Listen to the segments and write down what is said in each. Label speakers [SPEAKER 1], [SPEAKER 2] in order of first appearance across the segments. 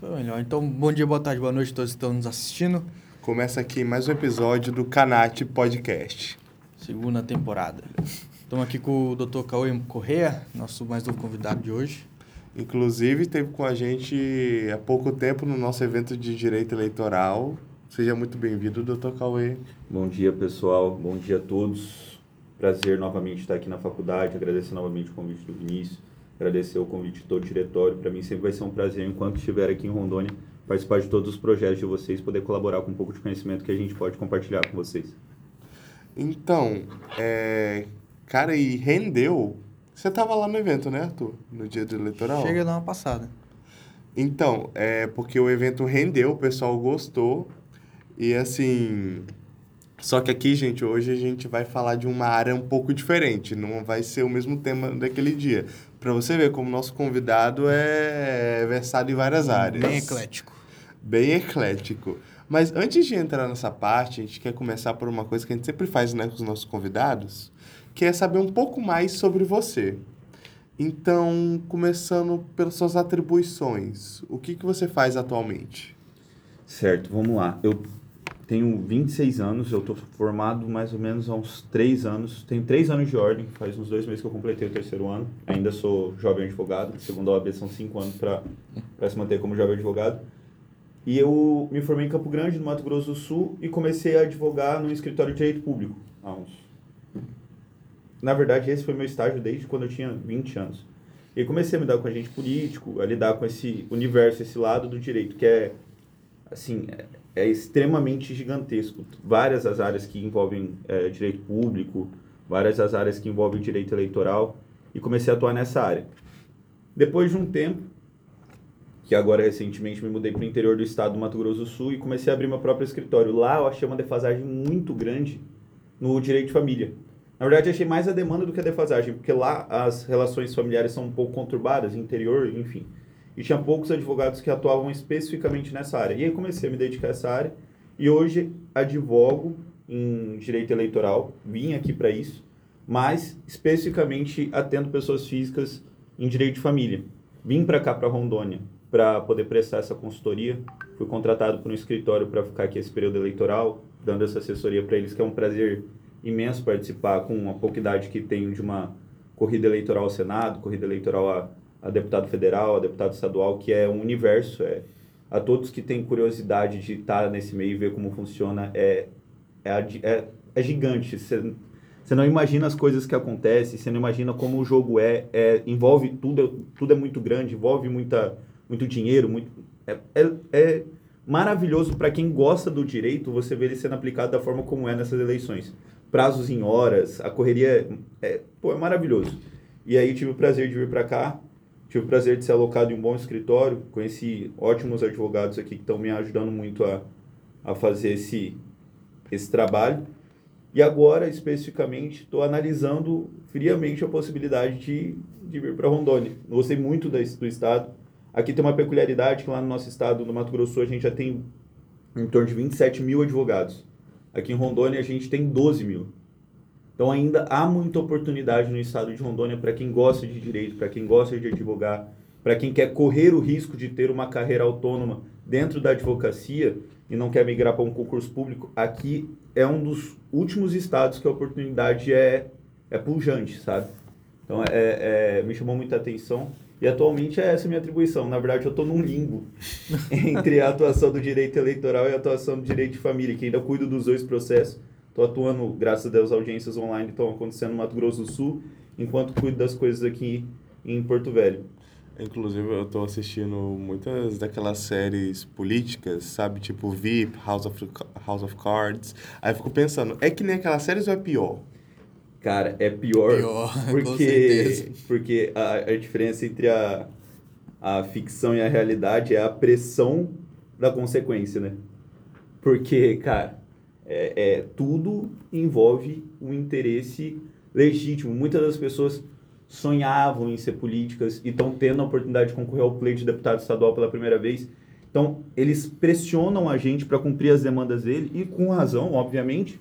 [SPEAKER 1] Foi melhor. Então, bom dia, boa tarde, boa noite a todos que estão nos assistindo.
[SPEAKER 2] Começa aqui mais um episódio do Canate Podcast.
[SPEAKER 1] Segunda temporada. Estamos aqui com o Dr. Cauê Correa, nosso mais novo convidado de hoje.
[SPEAKER 2] Inclusive, esteve com a gente há pouco tempo no nosso evento de direito eleitoral. Seja muito bem-vindo, doutor Cauê.
[SPEAKER 3] Bom dia, pessoal. Bom dia a todos. Prazer novamente estar aqui na faculdade. Agradecer novamente o convite do Vinícius. Agradecer o convite de todo o diretório. Para mim sempre vai ser um prazer, enquanto estiver aqui em Rondônia, participar de todos os projetos de vocês, poder colaborar com um pouco de conhecimento que a gente pode compartilhar com vocês.
[SPEAKER 2] Então, é... cara, e rendeu. Você estava lá no evento, né, Arthur? No dia do eleitoral?
[SPEAKER 1] Chega dar uma passada.
[SPEAKER 2] Então, é porque o evento rendeu, o pessoal gostou. E assim. Só que aqui, gente, hoje a gente vai falar de uma área um pouco diferente. Não vai ser o mesmo tema daquele dia. Para você ver como nosso convidado é versado em várias áreas.
[SPEAKER 1] Bem eclético.
[SPEAKER 2] Bem eclético. Mas antes de entrar nessa parte, a gente quer começar por uma coisa que a gente sempre faz né, com os nossos convidados, que é saber um pouco mais sobre você. Então, começando pelas suas atribuições, o que, que você faz atualmente?
[SPEAKER 3] Certo, vamos lá. Eu tenho 26 anos, eu estou formado mais ou menos há uns 3 anos. Tenho 3 anos de ordem, faz uns dois meses que eu completei o terceiro ano. Ainda sou jovem advogado, segundo a OAB são 5 anos para se manter como jovem advogado. E eu me formei em Campo Grande, no Mato Grosso do Sul, e comecei a advogar no escritório de direito público há uns na verdade, esse foi meu estágio desde quando eu tinha 20 anos. E comecei a me dar com agente político, a lidar com esse universo, esse lado do direito, que é, assim, é, extremamente gigantesco. Várias as áreas que envolvem é, direito público, várias as áreas que envolvem direito eleitoral, e comecei a atuar nessa área. Depois de um tempo, que agora recentemente me mudei para o interior do estado do Mato Grosso do Sul e comecei a abrir meu próprio escritório. Lá eu achei uma defasagem muito grande no direito de família. Na verdade, achei mais a demanda do que a defasagem, porque lá as relações familiares são um pouco conturbadas, interior, enfim. E tinha poucos advogados que atuavam especificamente nessa área. E aí comecei a me dedicar a essa área e hoje advogo em direito eleitoral, vim aqui para isso, mas especificamente atendo pessoas físicas em direito de família. Vim para cá, para Rondônia, para poder prestar essa consultoria. Fui contratado por um escritório para ficar aqui esse período eleitoral, dando essa assessoria para eles, que é um prazer imenso participar com a pouca idade que tenho de uma corrida eleitoral ao Senado, corrida eleitoral a, a deputado federal, a deputado estadual, que é um universo. É, a todos que têm curiosidade de estar nesse meio e ver como funciona, é, é, é, é gigante. Você, não imagina as coisas que acontecem, você não imagina como o jogo é, é envolve tudo, tudo é muito grande, envolve muita, muito dinheiro, muito, é, é, é maravilhoso para quem gosta do direito você ver ele sendo aplicado da forma como é nessas eleições prazos em horas, a correria é, pô, é maravilhoso. E aí tive o prazer de vir para cá, tive o prazer de ser alocado em um bom escritório, conheci ótimos advogados aqui que estão me ajudando muito a, a fazer esse, esse trabalho. E agora, especificamente, estou analisando friamente a possibilidade de, de vir para Rondônia. Gostei muito do, do estado. Aqui tem uma peculiaridade que lá no nosso estado, no Mato Grosso, a gente já tem em torno de 27 mil advogados. Aqui em Rondônia a gente tem 12 mil. Então ainda há muita oportunidade no estado de Rondônia para quem gosta de direito, para quem gosta de advogar, para quem quer correr o risco de ter uma carreira autônoma dentro da advocacia e não quer migrar para um concurso público. Aqui é um dos últimos estados que a oportunidade é, é pujante, sabe? Então é, é me chamou muita atenção. E atualmente é essa a minha atribuição. Na verdade, eu estou num limbo entre a atuação do direito eleitoral e a atuação do direito de família, que ainda cuido dos dois processos. Estou atuando, graças a Deus, audiências online estão acontecendo no Mato Grosso do Sul, enquanto cuido das coisas aqui em Porto Velho.
[SPEAKER 2] Inclusive, eu estou assistindo muitas daquelas séries políticas, sabe? Tipo VIP, House of, House of Cards. Aí fico pensando, é que nem aquelas séries ou é pior?
[SPEAKER 3] Cara, é pior,
[SPEAKER 1] pior
[SPEAKER 3] porque, porque a, a diferença entre a, a ficção e a realidade é a pressão da consequência, né? Porque, cara, é, é, tudo envolve um interesse legítimo. Muitas das pessoas sonhavam em ser políticas e estão tendo a oportunidade de concorrer ao pleito de deputado estadual pela primeira vez. Então, eles pressionam a gente para cumprir as demandas dele, e com razão, obviamente.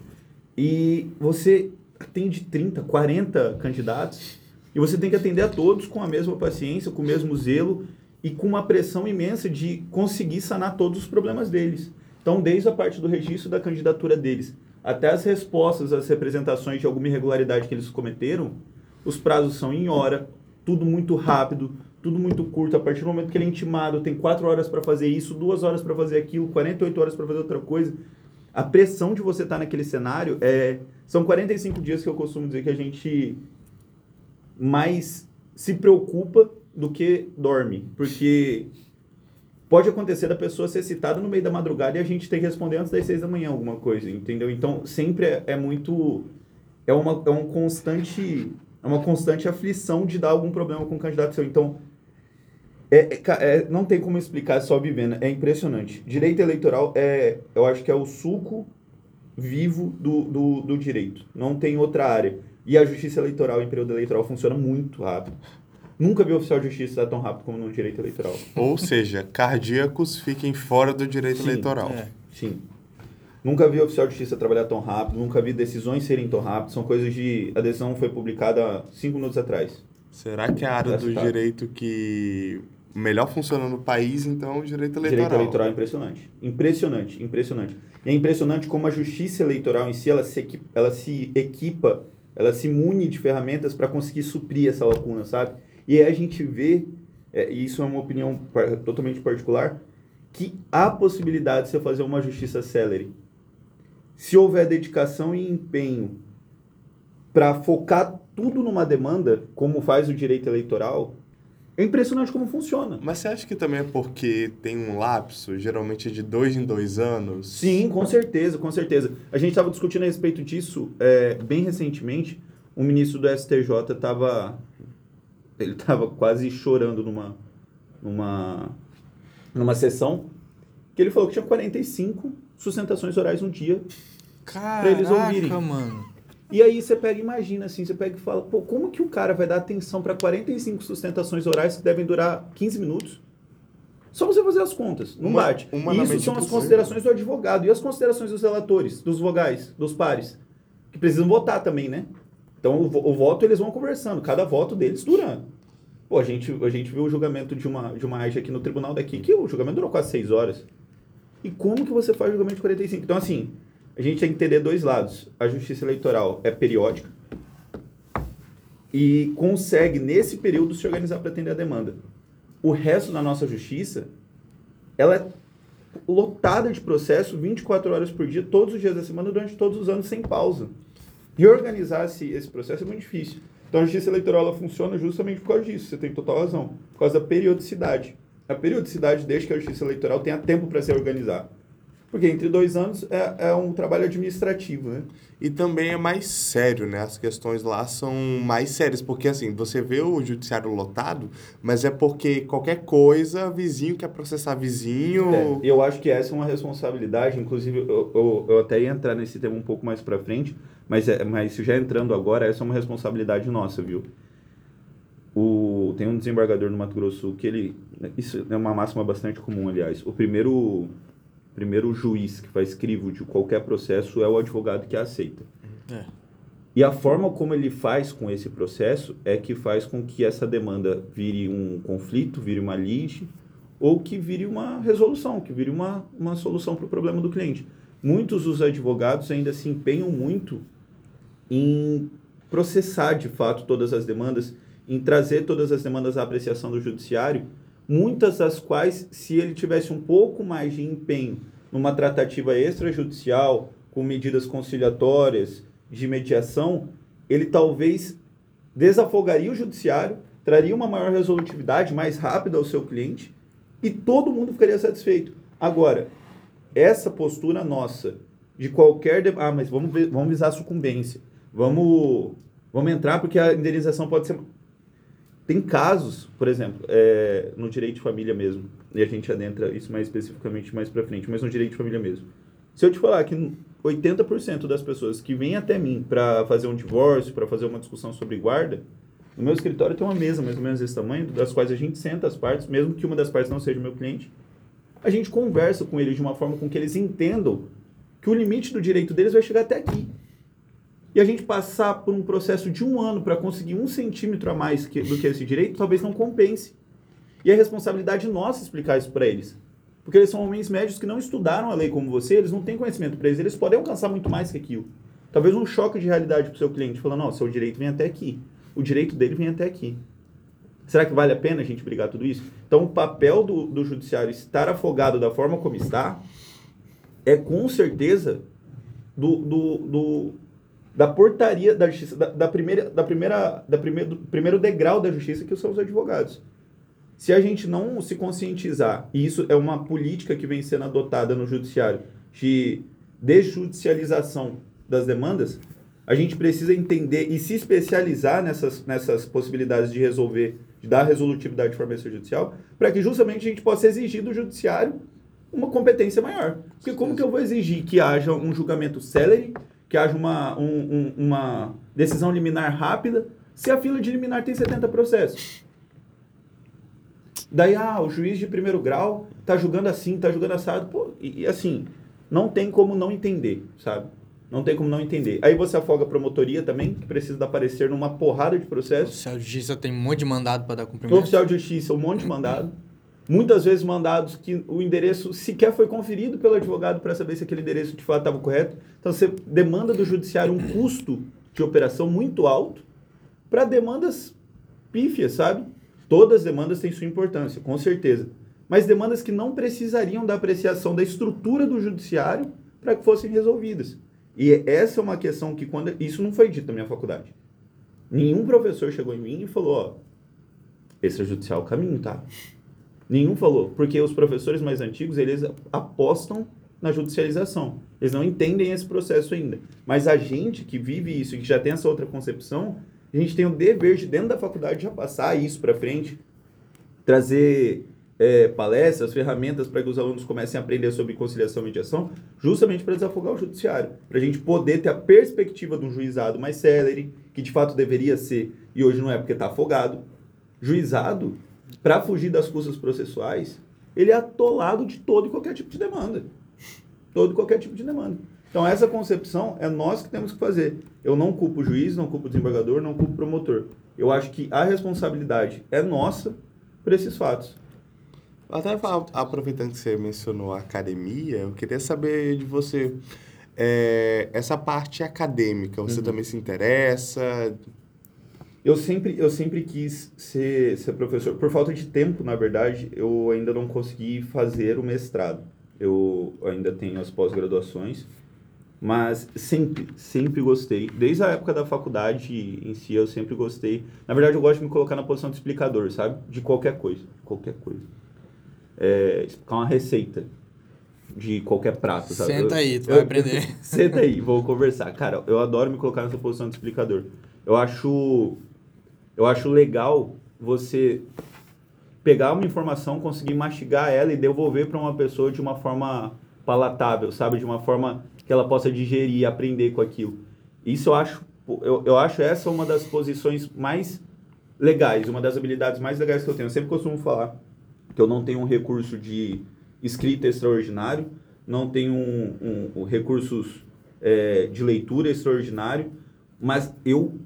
[SPEAKER 3] E você atende 30, 40 candidatos e você tem que atender a todos com a mesma paciência, com o mesmo zelo e com uma pressão imensa de conseguir sanar todos os problemas deles. Então, desde a parte do registro da candidatura deles até as respostas às representações de alguma irregularidade que eles cometeram, os prazos são em hora, tudo muito rápido, tudo muito curto. A partir do momento que ele é intimado, tem quatro horas para fazer isso, duas horas para fazer aquilo, 48 horas para fazer outra coisa. A pressão de você estar tá naquele cenário é. São 45 dias que eu costumo dizer que a gente mais se preocupa do que dorme. Porque pode acontecer da pessoa ser citada no meio da madrugada e a gente tem que responder antes das seis da manhã alguma coisa, entendeu? Então, sempre é, é muito... É uma, é um constante... É uma constante aflição de dar algum problema com o candidato seu. Então, é, é, é, não tem como explicar só vivendo. É impressionante. Direito eleitoral é, eu acho que é o suco vivo do, do, do direito. Não tem outra área. E a justiça eleitoral em período eleitoral funciona muito rápido. Nunca vi oficial de justiça tão rápido como no direito eleitoral.
[SPEAKER 2] Ou seja, cardíacos fiquem fora do direito
[SPEAKER 3] sim,
[SPEAKER 2] eleitoral.
[SPEAKER 3] É. Sim. Nunca vi oficial de justiça trabalhar tão rápido, nunca vi decisões serem tão rápidas. São coisas de. A decisão foi publicada cinco minutos atrás.
[SPEAKER 2] Será que é a área do direito que melhor funciona no país, então, o direito eleitoral?
[SPEAKER 3] Direito eleitoral é impressionante. Impressionante, impressionante. E é impressionante como a justiça eleitoral em si, ela se equipa, ela se, equipa, ela se mune de ferramentas para conseguir suprir essa lacuna, sabe? E a gente vê, é, e isso é uma opinião totalmente particular, que há possibilidade de você fazer uma justiça célere. Se houver dedicação e empenho para focar tudo numa demanda, como faz o direito eleitoral, é impressionante como funciona.
[SPEAKER 2] Mas você acha que também é porque tem um lapso, geralmente de dois em dois anos?
[SPEAKER 3] Sim, com certeza, com certeza. A gente estava discutindo a respeito disso é, bem recentemente. O ministro do STJ estava ele estava quase chorando numa, numa, numa sessão, que ele falou que tinha 45 sustentações orais no dia
[SPEAKER 1] para eles ouvirem. mano.
[SPEAKER 3] E aí você pega, imagina assim, você pega e fala, pô, como que o cara vai dar atenção para 45 sustentações orais que devem durar 15 minutos? Só você fazer as contas, não uma, bate. Isso são as considerações do advogado e as considerações dos relatores, dos vogais, dos pares, que precisam votar também, né? Então, o, o, voto eles vão conversando, cada voto deles dura. Pô, a gente, a gente viu o julgamento de uma, de uma AGE aqui no tribunal daqui, que o julgamento durou quase seis horas. E como que você faz o julgamento de 45? Então, assim, a gente tem que entender dois lados. A justiça eleitoral é periódica e consegue, nesse período, se organizar para atender a demanda. O resto da nossa justiça, ela é lotada de processo 24 horas por dia, todos os dias da semana, durante todos os anos, sem pausa reorganizar esse, esse processo é muito difícil. Então a justiça eleitoral ela funciona justamente por causa disso, você tem total razão. Por causa da periodicidade. A periodicidade deixa que a justiça eleitoral tenha tempo para se organizar. Porque entre dois anos é, é um trabalho administrativo, né?
[SPEAKER 2] E também é mais sério, né? As questões lá são mais sérias, porque assim, você vê o judiciário lotado, mas é porque qualquer coisa, vizinho quer processar vizinho.
[SPEAKER 3] É, eu acho que essa é uma responsabilidade, inclusive eu, eu, eu até ia entrar nesse tema um pouco mais para frente, mas, é, mas já entrando agora, essa é uma responsabilidade nossa, viu? O, tem um desembargador no Mato Grosso que ele. Isso é uma máxima bastante comum, aliás. O primeiro primeiro juiz que faz crivo de qualquer processo é o advogado que aceita. É. E a forma como ele faz com esse processo é que faz com que essa demanda vire um conflito, vire uma lide, ou que vire uma resolução, que vire uma, uma solução para o problema do cliente. Muitos dos advogados ainda se empenham muito em processar de fato todas as demandas, em trazer todas as demandas à apreciação do judiciário, muitas das quais, se ele tivesse um pouco mais de empenho numa tratativa extrajudicial, com medidas conciliatórias, de mediação, ele talvez desafogaria o judiciário, traria uma maior resolutividade mais rápida ao seu cliente e todo mundo ficaria satisfeito. Agora, essa postura nossa de qualquer. Ah, mas vamos, ver, vamos visar a sucumbência. Vamos, vamos entrar porque a indenização pode ser tem casos, por exemplo, é, no direito de família mesmo, e a gente adentra isso mais especificamente mais para frente, mas no direito de família mesmo. Se eu te falar que 80% das pessoas que vêm até mim para fazer um divórcio, para fazer uma discussão sobre guarda, no meu escritório tem uma mesa mais ou menos desse tamanho, das quais a gente senta as partes, mesmo que uma das partes não seja meu cliente, a gente conversa com eles de uma forma com que eles entendam que o limite do direito deles vai chegar até aqui e a gente passar por um processo de um ano para conseguir um centímetro a mais que, do que esse direito, talvez não compense. E é responsabilidade nossa explicar isso para eles. Porque eles são homens médios que não estudaram a lei como você, eles não têm conhecimento para eles, eles podem alcançar muito mais que aquilo. Talvez um choque de realidade para o seu cliente, falando, não, seu direito vem até aqui, o direito dele vem até aqui. Será que vale a pena a gente brigar tudo isso? Então, o papel do, do judiciário estar afogado da forma como está é com certeza do, do, do da portaria da justiça, da, da primeira, da primeira, da primeiro, do primeiro degrau da justiça que são os advogados. Se a gente não se conscientizar, e isso é uma política que vem sendo adotada no judiciário, de desjudicialização das demandas, a gente precisa entender e se especializar nessas, nessas possibilidades de resolver, de dar resolutividade de forma extrajudicial, para que justamente a gente possa exigir do judiciário uma competência maior. Porque como que eu vou exigir que haja um julgamento célere, que haja uma, um, um, uma decisão liminar rápida, se a fila de liminar tem 70 processos? Daí, ah, o juiz de primeiro grau tá julgando assim, tá julgando assado. Pô, e, e assim, não tem como não entender, sabe? Não tem como não entender. Aí você afoga a promotoria também, que precisa dar parecer numa porrada de
[SPEAKER 1] O
[SPEAKER 3] processos.
[SPEAKER 1] oficial de justiça tem um monte de mandado para dar
[SPEAKER 3] O
[SPEAKER 1] cumprimento.
[SPEAKER 3] oficial de justiça, um monte de mandado. Muitas vezes mandados que o endereço sequer foi conferido pelo advogado para saber se aquele endereço de fato estava correto. Então você demanda do judiciário um custo de operação muito alto para demandas pífias, sabe? Todas as demandas têm sua importância, com certeza. Mas demandas que não precisariam da apreciação da estrutura do judiciário para que fossem resolvidas. E essa é uma questão que quando isso não foi dito na minha faculdade. Nenhum professor chegou em mim e falou, ó, extrajudicial é o caminho, tá? Nenhum falou, porque os professores mais antigos, eles apostam na judicialização. Eles não entendem esse processo ainda. Mas a gente que vive isso e que já tem essa outra concepção, a gente tem o dever de, dentro da faculdade, já passar isso para frente, trazer é, palestras, ferramentas para que os alunos comecem a aprender sobre conciliação e mediação, justamente para desafogar o judiciário. Para a gente poder ter a perspectiva de um juizado mais célere, que de fato deveria ser, e hoje não é porque está afogado. Juizado, para fugir das custas processuais, ele é atolado de todo e qualquer tipo de demanda. Todo e qualquer tipo de demanda. Então, essa concepção é nós que temos que fazer. Eu não culpo o juiz, não culpo o desembargador, não culpo o promotor. Eu acho que a responsabilidade é nossa por esses fatos.
[SPEAKER 2] Até aproveitando que você mencionou a academia, eu queria saber de você é, essa parte acadêmica. Você também se interessa?
[SPEAKER 3] Eu sempre, eu sempre quis ser, ser professor. Por falta de tempo, na verdade, eu ainda não consegui fazer o mestrado. Eu ainda tenho as pós-graduações, mas sempre, sempre gostei. Desde a época da faculdade em si, eu sempre gostei. Na verdade, eu gosto de me colocar na posição de explicador, sabe? De qualquer coisa. Qualquer coisa. É, explicar uma receita de qualquer prato, sabe?
[SPEAKER 1] Senta
[SPEAKER 3] Eu-
[SPEAKER 1] aí, tu
[SPEAKER 3] eu-
[SPEAKER 1] vai aprender.
[SPEAKER 3] Senta aí, vou conversar. Cara, eu adoro me colocar nessa posição de explicador. Eu acho, eu acho legal você pegar uma informação, conseguir mastigar ela e devolver para uma pessoa de uma forma palatável, sabe? De uma forma que ela possa digerir aprender com aquilo. Isso eu acho, eu, eu acho essa uma das posições mais legais, uma das habilidades mais legais que eu tenho. Eu sempre costumo falar que eu não tenho um recurso de escrita extraordinário, não tenho um, um- um recursos é, de leitura extraordinário, mas eu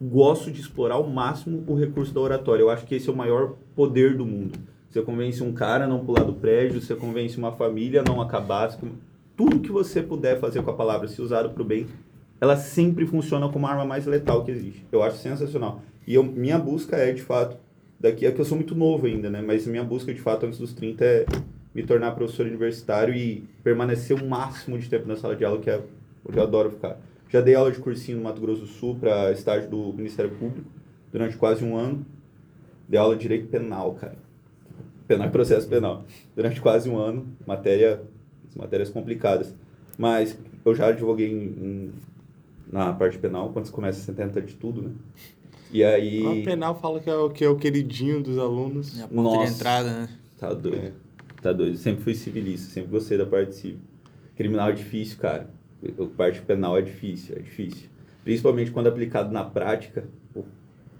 [SPEAKER 3] gosto de explorar ao máximo o recurso da oratória. Eu acho que esse é o maior poder do mundo. Você convence um cara a não pular do prédio, você convence uma família a não acabar. Tudo que você puder fazer com a palavra, se usado para o bem, ela sempre funciona como a arma mais letal que existe. Eu acho sensacional. E eu- minha busca é, de fato, daqui é que eu sou muito novo ainda, né? Mas minha busca, de fato, antes dos 30 é me tornar professor universitário e permanecer o máximo de tempo na sala de aula, que é onde eu adoro ficar. Já dei aula de cursinho no Mato Grosso do Sul para estágio do Ministério Público durante quase um ano. Dei aula de direito penal, cara. Penal e processo penal. Durante quase um ano, matéria, matérias complicadas. Mas eu já advoguei em- em- na parte penal, quando você começa, você tenta de tudo, né? E aí...
[SPEAKER 2] A penal fala que é, o, que é o queridinho dos alunos.
[SPEAKER 1] É a porta
[SPEAKER 3] Nossa.
[SPEAKER 1] de entrada, né?
[SPEAKER 3] Tá doido.
[SPEAKER 2] É.
[SPEAKER 3] Tá doido. Sempre fui civilista, sempre gostei da parte civil. Criminal é difícil, cara. A parte penal é difícil, é difícil. Principalmente quando aplicado na prática,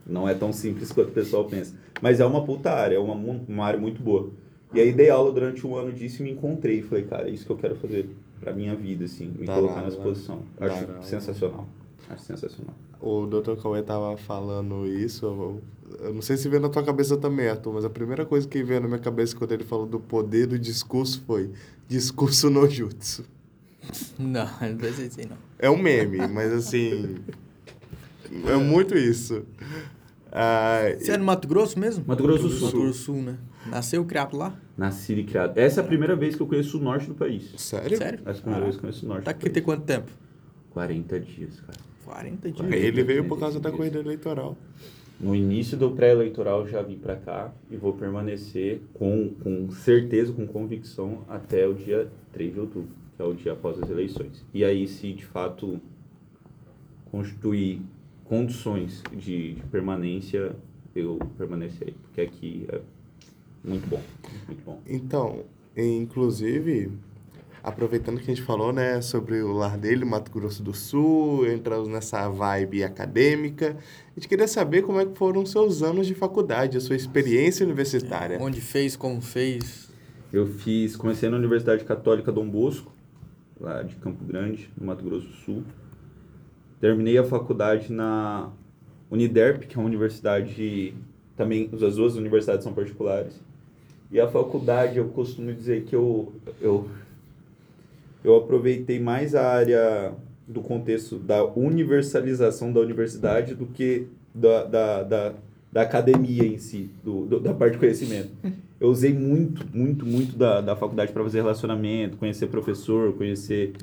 [SPEAKER 3] não é tão simples quanto o pessoal pensa. Mas é uma puta área, é uma, uma área muito boa. E aí dei aula durante um ano disso e me encontrei. Falei, cara, é isso que eu quero fazer pra minha vida, assim. Me colocar nessa posição. Acho sensacional. Acho sensacional.
[SPEAKER 2] O Dr. Cauê tava falando isso, eu- Eu não sei se veio na tua cabeça também, Arthur, mas a primeira coisa que veio na minha cabeça quando ele falou do poder do discurso foi discurso no jutsu.
[SPEAKER 1] Não, não precisa assim, não.
[SPEAKER 2] É um meme, mas assim. É muito isso. Ah,
[SPEAKER 1] Você é no Mato Grosso mesmo?
[SPEAKER 3] Mato Grosso do Sul.
[SPEAKER 1] Mato Grosso do Sul, né? Nasceu, criado lá?
[SPEAKER 3] Nascido e criado. Essa é a primeira vez que eu conheço o norte do país.
[SPEAKER 2] sério?
[SPEAKER 1] Sério?
[SPEAKER 3] Essa é a primeira vez que eu conheço o norte
[SPEAKER 1] Tá
[SPEAKER 3] do
[SPEAKER 1] aqui
[SPEAKER 3] país.
[SPEAKER 1] tem quanto tempo?
[SPEAKER 3] 40 dias, cara.
[SPEAKER 1] 40 dias.
[SPEAKER 2] Ele veio por causa da corrida eleitoral.
[SPEAKER 3] No início do pré-eleitoral já vim pra cá e vou permanecer com, com certeza, com convicção, até o dia 3 de outubro, que é o dia após as eleições. E aí, se de fato constituir condições de, de permanência, eu permanecerei, porque aqui é muito bom, muito bom.
[SPEAKER 2] Então, inclusive, aproveitando que a gente falou, né, sobre o lar dele, Mato Grosso do Sul, entramos nessa vibe acadêmica, a gente queria saber como é que foram os seus anos de faculdade, a sua experiência universitária.
[SPEAKER 1] Onde fez, como fez.
[SPEAKER 3] Eu fiz, comecei na Universidade Católica Dom Bosco, lá de Campo Grande, no Mato Grosso do Sul. Terminei a faculdade na Uniderp, que é uma universidade também, as duas universidades são particulares. E a faculdade, eu costumo dizer que eu eu eu aproveitei mais a área do contexto da universalização da universidade do que da, da, da, da academia em si, do, do- da parte de conhecimento. Eu usei muito, muito, muito da, da faculdade para fazer relacionamento, conhecer professor, conhecer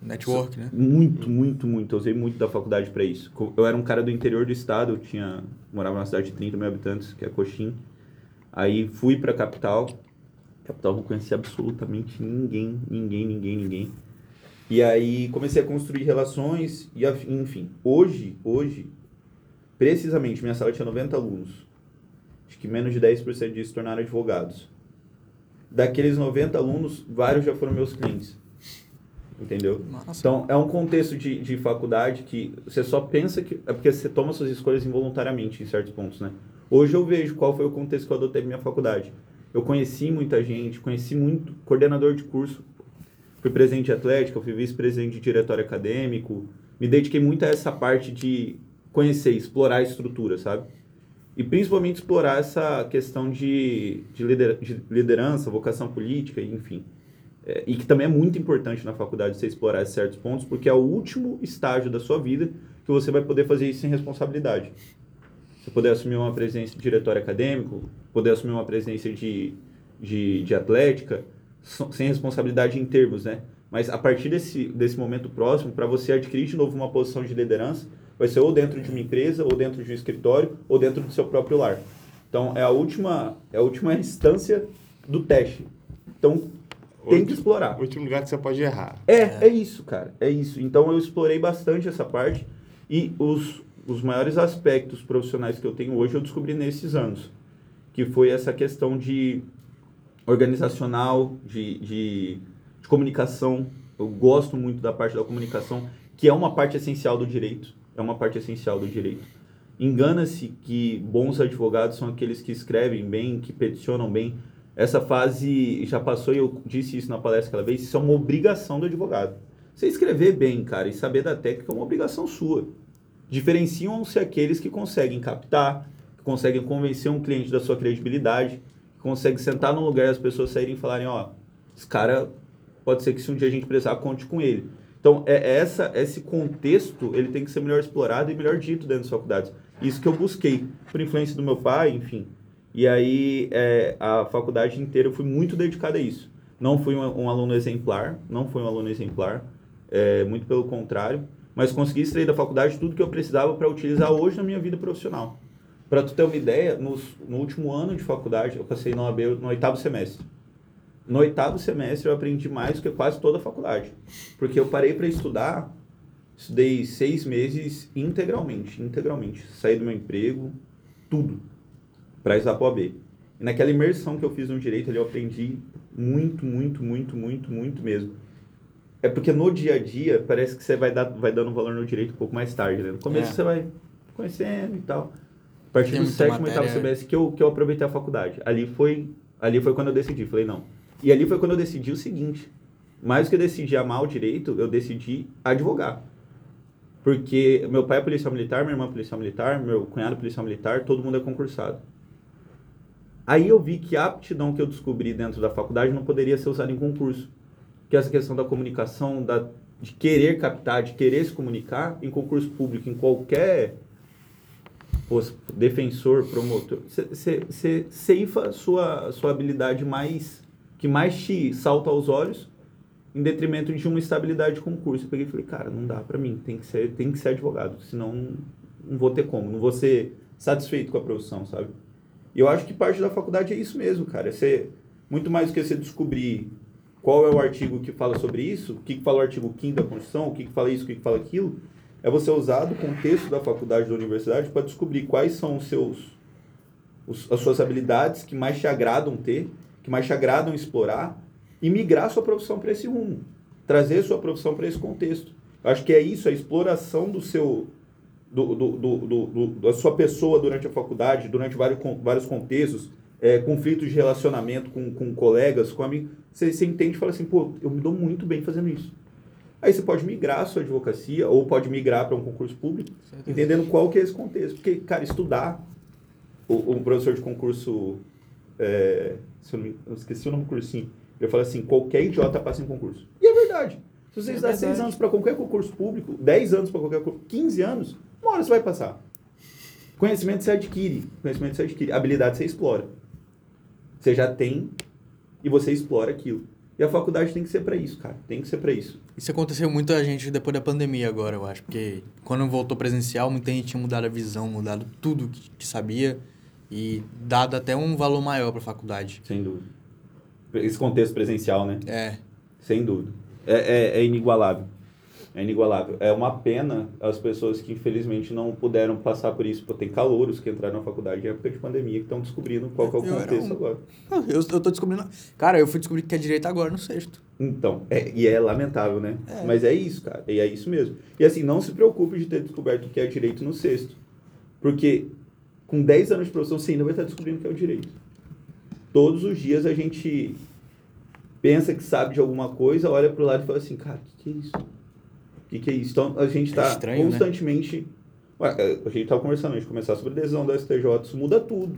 [SPEAKER 1] Network, né?
[SPEAKER 3] muito, muito, muito. Eu usei muito da faculdade para isso. Eu era um cara do interior do estado, eu tinha morava numa cidade de 30 mil habitantes, que é Coxim. Aí fui para capital. Capital não conhecia absolutamente ninguém, ninguém, ninguém, ninguém. E aí comecei a construir relações e enfim, hoje, hoje precisamente minha sala tinha 90 alunos. Acho que menos de 10% disso se tornaram advogados. Daqueles 90 alunos, vários já foram meus clientes. Entendeu?
[SPEAKER 1] Massa.
[SPEAKER 3] Então, é um contexto de, de faculdade que você só pensa que. É porque você toma suas escolhas involuntariamente em certos pontos, né? Hoje eu vejo qual foi o contexto que eu adotei na minha faculdade. Eu conheci muita gente, conheci muito coordenador de curso, fui presidente de atlética, fui vice-presidente de diretório acadêmico, me dediquei muito a essa parte de conhecer, explorar a estrutura, sabe? E principalmente explorar essa questão de, de, lider, de liderança, vocação política, enfim. É, e que também é muito importante na faculdade você explorar certos pontos, porque é o último estágio da sua vida que você vai poder fazer isso sem responsabilidade. Você poder assumir uma presidência de diretório acadêmico, poder assumir uma presidência de, de, de atlética, sem responsabilidade em termos, né? Mas a partir desse, desse momento próximo, para você adquirir de novo uma posição de liderança, vai ser ou dentro de uma empresa, ou dentro de um escritório, ou dentro do seu próprio lar. Então, é a última, é a última instância do teste. Então, tem que explorar.
[SPEAKER 2] O último lugar que você pode errar.
[SPEAKER 3] É, é isso, cara. É isso. Então eu explorei bastante essa parte e os, os maiores aspectos profissionais que eu tenho hoje eu descobri nesses anos. Que foi essa questão de organizacional, de, de, de comunicação. Eu gosto muito da parte da comunicação, que é uma parte essencial do direito. É uma parte essencial do direito. Engana-se que bons advogados são aqueles que escrevem bem, que peticionam bem. Essa fase já passou e eu disse isso na palestra aquela vez. Isso é uma obrigação do advogado. Você escrever bem, cara, e saber da técnica é uma obrigação sua. Diferenciam-se aqueles que conseguem captar, que conseguem convencer um cliente da sua credibilidade, que conseguem sentar num lugar e as pessoas saírem e falarem: ó, esse cara pode ser que se um dia a gente precisar, conte com ele. Então, é essa, esse contexto, ele tem que ser melhor explorado e melhor dito dentro das faculdades. Isso que eu busquei, por influência do meu pai, enfim. E aí, é, a faculdade inteira eu fui muito dedicado a isso. Não fui um, um aluno exemplar, não fui um aluno exemplar, é, muito pelo contrário, mas consegui extrair da faculdade tudo que eu precisava para utilizar hoje na minha vida profissional. Para tu ter uma ideia, nos, no último ano de faculdade, eu passei no oitavo semestre. No oitavo semestre eu aprendi mais do que quase toda a faculdade. Porque eu parei para estudar, estudei seis meses integralmente, integralmente. Saí do meu emprego, tudo, para estudar para o AB. E naquela imersão que eu fiz no direito ali, eu aprendi muito, muito, muito, muito, muito mesmo. É porque no dia a dia, parece que você vai, dar, vai dando valor no direito um pouco mais tarde, né? No começo
[SPEAKER 1] É.
[SPEAKER 3] você vai conhecendo e tal. A partir
[SPEAKER 1] Tem
[SPEAKER 3] do sétimo, oitavo
[SPEAKER 1] matéria.
[SPEAKER 3] semestre que eu, que eu aproveitei a faculdade. Ali foi, ali foi quando eu decidi. Falei, não. E ali foi quando eu decidi o seguinte. Mais do que decidir amar o direito, eu decidi advogar. Porque meu pai é policial militar, minha irmã é policial militar, meu cunhado é policial militar, todo mundo é concursado. Aí eu vi que a aptidão que eu descobri dentro da faculdade não poderia ser usada em concurso. Que essa questão da comunicação, da, de querer captar, de querer se comunicar em concurso público, em qualquer defensor, promotor, você ceifa sua, sua habilidade mais que mais te salta aos olhos em detrimento de uma estabilidade de concurso. Eu peguei e falei, cara, não dá para mim, tem que ser, tem que ser advogado, senão não, vou ter como, não vou ser satisfeito com a profissão, sabe? E eu acho que parte da faculdade é isso mesmo, cara. É ser muito mais do que você descobrir qual é o artigo que fala sobre isso, o que, que fala o artigo 5 da Constituição, o que, que fala isso, o que, que fala aquilo. É você usar o contexto da faculdade, da universidade, para descobrir quais são os seus, os, as suas habilidades que mais te agradam ter, que mais te agradam explorar, e migrar sua profissão para esse rumo. Trazer sua profissão para esse contexto. Eu acho que é isso, a exploração do seu, do, do, do, do, da sua pessoa durante a faculdade, durante vários, vários contextos, é, conflitos de relacionamento com, com colegas, com amigos, você, você entende e fala assim, pô, eu me dou muito bem fazendo isso. Aí você pode migrar a sua advocacia ou pode migrar para um concurso público, entendendo qual que é esse contexto. Porque, cara, estudar, o, um professor de concurso, é, se eu, não me, eu esqueci o nome do cursinho, ele fala assim, qualquer idiota passa em concurso. E é verdade. Se você é estudar seis anos para qualquer concurso público, 10 anos para qualquer 15 anos, uma hora você vai passar. Conhecimento você adquire, conhecimento você adquire, habilidade você explora. Você já tem e você explora aquilo. E a faculdade tem que ser para isso, cara. Tem que ser para isso.
[SPEAKER 1] Isso aconteceu muito a gente depois da pandemia agora, eu acho. Porque quando voltou presencial, muita gente tinha mudado a visão, mudado tudo que, que sabia e dado até um valor maior para a faculdade.
[SPEAKER 3] Sem dúvida. Esse contexto presencial, né?
[SPEAKER 1] É.
[SPEAKER 3] Sem dúvida. É, é, é inigualável. É inigualável. É uma pena as pessoas que infelizmente não puderam passar por isso. Porque tem calouros que entraram na faculdade em época de pandemia que estão descobrindo qual é o eu contexto um... agora.
[SPEAKER 1] Eu, eu tô descobrindo. Cara, eu fui descobrir que é direito agora no sexto.
[SPEAKER 3] Então, é, e é lamentável, né? É. Mas é isso, cara. E é isso mesmo. E assim, não se preocupe de ter descoberto o que é direito no sexto. Porque com 10 anos de profissão você ainda vai estar descobrindo o que é o direito. Todos os dias a gente pensa que sabe de alguma coisa, olha para o lado e fala assim, cara, o que, que é isso? O que, que é isso? Então a gente está é né? constantemente. Né? Ué, a gente estava conversando, a gente começar sobre a decisão do STJ, isso muda tudo,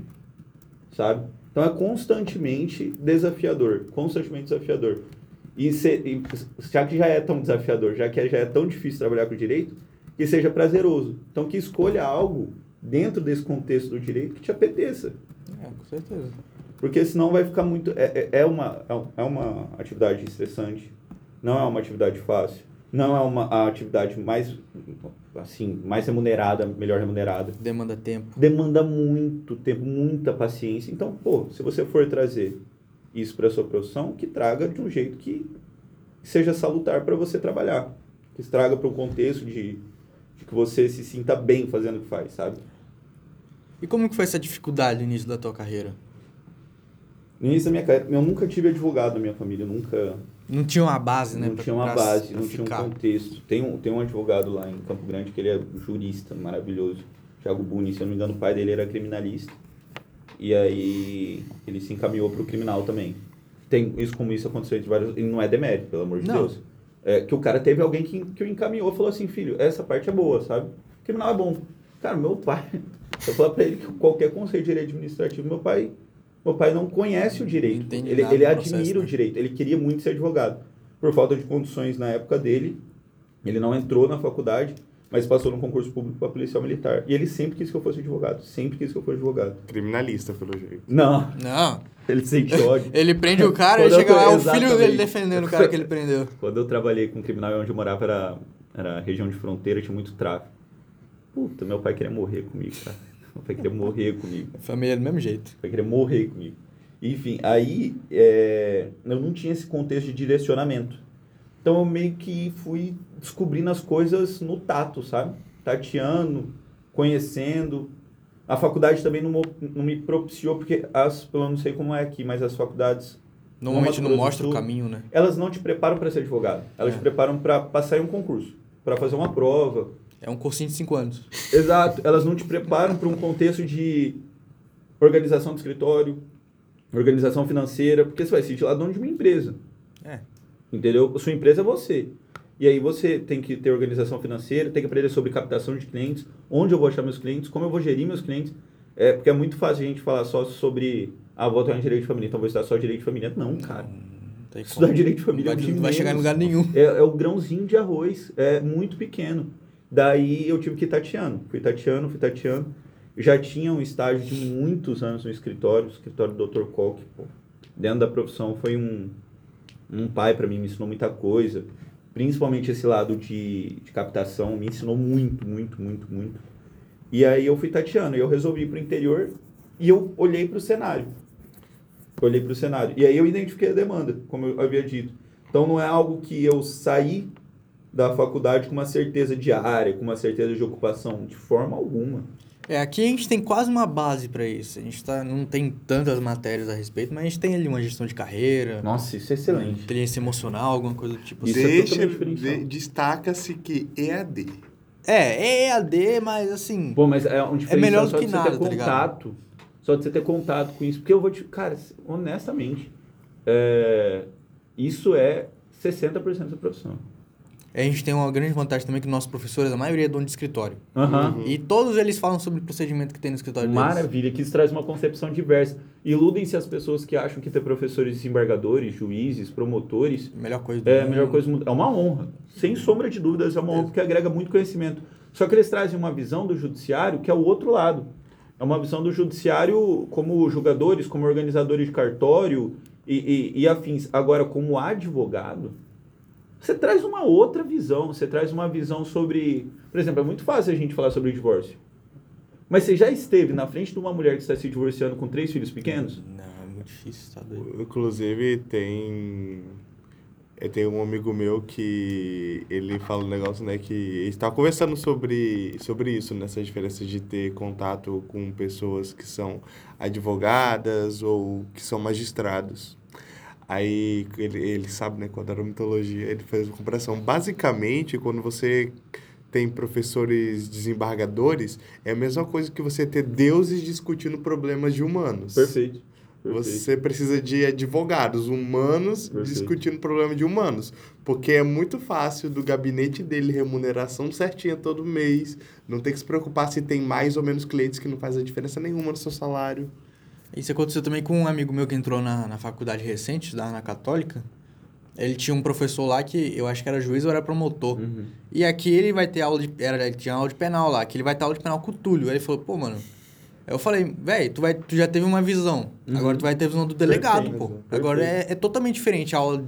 [SPEAKER 3] sabe? Então é constantemente desafiador, constantemente desafiador. E, se, e já que já é tão desafiador, já que já é tão difícil trabalhar com o direito, que seja prazeroso. Então que escolha algo dentro desse contexto do direito que te apeteça.
[SPEAKER 1] É, com certeza.
[SPEAKER 3] Porque senão vai ficar muito. É, é, é uma, é, é uma atividade estressante, não é uma atividade fácil, não é uma a atividade mais assim mais remunerada, melhor remunerada.
[SPEAKER 1] Demanda tempo.
[SPEAKER 3] Demanda muito tempo, muita paciência. Então, pô, se você for trazer isso para sua profissão, que traga de um jeito que seja salutar para você trabalhar, que traga para um contexto de, de que você se sinta bem fazendo o que faz, sabe?
[SPEAKER 1] E como que foi essa dificuldade no início da tua carreira?
[SPEAKER 3] No início da minha carreira, eu nunca tive advogado na minha família, nunca...
[SPEAKER 1] Não tinha uma base, né?
[SPEAKER 3] Não tinha uma base, não tinha um contexto. Tem um, tem um advogado lá em Campo Grande que ele é jurista, maravilhoso. Thiago Buni, se eu não me engano, o pai dele era criminalista. E aí ele se encaminhou para o criminal também. Tem isso como isso aconteceu entre vários... E não é demérito, pelo amor de não. Deus. É, que o cara teve alguém que, que o encaminhou e falou assim, filho, essa parte é boa, sabe? O criminal é bom. Cara, meu pai... Eu falei para ele que qualquer conselho de direito administrativo, meu pai meu pai não conhece o direito. Ele, ele admira processo, o né? direito. Ele queria muito ser advogado. Por falta de condições na época dele, ele não entrou na faculdade, mas passou no concurso público para policial militar. E ele sempre quis que eu fosse advogado. Sempre quis que eu fosse advogado.
[SPEAKER 2] Criminalista, pelo jeito.
[SPEAKER 3] Não.
[SPEAKER 1] Não.
[SPEAKER 3] Ele sente ódio.
[SPEAKER 1] ele prende o cara e chega lá, é o filho dele defendendo o cara que ele prendeu.
[SPEAKER 3] Quando eu trabalhei com criminal onde eu morava era, era região de fronteira, tinha muito tráfico. Puta, meu pai queria morrer comigo, cara. Vai querer morrer comigo.
[SPEAKER 1] Família do mesmo jeito.
[SPEAKER 3] Vai querer morrer comigo. Enfim, aí é, eu não tinha esse contexto de direcionamento. Então eu meio que fui descobrindo as coisas no tato, sabe? Tateando, conhecendo. A faculdade também não, não me propiciou, porque as, eu não sei como é aqui, mas as faculdades.
[SPEAKER 1] Normalmente não mostra o caminho, né?
[SPEAKER 3] Elas não te preparam para ser advogado. Elas é. te preparam para passar em um concurso, para fazer uma prova,
[SPEAKER 1] é um cursinho de cinco anos.
[SPEAKER 3] Exato. Elas não te preparam para um contexto de organização do escritório, organização financeira, porque você vai ser de lá dono de uma empresa.
[SPEAKER 1] É.
[SPEAKER 3] Entendeu? Sua empresa é você. E aí você tem que ter organização financeira, tem que aprender sobre captação de clientes, onde eu vou achar meus clientes, como eu vou gerir meus clientes. É, porque é muito fácil a gente falar só sobre, ah, vou atuar em direito de família, então vou estudar só direito de família. Não, cara.
[SPEAKER 1] Não
[SPEAKER 3] Estudar direito de família é
[SPEAKER 1] Não
[SPEAKER 3] o
[SPEAKER 1] vai, não vai chegar em lugar nenhum.
[SPEAKER 3] É, é o grãozinho de arroz, é muito pequeno. Daí eu tive que ir tateando. Fui tateando, fui tateando. Já tinha um estágio de muitos anos no escritório, o escritório do Dr. Koch, pô. Dentro da profissão foi um, um pai para mim, me ensinou muita coisa. Principalmente esse lado de, de captação, me ensinou muito, muito, muito, muito. E aí eu fui tateando, e eu resolvi ir pro interior e eu olhei pro cenário. Olhei pro cenário. E aí eu identifiquei a demanda, como eu havia dito. Então não é algo que eu saí da faculdade com uma certeza de área, com uma certeza de ocupação, de forma alguma.
[SPEAKER 1] É, aqui a gente tem quase uma base pra isso. A gente tá, não tem tantas matérias a respeito, mas a gente tem ali uma gestão de carreira,
[SPEAKER 3] Nossa, isso é excelente.
[SPEAKER 1] inteligência emocional, alguma coisa do tipo
[SPEAKER 3] Isso
[SPEAKER 1] assim.
[SPEAKER 3] é
[SPEAKER 2] Deixa,
[SPEAKER 3] diferencial.
[SPEAKER 2] de- destaca-se que EAD.
[SPEAKER 1] É, é EAD, mas assim.
[SPEAKER 3] Bom, mas é um diferencial
[SPEAKER 1] melhor do
[SPEAKER 3] só
[SPEAKER 1] que
[SPEAKER 3] de
[SPEAKER 1] nada,
[SPEAKER 3] você ter
[SPEAKER 1] tá ligado?
[SPEAKER 3] contato. Só de você ter contato com isso. Porque eu vou te... Cara, honestamente, é, isso é 60% da profissão.
[SPEAKER 1] A gente tem uma grande vantagem também que nossos professores, a maioria é dono de escritório.
[SPEAKER 3] Aham.
[SPEAKER 1] E todos eles falam sobre o procedimento que tem no escritório deles.
[SPEAKER 3] Maravilha, que isso traz uma concepção diversa. Iludem-se as pessoas que acham que ter professores desembargadores, juízes, promotores
[SPEAKER 1] Melhor coisa do
[SPEAKER 3] é
[SPEAKER 1] mundo.
[SPEAKER 3] melhor coisa do mundo. É uma honra. Sem sombra de dúvidas, é uma honra porque agrega muito conhecimento. Só que eles trazem uma visão do judiciário que é o outro lado. É uma visão do judiciário como julgadores, como organizadores de cartório e, e, e afins. Agora, como advogado, você traz uma outra visão. Você traz uma visão sobre. Por exemplo, é muito fácil a gente falar sobre divórcio. Mas você já esteve na frente de uma mulher que está se divorciando com três filhos pequenos?
[SPEAKER 1] Não, é muito difícil, tá doido.
[SPEAKER 2] Inclusive, tem. Eu tenho um amigo meu que ele fala um negócio, né? Que ele estava conversando sobre, sobre isso, nessa diferença de ter contato com pessoas que são advogadas ou que são magistrados. Aí ele, ele sabe, né, quando era mitologia, ele fez uma comparação. Basicamente, quando você tem professores desembargadores, é a mesma coisa que você ter deuses discutindo problemas de humanos.
[SPEAKER 3] Perfeito. Perfeito.
[SPEAKER 2] Você precisa de advogados humanos
[SPEAKER 3] Perfeito.
[SPEAKER 2] discutindo problema de humanos. Porque é muito fácil do gabinete dele remuneração certinha todo mês. Não tem que se preocupar se tem mais ou menos clientes que não faz a diferença nenhuma no seu salário.
[SPEAKER 1] Isso aconteceu também com um amigo meu que entrou na, na faculdade recente, estudava na Católica. Ele tinha um professor lá que eu acho que era juiz ou era promotor.
[SPEAKER 3] Uhum.
[SPEAKER 1] E aqui ele vai ter aula de. Era, ele tinha aula de penal lá, que ele vai ter aula de penal com o Túlio. Aí ele falou, pô, mano. Eu falei, velho, tu, vai- tu já teve uma visão.
[SPEAKER 3] Uhum.
[SPEAKER 1] Agora tu vai ter a visão do delegado,
[SPEAKER 3] Perfeito,
[SPEAKER 1] pô.
[SPEAKER 3] perfeito.
[SPEAKER 1] Agora é, é totalmente diferente a aula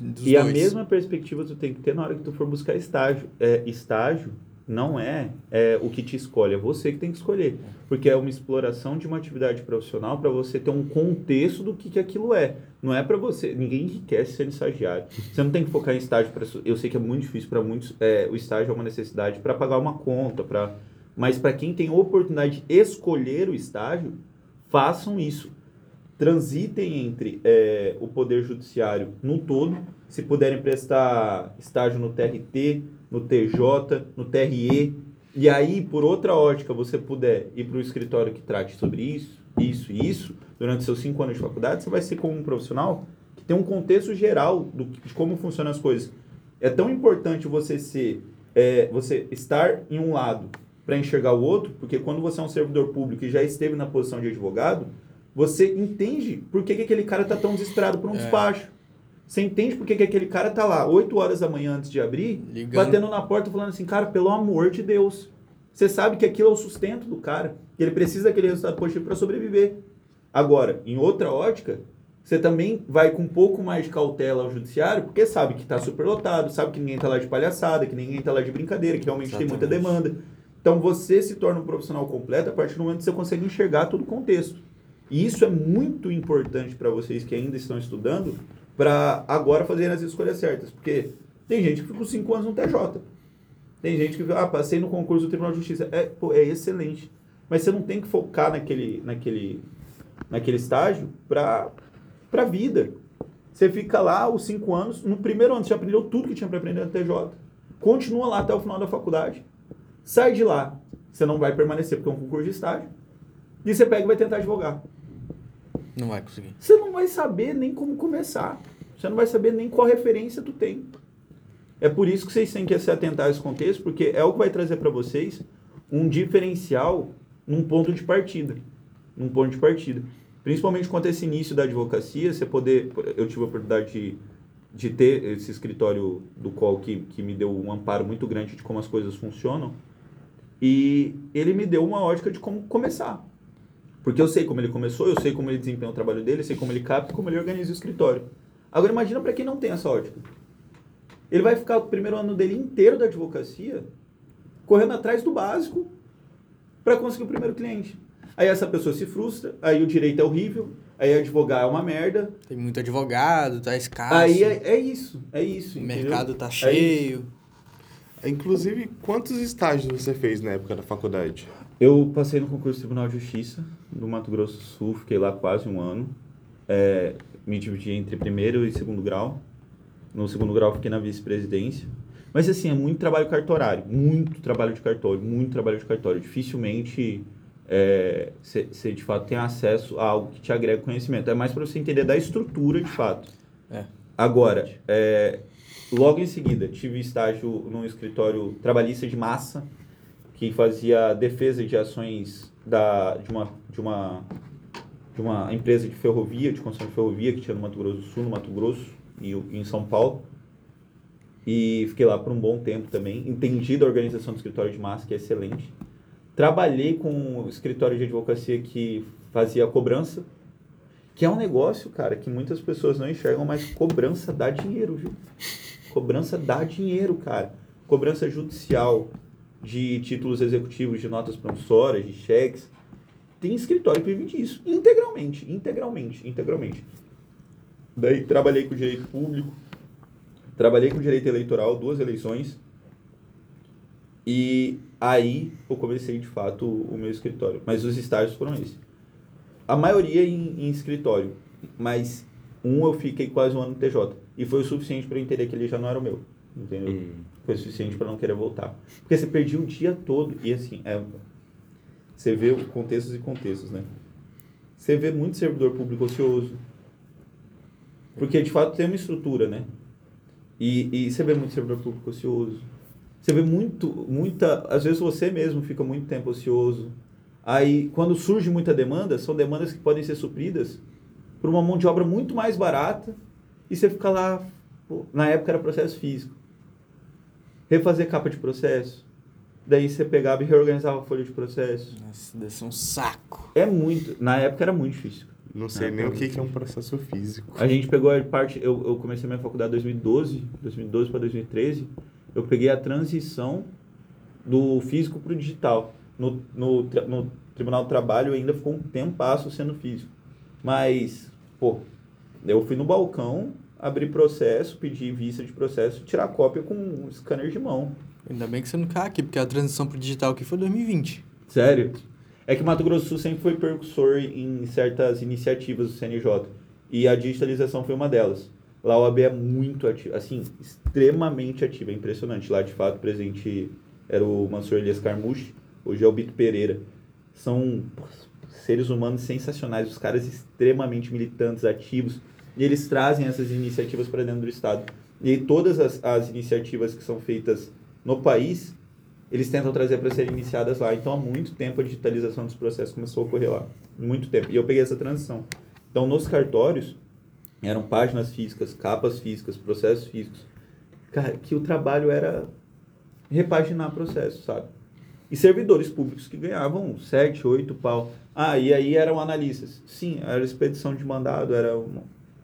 [SPEAKER 1] dos
[SPEAKER 3] E
[SPEAKER 1] dois.
[SPEAKER 3] a mesma perspectiva tu tem que ter na hora que tu for buscar estágio. É, estágio não é, é o que te escolhe, é você que tem que escolher. Porque é uma exploração de uma atividade profissional para você ter um contexto do que, que aquilo é. Não é para você. Ninguém enriquece sendo estagiário. Você não tem que focar em estágio. Pra, eu sei que é muito difícil para muitos. é, o estágio é uma necessidade para pagar uma conta, para mas para quem tem oportunidade de escolher o estágio, façam isso. Transitem entre é, o Poder Judiciário no todo, se puderem prestar estágio no TRT, no TJ, no TRE, e aí, por outra ótica, você puder ir para o escritório que trate sobre isso, isso e isso, durante seus cinco anos de faculdade, você vai ser como um profissional que tem um contexto geral do, de como funcionam as coisas. É tão importante você ser, é, você estar em um lado para enxergar o outro, porque quando você é um servidor público e já esteve na posição de advogado, você entende por que, que aquele cara está tão desesperado por um
[SPEAKER 1] É.
[SPEAKER 3] despacho. Você entende por que, que aquele cara tá lá 8 horas da manhã antes de abrir,
[SPEAKER 1] Ligando.
[SPEAKER 3] batendo na porta falando assim, cara, pelo amor de Deus. Você sabe que aquilo é o sustento do cara, que ele precisa daquele resultado positivo para sobreviver. Agora, em outra ótica, você também vai com um pouco mais de cautela ao judiciário, porque sabe que está superlotado, sabe que ninguém está lá de palhaçada, que ninguém está lá de brincadeira, que realmente tem muita
[SPEAKER 1] Exatamente.
[SPEAKER 3] demanda. Então você se torna um profissional completo a partir do momento que você consegue enxergar todo o contexto. E isso é muito importante para vocês que ainda estão estudando, para agora fazerem as escolhas certas. Porque tem gente que ficou cinco anos no TJ. Tem gente que, ah, passei no concurso do Tribunal de Justiça. É, pô, é excelente. Mas você não tem que focar naquele, naquele, naquele estágio para a vida. Você fica lá os cinco anos, no primeiro ano você aprendeu tudo que tinha para aprender no TJ. Continua lá até o final da faculdade. Sai de lá. Você não vai permanecer porque é um concurso de estágio. E você pega e vai tentar advogar.
[SPEAKER 1] Não vai conseguir.
[SPEAKER 3] Você não vai saber nem como começar. Você não vai saber nem qual referência tu tem. É por isso que vocês têm que se atentar a esse contexto, porque é o que vai trazer para vocês um diferencial num ponto de partida. Num ponto de partida. Principalmente quanto a esse início da advocacia, você poder. Eu tive a oportunidade de, de ter esse escritório do qual que, que me deu um amparo muito grande de como as coisas funcionam. E ele me deu uma ótica de como começar. Porque eu sei como ele começou, eu sei como ele desempenha o trabalho dele, eu sei como ele capta, como ele organiza o escritório. Agora imagina para quem não tem essa ótica. Ele vai ficar o primeiro ano dele inteiro da advocacia correndo atrás do básico para conseguir o primeiro cliente. Aí essa pessoa se frustra, aí o direito é horrível, aí advogar é uma merda.
[SPEAKER 1] Tem muito advogado, tá escasso.
[SPEAKER 3] Aí é, é isso, é isso.
[SPEAKER 1] o
[SPEAKER 3] entendeu?
[SPEAKER 1] mercado tá
[SPEAKER 3] É
[SPEAKER 1] cheio.
[SPEAKER 2] Inclusive, quantos estágios você fez na época da faculdade?
[SPEAKER 3] Eu passei no concurso do Tribunal de Justiça do Mato Grosso do Sul, fiquei lá quase um ano. É, me dividi entre primeiro e segundo grau. No segundo grau fiquei na vice-presidência. Mas assim, é muito trabalho cartorário, muito trabalho de cartório, muito trabalho de cartório. Dificilmente você de fato tem acesso a algo que te agrega conhecimento. É mais para você entender da estrutura de fato.
[SPEAKER 1] É.
[SPEAKER 3] Agora, é, logo em seguida, tive estágio num escritório trabalhista de massa, que fazia defesa de ações da, de, uma, de, uma, de uma empresa de ferrovia, de construção de ferrovia, que tinha no Mato Grosso do Sul, no Mato Grosso e em São Paulo. E fiquei lá por um bom tempo também. Entendi da organização do escritório de massa, que é excelente. Trabalhei com um escritório de advocacia que fazia cobrança, que é um negócio, cara, que muitas pessoas não enxergam, mas cobrança dá dinheiro, viu? Cobrança dá dinheiro, cara. Cobrança judicial de títulos executivos, de notas promissórias, de cheques. Tem escritório que vive disso, integralmente, integralmente, integralmente. Daí trabalhei com direito público, trabalhei com direito eleitoral, duas eleições. E aí eu comecei de fato o meu escritório. Mas os estágios foram esses. A maioria em, em escritório, mas um eu fiquei quase um ano no TJ. E foi o suficiente para eu entender que ele já não era o meu. Entendeu? Foi suficiente para não querer voltar. Porque você perdia o dia todo. E assim, é, você vê contextos e contextos, né? Você vê muito servidor público ocioso. Porque de fato tem uma estrutura, né? E, e você vê muito servidor público ocioso. Você vê muito, muita. Às vezes você mesmo fica muito tempo ocioso. Aí, quando surge muita demanda, são demandas que podem ser supridas por uma mão de obra muito mais barata e você fica lá. pô, na época era processo físico. Refazer capa de processo. Daí você pegava e reorganizava a folha de processo.
[SPEAKER 1] Nossa, deve ser um saco.
[SPEAKER 3] É muito. Na época era muito difícil.
[SPEAKER 2] Não sei
[SPEAKER 3] Ah,
[SPEAKER 2] nem o que que é um processo físico.
[SPEAKER 3] A gente pegou a parte. Eu, eu comecei minha faculdade em 2012, 2012 para 2013. Eu peguei a transição do físico para o digital. No, no, no Tribunal do Trabalho ainda ficou um tempasso sendo físico. Mas, pô, eu fui no balcão, abri processo, pedi vista de processo, tirar cópia com um scanner de mão.
[SPEAKER 1] Ainda bem que você não cai aqui, porque a transição pro digital aqui foi 2020.
[SPEAKER 3] Sério? É que Mato Grosso do Sul sempre foi percussor em certas iniciativas do CNJ. E a digitalização foi uma delas. Lá a OAB é muito ativa, assim, extremamente ativa, é impressionante. Lá, de fato, o presidente era o Mansur Elias Carmuche, hoje é o Bito Pereira. São seres humanos sensacionais, os caras extremamente militantes, ativos, e eles trazem essas iniciativas para dentro do Estado. E aí, todas as, as iniciativas que são feitas no país, eles tentam trazer para serem iniciadas lá. Então, há muito tempo a digitalização dos processos começou a ocorrer lá. Muito tempo. E eu peguei essa transição. Então, nos cartórios, eram páginas físicas, capas físicas, processos físicos. Cara, que o trabalho era repaginar processo, sabe? E servidores públicos que ganhavam 7, 8 pau. Ah, e aí eram analistas. Sim, era expedição de mandado, era.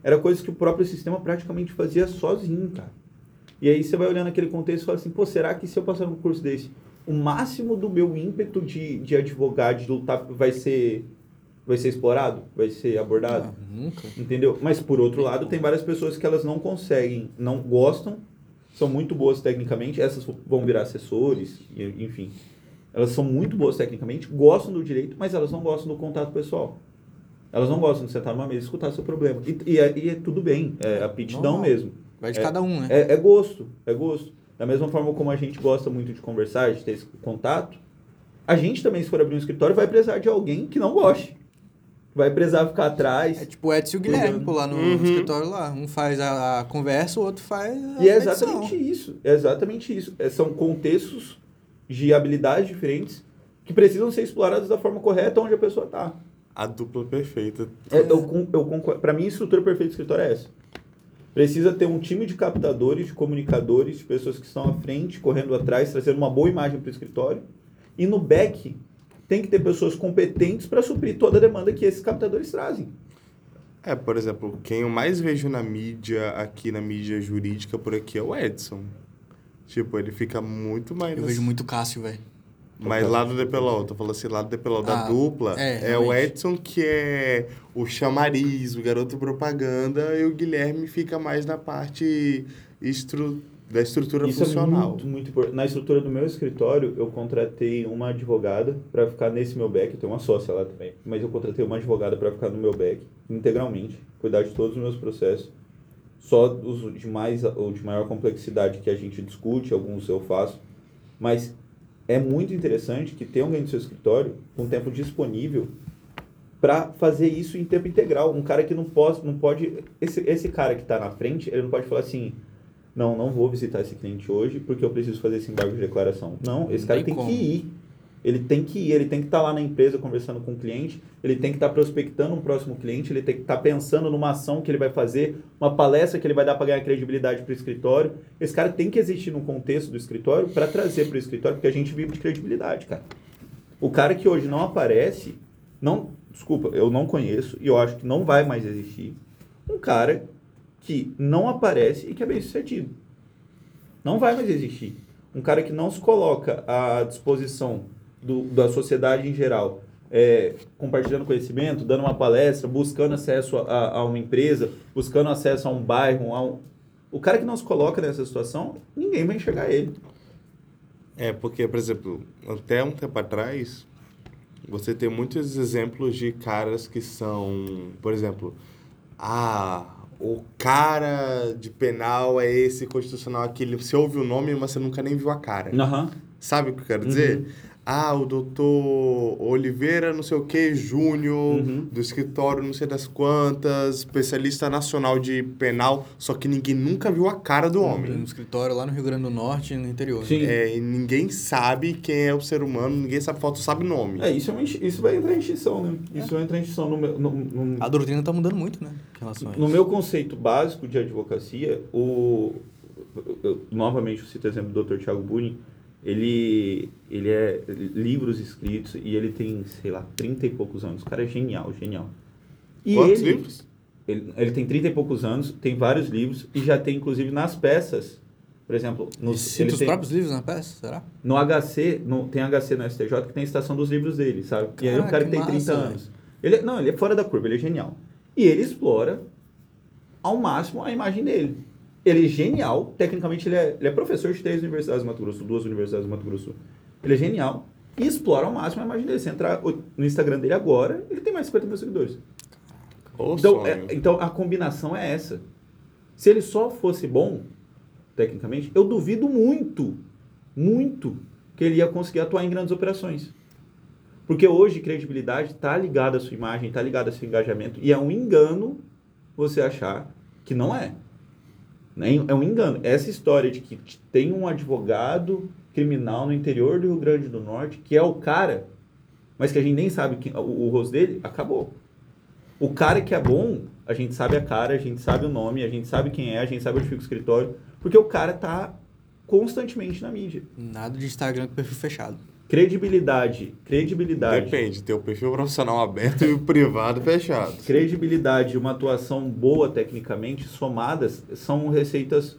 [SPEAKER 3] Era coisas que o próprio sistema praticamente fazia sozinho, cara. E aí você vai olhando aquele contexto e fala assim, pô, será que se eu passar num curso desse, o máximo do meu ímpeto de, de advogado, de lutar, vai ser, vai ser explorado? Vai ser abordado?
[SPEAKER 1] Ah, nunca.
[SPEAKER 3] Entendeu? Mas por outro lado, tem várias pessoas que elas não conseguem, não gostam, são muito boas tecnicamente, essas vão virar assessores, enfim. Elas são muito boas tecnicamente, gostam do direito, mas elas não gostam do contato pessoal. Elas não gostam de sentar numa mesa e escutar seu problema. E, e é, e é tudo bem, é aptidão mesmo.
[SPEAKER 1] Vai de
[SPEAKER 3] É-
[SPEAKER 1] cada um, né?
[SPEAKER 3] É, é gosto, é gosto. Da mesma forma como a gente gosta muito de conversar, de ter esse contato, a gente também, se for abrir um escritório, vai precisar de alguém que não goste. vai precisar ficar atrás.
[SPEAKER 1] É tipo o Edson e o Guilherme, pô, lá no
[SPEAKER 2] Uhum.
[SPEAKER 1] escritório lá. Um faz a, a conversa, o outro faz a
[SPEAKER 3] E é
[SPEAKER 1] edição.
[SPEAKER 3] exatamente isso. É exatamente isso. É, são contextos de habilidades diferentes que precisam ser explorados da forma correta onde a pessoa está.
[SPEAKER 2] A dupla perfeita.
[SPEAKER 3] É, eu, eu concordo. Para mim, a estrutura perfeita do escritório é essa. Precisa ter um time de captadores, de comunicadores, de pessoas que estão à frente, correndo atrás, trazendo uma boa imagem para o escritório. E no back, tem que ter pessoas competentes para suprir toda a demanda que esses captadores trazem.
[SPEAKER 2] É, por exemplo, quem eu mais vejo na mídia, aqui na mídia jurídica por aqui é o Edson. Tipo, ele fica muito mais.
[SPEAKER 1] Eu vejo muito Cássio, velho.
[SPEAKER 2] Mas lá do DPLO, tô falando assim, lá do DPLO da
[SPEAKER 1] Ah,
[SPEAKER 2] dupla,
[SPEAKER 1] é,
[SPEAKER 2] é, o. Edson que é o chamariz, o garoto propaganda, e o Guilherme fica mais na parte estru... da estrutura
[SPEAKER 3] Isso
[SPEAKER 2] funcional.
[SPEAKER 3] é muito, muito importante. Na estrutura do meu escritório, eu contratei uma advogada para ficar nesse meu back. Eu tenho uma sócia lá também. Mas eu contratei uma advogada para ficar no meu back, integralmente, cuidar de todos os meus processos. Só os de, mais, ou de maior complexidade que a gente discute, alguns eu faço. Mas é muito interessante que tenha alguém no seu escritório com tempo disponível para fazer isso em tempo integral. Um cara que não pode, não pode esse, esse cara que está na frente, ele não pode falar assim, não, não vou visitar esse cliente hoje porque eu preciso fazer esse embargo de declaração. Não, esse
[SPEAKER 1] Não
[SPEAKER 3] cara
[SPEAKER 1] tem como.
[SPEAKER 3] que ir. Ele tem que ir, ele tem que estar lá na empresa conversando com o cliente, ele tem que estar prospectando um próximo cliente, ele tem que estar pensando numa ação que ele vai fazer, uma palestra que ele vai dar para ganhar credibilidade para o escritório. Esse cara tem que existir no contexto do escritório para trazer para o escritório, porque a gente vive de credibilidade, cara. O cara que hoje não aparece, não, desculpa, eu não conheço e eu acho que não vai mais existir. Um cara que não aparece e que é bem sucedido. Não vai mais existir. Um cara que não se coloca à disposição do, da sociedade em geral, é, compartilhando conhecimento, dando uma palestra, buscando acesso a, a uma empresa, buscando acesso a um bairro. A um... O cara que não se coloca nessa situação, ninguém vai enxergar ele.
[SPEAKER 2] É, porque, por exemplo, até um tempo atrás, você tem muitos exemplos de caras que são, por exemplo, ah, o cara de penal é esse constitucional aquele, você ouve o nome, mas você nunca nem viu a cara.
[SPEAKER 3] Aham.
[SPEAKER 2] Sabe o que eu quero dizer?
[SPEAKER 3] Uhum.
[SPEAKER 2] Ah, o doutor Oliveira, não sei o que, Júnior,
[SPEAKER 3] Uhum.
[SPEAKER 2] do escritório não sei das quantas, especialista nacional de penal, só que ninguém nunca viu a cara do
[SPEAKER 1] No
[SPEAKER 2] homem.
[SPEAKER 1] escritório lá no Rio Grande do Norte, no interior.
[SPEAKER 3] Sim.
[SPEAKER 2] É, e ninguém sabe quem é o ser humano, ninguém sabe foto, sabe nome.
[SPEAKER 3] É, isso, é uma isso vai entrar em extinção, né? Isso vai entrar em extinção no meu, no, no-
[SPEAKER 1] A doutrina tá mudando muito, né? Em relação a isso.
[SPEAKER 3] no meu conceito básico de advocacia, o, eu- eu- novamente eu cito o exemplo do Dr. Tiago Buni, ele, ele é livros escritos e ele tem, sei lá, 30 e poucos anos. O cara é genial, genial. E
[SPEAKER 2] Quantos
[SPEAKER 3] ele,
[SPEAKER 2] livros?
[SPEAKER 3] Ele, ele tem 30 e poucos anos, tem vários livros e já tem, inclusive, nas peças, por exemplo, nos,
[SPEAKER 1] cita os
[SPEAKER 3] tem-
[SPEAKER 1] próprios livros na peça, será?
[SPEAKER 3] no HC, no, tem HC no STJ que tem a estação dos livros dele, sabe? e aí é um
[SPEAKER 1] Caraca,
[SPEAKER 3] cara que
[SPEAKER 1] que
[SPEAKER 3] tem 30
[SPEAKER 1] massa,
[SPEAKER 3] anos. Ele, não, ele é fora da curva, ele é genial. E ele explora ao máximo a imagem dele. Ele é genial, tecnicamente ele é, ele é professor de três universidades do Mato Grosso, duas universidades do Mato Grosso. Ele é genial e explora ao máximo a imagem dele. Se entrar no Instagram dele agora, ele tem mais de 50 mil seguidores.
[SPEAKER 2] Ô,
[SPEAKER 3] Então, é- então a combinação é essa. Se ele só fosse bom, tecnicamente, eu duvido muito, muito, que ele ia conseguir atuar em grandes operações. Porque hoje credibilidade está ligada à sua imagem, está ligada ao seu engajamento, e é um engano você achar que não é. Né? É um engano. Essa história de que tem um advogado criminal no interior do Rio Grande do Norte, que é o cara, mas que a gente nem sabe o, o rosto dele, acabou. O cara que é bom, a gente sabe a cara, a gente sabe o nome, a gente sabe quem é, a gente sabe onde fica o escritório, porque o cara tá constantemente na mídia.
[SPEAKER 1] Nada de Instagram com perfil fechado.
[SPEAKER 3] Credibilidade, credibilidade.
[SPEAKER 2] Depende, tem o perfil profissional aberto e o privado fechado.
[SPEAKER 3] Credibilidade e uma atuação boa tecnicamente, somadas, são receitas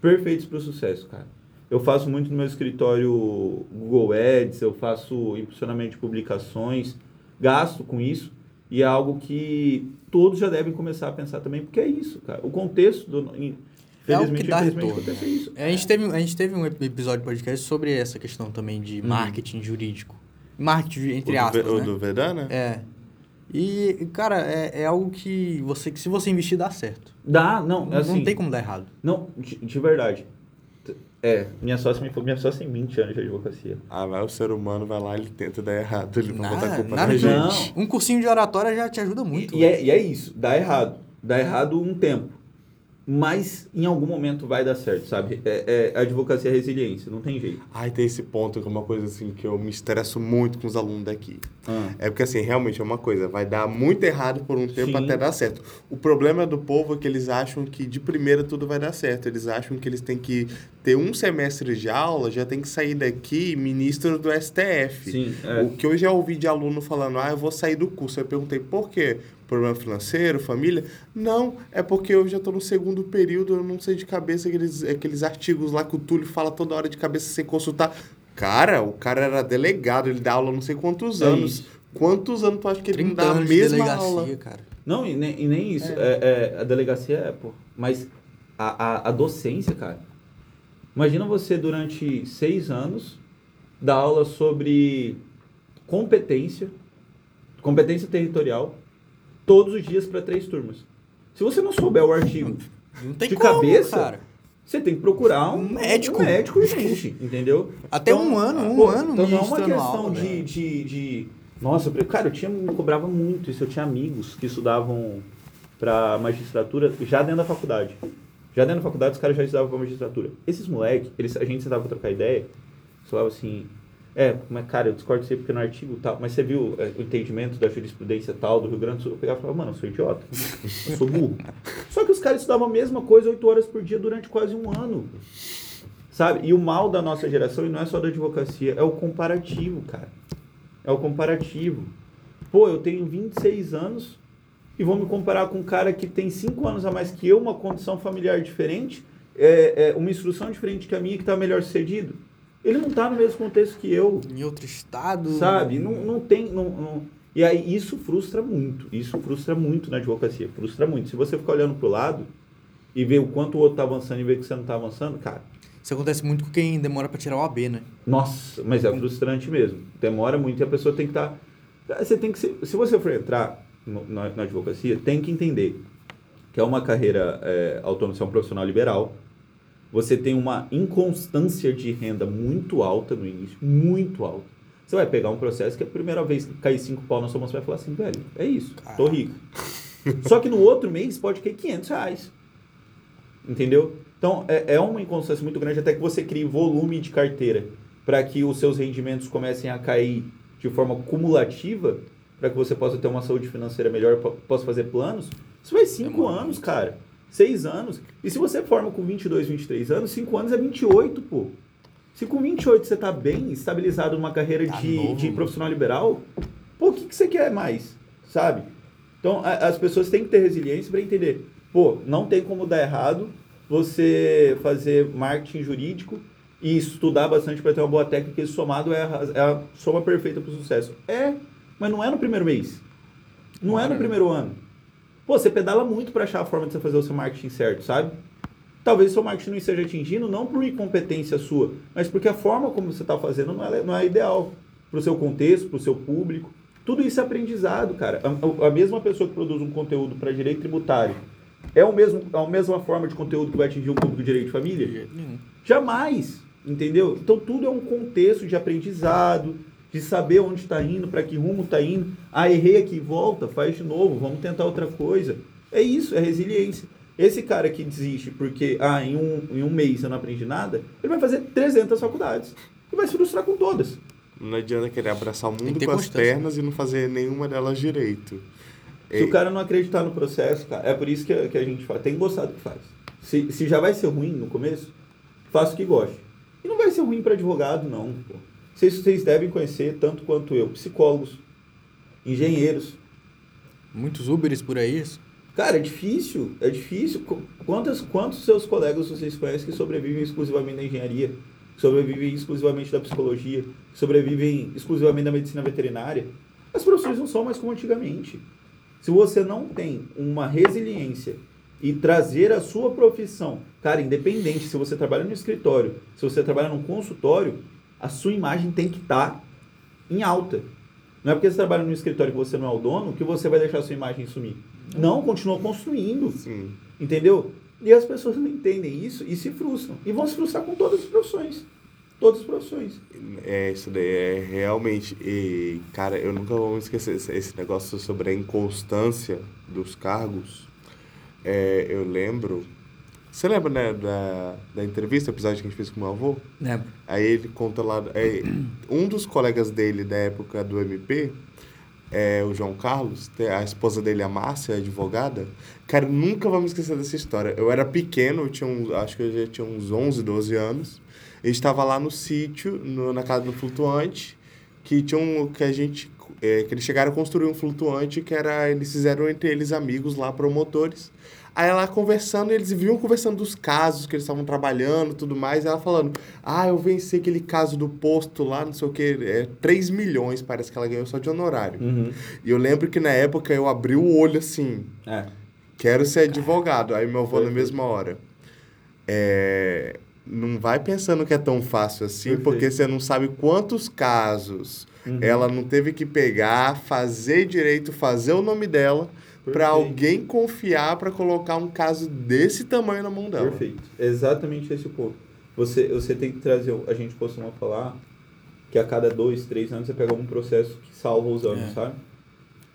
[SPEAKER 3] perfeitas para o sucesso, cara. Eu faço muito no meu escritório Google Ads, eu faço impulsionamento de publicações, gasto com isso, e é algo que todos já devem começar a pensar também, porque é isso, cara. O contexto do.
[SPEAKER 1] É algo que dá retorno.
[SPEAKER 3] isso.
[SPEAKER 1] A gente, teve, a gente teve um episódio de podcast sobre essa questão também de
[SPEAKER 3] Uhum.
[SPEAKER 1] marketing jurídico. Marketing, entre
[SPEAKER 2] o do,
[SPEAKER 1] aspas,
[SPEAKER 2] Ve- o
[SPEAKER 1] né?
[SPEAKER 2] do Vedana?
[SPEAKER 1] É. E, cara, é, é algo que você, que se você investir, dá certo.
[SPEAKER 3] Dá, não,
[SPEAKER 1] Não,
[SPEAKER 3] assim.
[SPEAKER 1] não tem como dar errado.
[SPEAKER 3] Não, de, de verdade. É, minha sócia me falou, minha sócia tem 20 anos de advocacia.
[SPEAKER 2] Ah, vai o ser humano, vai lá, ele tenta dar errado, ele vai botar a
[SPEAKER 1] Nada,
[SPEAKER 2] culpa
[SPEAKER 1] nada
[SPEAKER 2] na gente.
[SPEAKER 3] Não.
[SPEAKER 1] Um cursinho de oratória já te ajuda muito.
[SPEAKER 3] E, e é, e é isso, dá errado. Dá errado um tempo. Mas em algum momento vai dar certo, sabe? É, é, a advocacia é resiliência, não tem jeito.
[SPEAKER 2] Ai, tem esse ponto que é uma coisa assim que eu me estresso muito com os alunos daqui.
[SPEAKER 3] Ah.
[SPEAKER 2] É porque assim, realmente é uma coisa, vai dar muito errado por um tempo
[SPEAKER 3] Sim.
[SPEAKER 2] até dar certo. O problema do povo é que eles acham que de primeira tudo vai dar certo. Eles acham que eles têm que ter um semestre de aula, já tem que sair daqui ministro do STF.
[SPEAKER 3] Sim, é.
[SPEAKER 2] O que eu já ouvi de aluno falando, ah, eu vou sair do curso. Eu perguntei, por quê? Problema financeiro, família? Não, é porque eu já estou no segundo período, eu não sei de cabeça aqueles, aqueles artigos lá que o Túlio fala toda hora de cabeça sem consultar. Cara, o cara era delegado, ele dá aula não sei quantos
[SPEAKER 3] É
[SPEAKER 2] anos.
[SPEAKER 3] isso.
[SPEAKER 2] Quantos anos tu acha que ele não
[SPEAKER 1] 30
[SPEAKER 2] dá a mesma aula?
[SPEAKER 1] cara.
[SPEAKER 3] Não, e nem, e nem isso. É. é, a delegacia é, pô. Mas a, a, a docência, cara. Imagina você durante seis anos dar aula sobre competência, competência territorial, todos os dias para três turmas. Se você não souber o artigo
[SPEAKER 1] Não tem
[SPEAKER 3] de
[SPEAKER 1] como,
[SPEAKER 3] cabeça,
[SPEAKER 1] cara.
[SPEAKER 3] você tem que procurar um,
[SPEAKER 1] Um médico.
[SPEAKER 3] um médico urgente, entendeu?
[SPEAKER 1] Até um ano, um
[SPEAKER 3] pô,
[SPEAKER 1] ano
[SPEAKER 3] Então não é uma questão
[SPEAKER 1] aula,
[SPEAKER 3] de,
[SPEAKER 1] velho.
[SPEAKER 3] de, de... Nossa, eu- cara, eu tinha, me cobrava muito isso. Eu tinha amigos que estudavam para magistratura já dentro da faculdade. Já dentro da faculdade, os caras já estudavam para magistratura. Esses moleques, eles, a gente sentava pra trocar ideia, eles falavam assim... É, mas cara, eu discordo de você porque no artigo tal, mas você viu é, o entendimento da jurisprudência tal do Rio Grande do Sul? Eu pegava e falava, mano, eu sou idiota, eu sou burro. Só que os caras estudavam a mesma coisa oito horas por dia durante quase um ano. Sabe? E o mal da nossa geração, e não é só da advocacia, é o comparativo, cara. É o comparativo. Pô, eu tenho 26 anos e vou me comparar com um cara que tem 5 anos a mais que eu, uma condição familiar diferente, é, é uma instrução diferente que a minha, que está melhor sucedido. Ele não está no mesmo contexto que eu.
[SPEAKER 1] Em outro estado.
[SPEAKER 3] Sabe? Não, não tem. Não, não- E aí isso frustra muito. Isso frustra muito na advocacia. Frustra muito. Se você ficar olhando pro lado e ver o quanto o outro tá avançando e ver que você não tá avançando, cara.
[SPEAKER 1] Isso acontece muito com quem demora pra tirar o AB, né?
[SPEAKER 3] Nossa, mas é frustrante mesmo. Demora muito e a pessoa tem que estar. Você tem que ser, se você for entrar no- na, na advocacia, tem que entender que é uma carreira é, autônoma, você é um profissional liberal. Você tem uma inconstância de renda muito alta no início, muito alta. Você vai pegar um processo que a primeira vez que cair cinco pau na sua mão, você vai falar assim, velho, é isso, tô rico. Só que no outro mês pode cair 500 reais. Entendeu? Então, é, é uma inconstância muito grande até que você crie volume de carteira para que os seus rendimentos comecem a cair de forma cumulativa, para que você possa ter uma saúde financeira melhor, po- possa fazer planos. Isso vai 5
[SPEAKER 1] Demora
[SPEAKER 3] anos, cara. 6 anos. E se você forma com 22, 23 anos, 5 anos é 28, pô. Se com 28 você tá bem estabilizado numa carreira
[SPEAKER 1] Tá
[SPEAKER 3] de,
[SPEAKER 1] novo.
[SPEAKER 3] de profissional liberal, pô, o que, que você quer mais? Sabe? Então, a- as pessoas têm que ter resiliência para entender. Pô, não tem como dar errado você fazer marketing jurídico e estudar bastante para ter uma boa técnica e somado é a, é a soma perfeita para o sucesso. É, mas não é no primeiro mês. Não é no primeiro ano. Pô, você pedala muito para achar a forma de você fazer o seu marketing certo, sabe? Talvez o seu marketing não esteja atingindo, não por incompetência sua, mas porque a forma como você está fazendo não é, não é ideal para o seu contexto, para o seu público. Tudo isso é aprendizado, cara. A, a- mesma pessoa que produz um conteúdo para direito tributário é o mesmo, a mesma forma de conteúdo que vai atingir um público de direito de família? Jamais, entendeu? Então tudo é um contexto de aprendizado, de saber onde está indo, para que rumo está indo. Ah, errei aqui, volta, faz de novo, vamos tentar outra coisa. É isso, é resiliência. Esse cara que desiste porque, ah, em um, em um mês eu não aprendi nada, ele vai fazer 300 faculdades e vai se frustrar com todas.
[SPEAKER 2] Não adianta querer abraçar o mundo com as pernas e não fazer nenhuma delas direito.
[SPEAKER 3] Se o cara não acreditar no processo, cara, é por isso que, a- que a gente fala, tem que gostar do que faz. Se, se já vai ser ruim no começo, faça o que goste. E não vai ser ruim para advogado, não. Pô. Vocês, vocês devem conhecer, tanto quanto eu, psicólogos, engenheiros.
[SPEAKER 1] Muitos Uberes por aí. isso.
[SPEAKER 3] Cara, é difícil, é difícil. Qu- Quantos, quantos seus colegas vocês conhecem que sobrevivem exclusivamente da engenharia, que sobrevivem exclusivamente da psicologia, que sobrevivem exclusivamente da medicina veterinária? As profissões não são mais como antigamente. Se você não tem uma resiliência e trazer a sua profissão, cara, independente se você trabalha no escritório, se você trabalha num consultório, a sua imagem tem que estar em alta. Não é porque você trabalha no escritório que você não é o dono que você vai deixar a sua imagem sumir. Não, continua construindo.
[SPEAKER 2] Sim.
[SPEAKER 3] Entendeu? E as pessoas não entendem isso e se frustram. E vão se frustrar com todas as profissões. Todas as profissões.
[SPEAKER 2] É, isso daí é realmente. E, cara, eu nunca vou me esquecer esse, esse negócio sobre a inconstância dos cargos. É, eu lembro. Você lembra, né, da, da entrevista, episódio que a gente fez com o meu avô?
[SPEAKER 1] Lembro.
[SPEAKER 2] Aí ele conta lá. É, um dos colegas dele da época do MP, é, o João Carlos, a esposa dele, a Márcia, a advogada. Cara, nunca vou me esquecer dessa história. Eu era pequeno, eu tinha uns, acho que eu já tinha uns 11, 12 anos. Eu estava lá no sítio, no, na casa do flutuante, que tinha um, que a gente é, que eles chegaram a construir um flutuante que era eles fizeram entre eles amigos lá promotores Aí ela conversando, eles viam conversando dos casos que eles estavam trabalhando tudo mais. E ela falando: Ah, eu venci aquele caso do posto lá, não sei o que. É 3 milhões, parece que ela ganhou só de honorário.
[SPEAKER 3] Uhum.
[SPEAKER 2] E eu lembro que na época eu abri o olho assim:
[SPEAKER 3] É.
[SPEAKER 2] Quero ser advogado. Aí meu avô, na mesma hora. É, não vai pensando que é tão fácil assim,
[SPEAKER 3] Perfeito.
[SPEAKER 2] porque você não sabe quantos casos
[SPEAKER 3] Uhum.
[SPEAKER 2] ela não teve que pegar, fazer direito, fazer o nome dela para alguém confiar para colocar um caso desse tamanho na mão dela.
[SPEAKER 3] Perfeito. Exatamente esse ponto. Você, você tem que trazer. A gente costuma falar que a cada dois, três anos você pega um processo que salva os anos,
[SPEAKER 1] É.
[SPEAKER 3] sabe?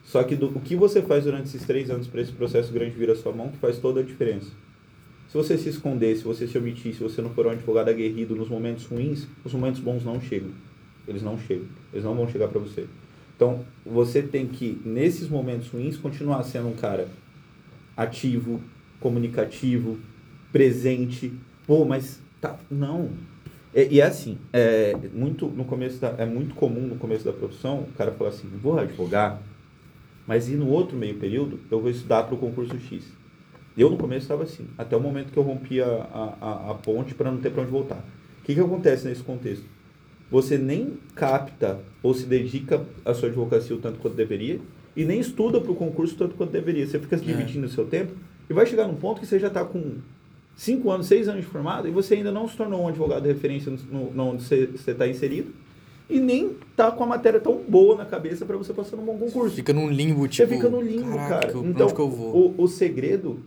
[SPEAKER 3] Só que do, o que você faz durante esses três anos para esse processo grande vir à sua mão que faz toda a diferença. Se você se esconder, se você se omitir, se você não for um advogado aguerrido nos momentos ruins, os momentos bons não chegam. Eles não chegam. Eles não vão chegar para você. Então, você tem que, nesses momentos ruins, continuar sendo um cara ativo, comunicativo, presente. Pô, mas tá. Não. É, e é assim, é muito no começo da, é muito comum no começo da profissão o cara falar assim, vou advogar, mas e no outro meio período eu vou estudar para o concurso X. Eu no começo estava assim, até o momento que eu rompi a, a, a, ponte para não ter para onde voltar. O que, que acontece nesse contexto? Você nem capta ou se dedica à sua advocacia o tanto quanto deveria e nem estuda para o concurso tanto quanto deveria. Você fica se dividindo o seu tempo e vai chegar num ponto que você já está com 5 anos, 6 anos de formado e você ainda não se tornou um advogado de referência no, no, onde você está inserido e nem tá com a matéria tão boa na cabeça para você passar num bom concurso.
[SPEAKER 1] Fica num limbo,
[SPEAKER 3] Você
[SPEAKER 1] tipo...
[SPEAKER 3] fica no limbo,
[SPEAKER 1] caraca,
[SPEAKER 3] cara.
[SPEAKER 1] eu-
[SPEAKER 3] Então? O, o segredo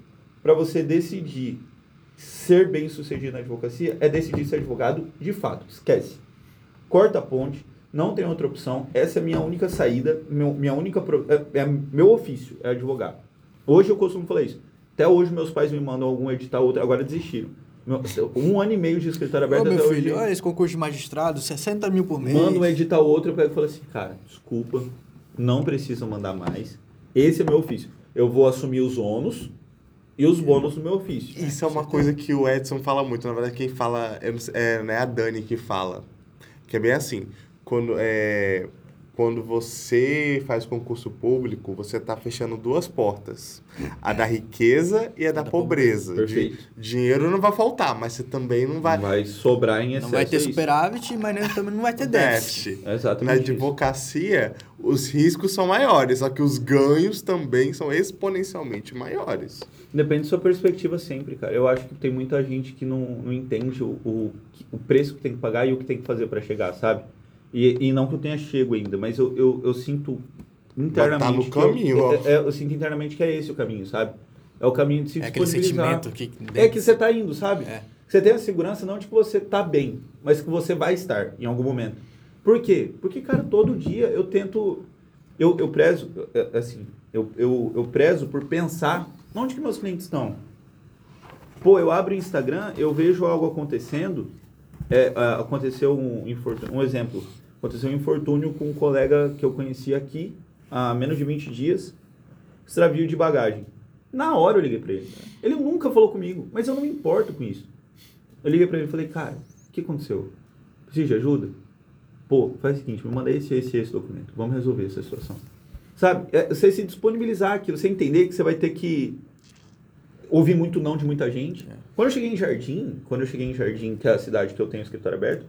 [SPEAKER 3] para você decidir ser bem sucedido na advocacia é decidir ser advogado de fato. Esquece. Corta a ponte, não tem outra opção. Essa é a minha única saída, meu, minha única pro- é, é meu ofício, é advogar. Hoje eu costumo falar isso. Até hoje meus pais me mandam algum edital, outro, agora desistiram. Meu- um ano e meio de escritório aberto
[SPEAKER 1] Ô, meu
[SPEAKER 3] até
[SPEAKER 1] filho,
[SPEAKER 3] hoje.
[SPEAKER 1] olha esse concurso de magistrado, 60 mil por mês.
[SPEAKER 3] Manda um edital outro, eu pego e falo assim, cara, desculpa, não precisa mandar mais. Esse é meu ofício. Eu vou assumir os ônus e os bônus do meu ofício.
[SPEAKER 2] Isso é uma coisa que o Edson fala muito. Na verdade, quem fala é, não é a Dani que fala. Que é bem assim. Quando, é, quando você faz concurso público, você está fechando duas portas. A da riqueza e a da,
[SPEAKER 1] da
[SPEAKER 2] pobreza.
[SPEAKER 3] Perfeito.
[SPEAKER 2] Di- dinheiro não vai faltar, mas você também não vai...
[SPEAKER 3] Não vai sobrar em excesso.
[SPEAKER 1] Não vai ter
[SPEAKER 3] é isso.
[SPEAKER 1] superávit, mas nem, também não vai ter déficit.
[SPEAKER 2] déficit.
[SPEAKER 3] É
[SPEAKER 2] Na
[SPEAKER 3] Exatamente. isso.
[SPEAKER 2] advocacia, os riscos são maiores, só que os ganhos também são exponencialmente maiores.
[SPEAKER 3] Depende da sua perspectiva sempre, cara. Eu acho que tem muita gente que não, não entende o, o, o preço que tem que pagar e o que tem que fazer para chegar, sabe? E, e não que eu tenha chego ainda, mas eu, eu, eu sinto internamente.
[SPEAKER 2] Mas tá no
[SPEAKER 3] que eu-
[SPEAKER 2] caminho, ó.
[SPEAKER 3] é- é- eu sinto internamente que é esse o caminho, sabe? É o caminho de se
[SPEAKER 1] É aquele
[SPEAKER 3] disponibilizar.
[SPEAKER 1] sentimento que...
[SPEAKER 3] É que você tá indo, sabe?
[SPEAKER 1] É.
[SPEAKER 3] Você tem a segurança não de que você tá bem, mas que você vai estar em algum momento. Por quê? Porque, cara, todo dia eu tento. Eu, eu prezo, é, assim, eu, eu, eu prezo por pensar onde que meus clientes estão. Pô, eu abro o Instagram, eu vejo algo acontecendo. É, aconteceu um, um exemplo. Aconteceu um infortúnio com um colega que eu conheci aqui há menos de 20 dias. Extravio de bagagem. Na hora eu liguei pra ele. Ele nunca falou comigo, mas eu não me importo com isso. Eu liguei pra ele e falei, cara, o que aconteceu? Precisa de ajuda? Pô, faz o seguinte, me manda esse, esse, esse documento. Vamos resolver essa situação. Sabe? É, você se disponibilizar aquilo, você entender que você vai ter que ouvir muito não de muita gente.
[SPEAKER 1] É.
[SPEAKER 3] Quando eu cheguei em Jardim, quando eu cheguei em Jardim, que é a cidade que eu tenho escritório aberto,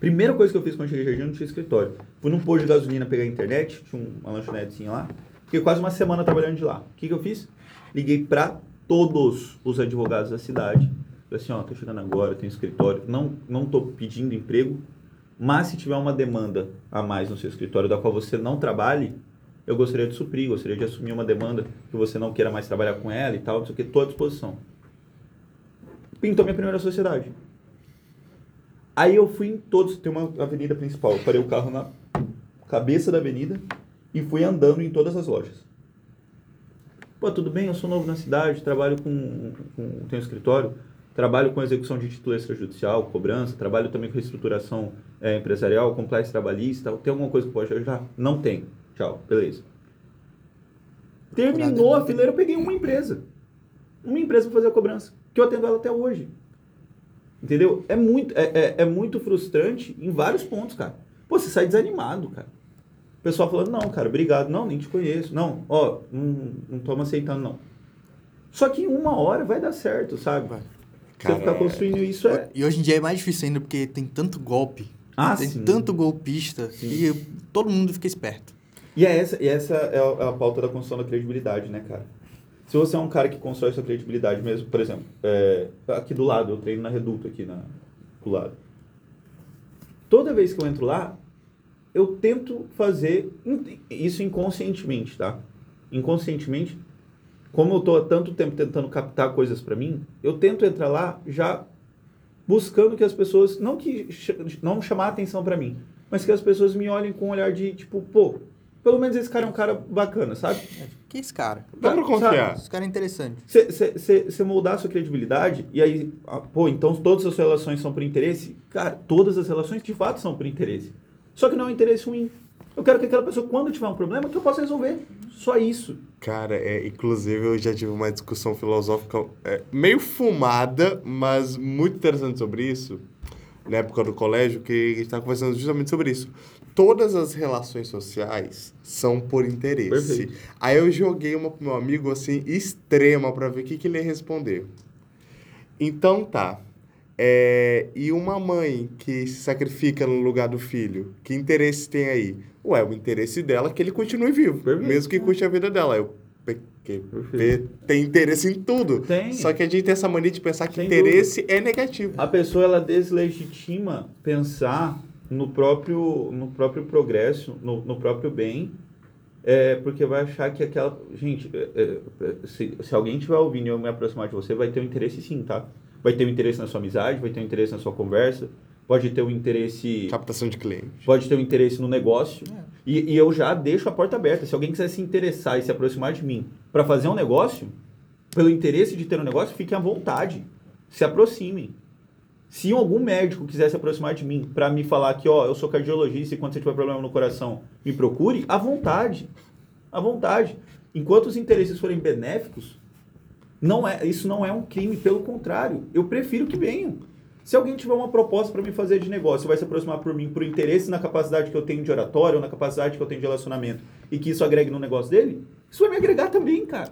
[SPEAKER 3] primeira coisa que eu fiz quando cheguei em Jardim, eu não tinha escritório. Fui num posto de gasolina pegar a internet, tinha um- uma lanchonetezinha lá. Fiquei quase uma semana trabalhando de lá. O que, que eu fiz? Liguei para todos os advogados da cidade. Falei assim, ó, tô chegando agora, tenho escritório. Não, não tô pedindo emprego, mas se tiver uma demanda a mais no seu escritório da qual você não trabalhe, eu gostaria de suprir, gostaria de assumir uma demanda que você não queira mais trabalhar com ela e tal, não sei o que, estou à disposição. pintou minha primeira sociedade. Aí eu fui em todos, tem uma avenida principal, eu parei o carro na cabeça da avenida e fui andando em todas as lojas. Pô, tudo bem, eu sou novo na cidade, trabalho com, com tenho um escritório, trabalho com execução de título extrajudicial, cobrança, trabalho também com reestruturação é, empresarial, compliance trabalhista, tem alguma coisa que pode ajudar? Não tem. Tchau, beleza. Terminou a fileira, eu peguei uma empresa. Uma empresa para fazer a cobrança, que eu atendo ela até hoje. Entendeu? É muito, é, é, é muito frustrante em vários pontos, cara. Pô, você sai desanimado, cara. O pessoal falando, não, cara, obrigado. Não, nem te conheço. Não, ó, não, não tô me aceitando, não. Só que em uma hora vai dar certo, sabe?
[SPEAKER 1] Vai.
[SPEAKER 3] Você ficar construindo isso é...
[SPEAKER 1] E hoje em dia é mais difícil ainda porque tem tanto golpe.
[SPEAKER 3] Ah,
[SPEAKER 1] tem
[SPEAKER 3] sim.
[SPEAKER 1] tanto golpista e todo mundo fica esperto.
[SPEAKER 3] E é essa, e essa é, a, é a pauta da construção da credibilidade, né, cara? Se você é um cara que constrói sua credibilidade mesmo, por exemplo, é, aqui do lado, eu treino na Reduto aqui na, do lado. Toda vez que eu entro lá, eu tento fazer isso inconscientemente, tá? Inconscientemente, como eu tô há tanto tempo tentando captar coisas para mim, eu tento entrar lá já buscando que as pessoas, não que não chamar atenção para mim, mas que as pessoas me olhem com um olhar de tipo, pô, pelo menos esse cara é um cara bacana, sabe?
[SPEAKER 1] Que esse cara?
[SPEAKER 2] Dá pra confiar.
[SPEAKER 1] Esse cara é interessante.
[SPEAKER 3] Você moldar a sua credibilidade e aí, ah, pô, então todas as suas relações são por interesse? Cara, todas as relações de fato são por interesse. Só que não é um interesse ruim. Eu quero que aquela pessoa, quando tiver um problema, que eu possa resolver. Só isso.
[SPEAKER 2] Cara, é, inclusive eu já tive uma discussão filosófica é, meio fumada, mas muito interessante sobre isso, na época do colégio, que a gente estava conversando justamente sobre isso. Todas as relações sociais são por interesse.
[SPEAKER 3] Perfeito.
[SPEAKER 2] Aí eu joguei uma pro meu amigo assim, extrema, para ver o que, que ele ia responder. Então tá. É, e uma mãe que se sacrifica no lugar do filho, que interesse tem aí? Ué, o interesse dela é que ele continue vivo,
[SPEAKER 3] Perfeito.
[SPEAKER 2] mesmo que custe a vida dela. Eu, porque tem interesse em tudo.
[SPEAKER 3] Tem.
[SPEAKER 2] Só que a gente tem essa mania de pensar que
[SPEAKER 3] Sem
[SPEAKER 2] interesse é negativo.
[SPEAKER 3] A pessoa, ela deslegitima pensar no próprio, no próprio progresso, no, no próprio bem, é, porque vai achar que aquela... Gente, é, é, se, se alguém estiver ouvindo e eu me aproximar de você, vai ter um interesse sim, tá? Vai ter um interesse na sua amizade, vai ter um interesse na sua conversa, pode ter um interesse...
[SPEAKER 2] Captação de cliente.
[SPEAKER 3] pode ter um interesse no negócio. E, e eu já deixo a porta aberta. Se alguém quiser se interessar e se aproximar de mim para fazer um negócio, pelo interesse de ter um negócio, fiquem à vontade. Se aproximem. Se algum médico quiser se aproximar de mim para me falar que, ó, eu sou cardiologista e quando você tiver problema no coração, me procure, à vontade. À vontade. Enquanto os interesses forem benéficos, não é, isso não é um crime, pelo contrário, eu prefiro que venham. Se alguém tiver uma proposta para me fazer de negócio, vai se aproximar por mim por interesse na capacidade que eu tenho de oratório, na capacidade que eu tenho de relacionamento, e que isso agregue no negócio dele, isso vai me agregar também, cara.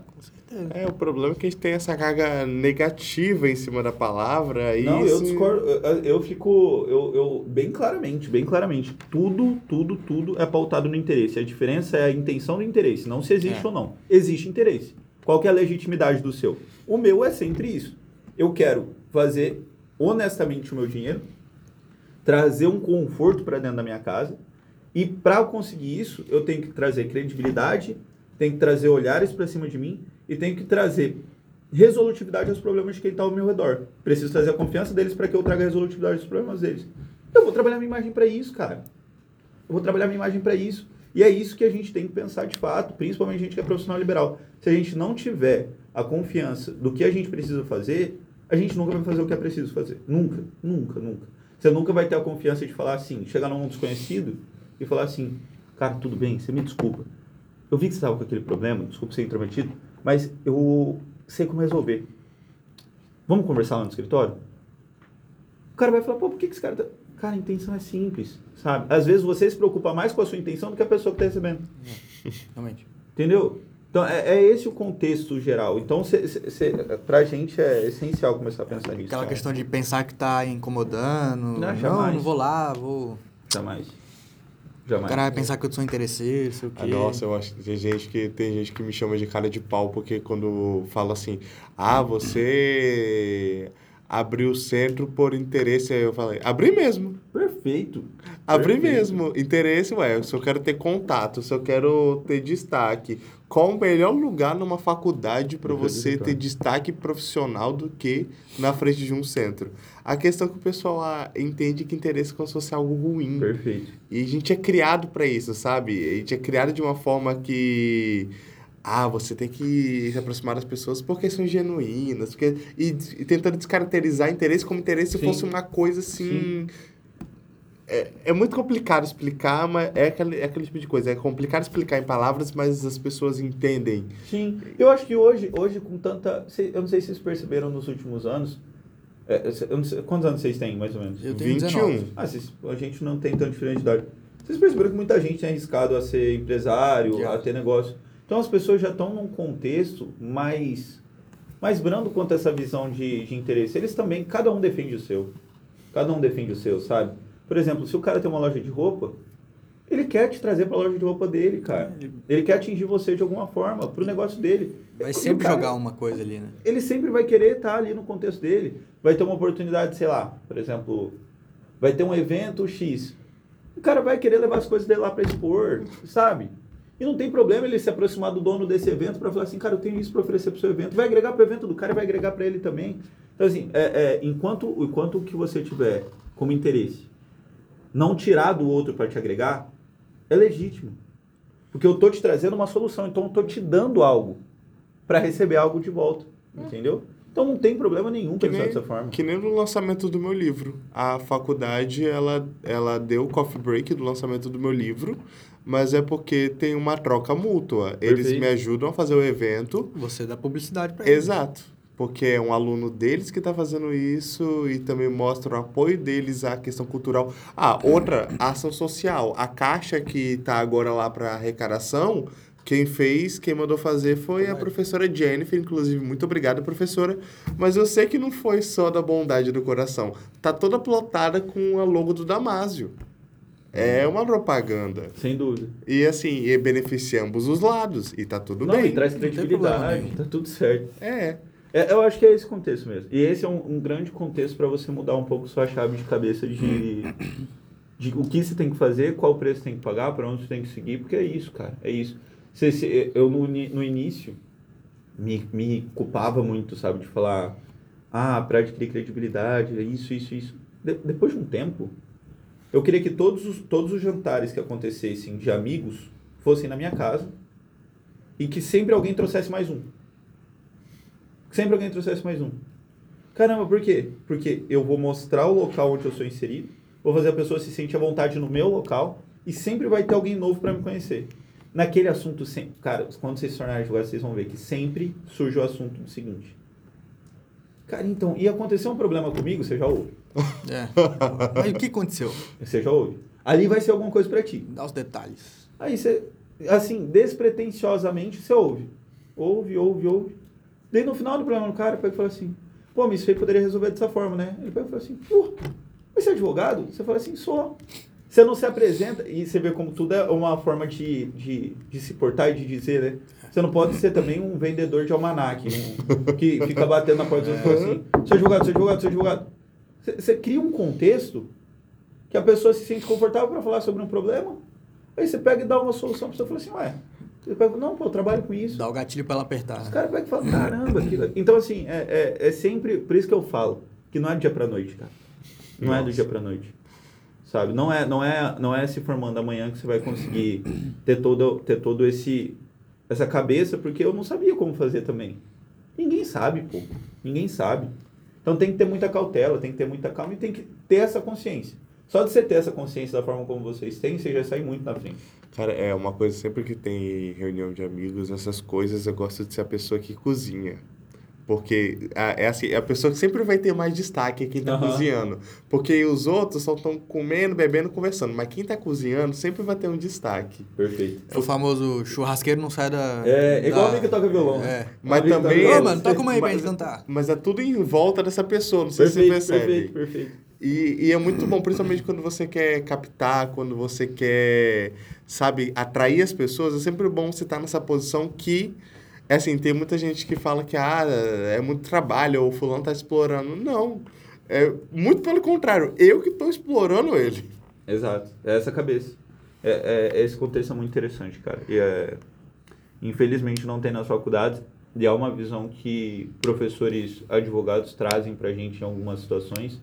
[SPEAKER 2] É, o problema é que a gente tem essa carga negativa em cima da palavra. E
[SPEAKER 3] Não, eu
[SPEAKER 2] isso-
[SPEAKER 3] discordo, eu, eu fico, eu, eu, bem claramente, bem claramente, tudo, tudo, tudo é pautado no interesse. A diferença é a intenção do interesse, não se existe
[SPEAKER 1] É.
[SPEAKER 3] ou não. Existe interesse. Qual que é a legitimidade do seu? O meu é sempre isso. Eu quero fazer honestamente o meu dinheiro, trazer um conforto para dentro da minha casa, e para conseguir isso, eu tenho que trazer credibilidade, tenho que trazer olhares para cima de mim e tenho que trazer resolutividade aos problemas de quem está ao meu redor. Preciso trazer a confiança deles para que eu traga resolutividade aos problemas deles. Eu vou trabalhar minha imagem para isso, cara. Eu vou trabalhar minha imagem para isso. E é isso que a gente tem que pensar de fato, principalmente a gente que é profissional liberal. Se a gente não tiver a confiança do que a gente precisa fazer, a gente nunca vai fazer o que é preciso fazer. Nunca, nunca, nunca. Você nunca vai ter a confiança de falar assim, chegar num desconhecido e falar assim, cara, tudo bem, você me desculpa. Eu vi que você estava com aquele problema, desculpa ser intrometido, mas eu sei como resolver. Vamos conversar lá no escritório? O cara vai falar, pô, por que, que esse cara tá... Cara, a intenção é simples, sabe? Às vezes você se preocupa mais com a sua intenção do que a pessoa que está recebendo.
[SPEAKER 1] Realmente.
[SPEAKER 3] Entendeu? Então, é, é esse o contexto geral. Então, cê, cê, cê, pra gente é essencial começar a pensar nisso.
[SPEAKER 1] Aquela questão de pensar que tá incomodando.
[SPEAKER 3] Não,
[SPEAKER 1] Não, não vou lá, vou.
[SPEAKER 3] Jamais.
[SPEAKER 1] O
[SPEAKER 3] Jamais.
[SPEAKER 1] cara vai pensar que eu sou interesseiro, sei o quê.
[SPEAKER 2] Ah, nossa, eu acho que tem gente que tem gente que me chama de cara de pau porque quando fala assim, ah, você abriu o centro por interesse, aí eu falei, abri mesmo.
[SPEAKER 3] Perfeito.
[SPEAKER 2] Abrir
[SPEAKER 3] Perfeito.
[SPEAKER 2] mesmo. Interesse, ué, se eu quero ter contato, se eu quero ter destaque. Qual o melhor lugar numa faculdade para você ter destaque profissional do que na frente de um centro? A questão é que o pessoal ah, entende que interesse é como se fosse algo ruim.
[SPEAKER 3] Perfeito.
[SPEAKER 2] E a gente é criado para isso, sabe? A gente é criado de uma forma que. Ah, você tem que se aproximar das pessoas porque são genuínas. Porque, e, e tentando descaracterizar interesse como interesse se
[SPEAKER 3] Sim.
[SPEAKER 2] fosse uma coisa assim. É, é muito complicado explicar, mas é aquele, é aquele tipo de coisa. É complicado explicar em palavras, mas as pessoas entendem.
[SPEAKER 3] Sim, eu acho que hoje, hoje com tanta. Eu não sei se vocês perceberam nos últimos anos. é, não sei- quantos anos vocês têm, mais ou menos?
[SPEAKER 1] Eu tenho
[SPEAKER 2] 21.
[SPEAKER 1] 19.
[SPEAKER 3] Ah, vocês- a gente não tem tanta diferença de idade. Vocês perceberam que muita gente tem arriscado a ser empresário, a ter negócio. Então as pessoas já estão num contexto mais, mais brando quanto a essa visão de, de interesse. Eles também, cada um defende o seu. Cada um defende o seu, sabe? Por exemplo, se o cara tem uma loja de roupa, ele quer te trazer para a loja de roupa dele, cara.
[SPEAKER 1] Ele-
[SPEAKER 3] quer atingir você de alguma forma, pro negócio dele.
[SPEAKER 1] Vai
[SPEAKER 3] o
[SPEAKER 1] sempre
[SPEAKER 3] cara-
[SPEAKER 1] jogar uma coisa ali, né?
[SPEAKER 3] ele sempre vai querer estar ali no contexto dele. Vai ter uma oportunidade, sei lá, por exemplo, vai ter um evento X. O cara vai querer levar as coisas dele lá para expor, sabe? E não tem problema ele se aproximar do dono desse evento para falar assim, cara, eu tenho isso para oferecer pro seu evento. Vai agregar pro evento do cara e vai agregar para ele também. Então, assim, é, é, enquanto, enquanto o que você tiver como interesse não tirar do outro para te agregar, é legítimo. Porque eu tô te trazendo uma solução, então eu tô te dando algo para receber algo de volta, entendeu? Então não tem problema nenhum
[SPEAKER 2] Que
[SPEAKER 3] pensar
[SPEAKER 2] nem,
[SPEAKER 3] dessa forma.
[SPEAKER 2] que nem no lançamento do meu livro. A faculdade, ela, ela deu o coffee break do lançamento do meu livro, mas é porque tem uma troca mútua. Eles
[SPEAKER 3] Perfeito.
[SPEAKER 2] me ajudam a fazer o evento.
[SPEAKER 1] Você dá publicidade pra ele.
[SPEAKER 2] Exato. Porque é um aluno deles que está fazendo isso e também mostra o apoio deles à questão cultural. Ah, outra, ação social. A caixa que está agora lá para arrecadação, quem fez, quem mandou fazer foi a professora Jennifer, inclusive. Muito obrigada, professora. Mas eu sei que não foi só da bondade do coração. Tá toda plotada com a logo do Damásio. É uma propaganda.
[SPEAKER 3] Sem dúvida.
[SPEAKER 2] E assim, e beneficia ambos os lados. E tá tudo
[SPEAKER 3] não,
[SPEAKER 2] bem.
[SPEAKER 3] e traz credibilidade, tá tudo certo.
[SPEAKER 2] É.
[SPEAKER 3] É, eu acho que é esse contexto mesmo. E esse é um, um grande contexto para você mudar um pouco sua chave de cabeça de, de o que você tem que fazer, qual preço tem que pagar, para onde você tem que seguir, porque é isso, cara. É isso. Eu, no, no início, me, me culpava muito, sabe, de falar, ah, para adquirir credibilidade, é isso, isso, isso. De- depois de um tempo, eu queria que todos os, todos os jantares que acontecessem de amigos fossem na minha casa e que sempre alguém trouxesse mais um. Sempre alguém trouxesse mais um. Caramba, por quê? Porque eu vou mostrar o local onde eu sou inserido, vou fazer a pessoa se sentir à vontade no meu local e sempre vai ter alguém novo para me conhecer. Naquele assunto, sempre, cara, quando vocês se tornarem advogados, vocês vão ver que sempre surge o assunto do seguinte. Cara, então, e aconteceu um problema comigo, você já ouve.
[SPEAKER 1] É. Mas o que aconteceu?
[SPEAKER 3] Você já ouve. Ali vai ser alguma coisa para ti.
[SPEAKER 1] Dá os detalhes.
[SPEAKER 3] Aí você, assim, despretensiosamente, você ouve. Ouve, ouve, ouve. Daí no final do programa, o cara pega e fala assim: pô, mas isso aí poderia resolver dessa forma, né? Ele pega e fala assim: pô, mas você é advogado? Você fala assim: sou. Você não se apresenta, e você vê como tudo é uma forma de, de, de se portar e de dizer, né? Você não pode ser também um vendedor de almanac, um, que fica batendo na porta e fala assim: sou advogado, sou advogado, sou advogado. Você, você cria um contexto que a pessoa se sente confortável para falar sobre um problema, aí você pega e dá uma solução para você fala assim: ué, pega, não, pô, eu trabalho com isso.
[SPEAKER 1] Dá o gatilho pra ela apertar.
[SPEAKER 3] Os caras pegam e falam, caramba, aquilo. Então, assim, é, é, é sempre. Por isso que eu falo que não é do dia pra noite, cara. Não é do
[SPEAKER 2] Nossa.
[SPEAKER 3] dia pra noite. Sabe? Não é, não é, não é se formando amanhã que você vai conseguir ter todo, ter todo esse essa cabeça, porque eu não sabia como fazer também. Ninguém sabe, pô. Ninguém sabe. Então tem que ter muita cautela, tem que ter muita calma e tem que ter essa consciência. Só de você ter essa consciência da forma como vocês têm, você já sai muito na frente.
[SPEAKER 2] Cara, é uma coisa, sempre que tem reunião de amigos, essas coisas, eu gosto de ser a pessoa que cozinha. Porque a- é assim, é a pessoa que sempre vai ter mais destaque é quem tá
[SPEAKER 3] Aham.
[SPEAKER 2] cozinhando. Porque os outros só estão comendo, bebendo, conversando. Mas quem tá cozinhando sempre vai ter um destaque.
[SPEAKER 3] Perfeito.
[SPEAKER 1] É o famoso churrasqueiro não sai da.
[SPEAKER 3] É, é igual
[SPEAKER 1] da-
[SPEAKER 3] alguém que toca violão.
[SPEAKER 1] É.
[SPEAKER 2] Mas também-.
[SPEAKER 1] Ô, mano, toca uma aí pra gente cantar.
[SPEAKER 2] Mas é tudo em volta dessa pessoa, não sei
[SPEAKER 3] Perfeito,
[SPEAKER 2] se você percebe.
[SPEAKER 3] perfeito, perfeito.
[SPEAKER 2] E, e é muito bom, principalmente quando você quer captar, quando você quer, sabe, atrair as pessoas. É sempre bom você estar nessa posição que, é assim, tem muita gente que fala que ah, é muito trabalho, ou fulano tá explorando. Não. É muito pelo contrário, eu que estou explorando ele.
[SPEAKER 3] Exato. É essa cabeça. É, é, esse contexto é muito interessante, cara. E é, infelizmente não tem nas faculdades. E é uma visão que professores advogados trazem pra gente em algumas situações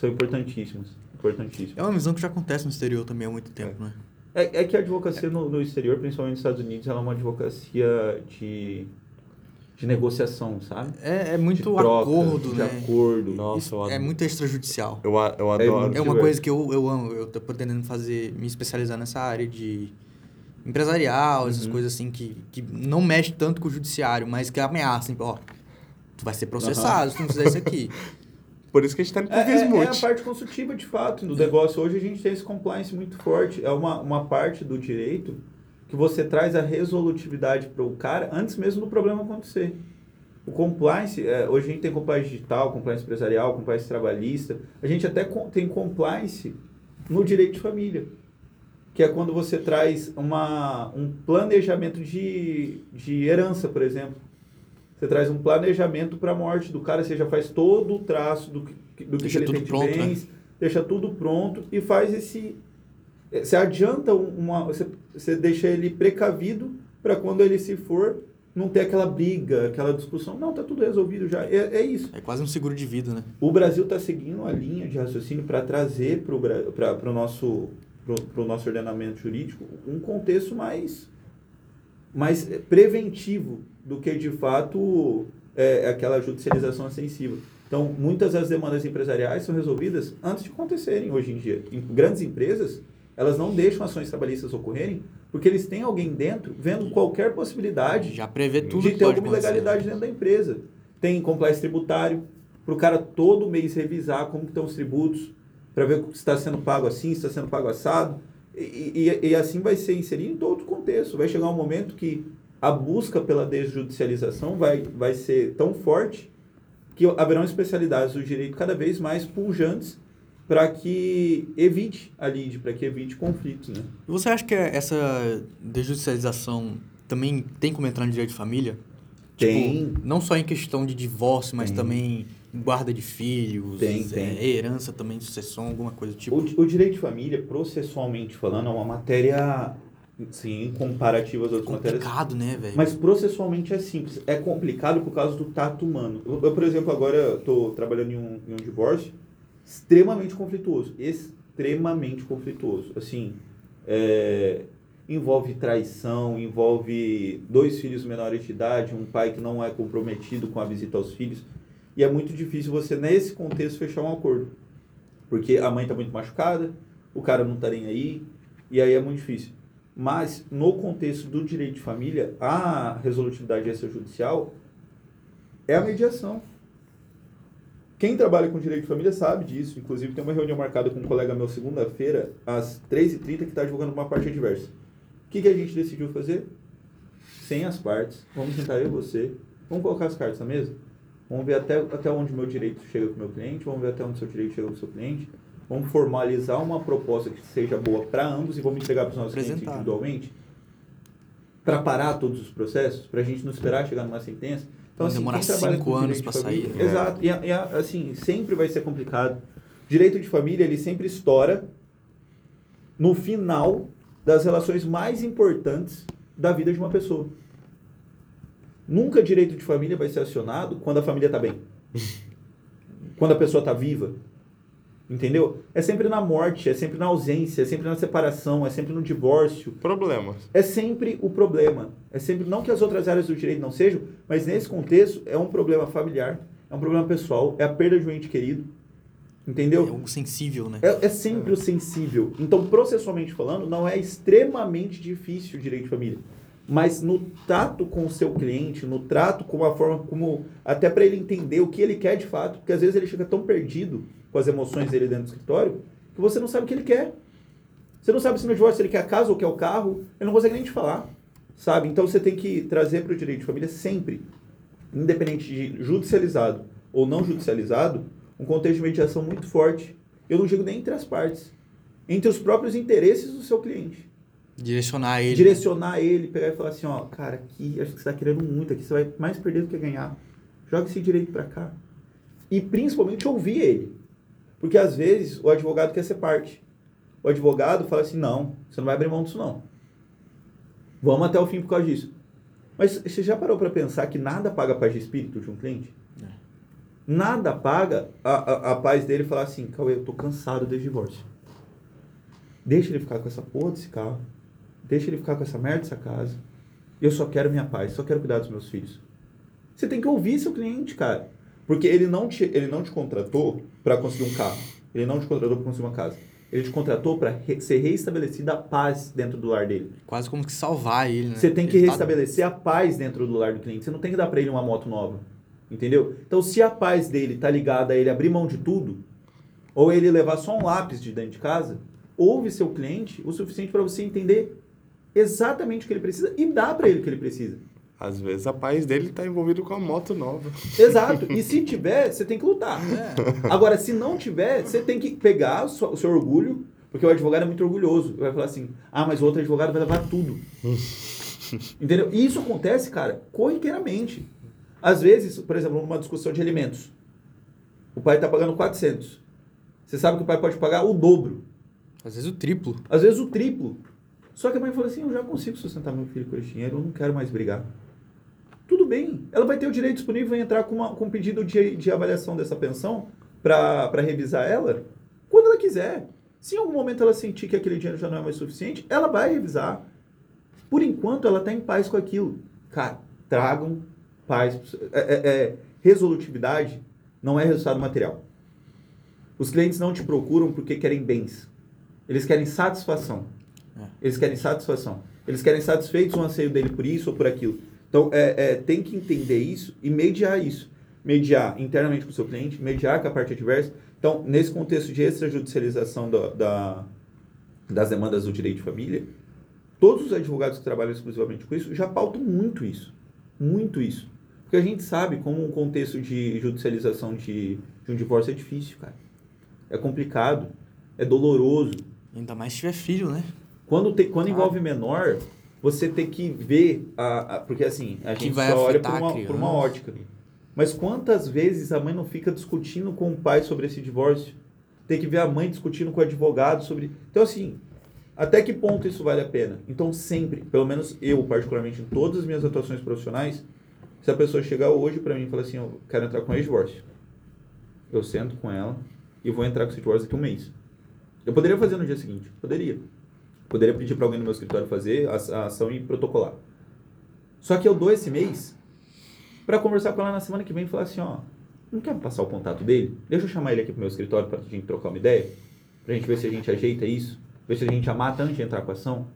[SPEAKER 3] são importantíssimas. Importantíssimas.
[SPEAKER 1] É uma visão que já acontece no exterior também há muito tempo, né?
[SPEAKER 3] É, é que a advocacia no, no exterior, principalmente nos Estados Unidos, ela é uma advocacia de, de negociação, sabe?
[SPEAKER 1] É, é muito
[SPEAKER 3] de troca,
[SPEAKER 1] acordo,
[SPEAKER 3] de
[SPEAKER 1] né?
[SPEAKER 3] acordo.
[SPEAKER 2] Nossa,
[SPEAKER 1] é
[SPEAKER 2] adoro.
[SPEAKER 1] muito extrajudicial.
[SPEAKER 2] Eu, eu adoro.
[SPEAKER 3] muito
[SPEAKER 1] É uma
[SPEAKER 3] diverso.
[SPEAKER 1] coisa que eu, eu amo. Eu tô pretendendo fazer, me especializar nessa área de empresarial, essas
[SPEAKER 3] Uhum.
[SPEAKER 1] coisas assim que, que não mexe tanto com o judiciário, mas que ameaçam. Ó, tu vai ser processado se tu não fizer isso aqui.
[SPEAKER 2] Por isso que a gente tá indo pro
[SPEAKER 3] É, é, é a parte consultiva, de fato, do negócio. Hoje a gente tem esse compliance muito forte. É uma, uma parte do direito que você traz a resolutividade para o cara antes mesmo do problema acontecer. O compliance, é, hoje a gente tem compliance digital, compliance empresarial, compliance trabalhista. A gente até tem compliance no direito de família, que é quando você traz uma, um planejamento de, de herança, por exemplo. Você traz um planejamento para a morte do cara, você já faz todo o traço do que, do que ele tem de
[SPEAKER 1] né?
[SPEAKER 3] bens, deixa tudo pronto e faz esse... eh, Você adianta um- uma... Você, você deixa ele precavido para quando ele se for, não ter aquela briga, aquela discussão. Não, tá tudo resolvido já. É, é isso.
[SPEAKER 1] É quase um seguro de vida, né?
[SPEAKER 3] O Brasil está seguindo a linha de raciocínio para trazer para o nosso, pro, pro nosso ordenamento jurídico um contexto mais, mais preventivo do que, de fato, é, aquela judicialização ostensiva. Então, muitas das demandas empresariais são resolvidas antes de acontecerem hoje em dia. Em grandes empresas, elas não deixam ações trabalhistas ocorrerem porque eles têm alguém dentro vendo qualquer possibilidade
[SPEAKER 1] Já prevê tudo
[SPEAKER 3] de ter alguma ilegalidade dentro da empresa. Tem compliance tributário, para o cara todo mês revisar como estão os tributos, para ver se está sendo pago assim, se está sendo pago assado. E, e, e assim vai ser inserido em todo o contexto. Vai chegar um momento que a busca pela desjudicialização vai, vai ser tão forte que haverão especialidades do direito cada vez mais pujantes para que evite a lide, para que evite conflitos, né?
[SPEAKER 1] Você acha que essa desjudicialização também tem como entrar no direito de família?
[SPEAKER 3] Tem.
[SPEAKER 1] Tipo, não só em questão de divórcio, mas
[SPEAKER 3] Tem.
[SPEAKER 1] também guarda de filhos,
[SPEAKER 3] Tem,
[SPEAKER 1] é,
[SPEAKER 3] tem.
[SPEAKER 1] herança também, sucessão, alguma coisa do tipo.
[SPEAKER 3] O, o direito de família, processualmente falando, é uma matéria, sim, comparativa às outras matérias.
[SPEAKER 1] complicado, né, velho?
[SPEAKER 3] Mas processualmente é simples. É complicado por causa do tato humano. Eu, eu, por exemplo, agora estou trabalhando em um, em um divórcio extremamente conflituoso. Extremamente conflituoso. Assim, é, envolve traição, envolve dois filhos menores de idade, um pai que não é comprometido com a visita aos filhos. E é muito difícil você, nesse contexto, fechar um acordo. Porque a mãe está muito machucada, o cara não está nem aí, e aí é muito difícil. Mas, no contexto do direito de família, a resolutividade extrajudicial é a mediação. Quem trabalha com direito de família sabe disso. Inclusive, tem uma reunião marcada com um colega meu segunda-feira, às 3h30, que está advogando uma parte adversa. O que, que a gente decidiu fazer? Sem as partes. Vamos sentar eu e você. Vamos colocar as cartas na mesa? Vamos ver até, até onde o meu direito chega com o meu cliente, vamos ver até onde o seu direito chega com o seu cliente. Vamos formalizar uma proposta que seja boa para ambos e vamos entregar para os nossos clientes individualmente. Para parar todos os processos, para a gente não esperar chegar numa sentença. Então, assim,
[SPEAKER 1] demorar cinco anos pra
[SPEAKER 3] de família-
[SPEAKER 1] sair,
[SPEAKER 2] né?
[SPEAKER 3] Exato. E, e assim, sempre vai ser complicado. Direito de família, ele sempre estoura no final das relações mais importantes da vida de uma pessoa. Nunca direito de família vai ser acionado quando a família está bem. quando a pessoa está viva. Entendeu? É sempre na morte, é sempre na ausência, é sempre na separação, é sempre no divórcio.
[SPEAKER 2] Problemas.
[SPEAKER 3] É sempre o problema. É sempre não que as outras áreas do direito não sejam, mas nesse contexto é um problema familiar, é um problema pessoal, é a perda de um ente querido.
[SPEAKER 1] É
[SPEAKER 3] Entendeu?
[SPEAKER 1] algo sensível, né?
[SPEAKER 3] É, é sempre o sensível. Então, processualmente falando, não é extremamente difícil o direito de família. Mas no trato com o seu cliente, no trato com a forma como. Até para ele entender o que ele quer de fato, porque às vezes ele fica tão perdido com as emoções dele dentro do escritório que você não sabe o que ele quer. Você não sabe se no divórcio ele quer a casa ou quer o carro, ele não consegue nem te falar. Sabe? Então você tem que trazer para o direito de família sempre, independente de judicializado ou não judicializado, um contexto de mediação muito forte. Eu não digo nem entre as partes, entre os próprios interesses do seu cliente.
[SPEAKER 1] Direcionar ele.
[SPEAKER 3] Direcionar ele, pegar e falar assim, ó, cara, aqui acho que você está querendo muito, aqui você vai mais perder do que ganhar. Joga esse direito para cá. E principalmente ouvir ele. Porque às vezes o advogado quer ser parte. o advogado fala assim, não, você não vai abrir mão disso não. Vamos até o fim por causa disso. Mas você já parou para pensar que nada paga a paz de espírito de um cliente?
[SPEAKER 1] É.
[SPEAKER 3] Nada paga a, a, a paz dele falar assim, Cauê, eu tô cansado desse divórcio. Deixa ele ficar com essa porra desse carro. Deixa ele ficar com essa merda dessa casa. Eu só quero minha paz, só quero cuidar dos meus filhos. Você tem que ouvir seu cliente, cara. Porque ele não te, ele não te contratou para conseguir um carro. Ele não te contratou para conseguir uma casa. Ele te contratou para re ser reestabelecida a paz dentro do lar dele.
[SPEAKER 1] Quase como que salvar ele, né?
[SPEAKER 3] Você tem que
[SPEAKER 1] Ele tá-
[SPEAKER 3] restabelecer a paz dentro do lar do cliente. Você não tem que dar para ele uma moto nova. Entendeu? Então, se a paz dele tá ligada a ele abrir mão de tudo, ou ele levar só um lápis de dentro de casa, ouve seu cliente o suficiente para você entender exatamente o que ele precisa e dá para ele o que ele precisa.
[SPEAKER 2] Às vezes a paz dele tá envolvido com a moto nova.
[SPEAKER 3] Exato. E se tiver, você tem que lutar.
[SPEAKER 1] É.
[SPEAKER 3] Agora, se não tiver, você tem que pegar o seu, o seu orgulho, porque o advogado é muito orgulhoso. Vai falar assim: ah, mas o outro advogado vai levar tudo. Entendeu? E isso acontece, cara, corriqueiramente. Às vezes, por exemplo, numa discussão de alimentos, o pai está pagando 400. Você sabe que o pai pode pagar o dobro,
[SPEAKER 1] Às vezes o triplo.
[SPEAKER 3] às vezes o triplo. Só que a mãe fala assim: eu já consigo sustentar meu filho com esse dinheiro, eu não quero mais brigar. Tudo bem, ela vai ter o direito disponível em entrar com, uma, com um pedido de, de avaliação dessa pensão para revisar ela quando ela quiser. Se em algum momento ela sentir que aquele dinheiro já não é mais suficiente, ela vai revisar. Por enquanto, ela está em paz com aquilo. Cara, tragam paz. É, é- é- resolutividade não é resultado material. Os clientes não te procuram porque querem bens. Eles querem satisfação.
[SPEAKER 1] É.
[SPEAKER 3] Eles querem satisfação. Eles querem satisfeitos o anseio dele por isso ou por aquilo. Então, é, é, tem que entender isso e mediar isso. Mediar internamente com o seu cliente, mediar com a parte adversa. Então, nesse contexto de extrajudicialização da, da- das demandas do direito de família, todos os advogados que trabalham exclusivamente com isso já pautam muito isso. Muito isso. Porque a gente sabe como um contexto de judicialização de, de um divórcio é difícil, cara. É complicado, é doloroso.
[SPEAKER 1] Ainda mais se tiver filho, né?
[SPEAKER 3] Quando, tem, quando envolve menor, você tem que ver, a, a- porque assim, a gente
[SPEAKER 1] vai
[SPEAKER 3] só olha por uma, por uma ótica. Mas quantas vezes a mãe não fica discutindo com o pai sobre esse divórcio? Tem que ver a mãe discutindo com o advogado sobre... Então assim, até que ponto isso vale a pena? Então sempre, pelo menos eu particularmente, em todas as minhas atuações profissionais, se a pessoa chegar hoje para mim e falar assim, eu quero entrar com ex-divórcio, eu sento com ela e vou entrar com esse divórcio daqui a um mês. Eu poderia fazer no dia seguinte, poderia. Poderia pedir para alguém no meu escritório fazer a, a ação e protocolar. Só que eu dou esse mês para conversar com ela na semana que vem e falar assim, ó, não quer passar o contato dele? Deixa eu chamar ele aqui pro meu escritório para a gente trocar uma ideia, pra gente ver se a gente ajeita isso, ver se a gente amata antes de entrar com a ação.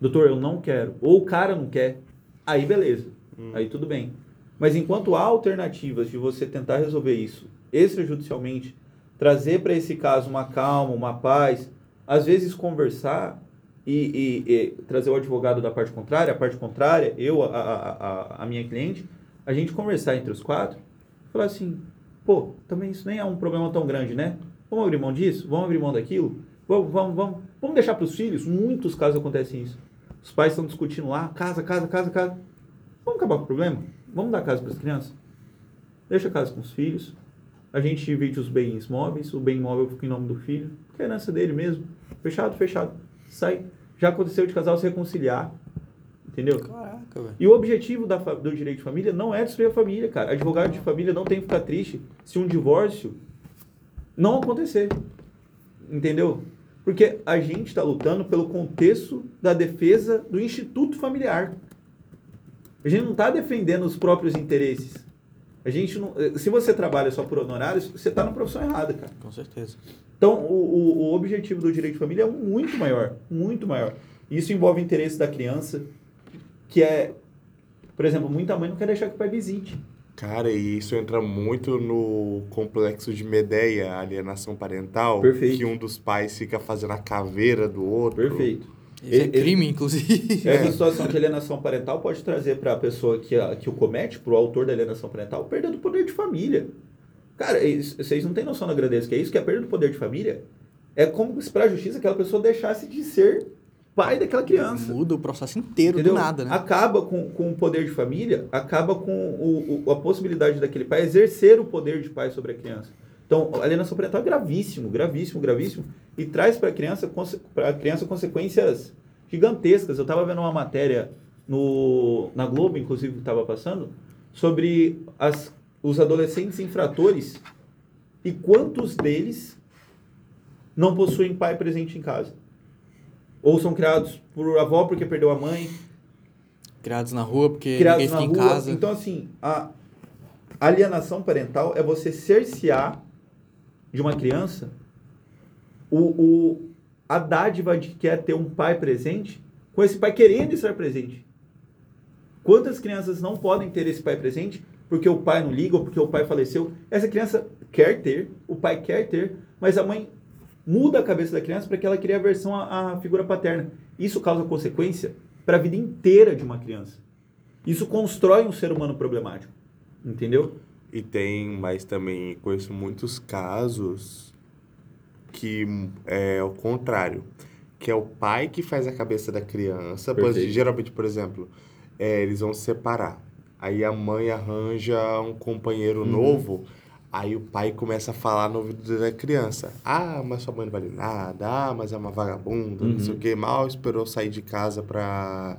[SPEAKER 3] Doutor, eu não quero. Ou o cara não quer. Aí beleza. Aí tudo bem. Mas enquanto há alternativas de você tentar resolver isso extrajudicialmente, trazer para esse caso uma calma, uma paz, às vezes conversar e, e- e trazer o advogado da parte contrária, a parte contrária, eu, a, a, a, minha cliente, a gente conversar entre os quatro, falar assim, pô, também isso nem é um problema tão grande, né? Vamos abrir mão disso? Vamos abrir mão daquilo? Vamos, vamos, vamos, vamos deixar para os filhos? Muitos casos acontecem isso. Os pais estão discutindo lá, casa, casa, casa, casa. Vamos acabar com o problema? Vamos dar casa para as crianças? Deixa a casa com os filhos. A gente divide os bens móveis. O bem imóvel fica em nome do filho. Que é herança dele mesmo. Fechado, fechado. Sai. Já aconteceu de casal se reconciliar. Entendeu?
[SPEAKER 1] Caraca, velho.
[SPEAKER 3] E o objetivo da do direito de família não é destruir a família, cara. Advogado de família não tem que ficar triste se um divórcio não acontecer. Entendeu? Porque a gente está lutando pelo contexto da defesa do instituto familiar. A gente não está defendendo os próprios interesses. A gente não, eh, se você trabalha só por honorários, você está na profissão errada, cara.
[SPEAKER 1] Com certeza.
[SPEAKER 3] Então, o, o, o objetivo do direito de família é muito maior, muito maior. Isso envolve o interesse da criança, que é, por exemplo, muita mãe não quer deixar que o pai visite.
[SPEAKER 2] Cara, e isso entra muito no complexo de Medeia, alienação parental.
[SPEAKER 3] Perfeito.
[SPEAKER 2] Que um dos pais fica fazendo a caveira do outro.
[SPEAKER 3] Perfeito.
[SPEAKER 1] Isso é
[SPEAKER 3] Ele-
[SPEAKER 1] crime, inclusive.
[SPEAKER 3] Essa situação de alienação parental pode trazer para a pessoa que, a, que o comete, para o autor da alienação parental, perda do poder de família. Cara, é vocês não têm noção da grandeza que é isso, que é a perda do poder de família. É como se para a justiça aquela pessoa deixasse de ser pai daquela criança.
[SPEAKER 1] Muda o processo inteiro
[SPEAKER 3] Entendeu?
[SPEAKER 1] do nada, né?
[SPEAKER 3] Acaba com, com o poder de família, acaba com o, o- a possibilidade daquele pai exercer o poder de pai sobre a criança. Então, alienação parental é gravíssimo, gravíssimo, gravíssimo, e traz para a criança, pra criança consequências gigantescas. Eu estava vendo uma matéria no, na Globo, inclusive, que estava passando, sobre as, os adolescentes infratores e quantos deles não possuem pai presente em casa. Ou são criados por avó porque perdeu a mãe.
[SPEAKER 1] Criados na rua porque
[SPEAKER 3] criados
[SPEAKER 1] ninguém
[SPEAKER 3] na
[SPEAKER 1] fica
[SPEAKER 3] rua.
[SPEAKER 1] em casa.
[SPEAKER 3] Então, assim, a alienação parental é você cercear de uma criança o, o, a dádiva de que é ter um pai presente, com esse pai querendo estar presente. Quantas crianças não podem ter esse pai presente porque o pai não liga ou porque o pai faleceu? Essa criança quer ter, o pai quer ter, mas a mãe muda a cabeça da criança para que ela crie aversão à, à figura paterna. Isso causa consequência para a vida inteira de uma criança. Isso constrói um ser humano problemático. Entendeu?
[SPEAKER 2] E tem, mas também conheço muitos casos que é o contrário. Que é o pai que faz a cabeça da criança. Pois, geralmente, por exemplo, é, eles vão se separar. Aí a mãe arranja um companheiro
[SPEAKER 3] Uhum.
[SPEAKER 2] novo. Aí o pai começa a falar no ouvido da criança. Ah, mas sua mãe não vale nada. Ah, mas é uma vagabunda, não sei o
[SPEAKER 3] Uhum.
[SPEAKER 2] que. Mal esperou sair de casa pra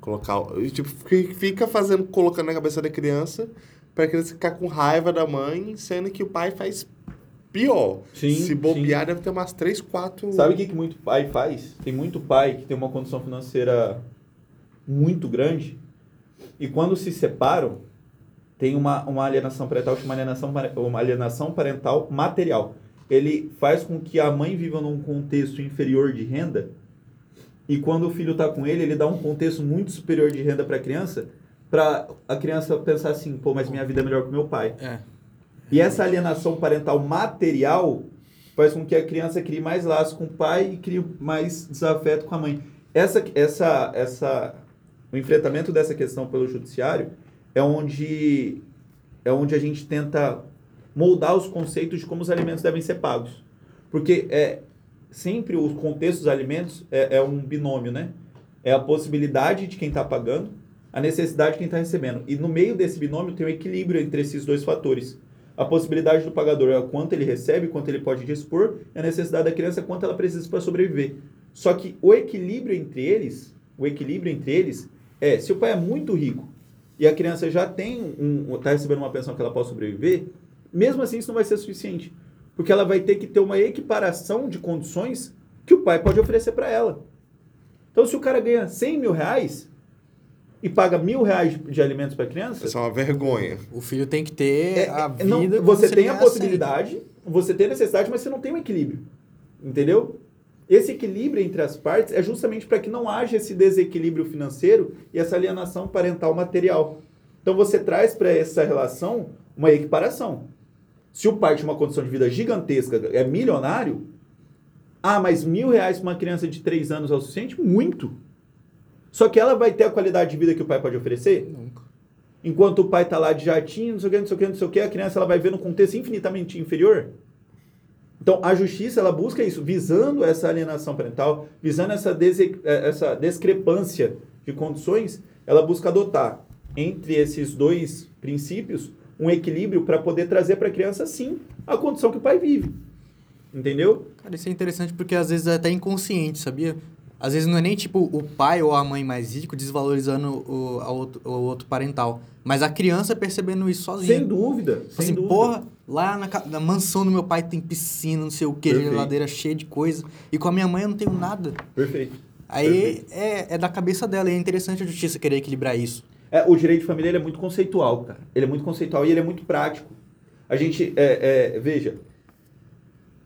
[SPEAKER 2] colocar... o- Tipo, fi- fica fazendo, colocando na cabeça da criança pra criança ficar com raiva da mãe, sendo que o pai faz pior.
[SPEAKER 3] Sim,
[SPEAKER 2] Se bobear, deve ter umas três, quatro...
[SPEAKER 3] Sabe o que, que muito pai faz? Tem muito pai que tem uma condição financeira muito grande e quando se separam, tem uma, uma alienação parental chamada alienação, uma alienação parental material. Ele faz com que a mãe viva num contexto inferior de renda e quando o filho está com ele, ele dá um contexto muito superior de renda para a criança, para a criança pensar assim, pô, mas minha vida é melhor que meu pai.
[SPEAKER 1] É.
[SPEAKER 3] E essa alienação parental material faz com que a criança crie mais laço com o pai e crie mais desafeto com a mãe. Essa, essa, essa, o enfrentamento dessa questão pelo judiciário é onde, é onde a gente tenta moldar os conceitos de como os alimentos devem ser pagos. Porque é, sempre o contexto dos alimentos é, é um binômio, né? É a possibilidade de quem está pagando, a necessidade de quem está recebendo. E no meio desse binômio tem um equilíbrio entre esses dois fatores. A possibilidade do pagador é quanto ele recebe, quanto ele pode dispor, e a necessidade da criança é quanto ela precisa para sobreviver. Só que o equilíbrio entre eles, o equilíbrio entre eles é, se o pai é muito rico e a criança já tem um, está recebendo uma pensão que ela possa sobreviver, mesmo assim isso não vai ser suficiente, porque ela vai ter que ter uma equiparação de condições que o pai pode oferecer para ela. Então, se o cara ganha 100 mil reais e paga mil reais de, alimentos para a criança,
[SPEAKER 2] Isso é uma vergonha.
[SPEAKER 1] O filho tem que ter
[SPEAKER 3] é-
[SPEAKER 1] a
[SPEAKER 3] é- não,
[SPEAKER 1] vida. como
[SPEAKER 3] você tem a possibilidade, você tem a necessidade, mas você não tem um equilíbrio. Entendeu? Esse equilíbrio entre as partes é justamente para que não haja esse desequilíbrio financeiro e essa alienação parental material. Então você traz para essa relação uma equiparação. Se o pai tinha uma condição de vida gigantesca, é milionário, ah, mas mil reais para uma criança de três anos é o suficiente? Muito. Só que ela vai ter a qualidade de vida que o pai pode oferecer?
[SPEAKER 1] Nunca.
[SPEAKER 3] Enquanto o pai tá lá de jatinho, não sei o que, não sei o que, não sei o que, a criança ela vai ver num contexto infinitamente inferior. Então, a justiça, ela busca isso, visando essa alienação parental, visando essa, dese- eh, essa discrepância de condições, ela busca adotar, entre esses dois princípios, um equilíbrio para poder trazer para a criança, sim, a condição que o pai vive. Entendeu?
[SPEAKER 1] Cara, isso é interessante porque às vezes é até inconsciente, sabia? Às vezes não é nem tipo o pai ou a mãe mais rico desvalorizando o, a outro, o outro parental, mas a criança percebendo isso sozinha.
[SPEAKER 3] Sem dúvida.
[SPEAKER 1] Tipo
[SPEAKER 3] Sem
[SPEAKER 1] assim,
[SPEAKER 3] dúvida.
[SPEAKER 1] porra, lá na, na mansão do meu pai tem piscina, não sei o que,
[SPEAKER 3] Perfeito.
[SPEAKER 1] geladeira cheia de coisa. E com a minha mãe eu não tenho nada.
[SPEAKER 3] Perfeito.
[SPEAKER 1] Aí é, é da cabeça dela. E é interessante a justiça querer equilibrar isso.
[SPEAKER 3] É, o direito de família ele é muito conceitual, cara. Ele é muito conceitual e ele é muito prático. A gente, é, é, veja,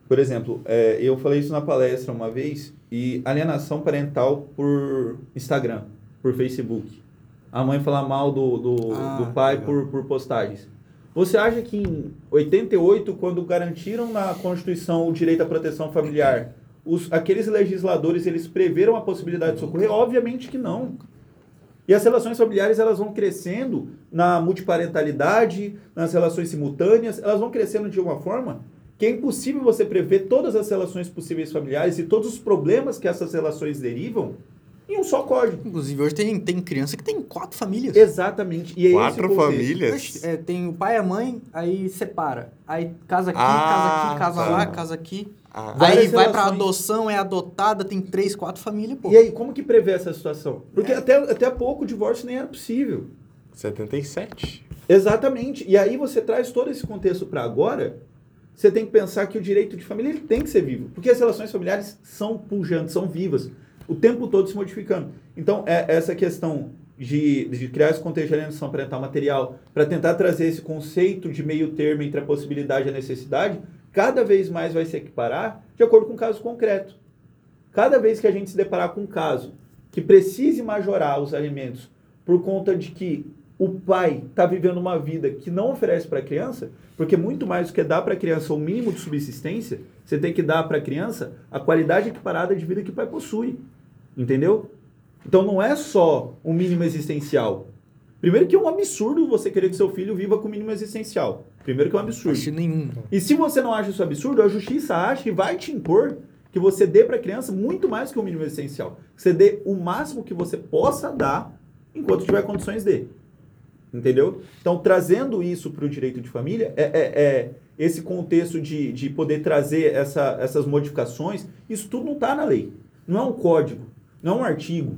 [SPEAKER 3] por exemplo, é, eu falei isso na palestra uma vez, e alienação parental por Instagram, por Facebook. A mãe falar mal do, do,
[SPEAKER 1] Ah,
[SPEAKER 3] do pai por, por postagens. Você acha que em 88, quando garantiram na Constituição o direito à proteção familiar, os, aqueles legisladores eles preveram a possibilidade de socorrer? Obviamente que não. E as relações familiares elas vão crescendo na multiparentalidade, nas relações simultâneas, elas vão crescendo de uma forma que é impossível você prever todas as relações possíveis familiares e todos os problemas que essas relações derivam em um só código.
[SPEAKER 1] Inclusive, hoje tem, tem criança que tem quatro famílias.
[SPEAKER 3] Exatamente. E é
[SPEAKER 2] Quatro famílias?
[SPEAKER 1] É, tem o pai e a mãe, aí separa. Aí casa aqui,
[SPEAKER 2] Ah,
[SPEAKER 1] casa aqui, casa
[SPEAKER 2] tá.
[SPEAKER 1] lá, casa aqui.
[SPEAKER 2] Ah,
[SPEAKER 1] aí vai pra
[SPEAKER 3] relações.
[SPEAKER 1] adoção, é adotada, tem três, quatro famílias, pô.
[SPEAKER 3] E aí, como que prevê essa situação? Porque
[SPEAKER 1] É.
[SPEAKER 3] até, até pouco o divórcio nem era possível.
[SPEAKER 2] 77.
[SPEAKER 3] Exatamente. E aí você traz todo esse contexto para agora, você tem que pensar que o direito de família ele tem que ser vivo. Porque as relações familiares são pujantes, são vivas, o tempo todo se modificando. Então, é essa questão de, de criar esse contexto de alienação parental material para tentar trazer esse conceito de meio termo entre a possibilidade e a necessidade, cada vez mais vai se equiparar de acordo com o caso concreto. Cada vez que a gente se deparar com um caso que precise majorar os alimentos por conta de que o pai está vivendo uma vida que não oferece para a criança, porque muito mais do que dar para a criança o mínimo de subsistência, você tem que dar para a criança a qualidade equiparada de vida que o pai possui. Entendeu? Então não é só o mínimo existencial. Primeiro que é um absurdo você querer que seu filho viva com o mínimo existencial. Primeiro que é um absurdo.
[SPEAKER 1] Acho nenhum.
[SPEAKER 3] E se você não acha isso absurdo, a justiça acha e vai te impor que você dê para a criança muito mais que o mínimo essencial. Que você dê o máximo que você possa dar enquanto tiver condições de. Entendeu? Então, trazendo isso para o direito de família, é, é- é esse contexto de, de poder trazer essa- essas modificações, isso tudo não está na lei. Não é um código, não é um artigo.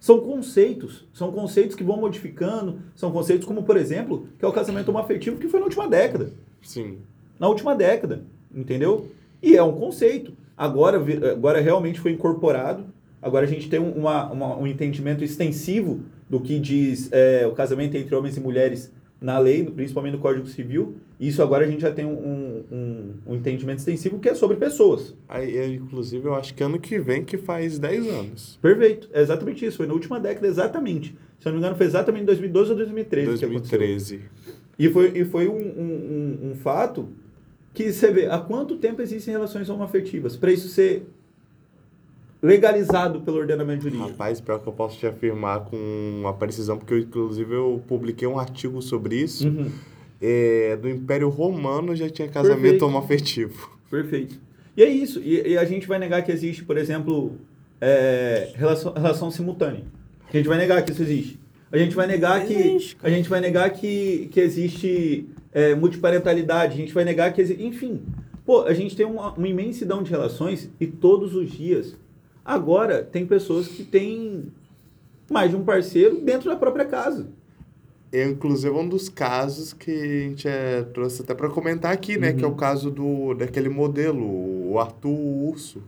[SPEAKER 3] São conceitos. São conceitos que vão modificando. São conceitos como, por exemplo, que é o casamento homoafetivo, que foi na última década
[SPEAKER 2] Sim.
[SPEAKER 3] na última década, entendeu? E é um conceito. Agora, agora realmente foi incorporado. Agora a gente tem um, uma- uma- um entendimento extensivo do que diz é, o casamento entre homens e mulheres na lei, principalmente no Código Civil. Isso agora a gente já tem um, um- um entendimento extensivo que é sobre pessoas.
[SPEAKER 2] Aí, inclusive, eu acho que ano que vem que faz 10 anos.
[SPEAKER 3] Perfeito. É exatamente isso. Foi na última década, exatamente. Se eu não me engano, foi exatamente em 2012 ou 2013 que aconteceu.
[SPEAKER 2] 2013.
[SPEAKER 3] E foi, e foi um, um, um, um fato que você vê há quanto tempo existem relações homoafetivas para isso ser legalizado pelo ordenamento jurídico.
[SPEAKER 2] Rapaz, pior que eu posso te afirmar com uma precisão, porque eu, inclusive eu publiquei um artigo sobre isso.
[SPEAKER 3] Uhum,
[SPEAKER 2] É, do Império Romano já tinha casamento
[SPEAKER 3] Perfeito.
[SPEAKER 2] homoafetivo.
[SPEAKER 3] perfeito. E é isso. E, e a gente vai negar que existe, por exemplo, é, relação, relação simultânea. A gente vai negar que isso existe. A gente vai negar que
[SPEAKER 1] Existe,
[SPEAKER 3] a gente vai negar que, que existe é, multiparentalidade. A gente vai negar que existe, enfim. Pô, a gente tem uma, uma imensidão de relações e todos os dias. Agora tem pessoas que têm mais de um parceiro dentro da própria casa.
[SPEAKER 2] É, inclusive, um dos casos que a gente é, trouxe até para comentar aqui, né?
[SPEAKER 3] Uhum.
[SPEAKER 2] Que é o caso do, daquele modelo, o Arthur Urso.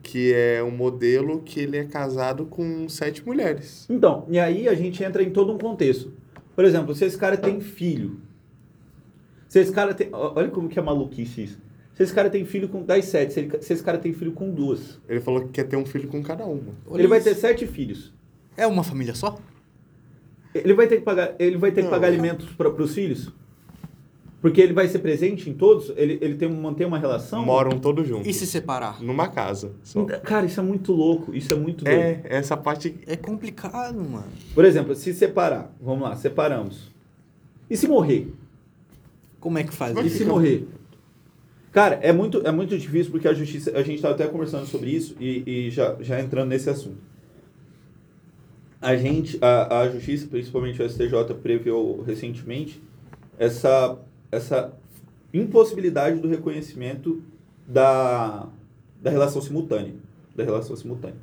[SPEAKER 2] Que é um modelo que ele é casado com sete mulheres.
[SPEAKER 3] Então, e aí a gente entra em todo um contexto. Por exemplo, se esse cara tem filho, se esse cara tem. Olha como que é maluquice isso. Se esse cara tem filho com. Das sete, se, ele- se esse cara tem filho com duas,
[SPEAKER 2] Ele falou que quer ter um filho com cada uma.
[SPEAKER 1] Olha
[SPEAKER 3] ele vai
[SPEAKER 1] isso.
[SPEAKER 3] ter sete filhos.
[SPEAKER 1] É uma família só?
[SPEAKER 3] Ele vai ter que pagar, ele vai ter que pagar alimentos para os filhos? Porque ele vai ser presente em todos? Ele, ele tem, mantém uma relação?
[SPEAKER 2] Moram todos juntos.
[SPEAKER 1] E se separar?
[SPEAKER 2] Numa casa. Só.
[SPEAKER 3] Cara, isso é muito louco. Isso é muito doido.
[SPEAKER 2] É, essa parte.
[SPEAKER 1] É complicado, mano.
[SPEAKER 3] Por exemplo, se separar. Vamos lá, separamos. E se morrer?
[SPEAKER 1] Como é que faz
[SPEAKER 3] E
[SPEAKER 1] isso?
[SPEAKER 3] se morrer? Cara, é muito, é muito difícil porque a justiça. A gente estava até conversando sobre isso e, e já, já entrando nesse assunto. A gente, a, a justiça, principalmente o STJ, preveu recentemente essa, essa impossibilidade do reconhecimento da, da relação simultânea. Da relação simultânea.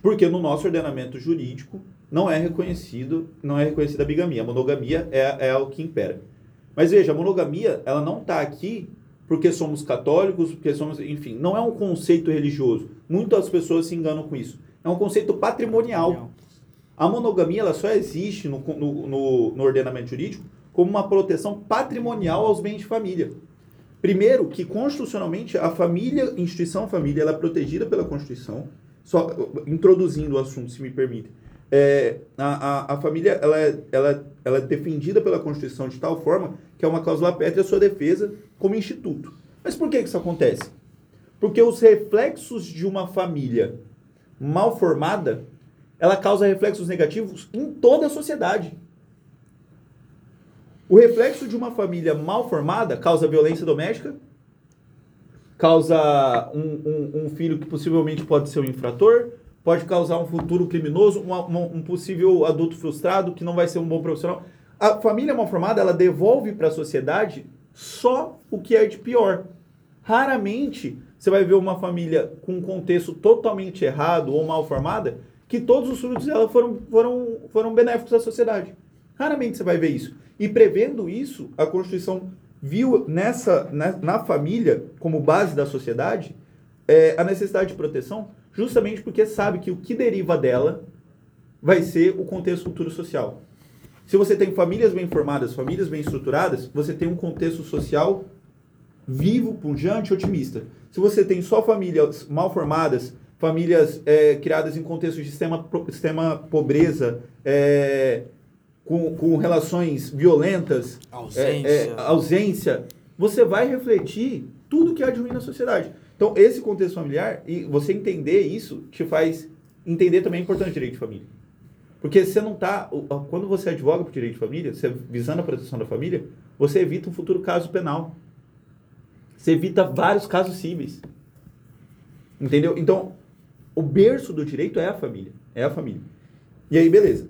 [SPEAKER 3] Porque no nosso ordenamento jurídico não é reconhecido, não é reconhecida a bigamia. A monogamia é, é o que impera. Mas veja, a monogamia, ela não está aqui porque somos católicos, porque somos, enfim, não é um conceito religioso. Muitas pessoas se enganam com isso. É um conceito patrimonial. A monogamia ela só existe no, no, no, ordenamento jurídico como uma proteção patrimonial aos bens de família. Primeiro, que constitucionalmente a família, instituição família, ela é protegida pela Constituição. Só introduzindo o assunto, se me permite. É, a, a, a família ela é, ela, ela é defendida pela Constituição de tal forma que é uma cláusula pétrea a sua defesa como instituto. Mas por que isso acontece? Porque os reflexos de uma família mal formada, ela causa reflexos negativos em toda a sociedade. O reflexo de uma família mal formada causa violência doméstica, causa um, um, um filho que possivelmente pode ser um infrator, pode causar um futuro criminoso, uma- uma- um possível adulto frustrado que não vai ser um bom profissional. A família mal formada, ela devolve para a sociedade só o que é de pior. Raramente você vai ver uma família com um contexto totalmente errado ou mal formada que todos os frutos dela foram, foram, foram benéficos à sociedade. Raramente você vai ver isso. E prevendo isso, a Constituição viu nessa, na, na família, como base da sociedade, é, a necessidade de proteção, justamente porque sabe que o que deriva dela vai ser o contexto futuro social. Se você tem famílias bem formadas, famílias bem estruturadas, você tem um contexto social vivo, pujante, otimista. Se você tem só famílias mal formadas, famílias é, criadas em contexto de sistema, sistema pobreza, é, com, com relações violentas,
[SPEAKER 1] Ausência.
[SPEAKER 3] é, é, ausência, você vai refletir tudo que há de ruim na sociedade. Então, esse contexto familiar, e você entender isso, te faz entender também a importância do direito de família. Porque você não está. Quando você advoga por direito de família, você visando a proteção da família, você evita um futuro caso penal. Você evita vários casos cíveis. Entendeu? Então, o berço do direito é a família. É a família. E aí, beleza.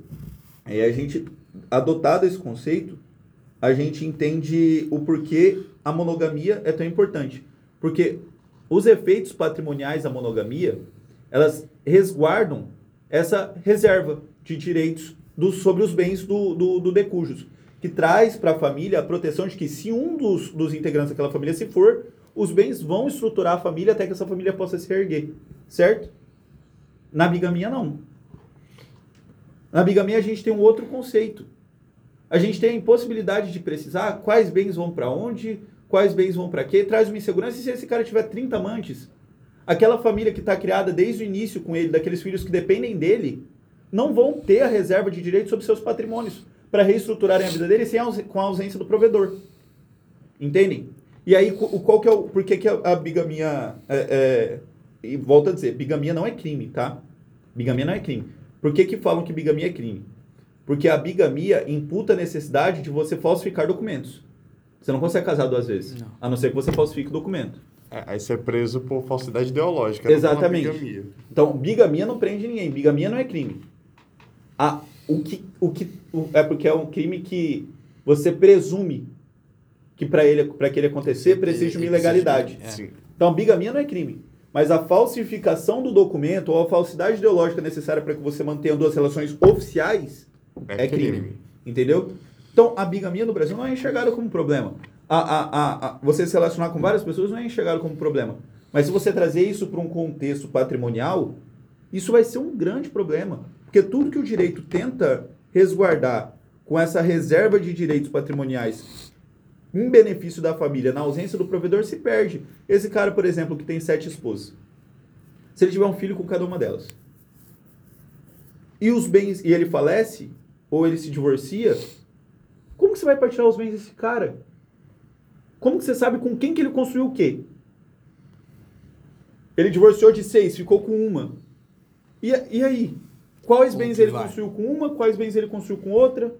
[SPEAKER 3] Aí a gente, adotado esse conceito, a gente entende o porquê a monogamia é tão importante. Porque os efeitos patrimoniais da monogamia, elas resguardam essa reserva de direitos do- sobre os bens do, do, do decújus, que traz para a família a proteção de que se um dos, dos integrantes daquela família se for, os bens vão estruturar a família até que essa família possa se erguer, certo? Na bigamia, não. Na bigamia, a gente tem um outro conceito. A gente tem a impossibilidade de precisar quais bens vão para onde, quais bens vão para quê, traz uma insegurança. E se esse cara tiver 30 amantes, aquela família que está criada desde o início com ele, daqueles filhos que dependem dele, não vão ter a reserva de direito sobre seus patrimônios para reestruturarem a vida deles sem com a ausência do provedor. Entendem? E aí, qual que é o. Por que, que a, a bigamia. É, é, e volto a dizer, bigamia não é crime, tá? Bigamia não é crime. Por que, que falam que bigamia é crime? Porque a bigamia imputa a necessidade de você falsificar documentos. Você não consegue casar duas vezes.
[SPEAKER 1] Não.
[SPEAKER 3] A não ser que você falsifique o documento.
[SPEAKER 2] É, Aí você é preso por falsidade ideológica.
[SPEAKER 3] Exatamente.
[SPEAKER 2] bigamia.
[SPEAKER 3] Então, bigamia não prende ninguém. Bigamia não é crime. A, o que, o que, o- é porque é um crime que você presume que para ele, para que ele acontecer, precisa de uma ilegalidade.
[SPEAKER 1] É.
[SPEAKER 2] Sim.
[SPEAKER 3] Então, bigamia não é crime. Mas a falsificação do documento ou a falsidade ideológica necessária para que você mantenha duas relações oficiais é,
[SPEAKER 2] É
[SPEAKER 3] crime.
[SPEAKER 2] crime.
[SPEAKER 3] Entendeu? Então, a bigamia no Brasil não é enxergada como problema. A, a, a, você se relacionar com várias pessoas não é enxergado como problema. Mas se você trazer isso para um contexto patrimonial, isso vai ser um grande problema. Porque tudo que o direito tenta resguardar com essa reserva de direitos patrimoniais em benefício da família, na ausência do provedor, se perde. Esse cara, por exemplo, que tem sete esposas. Se ele tiver um filho com cada uma delas, e os bens, e ele falece, ou ele se divorcia, como que você vai partilhar os bens desse cara? Como que você sabe com quem que ele construiu o quê? Ele divorciou de seis, ficou com uma. E, e aí? Quais bens ele
[SPEAKER 1] vai?
[SPEAKER 3] construiu com uma, quais bens ele construiu com outra?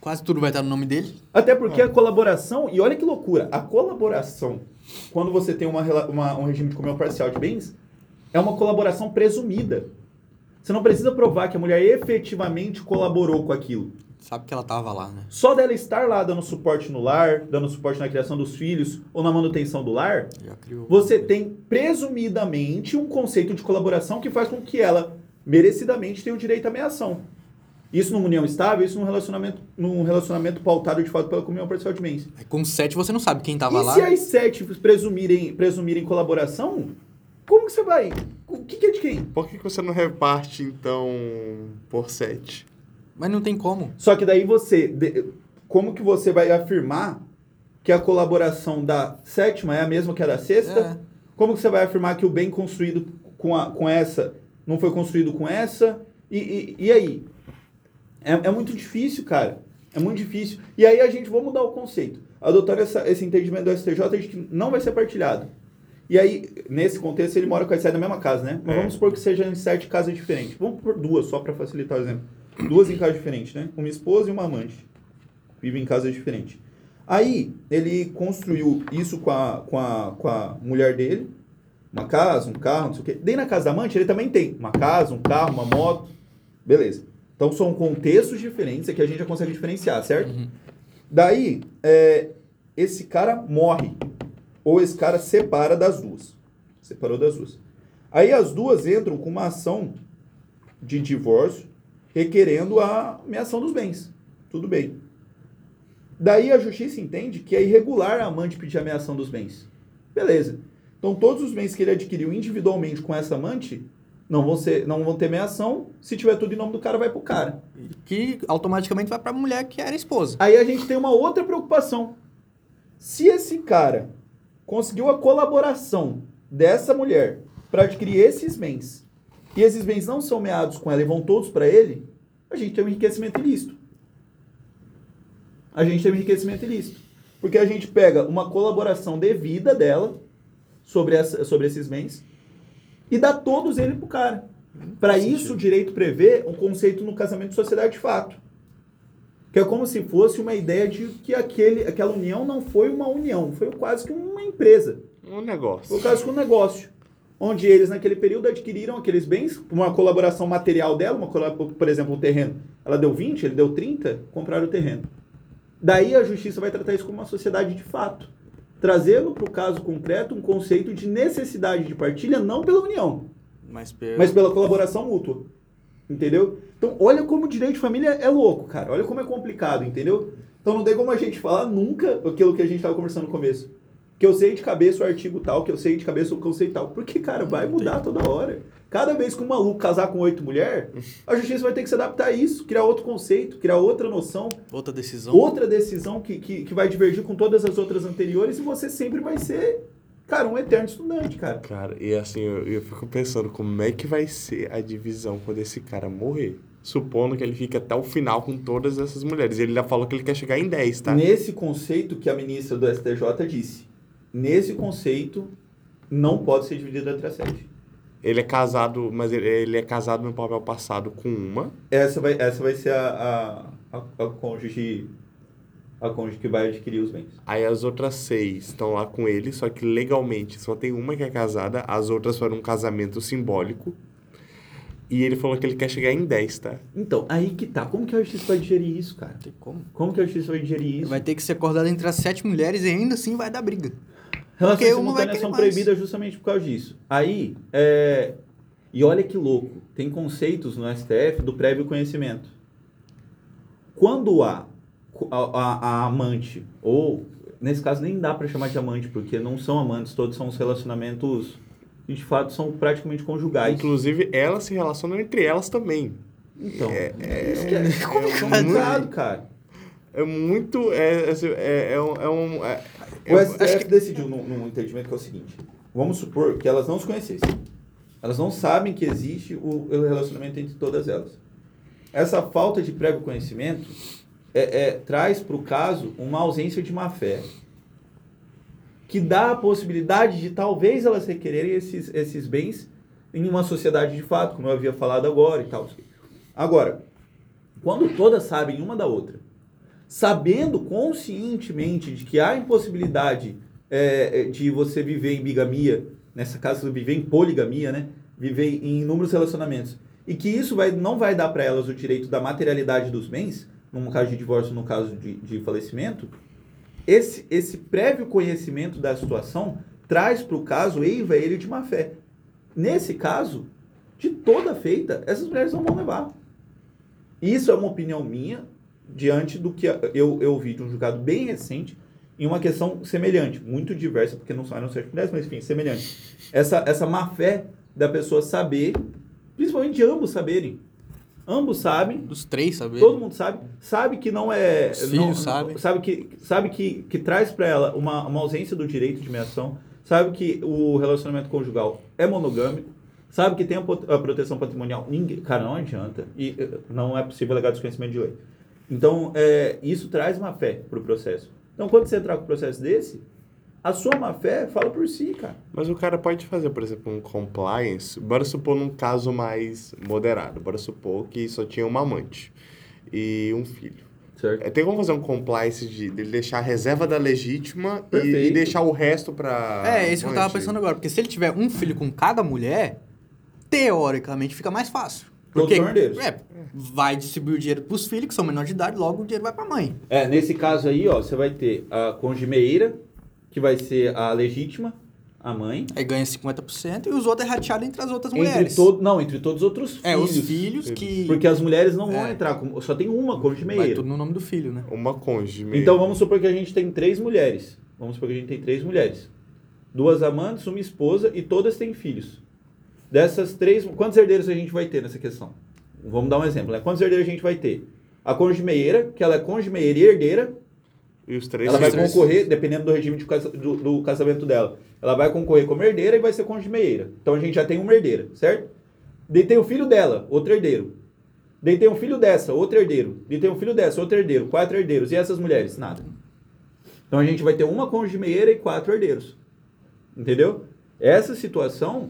[SPEAKER 1] Quase tudo vai estar no nome dele.
[SPEAKER 3] Até porque a colaboração, e olha que loucura, a colaboração, quando você tem uma, uma- um regime de comunhão parcial de bens, é uma colaboração presumida. Você não precisa provar que a mulher efetivamente colaborou com aquilo.
[SPEAKER 1] Sabe que ela tava lá, né?
[SPEAKER 3] Só dela estar lá dando suporte no lar, dando suporte na criação dos filhos ou na manutenção do lar,
[SPEAKER 1] Já criou.
[SPEAKER 3] você tem presumidamente um conceito de colaboração que faz com que ela merecidamente tenha o direito à meação. Isso numa união estável, isso num relacionamento, num relacionamento pautado de fato pela comunhão parcial de bens.
[SPEAKER 1] Com sete você não sabe quem tava
[SPEAKER 3] e
[SPEAKER 1] lá.
[SPEAKER 3] se as sete presumirem, presumirem colaboração, como que você vai? O que, que é de quem?
[SPEAKER 2] Por que que você não reparte, então, por sete?
[SPEAKER 1] Mas não tem como.
[SPEAKER 3] Só que daí você, como que você vai afirmar que a colaboração da sétima é a mesma que a da sexta?
[SPEAKER 1] É.
[SPEAKER 3] Como que você vai afirmar que o bem construído com, a, com essa não foi construído com essa? E, e, e aí? É, é muito difícil, cara. É muito difícil. E aí a gente, vamos mudar o conceito. Adotando essa, esse entendimento do STJ de que não vai ser partilhado. E aí, nesse contexto, ele mora com a sete na mesma casa, né? Mas
[SPEAKER 2] É.
[SPEAKER 3] vamos supor que sejam em sete casas diferentes. Vamos por duas, só para facilitar o exemplo. Duas em casas diferentes, né? Uma esposa e uma amante. Vivem em casas diferentes. Aí, ele construiu isso com a, com a, com a mulher dele. uma casa, um carro, não sei o quê. Daí na casa da amante ele também tem uma casa, um carro, uma moto. Beleza. Então são contextos diferentes é que a gente já consegue diferenciar, certo?
[SPEAKER 1] Uhum.
[SPEAKER 3] Daí, é, esse cara morre. Ou esse cara separa das duas. Separou das duas. Aí as duas entram com uma ação de divórcio requerendo a ameação dos bens. Tudo bem. Daí a justiça entende que é irregular a amante pedir ameação dos bens. Beleza. Então todos os bens que ele adquiriu individualmente com essa amante não vão, ser, não vão ter ameação. Se tiver tudo em nome do cara, vai pro cara.
[SPEAKER 1] Que automaticamente vai pra mulher que era esposa.
[SPEAKER 3] Aí a gente tem uma outra preocupação. Se esse cara conseguiu a colaboração dessa mulher para adquirir esses bens, e esses bens não são meados com ela e vão todos para ele, a gente tem um enriquecimento ilícito. A gente tem um enriquecimento ilícito. Porque a gente pega uma colaboração devida dela sobre, essa, sobre esses bens e dá todos eles pro cara. Para isso, o direito prevê um conceito no casamento de sociedade de fato. Que é como se fosse uma ideia de que aquele, aquela união não foi uma união, foi quase que uma empresa.
[SPEAKER 2] Um negócio.
[SPEAKER 3] Foi quase que um negócio. Onde eles, naquele período, adquiriram aqueles bens, uma colaboração material dela, uma, por exemplo, o terreno. Ela deu 20, ele deu 30, compraram o terreno. Daí a justiça vai tratar isso como uma sociedade de fato. Trazendo para o caso concreto um conceito de necessidade de partilha, não pela união,
[SPEAKER 1] Mas,
[SPEAKER 3] mas pela colaboração mútua. Entendeu? Então, olha como o direito de família é louco, cara. Olha como é complicado, entendeu? Então, não tem como a gente falar nunca aquilo que a gente estava conversando no começo. Que eu sei de cabeça o artigo tal, que eu sei de cabeça o conceito tal. Porque, cara, vai mudar toda hora. Cada vez que um maluco casar com oito mulheres, a justiça vai ter que se adaptar a isso, criar outro conceito, criar outra noção,
[SPEAKER 1] outra decisão.
[SPEAKER 3] outra decisão que, que, que vai divergir com todas as outras anteriores e você sempre vai ser, cara, um eterno estudante, cara.
[SPEAKER 2] Cara, e assim, eu, eu fico pensando como é que vai ser a divisão quando esse cara morrer. Supondo que ele fique até o final com todas essas mulheres. Ele ainda falou que ele quer chegar em 10, tá?
[SPEAKER 3] Nesse conceito que a ministra do STJ disse, nesse conceito não pode ser dividido entre as sete.
[SPEAKER 2] Ele é casado, mas ele, ele é casado no papel passado com uma.
[SPEAKER 3] Essa vai, essa vai ser a, a, a, a cônjuge a cônjuge que vai adquirir os bens.
[SPEAKER 2] Aí as outras seis estão lá com ele, só que legalmente só tem uma que é casada, as outras foram um casamento simbólico. E ele falou que ele quer chegar em 10, tá?
[SPEAKER 3] Então, aí que tá. Como que a justiça vai digerir isso, cara?
[SPEAKER 1] Como.
[SPEAKER 3] Como que a justiça vai digerir isso?
[SPEAKER 1] Vai ter que ser acordado entre as sete mulheres e ainda assim vai dar briga.
[SPEAKER 3] Relações
[SPEAKER 1] Porque
[SPEAKER 3] simultâneas são
[SPEAKER 1] mais.
[SPEAKER 3] proibidas justamente por causa disso. Aí, é... e olha que louco, tem conceitos no STF do prévio conhecimento. Quando há a, a, a amante, ou nesse caso nem dá para chamar de amante, porque não são amantes, todos são os relacionamentos que de fato são praticamente conjugais.
[SPEAKER 2] Inclusive, elas se relacionam entre elas também.
[SPEAKER 3] Então,
[SPEAKER 2] É-
[SPEAKER 3] é, isso que é, é
[SPEAKER 2] complicado.
[SPEAKER 3] complicado, cara.
[SPEAKER 2] É muito. É, assim, é, é um. É um é-
[SPEAKER 3] O
[SPEAKER 2] eu
[SPEAKER 3] STF
[SPEAKER 2] que-
[SPEAKER 3] decidiu num, num entendimento que é o seguinte: vamos supor que elas não se conhecessem. Elas não sabem que existe o, o relacionamento entre todas elas. Essa falta de prévio conhecimento é, é, traz para o caso uma ausência de má fé. Que dá a possibilidade de talvez elas requererem esses, esses bens em uma sociedade de fato, como eu havia falado agora e tal. Agora, quando todas sabem uma da outra, sabendo conscientemente de que há impossibilidade é, é, de você viver em bigamia, nessa casa viver em poligamia, né? Viver em inúmeros relacionamentos. E que isso vai, não vai dar para elas o direito da materialidade dos bens, num caso de divórcio, no caso de, de falecimento, esse, esse prévio conhecimento da situação traz para o caso eiva ele de má fé. Nesse caso, de toda feita, essas mulheres não vão levar. Isso é uma opinião minha, diante do que eu, eu vi de um julgado bem recente, em uma questão semelhante, muito diversa, porque não eram sete mulheres, mas enfim, semelhante. Essa, essa má fé da pessoa saber, principalmente de ambos saberem. Ambos sabem,
[SPEAKER 1] Dos três, sabe?
[SPEAKER 3] todo mundo sabe, sabe que não é.
[SPEAKER 1] Os
[SPEAKER 3] não-
[SPEAKER 1] filhos sabem.
[SPEAKER 3] Sabe que, sabe que, que traz para ela uma, uma ausência do direito de meação, sabe que o relacionamento conjugal é monogâmico, sabe que tem a proteção patrimonial. Ninguém, cara, não adianta. E eh, não é possível alegar desconhecimento de lei. Então, é, isso traz uma fé para o processo. Então, quando você entrar com um processo desse, a sua má fé fala por si, cara.
[SPEAKER 2] Mas o cara pode fazer, por exemplo, um compliance. Bora supor num caso mais moderado. Bora supor que só tinha uma amante e um filho.
[SPEAKER 3] Certo.
[SPEAKER 2] É, tem como fazer um compliance de, de deixar a reserva da legítima e, e deixar o resto pra.
[SPEAKER 1] É, isso que eu tava pensando agora. Porque se ele tiver um filho com cada mulher, teoricamente fica mais fácil.
[SPEAKER 3] Todos
[SPEAKER 1] Porque
[SPEAKER 3] são herdeiros.
[SPEAKER 1] é, vai distribuir o dinheiro pros filhos, que são menores de idade, logo o dinheiro vai pra mãe.
[SPEAKER 3] É, nesse caso aí, ó, você vai ter a congemeira, que vai ser a legítima, a mãe.
[SPEAKER 1] Aí ganha 50% e os outros é rateado entre as outras
[SPEAKER 3] Entre
[SPEAKER 1] mulheres.
[SPEAKER 3] todo, não, entre todos os outros filhos.
[SPEAKER 1] É, os filhos que.
[SPEAKER 3] Porque as mulheres não vão
[SPEAKER 1] É.
[SPEAKER 3] entrar, com- só tem uma
[SPEAKER 1] Vai
[SPEAKER 3] congemeira.
[SPEAKER 1] tudo no nome do filho, né?
[SPEAKER 2] Uma cônjuge.
[SPEAKER 3] Então vamos supor que a gente tem três mulheres. Vamos supor que a gente tem três mulheres. Duas amantes, uma esposa e todas têm filhos. Dessas três, quantos herdeiros a gente vai ter nessa questão? Vamos dar um exemplo, né? Quantos herdeiros a gente vai ter? A congemeira, que ela é congemeira e herdeira,
[SPEAKER 2] E os três
[SPEAKER 3] ela vai
[SPEAKER 2] filhos.
[SPEAKER 3] concorrer, dependendo do regime de do, do casamento dela, ela vai concorrer como herdeira e vai ser congemeira. Então a gente já tem uma herdeira, certo? Daí tem o filho dela, outro herdeiro. Daí tem um filho dessa, outro herdeiro. Daí tem um filho dessa, outro herdeiro. Quatro herdeiros. E essas mulheres? Nada. Então a gente vai ter uma congemeira e quatro herdeiros. Entendeu? Essa situação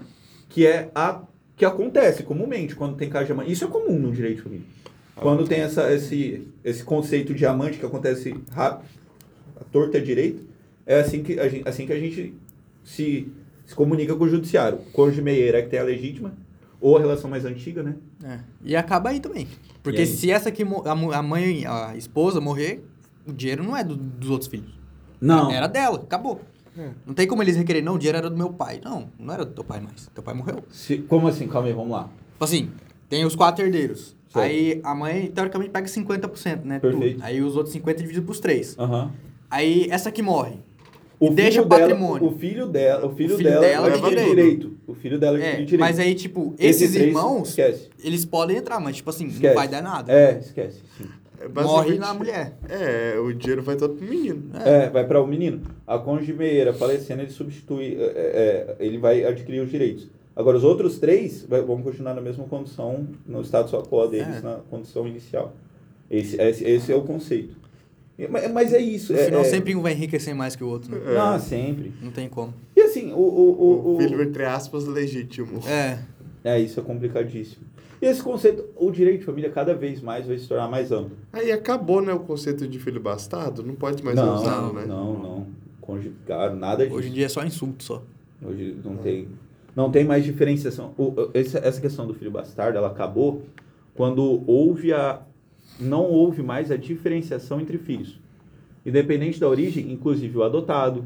[SPEAKER 3] que é a que acontece comumente quando tem casa de amante. Isso é comum no direito de família. Quando tem essa, esse, esse conceito de amante que acontece rápido, a torta direita, é assim que a gente, assim que a gente se, se comunica com o judiciário. Cônjuge meieira é que tem a legítima, ou a relação mais antiga, né?
[SPEAKER 1] É. E acaba aí também. Porque
[SPEAKER 3] aí?
[SPEAKER 1] se essa mu- a mãe, a esposa morrer, o dinheiro não é do- dos outros filhos.
[SPEAKER 3] Não.
[SPEAKER 1] Era dela, acabou.
[SPEAKER 2] É.
[SPEAKER 1] Não tem como eles requererem, não, o dinheiro era do meu pai. Não, não era do teu pai mais. Teu pai morreu.
[SPEAKER 3] Se- como assim? Calma aí, vamos lá.
[SPEAKER 1] Tipo assim, tem os quatro herdeiros. Aí a mãe, teoricamente, pega 50%, né? tudo.
[SPEAKER 3] Perfeito.
[SPEAKER 1] Aí os outros 50% dividido pros três.
[SPEAKER 3] Aham.
[SPEAKER 1] Aí essa que morre.
[SPEAKER 3] O
[SPEAKER 1] E deixa
[SPEAKER 3] dela-
[SPEAKER 1] patrimônio.
[SPEAKER 3] o filho dela, o filho,
[SPEAKER 1] O filho
[SPEAKER 3] dela,
[SPEAKER 1] dela
[SPEAKER 3] leva
[SPEAKER 2] tem
[SPEAKER 3] direito. O filho dela
[SPEAKER 1] É,
[SPEAKER 3] tem direito.
[SPEAKER 1] mas aí, tipo,
[SPEAKER 3] Esses
[SPEAKER 1] esses
[SPEAKER 3] três,
[SPEAKER 1] irmãos,
[SPEAKER 3] Esquece.
[SPEAKER 1] eles podem entrar, mas, tipo assim,
[SPEAKER 3] esquece.
[SPEAKER 1] não vai dar nada.
[SPEAKER 3] É, esquece. Sim.
[SPEAKER 2] É,
[SPEAKER 1] Morre na mulher.
[SPEAKER 2] É, o dinheiro vai todo pro menino.
[SPEAKER 3] É, vai para o menino. A cônjuge meieira falecendo, ele substitui, é, é, ele vai adquirir os direitos. Agora, os outros três vai- vão continuar na mesma condição, no status quo deles,
[SPEAKER 1] É.
[SPEAKER 3] na condição inicial. Esse, esse, esse é o conceito. Mas, mas é isso.
[SPEAKER 1] No
[SPEAKER 3] é,
[SPEAKER 1] final,
[SPEAKER 3] é,
[SPEAKER 1] sempre um vai enriquecer mais que o outro, né?
[SPEAKER 3] Não, sempre.
[SPEAKER 1] Não tem como.
[SPEAKER 3] E assim, o... o, o,
[SPEAKER 2] O
[SPEAKER 3] o-
[SPEAKER 2] filho, entre aspas, legítimo.
[SPEAKER 1] É,
[SPEAKER 3] É, isso é complicadíssimo. E esse conceito, o direito de família cada vez mais vai se tornar mais amplo.
[SPEAKER 2] Aí acabou, né, o conceito de filho bastardo? Não pode mais
[SPEAKER 3] não,
[SPEAKER 2] usar,
[SPEAKER 3] não,
[SPEAKER 2] né?
[SPEAKER 3] não, não. Conjugado, nada disso.
[SPEAKER 1] hoje em dia é só insulto só.
[SPEAKER 3] Hoje não tem, não tem mais diferenciação. O- essa, essa questão do filho bastardo, ela acabou quando houve a não houve mais a diferenciação entre filhos. Independente da origem, inclusive o adotado.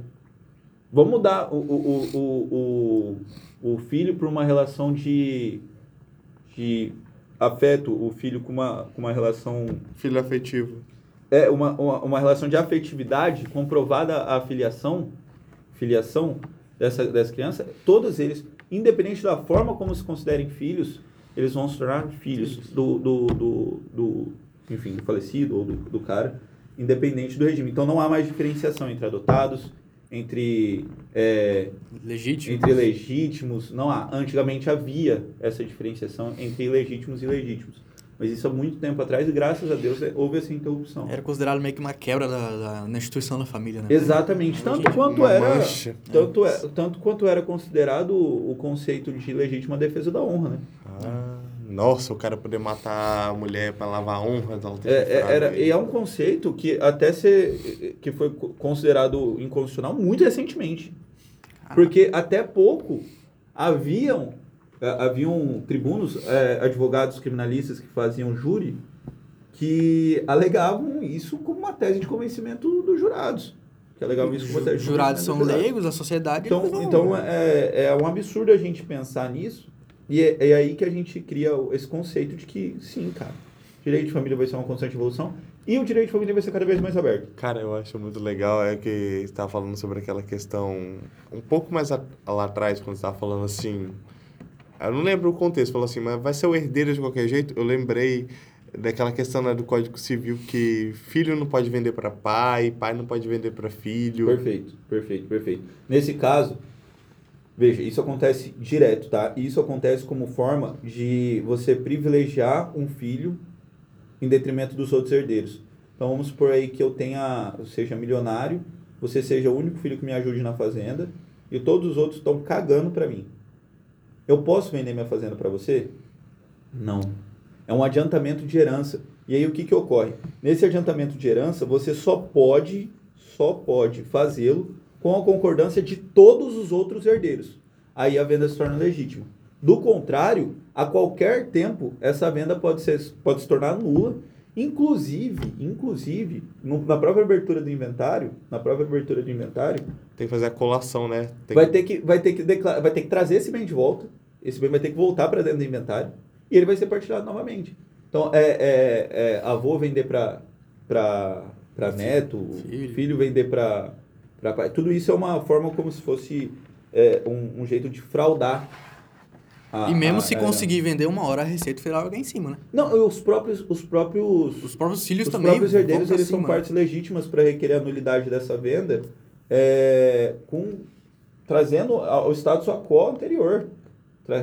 [SPEAKER 3] Vamos mudar o, o, o, o, o filho para uma relação de, de afeto, o filho com uma, com uma relação
[SPEAKER 2] Filho afetivo.
[SPEAKER 3] é uma, uma, uma relação de afetividade comprovada a filiação, filiação dessa, dessa criança, todos eles, independente da forma como se considerem filhos, eles vão se tornar filhos do, do, do, do enfim, do falecido ou do, do cara, independente do regime. Então não há mais diferenciação entre adotados, entre, é,
[SPEAKER 1] Legítimo.
[SPEAKER 3] entre legítimos, não há. Antigamente havia essa diferenciação entre ilegítimos e legítimos. Mas isso há muito tempo atrás e graças a Deus é, houve essa interrupção.
[SPEAKER 1] Era considerado meio que uma quebra da, da, na instituição da família, né?
[SPEAKER 3] Exatamente, tanto
[SPEAKER 1] Gente,
[SPEAKER 3] quanto
[SPEAKER 2] uma
[SPEAKER 3] era,
[SPEAKER 2] mancha.
[SPEAKER 3] tanto, é, tanto quanto era considerado o conceito de legítima defesa da honra, né?
[SPEAKER 2] Ah, nossa, o cara poder matar a mulher pra lavar a honra ter
[SPEAKER 3] É, é, era, e é um conceito que até ser, que foi co- considerado inconstitucional muito recentemente, porque até pouco haviam eh, haviam tribunos, eh, advogados criminalistas que faziam júri que alegavam isso como uma tese de convencimento dos jurados, que alegavam isso como uma tese
[SPEAKER 1] Os
[SPEAKER 3] de
[SPEAKER 1] jurados são leigos, a sociedade...
[SPEAKER 3] Então, então é, é um absurdo a gente pensar nisso. E é, é aí que a gente cria esse conceito de que, sim, cara, direito de família vai ser uma constante evolução e o direito de família vai ser cada vez mais aberto.
[SPEAKER 2] Cara, eu acho muito legal é que você estava falando sobre aquela questão um pouco mais a- lá atrás, quando você estava falando assim. Eu não lembro o contexto, falou assim, mas vai ser o herdeiro de qualquer jeito. Eu lembrei daquela questão né, do Código Civil que filho não pode vender para pai, pai não pode vender para filho.
[SPEAKER 3] Perfeito, perfeito, perfeito. Nesse caso, veja, isso acontece direto, tá? Isso acontece como forma de você privilegiar um filho em detrimento dos outros herdeiros. Então vamos supor aí que eu tenha, eu seja milionário, você seja o único filho que me ajude na fazenda e todos os outros estão cagando para mim. Eu posso vender minha fazenda para você? Não. É um adiantamento de herança. E aí o que, que ocorre? Nesse adiantamento de herança, você só pode, só pode fazê-lo com a concordância de todos os outros herdeiros. Aí a venda se torna legítima. Do contrário, a qualquer tempo, essa venda pode, ser, pode se tornar nula. Inclusive, inclusive, no- na própria abertura do inventário, na própria abertura do inventário,
[SPEAKER 2] Tem que fazer a colação, né? Tem
[SPEAKER 3] vai ter que vai ter que declarar, vai ter que trazer esse bem de volta. Esse bem vai ter que voltar para dentro do inventário e ele vai ser partilhado novamente. Então é, é, é avô vender para para para neto,
[SPEAKER 1] Filho.
[SPEAKER 3] filho, vender para Tudo isso é uma forma como se fosse é, um, um jeito de fraudar. a-
[SPEAKER 1] E mesmo
[SPEAKER 3] a-
[SPEAKER 1] se
[SPEAKER 3] a-
[SPEAKER 1] conseguir vender uma hora, a Receita Federal ganhar em cima, né?
[SPEAKER 3] Não, os próprios os próprios
[SPEAKER 1] Os próprios filhos
[SPEAKER 3] os
[SPEAKER 1] também.
[SPEAKER 3] próprios herdeiros eles são
[SPEAKER 1] cima, né?
[SPEAKER 3] partes legítimas para requerer a nulidade dessa venda, é, com trazendo ao status quo anterior,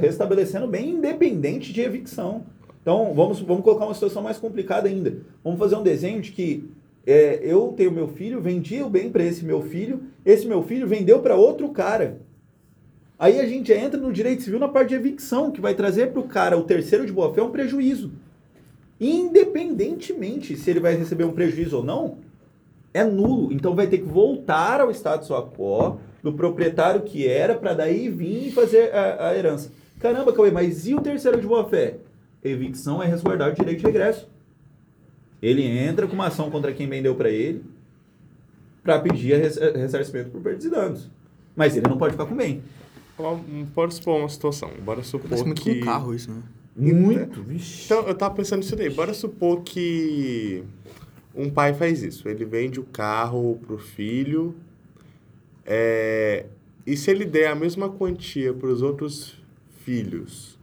[SPEAKER 3] restabelecendo bem independente de evicção. Então vamos vamos colocar uma situação mais complicada ainda. Vamos fazer um desenho de que é, eu tenho meu filho, vendi o bem para esse meu filho, esse meu filho vendeu para outro cara. Aí a gente entra no direito civil na parte de evicção, que vai trazer para o cara, o terceiro de boa-fé, um prejuízo. Independentemente se ele vai receber um prejuízo ou não, é nulo. Então vai ter que voltar ao status quo do proprietário que era para daí vir e fazer a, a herança. Caramba, Cauê, mas e o terceiro de boa-fé? Evicção é resguardar o direito de regresso. Ele entra com uma ação contra quem vendeu para ele para pedir res- ressarcimento por perdas e danos. Mas ele não pode ficar com bem.
[SPEAKER 2] Bora supor uma situação. Bora supor
[SPEAKER 1] Parece muito
[SPEAKER 2] que...
[SPEAKER 1] com um carro isso, né?
[SPEAKER 3] Muito. Vixe.
[SPEAKER 2] Então, eu tava pensando nisso daí. Bora supor que um pai faz isso. Ele vende o carro pro filho. é, E se ele der a mesma quantia para os outros filhos,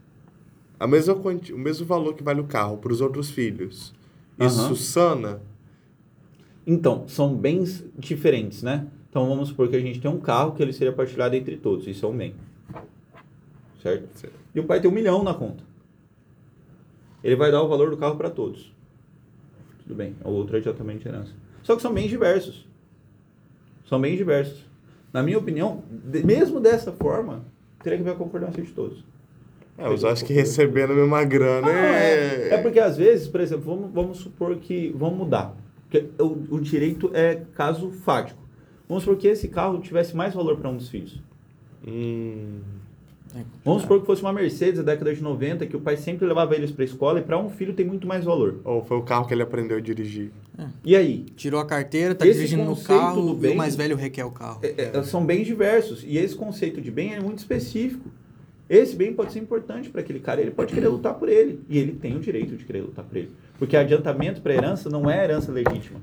[SPEAKER 2] a mesma quantia, o mesmo valor que vale o carro para os outros filhos, isso
[SPEAKER 3] Aham.
[SPEAKER 2] sana?
[SPEAKER 3] Então, são bens diferentes, né? Então vamos supor que a gente tem um carro que ele seria partilhado entre todos. Isso é um bem. Certo?
[SPEAKER 2] Certo.
[SPEAKER 3] E o pai tem um milhão na conta. Ele vai dar o valor do carro para todos. Tudo bem. O outro é de herança. Só que são bens diversos. São bens diversos. Na minha opinião, mesmo dessa forma, teria que haver a concordância de todos.
[SPEAKER 2] É, eu acho que recebendo a mesma grana
[SPEAKER 3] Ah,
[SPEAKER 2] é...
[SPEAKER 3] é, é porque às vezes, por exemplo, vamos, vamos supor que. Vamos mudar. Porque o, o direito é caso fático. Vamos supor que esse carro tivesse mais valor para um dos filhos.
[SPEAKER 2] Hum,
[SPEAKER 3] Vamos supor que fosse uma Mercedes da década de 90, que o pai sempre levava eles para a escola e para um filho tem muito mais valor.
[SPEAKER 2] ou foi o carro que ele aprendeu a dirigir.
[SPEAKER 3] E aí?
[SPEAKER 1] Tirou a carteira, tá
[SPEAKER 3] Esse
[SPEAKER 1] dirigindo no carro e
[SPEAKER 3] bem-
[SPEAKER 1] o mais velho requer o carro.
[SPEAKER 3] É, é, são bens diversos. E esse conceito de bem é muito específico. Esse bem pode ser importante para aquele cara, ele pode querer lutar por ele. E ele tem o direito de querer lutar por ele. Porque adiantamento para herança não é herança legítima.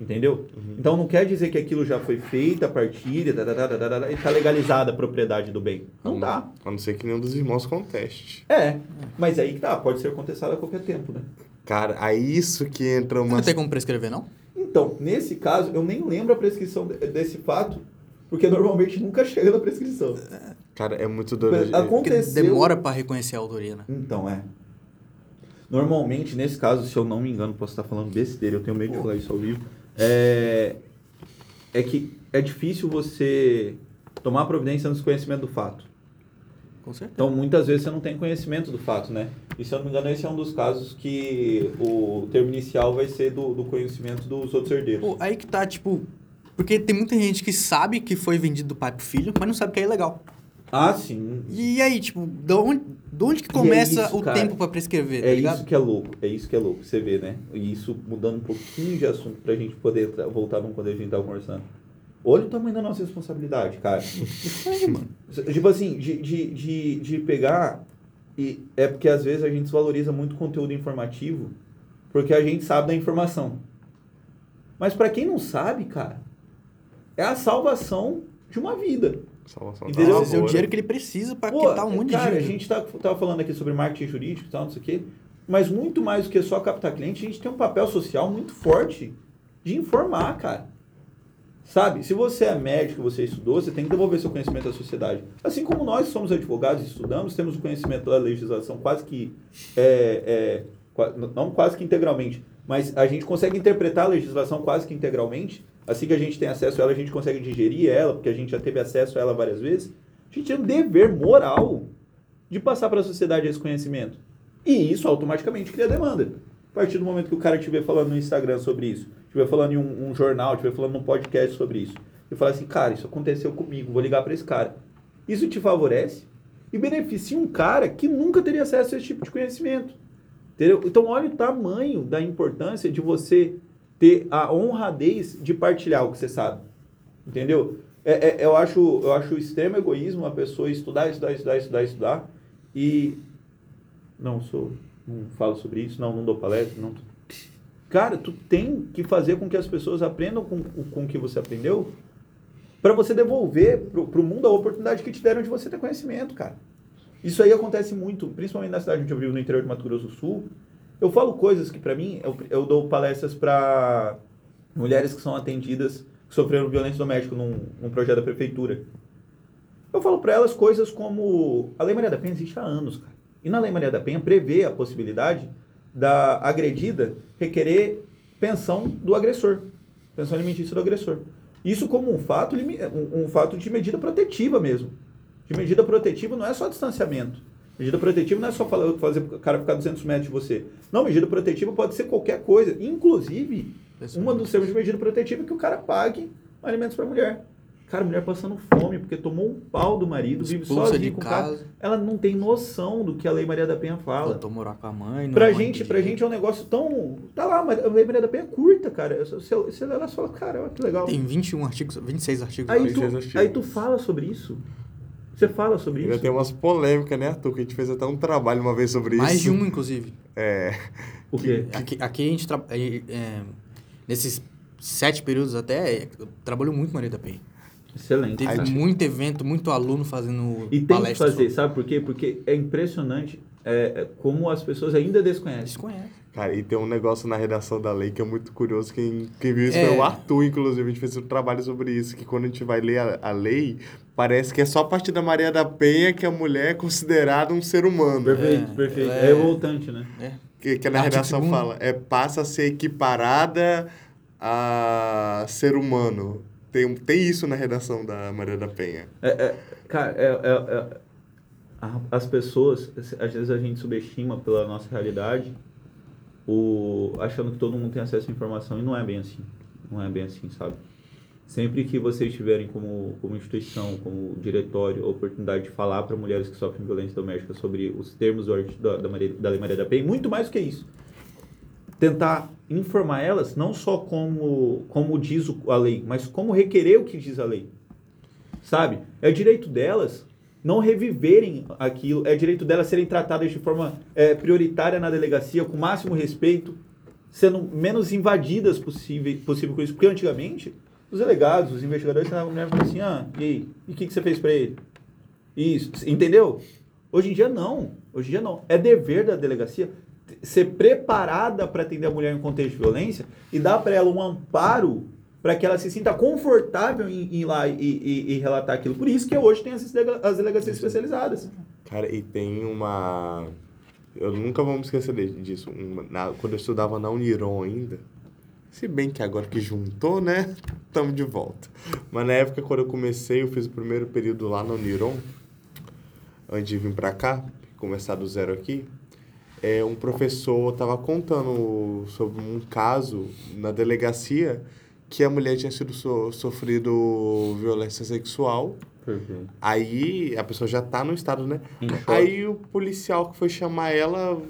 [SPEAKER 3] Entendeu? Então não quer dizer que aquilo já foi feito, a partilha, tá, tá, e está legalizada a propriedade do bem. Não dá.
[SPEAKER 2] A não ser que nenhum dos irmãos conteste.
[SPEAKER 3] É, mas aí que tá, pode ser contestado a qualquer tempo, né?
[SPEAKER 2] Cara, aí isso que entra uma...
[SPEAKER 1] Não tem como prescrever, não?
[SPEAKER 3] Então, nesse caso, eu nem lembro a prescrição de- desse fato, porque normalmente nunca chega na prescrição.
[SPEAKER 2] Cara, é muito doido. É-
[SPEAKER 3] Aconteceu.
[SPEAKER 1] demora pra reconhecer a autoria, né?
[SPEAKER 3] Então, é. Normalmente, nesse caso, se eu não me engano, posso estar falando besteira, eu tenho medo de falar isso ao vivo. É, é que é difícil você tomar providência no desconhecimento do fato.
[SPEAKER 1] Com certeza.
[SPEAKER 3] Então, muitas vezes você não tem conhecimento do fato, né? E se eu não me engano, esse é um dos casos que o termo inicial vai ser do, do conhecimento dos outros herdeiros.
[SPEAKER 1] Pô, aí que tá, tipo... Porque tem muita gente que sabe que foi vendido do pai pro filho, mas não sabe que é ilegal.
[SPEAKER 3] Ah, sim.
[SPEAKER 1] E aí, tipo, de onde, de onde que
[SPEAKER 3] é
[SPEAKER 1] começa
[SPEAKER 3] isso,
[SPEAKER 1] o
[SPEAKER 3] cara.
[SPEAKER 1] tempo pra prescrever, tá
[SPEAKER 3] É
[SPEAKER 1] ligado?
[SPEAKER 3] isso que é louco, é isso que é louco, você vê, né? E isso mudando um pouquinho de assunto pra gente poder voltar num quando a gente tava conversando. Olha o tamanho da nossa responsabilidade, cara. tipo assim, de, de, de, de pegar. E é porque às vezes a gente desvaloriza muito o conteúdo informativo porque a gente sabe da informação. Mas pra quem não sabe, cara, é a salvação de uma vida.
[SPEAKER 2] Salvação
[SPEAKER 3] Entendeu?
[SPEAKER 2] da
[SPEAKER 1] Às vezes é o dinheiro que ele precisa
[SPEAKER 3] Pô,
[SPEAKER 1] quitar um monte
[SPEAKER 3] cara,
[SPEAKER 1] de
[SPEAKER 3] a
[SPEAKER 1] dívida.
[SPEAKER 3] gente tá, tava falando aqui sobre marketing jurídico e tal, não sei o quê, mas muito mais do que só captar cliente, a gente tem um papel social muito forte de informar, cara. Sabe? Se você é médico, você estudou, você tem que devolver seu conhecimento à sociedade. Assim como nós somos advogados e estudamos, temos o conhecimento da legislação quase que. É, é, não quase que integralmente, mas a gente consegue interpretar a legislação quase que integralmente. Assim que a gente tem acesso a ela, a gente consegue digerir ela, porque a gente já teve acesso a ela várias vezes. A gente tem um dever moral de passar para a sociedade esse conhecimento. E isso automaticamente cria demanda. A partir do momento que o cara estiver falando no Instagram sobre isso, estiver falando em um, um jornal, estiver falando num podcast sobre isso, e falar assim, cara, isso aconteceu comigo, vou ligar para esse cara. Isso te favorece e beneficia um cara que nunca teria acesso a esse tipo de conhecimento. Entendeu? Então, olha o tamanho da importância de você ter a honradez de partilhar o que você sabe. Entendeu? É, é, eu, acho, eu acho extremo egoísmo a pessoa estudar, estudar, estudar, estudar, estudar e. Não sou. Não falo sobre isso, não, não dou palestra, não. Cara, tu tem que fazer com que as pessoas aprendam com, com o que você aprendeu para você devolver para o mundo a oportunidade que te deram de você ter conhecimento, cara. Isso aí acontece muito, principalmente na cidade onde eu vivo, no interior de Mato Grosso do Sul. Eu falo coisas que, para mim, eu, eu dou palestras para mulheres que são atendidas, que sofreram violência doméstica num, num projeto da prefeitura. Eu falo para elas coisas como a Lei Maria da Penha existe há anos, cara. E na Lei Maria da Penha prevê a possibilidade da agredida requerer pensão do agressor, pensão alimentícia do agressor. Isso como um fato, um, um fato de medida protetiva mesmo. De medida protetiva não é só distanciamento. Medida protetiva não é só fazer o cara ficar 200 metros de você. Não, medida protetiva pode ser qualquer coisa. Inclusive, uma dos termos de medida protetiva é que o cara pague alimentos para a mulher. Cara, mulher passando fome porque tomou um pau do marido, vive sozinha com casa. Cara. Ela não tem noção do que a Lei Maria da Penha fala.
[SPEAKER 1] Tentou morar com a mãe.
[SPEAKER 3] Pra gente, pra gente é um negócio tão. Tá lá, mas a Lei Maria da Penha é curta, cara. Você, você lá e fala, cara, olha que legal.
[SPEAKER 1] Tem 21 artigos, 26 artigos.
[SPEAKER 3] Aí, tu, artigos. aí tu fala sobre isso. Você fala sobre
[SPEAKER 2] Ainda
[SPEAKER 3] isso?
[SPEAKER 2] tem umas polêmicas, né, Arthur? Que a gente fez até um trabalho uma vez sobre
[SPEAKER 1] Mais
[SPEAKER 2] isso.
[SPEAKER 1] Mais de um, inclusive.
[SPEAKER 2] É.
[SPEAKER 1] O quê? Aqui, aqui a gente. Tra... É, nesses sete períodos até, trabalhou muito Maria da Penha.
[SPEAKER 3] Excelente.
[SPEAKER 1] Teve
[SPEAKER 3] cara.
[SPEAKER 1] muito evento, muito aluno fazendo
[SPEAKER 3] E tem que fazer, sabe por quê? Porque é impressionante é, é, como as pessoas ainda desconhecem.
[SPEAKER 1] Desconhecem.
[SPEAKER 2] Cara, e tem um negócio na redação da lei que é muito curioso. Quem, quem viu isso é. foi o Arthur, inclusive. A gente fez um trabalho sobre isso. Que quando a gente vai ler a, a, lei, parece que é só a partir da Maria da Penha que a mulher é considerada um ser humano.
[SPEAKER 3] Perfeito, é, perfeito. É, revoltante, né?
[SPEAKER 2] É. Que, que na redação segundo. fala. É, passa a ser equiparada a ser humano. Tem, tem isso na redação da Maria da Penha.
[SPEAKER 3] É, é cara, é, é, é as pessoas, às vezes a gente subestima pela nossa realidade, o, achando que todo mundo tem acesso à informação e não é bem assim. Não é bem assim, sabe? Sempre que vocês tiverem como, como instituição, como diretório, a oportunidade de falar para mulheres que sofrem violência doméstica sobre os termos do, da, da, Maria, da Lei Maria da Penha, muito mais do que isso. Tentar informar elas não só como, como diz a lei, mas como requerer o que diz a lei. Sabe? É direito delas não reviverem aquilo, é direito delas serem tratadas de forma é, prioritária na delegacia, com máximo respeito, sendo menos invadidas possível, possível com isso. Porque antigamente, os delegados, os investigadores, estavam mulher e assim, ah, e aí? E o que, que você fez para ele? Isso, entendeu? Hoje em dia não, hoje em dia não. É dever da delegacia ser preparada para atender a mulher em contexto de violência e dar para ela um amparo para que ela se sinta confortável em, em ir lá e, e, e, relatar aquilo. Por isso que hoje tem as, as delegacias especializadas.
[SPEAKER 2] Cara, e tem uma... Eu nunca vou me esquecer disso. Uma, quando eu estudava na Uniron ainda, se bem que agora que juntou, né? Estamos de volta. Mas na época, quando eu comecei, eu fiz o primeiro período lá na Uniron, antes de vir para cá, começar do zero aqui, é, um professor estava contando sobre um caso na delegacia que a mulher tinha sido so, sofrido violência sexual. Uhum. Aí a pessoa já tá no estado, né? Aí o policial que foi chamar ela,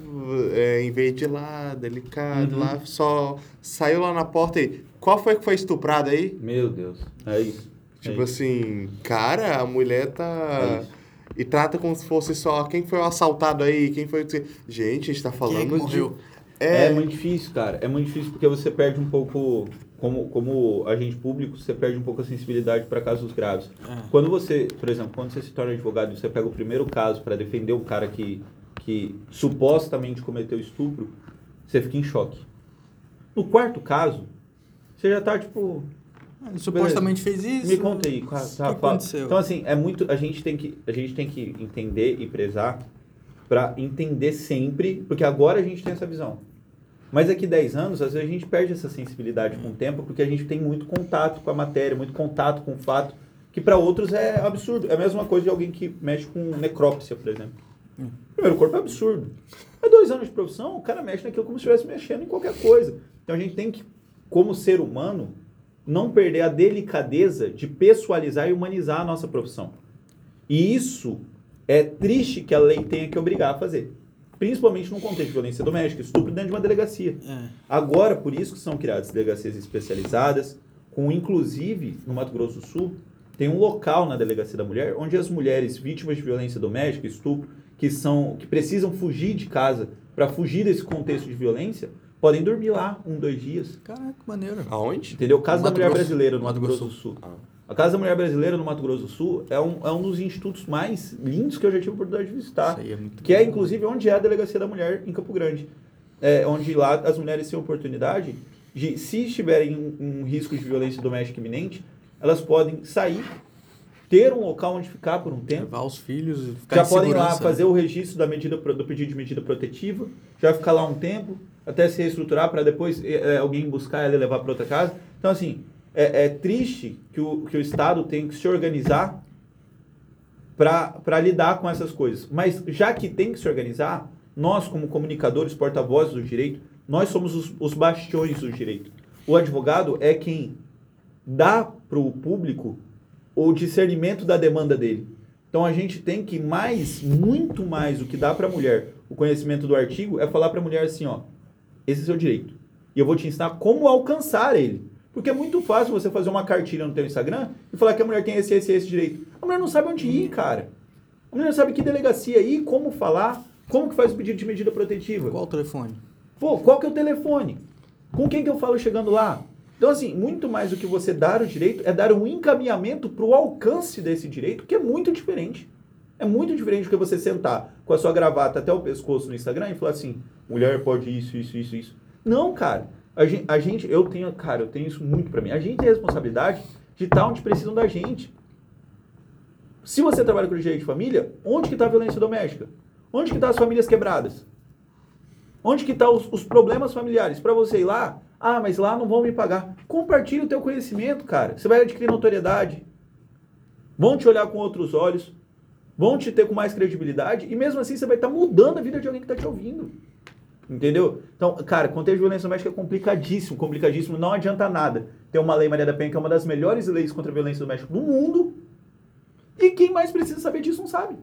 [SPEAKER 2] é, em vez de ir lá, delicado, uhum. lá, só saiu lá na porta e. Qual foi que foi estuprada aí?
[SPEAKER 3] Meu Deus. É isso.
[SPEAKER 2] Tipo
[SPEAKER 3] é
[SPEAKER 2] assim, isso. cara, a mulher tá. É e trata como se fosse só quem foi o assaltado aí, quem foi. Gente, a gente tá falando quem é de.
[SPEAKER 3] É... é muito difícil, cara. É muito difícil porque você perde um pouco como, como agente público, você perde um pouco a sensibilidade para casos graves. É. Quando você, por exemplo, quando você se torna advogado e você pega o primeiro caso para defender um cara que, que supostamente cometeu estupro, você fica em choque. No quarto caso, você já tá tipo.
[SPEAKER 1] Ele supostamente fez isso.
[SPEAKER 3] Me conta aí.
[SPEAKER 1] Tá, o que aconteceu?
[SPEAKER 3] Então, assim, é muito. A gente tem que, a gente tem que entender e prezar para entender sempre, porque agora a gente tem essa visão. Mas daqui 10 anos, às vezes a gente perde essa sensibilidade com o tempo, porque a gente tem muito contato com a matéria, muito contato com o fato, que para outros é absurdo. É a mesma coisa de alguém que mexe com necrópsia, por exemplo. Hum. Primeiro, o corpo é absurdo. Mas dois anos de profissão, o cara mexe naquilo como se estivesse mexendo em qualquer coisa. Então a gente tem que, como ser humano, não perder a delicadeza de pessoalizar e humanizar a nossa profissão. E isso é triste que a lei tenha que obrigar a fazer. Principalmente no contexto de violência doméstica, estupro dentro de uma delegacia.
[SPEAKER 1] É.
[SPEAKER 3] Agora, por isso que são criadas delegacias especializadas, com inclusive, no Mato Grosso do Sul, tem um local na delegacia da mulher onde as mulheres vítimas de violência doméstica, estupro, que são que precisam fugir de casa para fugir desse contexto de violência, podem dormir lá um, dois dias.
[SPEAKER 1] Caraca, que maneiro.
[SPEAKER 2] Aonde?
[SPEAKER 3] Entendeu? Casa
[SPEAKER 1] No
[SPEAKER 3] da
[SPEAKER 1] Mato
[SPEAKER 3] Mulher
[SPEAKER 1] Grosso.
[SPEAKER 3] Brasileira no
[SPEAKER 1] Mato Grosso
[SPEAKER 3] do Sul.
[SPEAKER 2] Ah.
[SPEAKER 3] A Casa da Mulher Brasileira no Mato Grosso do Sul é um, é um dos institutos mais lindos que eu já tive a oportunidade de visitar.
[SPEAKER 1] Isso aí é muito
[SPEAKER 3] Que é, inclusive, onde é a Delegacia da Mulher em Campo Grande. É, onde lá as mulheres têm a oportunidade de, se estiverem em um risco de violência doméstica iminente, elas podem sair, ter um local onde ficar por um tempo,
[SPEAKER 1] Levar os filhos, ficar
[SPEAKER 3] já
[SPEAKER 1] em
[SPEAKER 3] podem lá
[SPEAKER 1] segurança,
[SPEAKER 3] fazer
[SPEAKER 1] né?
[SPEAKER 3] o registro da medida, do pedido de medida protetiva, já ficar lá um tempo, até se reestruturar para depois eh, eh, alguém buscar ela e levar para outra casa. Então, assim, é, é triste que o, que o Estado tem que se organizar para lidar com essas coisas. Mas já que tem que se organizar, nós, como comunicadores, porta-vozes do direito, nós somos os, os bastiões do direito. O advogado é quem dá para o público o discernimento da demanda dele. Então a gente tem que mais, muito mais do que dá para a mulher o conhecimento do artigo é falar para a mulher assim, ó, esse é seu direito. E eu vou te ensinar como alcançar ele. Porque é muito fácil você fazer uma cartilha no teu Instagram e falar que a mulher tem esse, esse, esse direito. A mulher não sabe onde ir, cara. A mulher não sabe que delegacia ir, como falar, como que faz o pedido de medida protetiva.
[SPEAKER 1] Qual o telefone?
[SPEAKER 3] Pô, qual que é o telefone? Com quem que eu falo chegando lá? Então, assim, muito mais do que você dar o direito é dar um encaminhamento para o alcance desse direito, que é muito diferente. É muito diferente do que você sentar com a sua gravata até o pescoço no Instagram e falar assim, mulher pode isso, isso, isso, isso. Não, cara. A gente, a gente eu tenho, cara, eu tenho isso muito para mim. A gente tem a responsabilidade de estar onde precisam da gente. Se você trabalha com direito de família, onde que está a violência doméstica? Onde que estão as famílias quebradas? Onde que estão os, os problemas familiares? Para você ir lá, ah, mas lá não vão me pagar. Compartilhe o teu conhecimento, cara. Você vai adquirir notoriedade. Vão te olhar com outros olhos. Vão te ter com mais credibilidade. E mesmo assim você vai estar mudando a vida de alguém que está te ouvindo. Entendeu? Então, cara, contexto de violência doméstica é complicadíssimo, complicadíssimo. Não adianta nada. Tem uma lei Maria da Penha que é uma das melhores leis contra a violência doméstica do mundo. E quem mais precisa saber disso não sabe.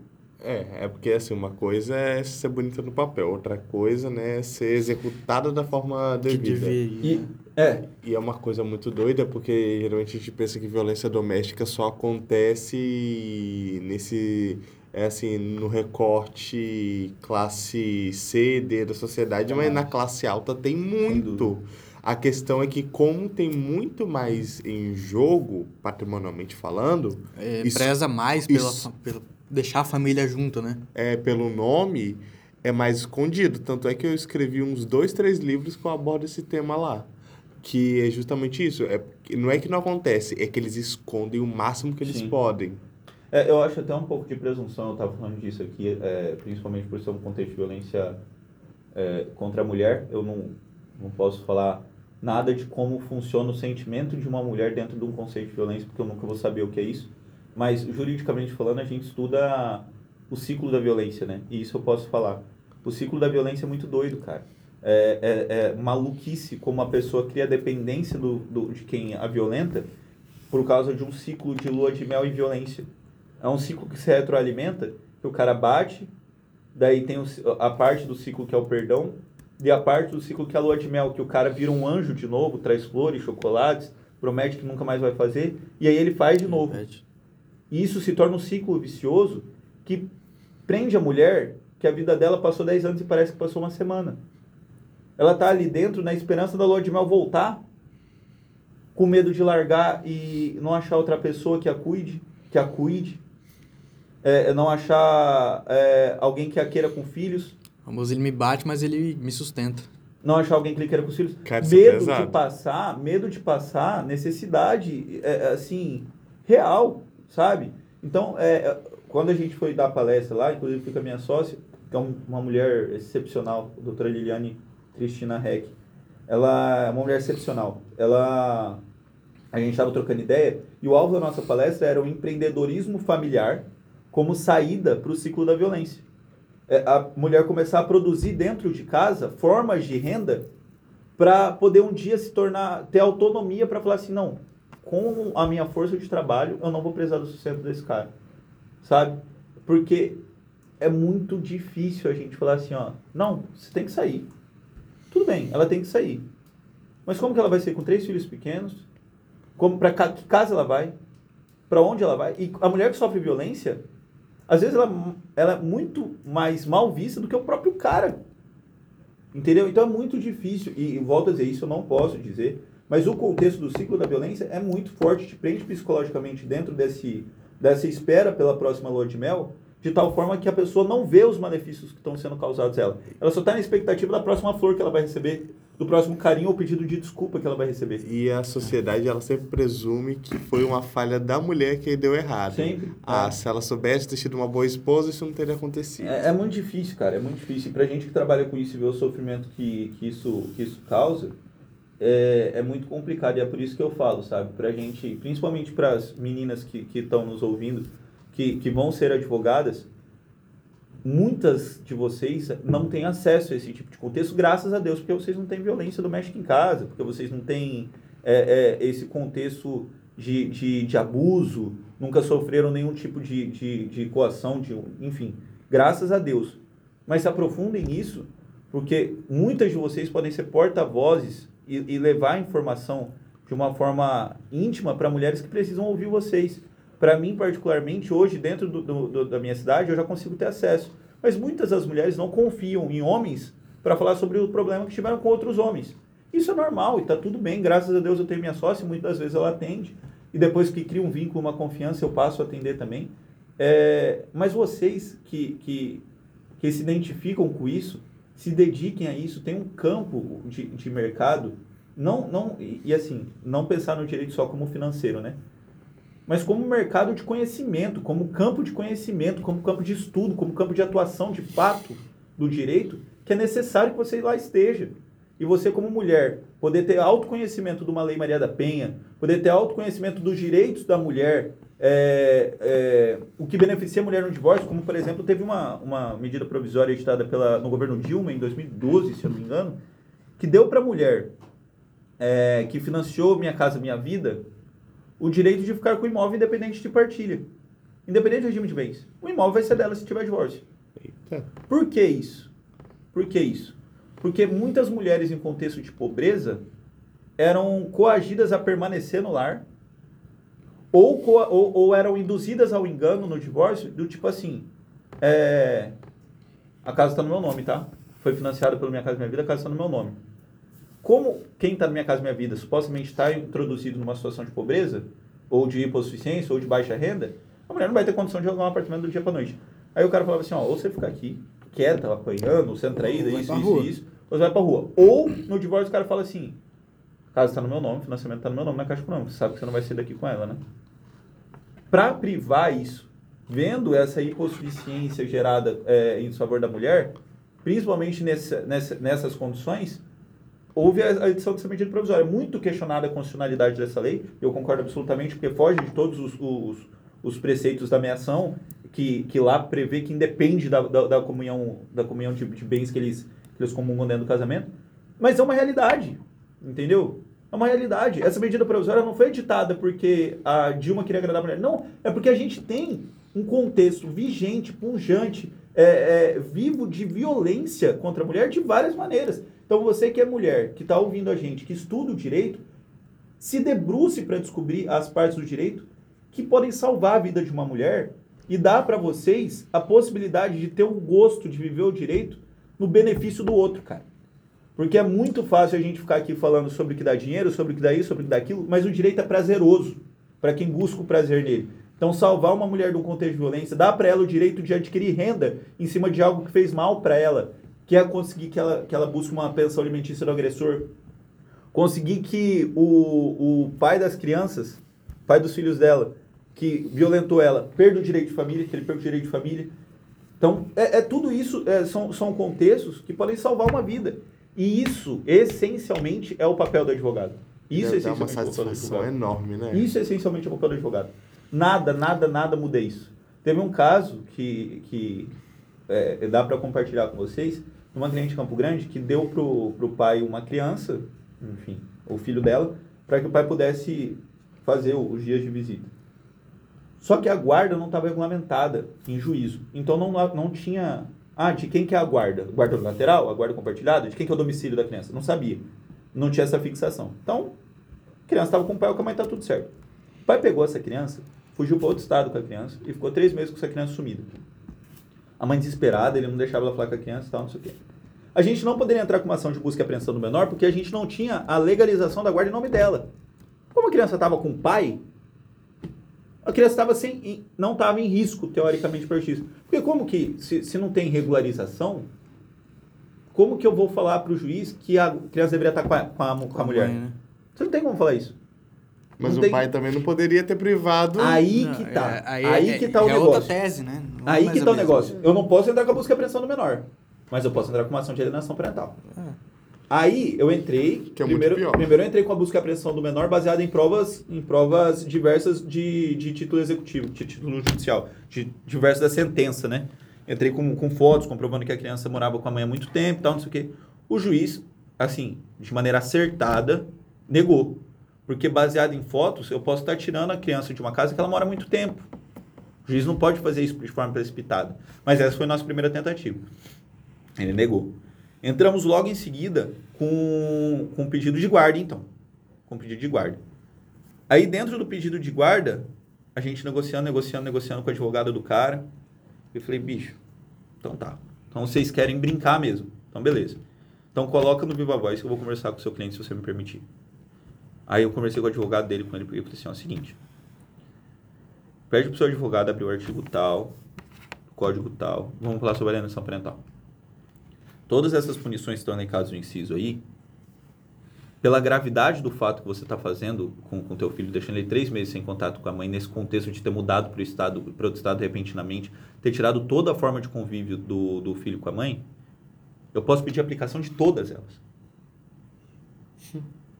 [SPEAKER 2] É, é porque assim, uma coisa é ser bonita no papel, outra coisa, né, é ser executada da forma
[SPEAKER 1] Que
[SPEAKER 2] devida.
[SPEAKER 3] E, é,
[SPEAKER 2] E é uma coisa muito doida, porque geralmente a gente pensa que violência doméstica só acontece nesse, é assim, no recorte classe C, D da sociedade, mas na classe alta tem muito. A questão é que como tem muito mais em jogo, patrimonialmente falando,
[SPEAKER 1] É,
[SPEAKER 2] Isso-
[SPEAKER 1] preza mais pela,
[SPEAKER 2] isso.
[SPEAKER 1] pela- deixar a família junto, né?
[SPEAKER 2] é, pelo nome, é mais escondido. Tanto é que eu escrevi uns dois, três livros que eu abordo esse tema lá. Que é justamente isso. É, não é que não acontece, é que eles escondem o máximo que eles
[SPEAKER 3] Sim.
[SPEAKER 2] podem.
[SPEAKER 3] É, eu acho até um pouco de presunção, eu estava falando disso aqui, é, principalmente por ser um contexto de violência é, contra a mulher. Eu não, não posso falar nada de como funciona o sentimento de uma mulher dentro de um conceito de violência, porque eu nunca vou saber o que é isso. Mas, juridicamente falando, a gente estuda o ciclo da violência, né? E isso eu posso falar. O ciclo da violência é muito doido, cara. É, é, é maluquice como a pessoa cria dependência do, do, de quem a violenta por causa de um ciclo de lua de mel e violência. É um ciclo que se retroalimenta, que o cara bate, daí tem a parte do ciclo que é o perdão, e a parte do ciclo que é a lua de mel, que o cara vira um anjo de novo, traz flores, chocolates, promete que nunca mais vai fazer, e aí ele faz de novo. E isso se torna um ciclo vicioso que prende a mulher que a vida dela passou 10 anos e parece que passou uma semana. Ela tá ali dentro na esperança da lua de mel voltar, com medo de largar e não achar outra pessoa que a cuide, que a cuide, é, não achar é, alguém que a queira com filhos,
[SPEAKER 1] O famoso ele me bate, mas ele me sustenta.
[SPEAKER 3] não achar alguém que lhe queira com os filhos.
[SPEAKER 2] Cara, é
[SPEAKER 3] medo de passar, medo de passar necessidade, é, é, assim, real, sabe? Então, é, quando a gente foi dar palestra lá, inclusive fica a minha sócia, que é um- uma mulher excepcional, a doutora Liliane Cristina Heck. Ela é uma mulher excepcional. Ela, a gente estava trocando ideia e o alvo da nossa palestra era o empreendedorismo familiar como saída para o ciclo da violência. é, a mulher começar a produzir dentro de casa formas de renda para poder um dia se tornar, ter autonomia para falar assim, não, com a minha força de trabalho, eu não vou precisar do sustento desse cara, sabe? Porque é muito difícil a gente falar assim, ó, não, você tem que sair. Tudo bem, ela tem que sair. Mas como que ela vai sair com três filhos pequenos? Como para que casa ela vai? Para onde ela vai? E a mulher que sofre violência, às vezes ela, ela é muito mais mal vista do que o próprio cara. Entendeu? Então é muito difícil. E, volto a dizer, isso eu não posso dizer. Mas o contexto do ciclo da violência é muito forte, te prende psicologicamente dentro desse, dessa espera pela próxima lua de mel, de tal forma que a pessoa não vê os malefícios que estão sendo causados a ela. Ela só está na expectativa da próxima flor que ela vai receber, do próximo carinho ou pedido de desculpa que ela vai receber.
[SPEAKER 2] E a sociedade, ela sempre presume que foi uma falha da mulher que deu errado.
[SPEAKER 3] Sempre.
[SPEAKER 2] Ah,
[SPEAKER 3] É.
[SPEAKER 2] se ela soubesse ter tido uma boa esposa, isso não teria acontecido.
[SPEAKER 3] É, é muito difícil, cara, é muito difícil. E pra gente que trabalha com isso e vê o sofrimento que, que, isso, que isso causa, é, é muito complicado. E é por isso que eu falo, sabe? Pra gente, principalmente para as meninas que estão nos ouvindo, que, que vão ser advogadas, muitas de vocês não têm acesso a esse tipo de contexto, graças a Deus, porque vocês não têm violência doméstica em casa, porque vocês não têm é, é, esse contexto de, de, de abuso, nunca sofreram nenhum tipo de, de, de coação, de, enfim, graças a Deus. Mas se aprofundem nisso, porque muitas de vocês podem ser porta-vozes e, e levar a informação de uma forma íntima para mulheres que precisam ouvir vocês. Para mim, particularmente, hoje, dentro do, do- da minha cidade, eu já consigo ter acesso. Mas muitas das mulheres não confiam em homens para falar sobre o problema que tiveram com outros homens. Isso é normal e está tudo bem. Graças a Deus eu tenho minha sócia, muitas vezes ela atende. E depois que cria um vínculo, uma confiança, eu passo a atender também. É, mas vocês que, que, que se identificam com isso, se dediquem a isso, tem um campo de, de mercado, não, não e, e assim, não pensar no direito só como financeiro, né? Mas como mercado de conhecimento, como campo de conhecimento, como campo de estudo, como campo de atuação de fato do direito, que é necessário que você lá esteja. E você, como mulher, poder ter autoconhecimento de uma Lei Maria da Penha, poder ter autoconhecimento dos direitos da mulher, é, é, o que beneficia a mulher no divórcio, como, por exemplo, teve uma, uma medida provisória editada pela, no governo Dilma em 2012, se eu não me engano, que deu para a mulher é, que financiou Minha Casa Minha Vida o direito de ficar com o imóvel independente de partilha. Independente do regime de bens. O imóvel vai ser dela se tiver divórcio.
[SPEAKER 2] Eita.
[SPEAKER 3] Por que isso? Por que isso? Porque muitas mulheres em contexto de pobreza eram coagidas a permanecer no lar ou, ou, ou eram induzidas ao engano no divórcio do tipo assim, é, a casa está no meu nome, tá? Foi financiada pela Minha Casa Minha Vida, a casa está no meu nome. Como quem está na Minha Casa Minha Vida supostamente está introduzido numa situação de pobreza, ou de hipossuficiência, ou de baixa renda, a mulher não vai ter condição de alugar um apartamento do dia para noite. Aí o cara falava assim, ó, ou você fica aqui, quieta, apanhando, sendo traída, isso, isso,
[SPEAKER 1] rua.
[SPEAKER 3] isso, ou você vai pra rua. Ou, no divórcio, o cara fala assim, casa está no meu nome, financiamento está no meu nome, na Caixa Econômica, você sabe que você não vai sair daqui com ela, né? Para privar isso, vendo essa hipossuficiência gerada é, em favor da mulher, principalmente nessa, nessa, nessas condições, houve a, edição dessa medida provisória. Muito questionada a constitucionalidade dessa lei, eu concordo absolutamente, porque foge de todos os, os, os preceitos da meação, que, que lá prevê que independe da, da, da comunhão, da comunhão de, de bens que eles, que eles comungam dentro do casamento. Mas é uma realidade, entendeu? É uma realidade. Essa medida provisória não foi editada porque a Dilma queria agradar a mulher. Não, é porque a gente tem um contexto vigente, punjante, é, é, vivo de violência contra a mulher de várias maneiras. Então você que é mulher, que está ouvindo a gente, que estuda o direito, se debruce para descobrir as partes do direito que podem salvar a vida de uma mulher e dar para vocês a possibilidade de ter o gosto de viver o direito no benefício do outro, cara. Porque é muito fácil a gente ficar aqui falando sobre o que dá dinheiro, sobre o que dá isso, sobre o que dá aquilo, mas o direito é prazeroso para quem busca o prazer nele. Então, salvar uma mulher de um contexto de violência, dá para ela o direito de adquirir renda em cima de algo que fez mal para ela, que é conseguir que ela, que ela busque uma pensão alimentícia do agressor, conseguir que o, o pai das crianças, pai dos filhos dela, que violentou ela, perda o direito de família, que ele perca o direito de família. Então, é, é tudo isso, é, são, são contextos que podem salvar uma vida. E isso, essencialmente, é o papel do advogado. Isso é
[SPEAKER 2] uma
[SPEAKER 3] essencialmente o papel do
[SPEAKER 2] satisfação enorme, né?
[SPEAKER 3] Isso é essencialmente o papel do advogado. Nada, nada, nada muda isso. Teve um caso que, que é, dá para compartilhar com vocês, uma cliente de Campo Grande que deu pro, pro pai uma criança, enfim, o filho dela, para que o pai pudesse fazer os dias de visita. Só que a guarda não estava regulamentada em juízo. Então não, não tinha. Ah, de quem que é a guarda? Guarda lateral? A guarda compartilhada? De quem que é o domicílio da criança? Não sabia. Não tinha essa fixação. Então, a criança estava com o pai com a mãe, tá tudo certo. O pai pegou essa criança, fugiu para outro estado com a criança e ficou três meses com essa criança sumida. A mãe desesperada, ele não deixava ela falar com a criança e tal, não sei o quê. A gente não poderia entrar com uma ação de busca e apreensão do menor porque a gente não tinha a legalização da guarda em nome dela. Como a criança estava com o pai, a criança estava sem, não estava em risco, teoricamente, para justiça. Porque como que, se, se não tem regularização, como que eu vou falar para o juiz que a criança deveria estar com a, com a, com a mulher? Mãe, né? Você não tem como falar isso.
[SPEAKER 2] Mas
[SPEAKER 3] não
[SPEAKER 2] o
[SPEAKER 3] tem...
[SPEAKER 2] pai também não poderia ter privado.
[SPEAKER 3] Aí que tá. É, aí, aí é, que tá o
[SPEAKER 1] é
[SPEAKER 3] negócio.
[SPEAKER 1] outra tese, né?
[SPEAKER 3] Não é aí que tá o negócio. Eu não posso entrar com a busca e apreensão do menor. Mas eu posso entrar com uma ação de alienação parental. É. Aí eu entrei.
[SPEAKER 2] Que é
[SPEAKER 3] primeiro,
[SPEAKER 2] muito pior.
[SPEAKER 3] primeiro eu entrei com a busca e apreensão do menor baseada em provas, em provas diversas de, de título executivo, de título judicial, de diversas da sentença, né? Entrei com, com fotos comprovando que a criança morava com a mãe há muito tempo e tal, não sei o quê. O juiz, assim, de maneira acertada, negou. Porque baseado em fotos, eu posso estar tirando a criança de uma casa que ela mora há muito tempo. O juiz não pode fazer isso de forma precipitada. Mas essa foi a nossa primeira tentativa. Ele negou. Entramos logo em seguida com, com pedido de guarda, então. Com pedido de guarda. Aí, dentro do pedido de guarda, a gente negociando, negociando, negociando com o advogado do cara. Eu falei, bicho, então tá. Então vocês querem brincar mesmo. Então, beleza. Então, coloca no Viva Voz que eu vou conversar com o seu cliente, se você me permitir. Aí eu conversei com o advogado dele, com ele, porque eu falei assim, ó, é o seguinte. Pede pro seu advogado abrir o artigo tal, código tal. Vamos falar sobre alienação parental. Todas essas punições que estão elencadas no inciso aí, pela gravidade do fato que você está fazendo com o teu filho, deixando ele três meses sem contato com a mãe, nesse contexto de ter mudado para o estado, para outro estado repentinamente, ter tirado toda a forma de convívio do, do filho com a mãe, eu posso pedir a aplicação de todas elas.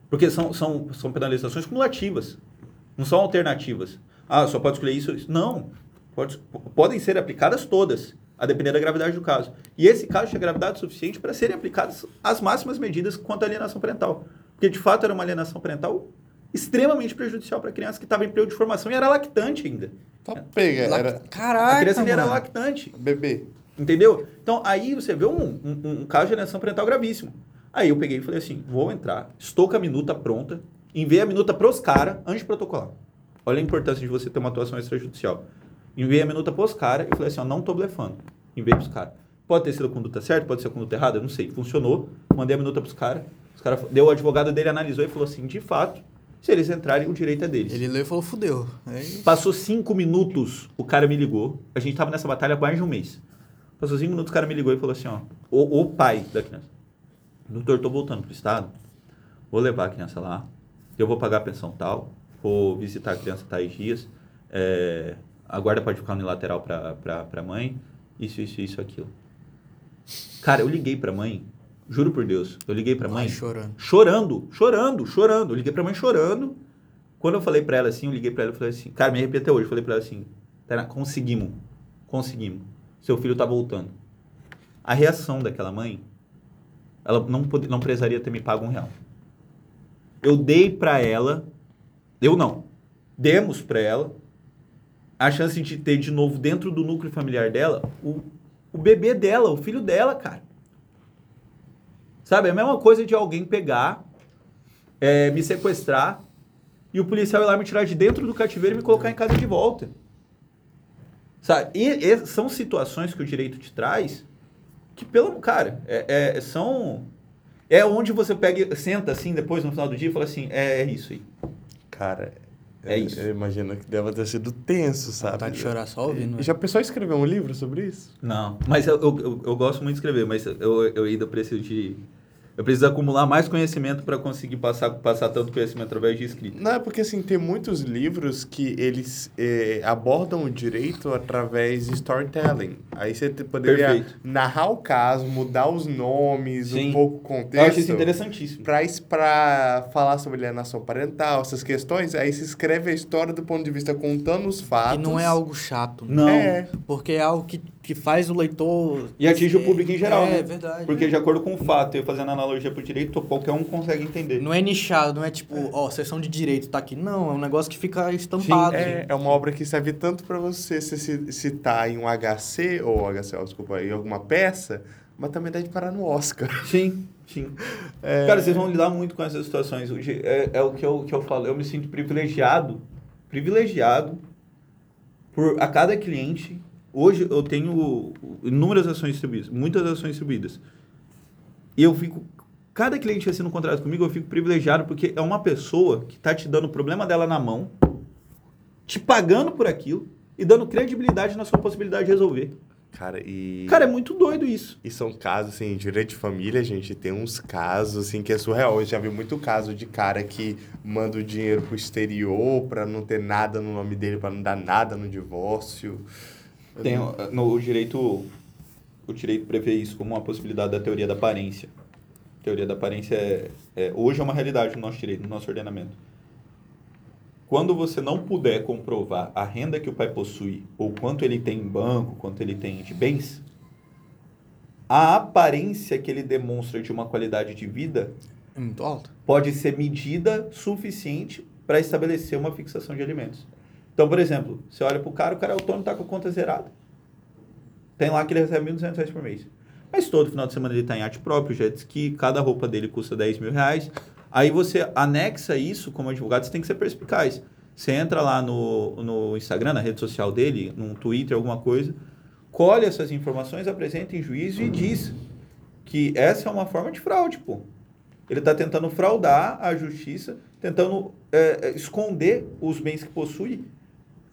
[SPEAKER 3] Porque são, são, são penalizações cumulativas, não são alternativas. Ah, só pode escolher isso? isso. Não. Pode, podem ser aplicadas todas, a depender da gravidade do caso. E esse caso tinha gravidade suficiente para serem aplicadas as máximas medidas quanto à alienação parental. Porque, de fato, era uma alienação parental extremamente prejudicial para a criança que estava em período de formação e era lactante ainda.
[SPEAKER 2] Tá pega, era...
[SPEAKER 1] Caraca,
[SPEAKER 3] A criança ainda era lactante.
[SPEAKER 2] Bebê.
[SPEAKER 3] Entendeu? Então, aí você vê um, um, um caso de alienação parental gravíssimo. Aí eu peguei e falei assim, vou entrar, estou com a minuta pronta, enviei a minuta pros caras antes de protocolar. Olha a importância de você ter uma atuação extrajudicial. Enviei a minuta pros caras e falei assim, ó, não tô blefando. Enviei pros caras. Pode ter sido a conduta certa, pode ser a conduta errada, não sei. Funcionou, mandei a minuta pros caras. Os caras, deu o advogado dele, analisou e falou assim, de fato, se eles entrarem, o direito é deles.
[SPEAKER 1] Ele leu e falou, fudeu. Aí...
[SPEAKER 3] Passou cinco minutos, o cara me ligou. A gente tava nessa batalha há mais de um mês. Passou cinco minutos, o cara me ligou e falou assim, ó, o, o pai da criança. Doutor, tô voltando pro estado, vou levar a criança lá, eu vou pagar a pensão tal, vou visitar a criança tais dias, é, a guarda pode ficar unilateral pra, pra, pra mãe, isso, isso, isso, aquilo. Cara, eu liguei pra mãe, juro por Deus, eu liguei pra mãe...
[SPEAKER 1] Ai, chorando.
[SPEAKER 3] Chorando, chorando, chorando. Eu liguei pra mãe chorando. Quando eu falei pra ela assim, eu liguei pra ela e falei assim, cara, me arrepio até hoje. Eu falei pra ela assim, Tainá, conseguimos, conseguimos. Seu filho tá voltando. A reação daquela mãe, ela não, pode, não precisaria ter me pago um real. Eu dei pra ela, eu não, demos pra ela a chance de ter de novo dentro do núcleo familiar dela o, o bebê dela, o filho dela, cara. Sabe, é a mesma coisa de alguém pegar, é, me sequestrar e o policial ir lá me tirar de dentro do cativeiro e me colocar em casa de volta. Sabe? E, e são situações que o direito te traz que, pelo. Cara, é, é- são. É onde você pega, senta assim depois no final do dia e fala assim: é, é isso aí.
[SPEAKER 2] Cara,
[SPEAKER 3] É
[SPEAKER 2] eu-
[SPEAKER 3] isso.
[SPEAKER 2] Eu imagino que deve ter sido tenso, sabe?
[SPEAKER 1] Tá de chorar só ouvindo.
[SPEAKER 2] E já pensou em escrever um livro sobre isso?
[SPEAKER 3] Não, mas eu, eu, eu- eu gosto muito de escrever, mas eu, eu ainda preciso de. Eu preciso acumular mais conhecimento para conseguir passar, passar tanto conhecimento através de escrita.
[SPEAKER 2] Não, é porque assim, tem muitos livros que eles eh, abordam o direito através de storytelling. Aí você poderia
[SPEAKER 3] Perfeito.
[SPEAKER 2] narrar o caso, mudar os nomes,
[SPEAKER 3] Sim.
[SPEAKER 2] um pouco o
[SPEAKER 3] Eu acho
[SPEAKER 2] contexto.
[SPEAKER 3] isso interessantíssimo.
[SPEAKER 2] Pra falar sobre alienação parental, essas questões, aí se escreve a história do ponto de vista contando os
[SPEAKER 1] E
[SPEAKER 2] fatos.
[SPEAKER 1] não é algo chato. né?
[SPEAKER 3] Não.
[SPEAKER 2] É.
[SPEAKER 1] Porque é algo que que faz o leitor.
[SPEAKER 3] E atinge o público em geral,
[SPEAKER 1] É,
[SPEAKER 3] né?
[SPEAKER 1] é verdade.
[SPEAKER 3] Porque de acordo com o fato, eu fazendo analogia pro direito, qualquer um consegue entender.
[SPEAKER 1] Não é nichado, não é tipo, ó, sessão de direito tá aqui. Não, é um negócio que fica estampado.
[SPEAKER 2] É, é uma obra que serve tanto para você se ci- citar em um HC, ou HC, ó, desculpa, em alguma peça, mas também dá de parar no Oscar.
[SPEAKER 3] Sim, sim. Cara, vocês vão lidar muito com essas situações. Hoje é, é o que eu, que eu falo. Eu me sinto privilegiado, privilegiado por a cada cliente. Hoje eu tenho inúmeras ações distribuídas, muitas ações distribuídas. E eu fico, cada cliente assina um contrato comigo, eu fico privilegiado porque é uma pessoa que está te dando o problema dela na mão, te pagando por aquilo e dando credibilidade na sua possibilidade de resolver.
[SPEAKER 2] Cara, e...
[SPEAKER 3] Cara, é muito doido isso.
[SPEAKER 2] E são casos, assim, direito de família, gente, tem uns casos, assim, que é surreal. Eu já vi muito caso de cara que manda o dinheiro pro exterior pra não ter nada no nome dele, pra não dar nada no divórcio.
[SPEAKER 3] Tem, no o direito, o direito prevê isso como uma possibilidade da teoria da aparência. A teoria da aparência é, é- hoje é uma realidade no nosso direito, no nosso ordenamento. Quando você não puder comprovar a renda que o pai possui, ou quanto ele tem em banco, quanto ele tem de bens, a aparência que ele demonstra de uma qualidade de vida
[SPEAKER 1] É muito alto.
[SPEAKER 3] pode ser medida suficiente para estabelecer uma fixação de alimentos. Então, por exemplo, você olha para o cara, o cara é autônomo, está com a conta zerada. Tem lá que ele recebe 1.200 reais por mês. Mas todo final de semana ele está em arte próprio, jet ski, cada roupa dele custa 10 mil reais. Aí você anexa isso como advogado, você tem que ser perspicaz. Você entra lá no, no Instagram, na rede social dele, no Twitter, alguma coisa, colhe essas informações, apresenta em juízo e diz que essa é uma forma de fraude, pô. Ele está tentando fraudar a justiça, tentando é, é, esconder os bens que possui,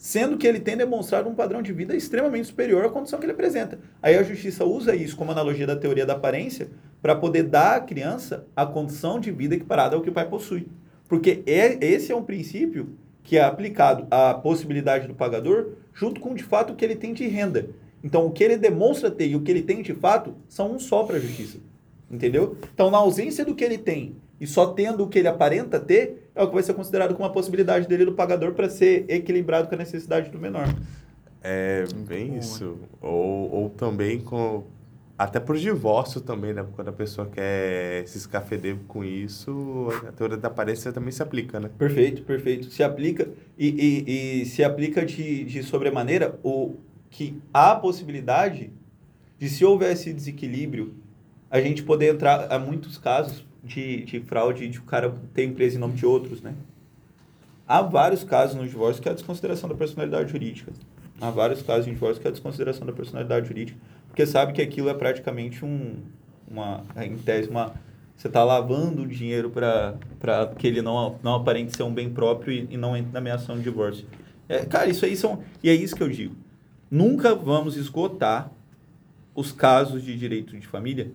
[SPEAKER 3] sendo que ele tem demonstrado um padrão de vida extremamente superior à condição que ele apresenta. Aí a justiça usa isso como analogia da teoria da aparência para poder dar à criança a condição de vida equiparada ao que o pai possui. Porque é, esse é um princípio que é aplicado à possibilidade do pagador junto com, de fato, o que ele tem de renda. Então, o que ele demonstra ter e o que ele tem de fato são um só para a justiça. Entendeu? Então, na ausência do que ele tem e só tendo o que ele aparenta ter, é o que vai ser considerado como uma possibilidade dele do pagador para ser equilibrado com a necessidade do menor.
[SPEAKER 2] É bem isso. Ou, ou também com. Até por divórcio também, né? Quando a pessoa quer se escafeder com isso, a teoria da aparência também se aplica, né?
[SPEAKER 3] Perfeito, perfeito. Se aplica e, e, e se aplica de, de sobremaneira o que há a possibilidade de se houvesse desequilíbrio, a gente poder entrar a muitos casos de, de fraude de o cara ter empresa em nome de outros, né? Há vários casos no divórcio que é a desconsideração da personalidade jurídica. Há vários casos em divórcio que é a desconsideração da personalidade jurídica, porque sabe que aquilo é praticamente um, uma, em tese, uma, você está lavando o dinheiro para que ele não, não aparente ser um bem próprio e, e não entre na ameação de divórcio. É, cara, isso aí são. E é isso que eu digo. Nunca vamos esgotar os casos de direito de família,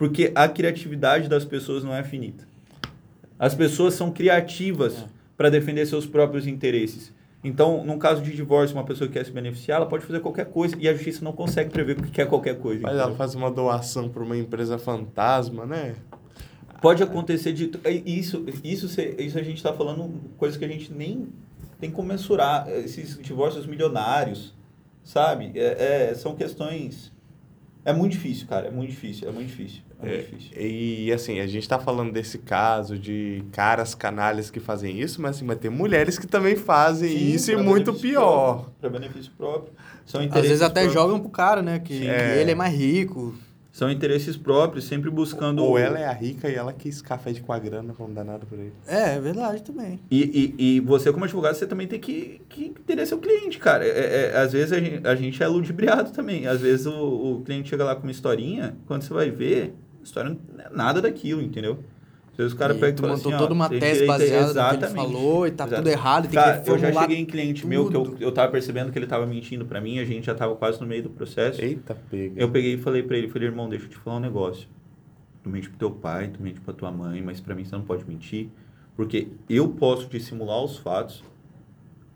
[SPEAKER 3] porque a criatividade das pessoas não é finita. As pessoas são criativas para defender seus próprios interesses. Então, num caso de divórcio, uma pessoa que quer se beneficiar, ela pode fazer qualquer coisa e a justiça não consegue prever o que é qualquer coisa.
[SPEAKER 2] Mas
[SPEAKER 3] entendeu?
[SPEAKER 2] ela faz uma doação para uma empresa fantasma, né?
[SPEAKER 3] Pode acontecer de. Isso, isso, isso a gente está falando coisa que a gente nem tem como mensurar. Esses divórcios milionários, sabe? É, é- são questões. É muito difícil, cara. É muito difícil. É muito difícil. É
[SPEAKER 2] É,
[SPEAKER 3] difícil.
[SPEAKER 2] E assim, a gente tá falando desse caso de caras canalhas que fazem isso, mas assim, mas tem mulheres que também fazem
[SPEAKER 3] Sim,
[SPEAKER 2] isso e
[SPEAKER 3] pra
[SPEAKER 2] muito pior.
[SPEAKER 3] Pra benefício próprio. São
[SPEAKER 1] Às vezes até
[SPEAKER 3] próprios.
[SPEAKER 1] jogam pro cara, né? Que,
[SPEAKER 2] Sim.
[SPEAKER 1] que
[SPEAKER 2] É.
[SPEAKER 1] ele é mais rico.
[SPEAKER 3] São interesses próprios, sempre buscando.
[SPEAKER 2] Ou ela é a rica e ela quis café de com a grana, vamos dar nada por aí.
[SPEAKER 1] É, é verdade também.
[SPEAKER 3] E, e, e você, como advogado, você também tem que, que entender seu cliente, cara. É, é- às vezes a gente, a gente é ludibriado também. Às vezes o, o cliente chega lá com uma historinha, quando você vai ver, história não é nada daquilo, entendeu? Às vezes o cara
[SPEAKER 1] E
[SPEAKER 3] pega e
[SPEAKER 1] tu montou
[SPEAKER 3] assim,
[SPEAKER 1] toda
[SPEAKER 3] ó,
[SPEAKER 1] uma tese baseada no que ele falou e tá tudo errado. Tem
[SPEAKER 3] Cara,
[SPEAKER 1] que
[SPEAKER 3] eu já cheguei em cliente meu que eu,
[SPEAKER 1] tudo.
[SPEAKER 3] eu tava percebendo que ele tava mentindo pra mim, a gente já tava quase no meio do processo.
[SPEAKER 2] Eita, pega.
[SPEAKER 3] Eu peguei e falei pra ele, falei, irmão, deixa eu te falar um negócio. Tu mente pro teu pai, tu mente pra tua mãe, mas pra mim você não pode mentir, porque eu posso dissimular os fatos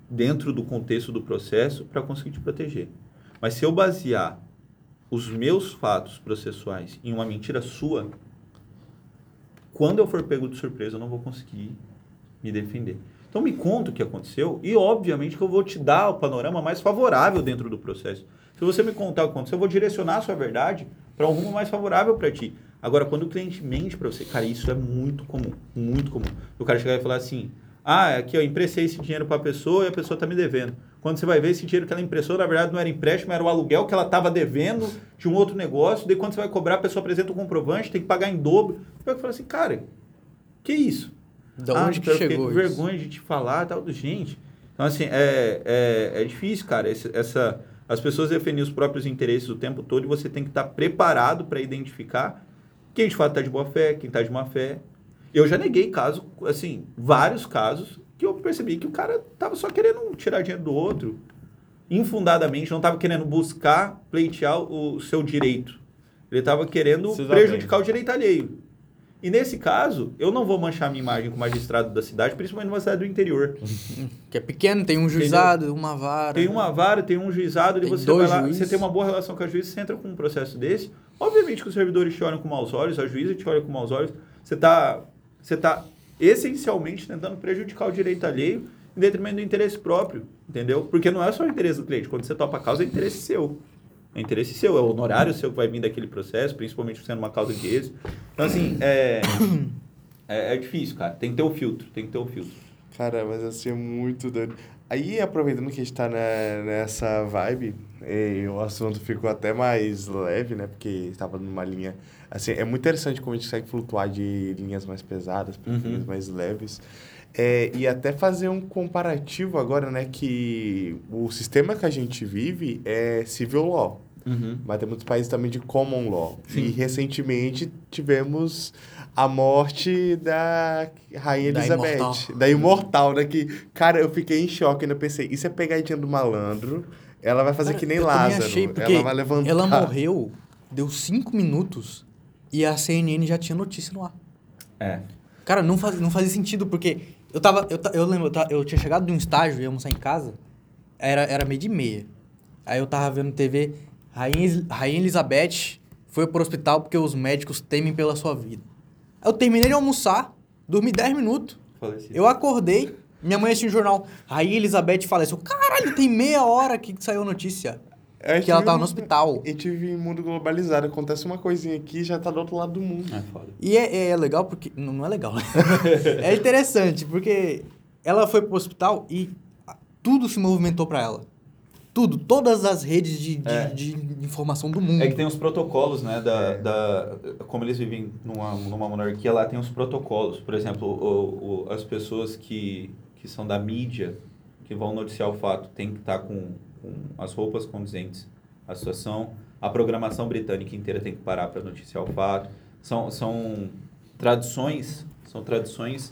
[SPEAKER 3] dentro do contexto do processo para conseguir te proteger. Mas se eu basear os meus fatos processuais em uma mentira sua, quando eu for pego de surpresa, eu não vou conseguir me defender. Então me conta o que aconteceu e obviamente que eu vou te dar o panorama mais favorável dentro do processo. Se você me contar o que aconteceu, eu vou direcionar a sua verdade para um rumo mais favorável para ti. Agora, quando o cliente mente para você, cara, isso é muito comum, muito comum. O cara chegar e falar assim: ah, aqui, ó, emprestei esse dinheiro para a pessoa e a pessoa está me devendo. Quando você vai ver, esse dinheiro que ela emprestou, na verdade, não era empréstimo, era o aluguel que ela estava devendo de um outro negócio. Daí, quando você vai cobrar, a pessoa apresenta um comprovante, tem que pagar em dobro. Vai falar assim, cara, que isso?
[SPEAKER 1] Da
[SPEAKER 3] ah,
[SPEAKER 1] onde que
[SPEAKER 3] eu
[SPEAKER 1] chegou isso?
[SPEAKER 3] vergonha de te falar tal. Gente, então, assim, é, é, é difícil, cara. Esse, essa, as pessoas defendem os próprios interesses o tempo todo e você tem que estar preparado para identificar quem de fato está de boa fé, quem está de má fé. Eu já neguei casos, assim, vários casos que eu percebi que o cara tava só querendo tirar dinheiro do outro, infundadamente, não tava querendo buscar pleitear o seu direito. Ele tava querendo prejudicar
[SPEAKER 2] bem.
[SPEAKER 3] o direito alheio. E nesse caso, eu não vou manchar minha imagem com o magistrado da cidade, principalmente numa cidade do interior.
[SPEAKER 1] Que é pequeno, tem um juizado, uma vara.
[SPEAKER 3] Tem uma vara, tem um juizado, e
[SPEAKER 1] Tem
[SPEAKER 3] você
[SPEAKER 1] dois
[SPEAKER 3] vai lá,
[SPEAKER 1] juízes.
[SPEAKER 3] você tem uma boa relação com a juíza, você entra com um processo desse. Obviamente que os servidores te olham com maus olhos, a juíza te olha com maus olhos. Você está você tá essencialmente tentando prejudicar o direito alheio em detrimento do interesse próprio, entendeu? Porque não é só o interesse do cliente. Quando você topa a causa, é interesse seu. É interesse seu, é o honorário seu que vai vir daquele processo, principalmente sendo uma causa de êxito. Então, assim, é, é, é difícil, cara. Tem que ter o filtro, tem que ter o filtro.
[SPEAKER 2] Cara, mas assim, é muito doido. Aí, aproveitando que a gente tá né, nessa vibe, e o assunto ficou até mais leve, né? Porque estava numa linha... Assim, é muito interessante como a gente consegue flutuar de linhas mais pesadas para
[SPEAKER 3] Uhum.
[SPEAKER 2] linhas mais leves. É, e até fazer um comparativo agora, né? Que o sistema que a gente vive é civil law. Mas tem muitos países também de common law.
[SPEAKER 3] Sim.
[SPEAKER 2] E recentemente tivemos a morte da Rainha
[SPEAKER 1] Da
[SPEAKER 2] Elizabeth.
[SPEAKER 1] imortal.
[SPEAKER 2] Da imortal, né? Que, cara, eu fiquei em choque, ainda pensei, isso é pegadinha do malandro. Ela vai fazer
[SPEAKER 1] Cara,
[SPEAKER 2] que nem Lázaro.
[SPEAKER 1] achei, porque
[SPEAKER 2] ela vai levantar.
[SPEAKER 1] Ela morreu, deu cinco minutos e a CNN já tinha notícia no ar.
[SPEAKER 3] É.
[SPEAKER 1] Cara, não, faz, não fazia sentido, porque eu tava. Eu, eu lembro, eu, ta- eu tinha chegado de um estágio, ia almoçar em casa, era, era meio de meia. Aí eu tava vendo TV, Rainha, Rainha Elizabeth foi pro hospital porque os médicos temem pela sua vida. Aí eu terminei de almoçar, dormi 10 minutos,
[SPEAKER 3] Falecido.
[SPEAKER 1] eu acordei, minha mãe assistiu o jornal, Rainha Elizabeth faleceu. Caralho, tem meia hora que saiu a notícia.
[SPEAKER 2] A gente
[SPEAKER 1] Que ela tava
[SPEAKER 2] um-
[SPEAKER 1] no hospital.
[SPEAKER 2] A gente vive em mundo globalizado. Acontece uma coisinha aqui e já tá do outro lado do mundo.
[SPEAKER 3] É foda.
[SPEAKER 1] E é, é legal porque. Não, não é legal. é interessante, porque ela foi pro hospital e tudo se movimentou pra ela. Tudo. Todas as redes de, de,
[SPEAKER 3] É.
[SPEAKER 1] de informação do mundo.
[SPEAKER 3] É que tem os protocolos, né? Da,
[SPEAKER 2] É.
[SPEAKER 3] da, como eles vivem numa, numa monarquia, lá tem os protocolos. Por exemplo, o, o- as pessoas que, que são da mídia, que vão noticiar o fato, tem que estar com, com as roupas condizentes à situação. A programação britânica inteira tem que parar para noticiar o fato. São, são tradições, são tradições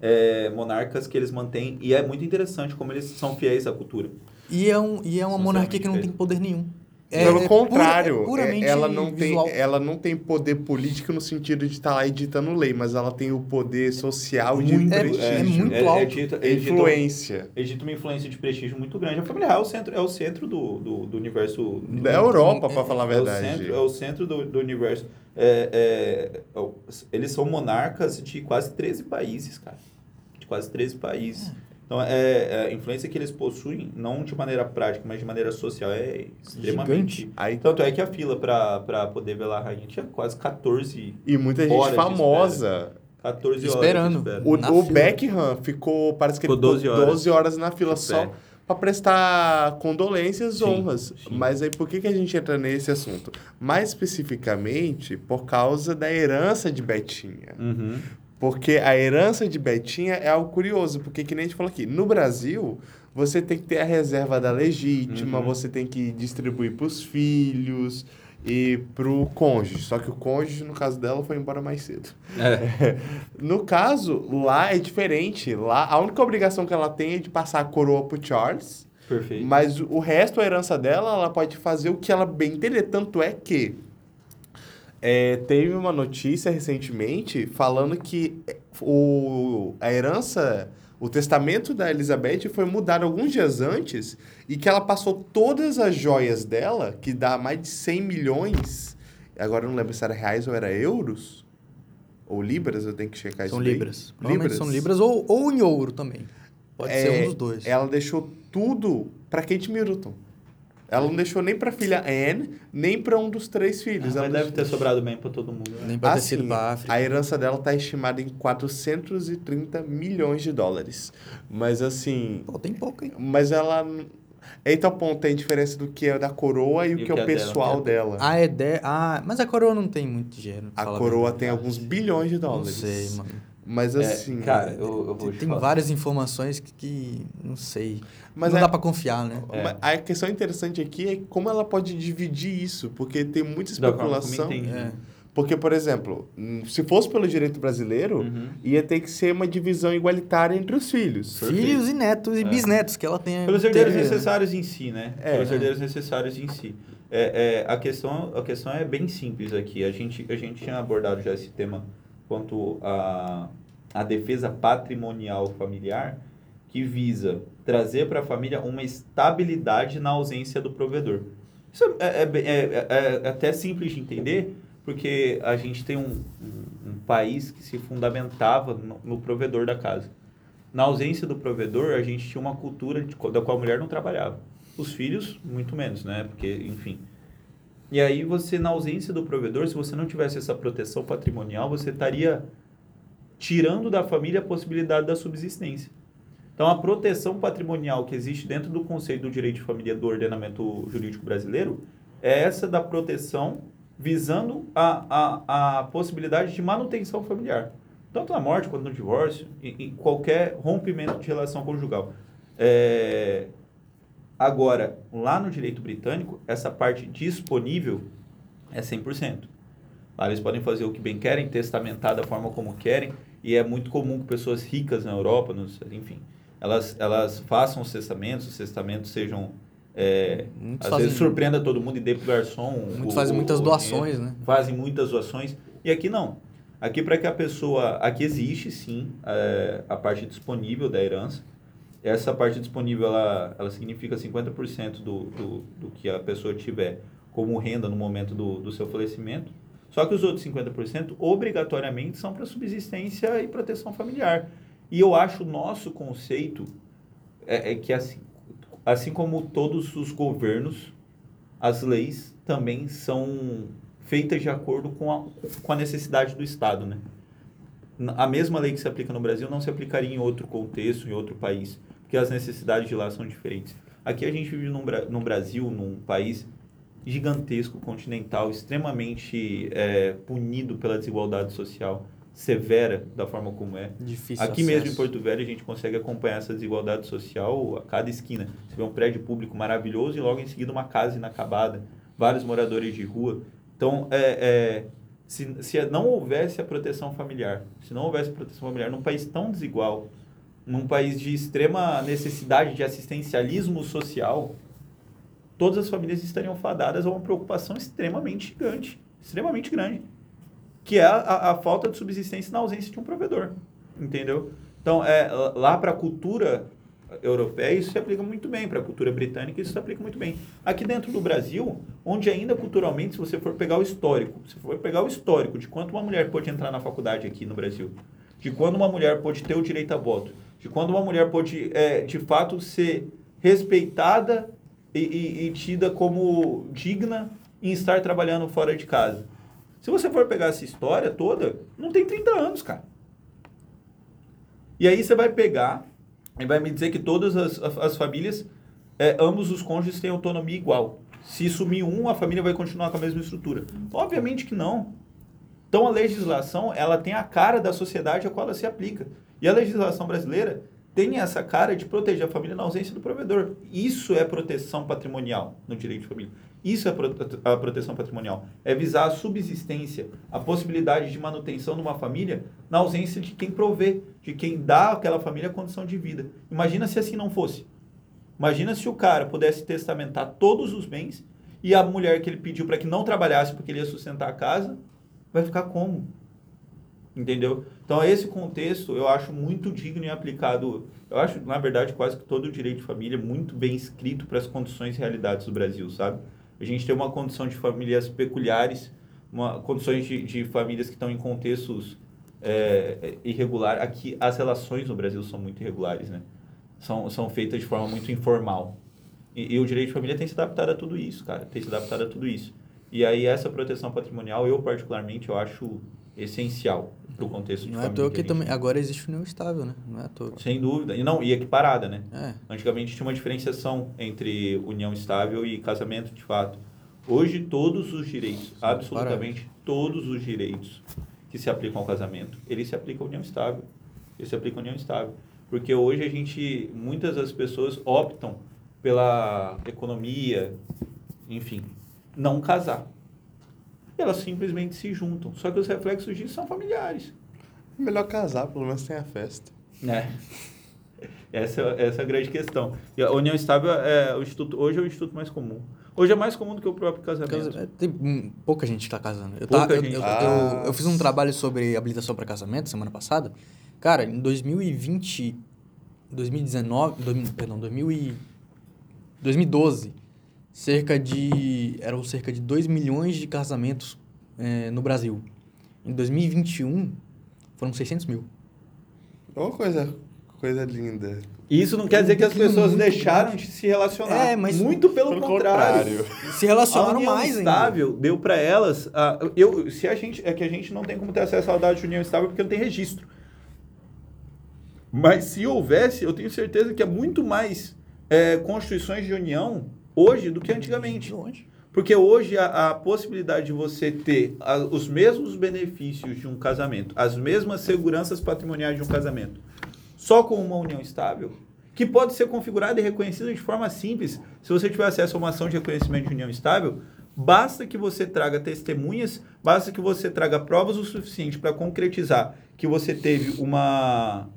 [SPEAKER 3] é, monarcas que eles mantêm. E é muito interessante como eles são fiéis à cultura.
[SPEAKER 1] E é, um, e é uma monarquia que não tem poder nenhum. É,
[SPEAKER 2] Pelo
[SPEAKER 1] é pura-
[SPEAKER 2] contrário,
[SPEAKER 1] é puramente
[SPEAKER 2] é- ela, não tem, ela não tem poder político no sentido de estar lá editando lei, mas ela tem o poder social e de
[SPEAKER 3] Muito-
[SPEAKER 1] é-
[SPEAKER 2] prestígio.
[SPEAKER 1] é muito
[SPEAKER 3] é,
[SPEAKER 1] alto.
[SPEAKER 3] É dita, é dita-
[SPEAKER 2] influência.
[SPEAKER 3] Existe uma influência de prestígio muito grande. A família real é o centro, é o centro do, do, do universo. do-
[SPEAKER 2] Da Europa, pra
[SPEAKER 1] é-
[SPEAKER 2] falar a
[SPEAKER 3] é
[SPEAKER 2] verdade.
[SPEAKER 3] O centro, é o centro do, do universo. É, é, é eles são monarcas de quase 13 países, cara. De quase 13 países. Então, é, é, a influência que eles possuem, não de maneira prática, mas de maneira social, é extremamente.
[SPEAKER 2] Aí,
[SPEAKER 3] Tanto é que a fila para poder velar a rainha tinha quase 14,
[SPEAKER 2] e muita gente
[SPEAKER 3] Horas
[SPEAKER 2] famosa.
[SPEAKER 3] 14 horas.
[SPEAKER 1] Esperando.
[SPEAKER 3] de espera.
[SPEAKER 2] O, o. Beckham ficou, parece que
[SPEAKER 3] Ficou
[SPEAKER 2] ele ficou
[SPEAKER 3] 12 horas.
[SPEAKER 2] 12 horas na fila só para prestar condolências,
[SPEAKER 3] Sim,
[SPEAKER 2] honras.
[SPEAKER 3] sim.
[SPEAKER 2] Mas aí por que, que a gente entra nesse assunto? Mais especificamente por causa da herança de Betinha.
[SPEAKER 3] Uhum.
[SPEAKER 2] Porque a herança de Betinha é algo curioso, porque que nem a gente falou aqui, no Brasil, você tem que ter a reserva da legítima,
[SPEAKER 3] Uhum.
[SPEAKER 2] você tem que distribuir para os filhos e para o cônjuge. Só que o cônjuge, no caso dela, foi embora mais cedo.
[SPEAKER 3] É.
[SPEAKER 2] No caso, lá é diferente. Lá, a única obrigação que ela tem é de passar a coroa pro Charles,
[SPEAKER 3] Perfeito.
[SPEAKER 2] mas o resto, a herança dela, ela pode fazer o que ela bem entender. Tanto é que é, teve uma notícia recentemente falando que o, a herança, o testamento da Elizabeth foi mudado alguns dias antes e que ela passou todas as joias dela, que dá mais de 100 milhões, agora eu não lembro se era reais ou era euros, ou libras, eu tenho que checar
[SPEAKER 1] São
[SPEAKER 2] isso
[SPEAKER 1] libras. Provavelmente são libras ou, ou em ouro também. Pode ser
[SPEAKER 2] É,
[SPEAKER 1] um dos dois.
[SPEAKER 2] Ela deixou tudo para Kate Middleton. Ela não deixou nem pra filha Anne, nem pra um dos três filhos.
[SPEAKER 3] Ah,
[SPEAKER 2] Ela
[SPEAKER 3] mas deve ter sobrado bem pra todo mundo. Né?
[SPEAKER 1] Nem pra ter
[SPEAKER 2] Assim,
[SPEAKER 1] sido pra África.
[SPEAKER 2] a herança dela tá estimada em 430 milhões de dólares. Mas assim,
[SPEAKER 1] Pô, tem pouco, hein?
[SPEAKER 2] mas ela Eita, ponto, tem diferença do que é da coroa e, o que, é o
[SPEAKER 3] dela,
[SPEAKER 2] pessoal
[SPEAKER 3] que é
[SPEAKER 2] dela.
[SPEAKER 1] Ah, é de... ah, mas a coroa não tem muito dinheiro.
[SPEAKER 2] A coroa tem alguns bilhões de
[SPEAKER 1] Não
[SPEAKER 2] dólares.
[SPEAKER 1] sei, mano.
[SPEAKER 2] Mas
[SPEAKER 3] É,
[SPEAKER 2] assim.
[SPEAKER 3] cara, eu, eu vou
[SPEAKER 1] Tem,
[SPEAKER 3] falar.
[SPEAKER 1] várias informações que, que não sei.
[SPEAKER 2] Mas
[SPEAKER 1] não
[SPEAKER 2] é-
[SPEAKER 1] dá pra confiar, né?
[SPEAKER 3] É.
[SPEAKER 2] A questão interessante aqui é como ela pode dividir isso, porque tem muita
[SPEAKER 3] Da forma como
[SPEAKER 2] especulação.
[SPEAKER 1] É.
[SPEAKER 2] Porque, por exemplo, hum, se fosse pelo direito brasileiro,
[SPEAKER 3] Uhum.
[SPEAKER 2] ia ter que ser uma divisão igualitária entre os filhos.
[SPEAKER 1] Filhos e netos e
[SPEAKER 3] É.
[SPEAKER 1] bisnetos que ela tem.
[SPEAKER 3] Pelos herdeiros
[SPEAKER 1] teve, né?
[SPEAKER 3] necessários em si, né?
[SPEAKER 2] É.
[SPEAKER 3] Pelos herdeiros necessários em si. É, é, a, questão, a questão é bem simples aqui. A gente, a gente tinha abordado já esse tema quanto a, a defesa patrimonial familiar, que visa trazer para a família uma estabilidade na ausência do provedor. Isso é, é, é- é- é até simples de entender, porque a gente tem um, um, um país que se fundamentava no, no provedor da casa. Na ausência do provedor, a gente tinha uma cultura de, da qual a mulher não trabalhava. Os filhos, muito menos, né? Porque, enfim. E aí, você, na ausência do provedor, se você não tivesse essa proteção patrimonial, você estaria tirando da família a possibilidade da subsistência. Então, a proteção patrimonial que existe dentro do conceito do direito de família do ordenamento jurídico brasileiro é essa da proteção visando a, a, a possibilidade de manutenção familiar. Tanto na morte quanto no divórcio, em, em qualquer rompimento de relação conjugal. É, Agora, lá no direito britânico, essa parte disponível é 100%. Lá eles podem fazer o que bem querem, testamentar da forma como querem, e é muito comum que pessoas ricas na Europa, nos, enfim, elas, elas façam os testamentos, os testamentos sejam, é, às
[SPEAKER 1] fazem-
[SPEAKER 3] vezes surpreenda todo mundo e dê pro garçom.
[SPEAKER 1] Muitos
[SPEAKER 3] o-
[SPEAKER 1] fazem
[SPEAKER 3] o-
[SPEAKER 1] muitas
[SPEAKER 3] o
[SPEAKER 1] doações, né?
[SPEAKER 3] Fazem muitas doações, e aqui não. Aqui para que a pessoa, aqui existe sim é, a parte disponível da herança, essa parte disponível, ela, ela significa 50% do, do, do que a pessoa tiver como renda no momento do, do seu falecimento. Só que os outros 50% obrigatoriamente são para subsistência e proteção familiar. E eu acho o nosso conceito é, é que assim, assim como todos os governos, as leis também são feitas de acordo com a, com a necessidade do Estado, né? A mesma lei que se aplica no Brasil não se aplicaria em outro contexto, em outro país, porque as necessidades de lá são diferentes. Aqui a gente vive num, num Brasil, num país gigantesco, continental, extremamente é, punido pela desigualdade social severa da forma como é.
[SPEAKER 1] Difícil
[SPEAKER 3] Aqui mesmo em
[SPEAKER 1] acesso.
[SPEAKER 3] Porto Velho a gente consegue acompanhar essa desigualdade social a cada esquina. Você vê um prédio público maravilhoso e logo em seguida uma casa inacabada, vários moradores de rua. Então, é, é, se, se não houvesse a proteção familiar, se não houvesse proteção familiar num país tão desigual, num país de extrema necessidade de assistencialismo social, todas as famílias estariam fadadas a uma preocupação extremamente gigante, extremamente grande que é a, a falta de subsistência na ausência de um provedor, entendeu? Então, é, lá para a cultura europeia isso se aplica muito bem, para a cultura britânica isso se aplica muito bem. Aqui dentro do Brasil, onde ainda culturalmente, se você for pegar o histórico, se for pegar o histórico de quanto uma mulher pode entrar na faculdade aqui no Brasil, de quando uma mulher pode ter o direito a voto, de quando uma mulher pode, é, de fato, ser respeitada e, e, e tida como digna em estar trabalhando fora de casa. Se você for pegar essa história toda, não tem 30 anos, cara. E aí você vai pegar e vai me dizer que todas as, as, as famílias, é, ambos os cônjuges têm autonomia igual. Se sumir um, a família vai continuar com a mesma estrutura. Obviamente que não. Então a legislação, ela tem a cara da sociedade a qual ela se aplica. E a legislação brasileira tem essa cara de proteger a família na ausência do provedor. Isso é proteção patrimonial no direito de família. Isso é a proteção patrimonial. É visar a subsistência, a possibilidade de manutenção de uma família na ausência de quem provê, de quem dá àquela família a condição de vida. Imagina se assim não fosse. Imagina se o cara pudesse testamentar todos os bens e a mulher que ele pediu para que não trabalhasse porque ele ia sustentar a casa, vai ficar como? Entendeu? Então, esse contexto eu acho muito digno e aplicado. Eu acho, na verdade, quase que todo o direito de família é muito bem escrito para as condições e realidades do Brasil, sabe? A gente tem uma condição de famílias peculiares, uma, condições de, de famílias que estão em contextos é, irregulares. Aqui, as relações no Brasil são muito irregulares, né? São, são feitas de forma muito informal. E, e o direito de família tem se adaptado a tudo isso, cara. Tem se adaptado a tudo isso. E aí essa proteção patrimonial, eu particularmente, eu acho essencial para o contexto de
[SPEAKER 1] Não é à toa
[SPEAKER 3] que
[SPEAKER 1] também. Agora existe união estável, né? Não é à toa.
[SPEAKER 3] Sem dúvida. E não, e equiparada, né?
[SPEAKER 1] É.
[SPEAKER 3] Antigamente tinha uma diferenciação entre união estável e casamento, de fato. Hoje, todos os direitos, absolutamente todos os direitos que se aplicam ao casamento, eles se aplicam à união estável. Eles se aplicam à união estável. Porque hoje a gente, muitas das pessoas optam pela economia, enfim, não casar. E elas simplesmente se juntam. Só que os reflexos disso são familiares.
[SPEAKER 2] Melhor casar, pelo menos tem a festa.
[SPEAKER 3] É. Essa, essa é a grande questão. E a união estável é o instituto, hoje é o instituto mais comum. Hoje é mais comum do que o próprio casamento.
[SPEAKER 1] Casa- é, Tem hum, pouca gente que tá casando. Eu,
[SPEAKER 3] Pouca
[SPEAKER 1] tá- eu-
[SPEAKER 3] gente.
[SPEAKER 1] eu-
[SPEAKER 2] Ah,
[SPEAKER 1] eu- eu fiz um trabalho sobre habilitação para casamento semana passada. Cara, em 2020, 2019, 2000, perdão, 2000 e 2012, cerca de eram cerca de 2 milhões de casamentos eh, no Brasil. Em 2021, foram 600 mil.
[SPEAKER 2] Uma coisa, coisa linda.
[SPEAKER 3] E isso não quer dizer que as pessoas deixaram de se relacionar.
[SPEAKER 1] É, mas-
[SPEAKER 3] Muito pelo,
[SPEAKER 2] Pelo
[SPEAKER 3] contrário.
[SPEAKER 2] contrário.
[SPEAKER 1] Se relacionaram
[SPEAKER 3] a união
[SPEAKER 1] mais ainda.
[SPEAKER 3] estável deu para elas. ah, eu, se a gente, é que a gente não tem como ter acesso à data de união estável porque não tem registro. Mas se houvesse, eu tenho certeza que é muito mais é, constituições de união hoje do que antigamente.
[SPEAKER 1] Longe.
[SPEAKER 3] Porque hoje a, a possibilidade de você ter a- os mesmos benefícios de um casamento, as mesmas seguranças patrimoniais de um casamento, só com uma união estável, que pode ser configurada e reconhecida de forma simples. Se você tiver acesso a uma ação de reconhecimento de união estável, basta que você traga testemunhas, basta que você traga provas o suficiente para concretizar que você teve uma,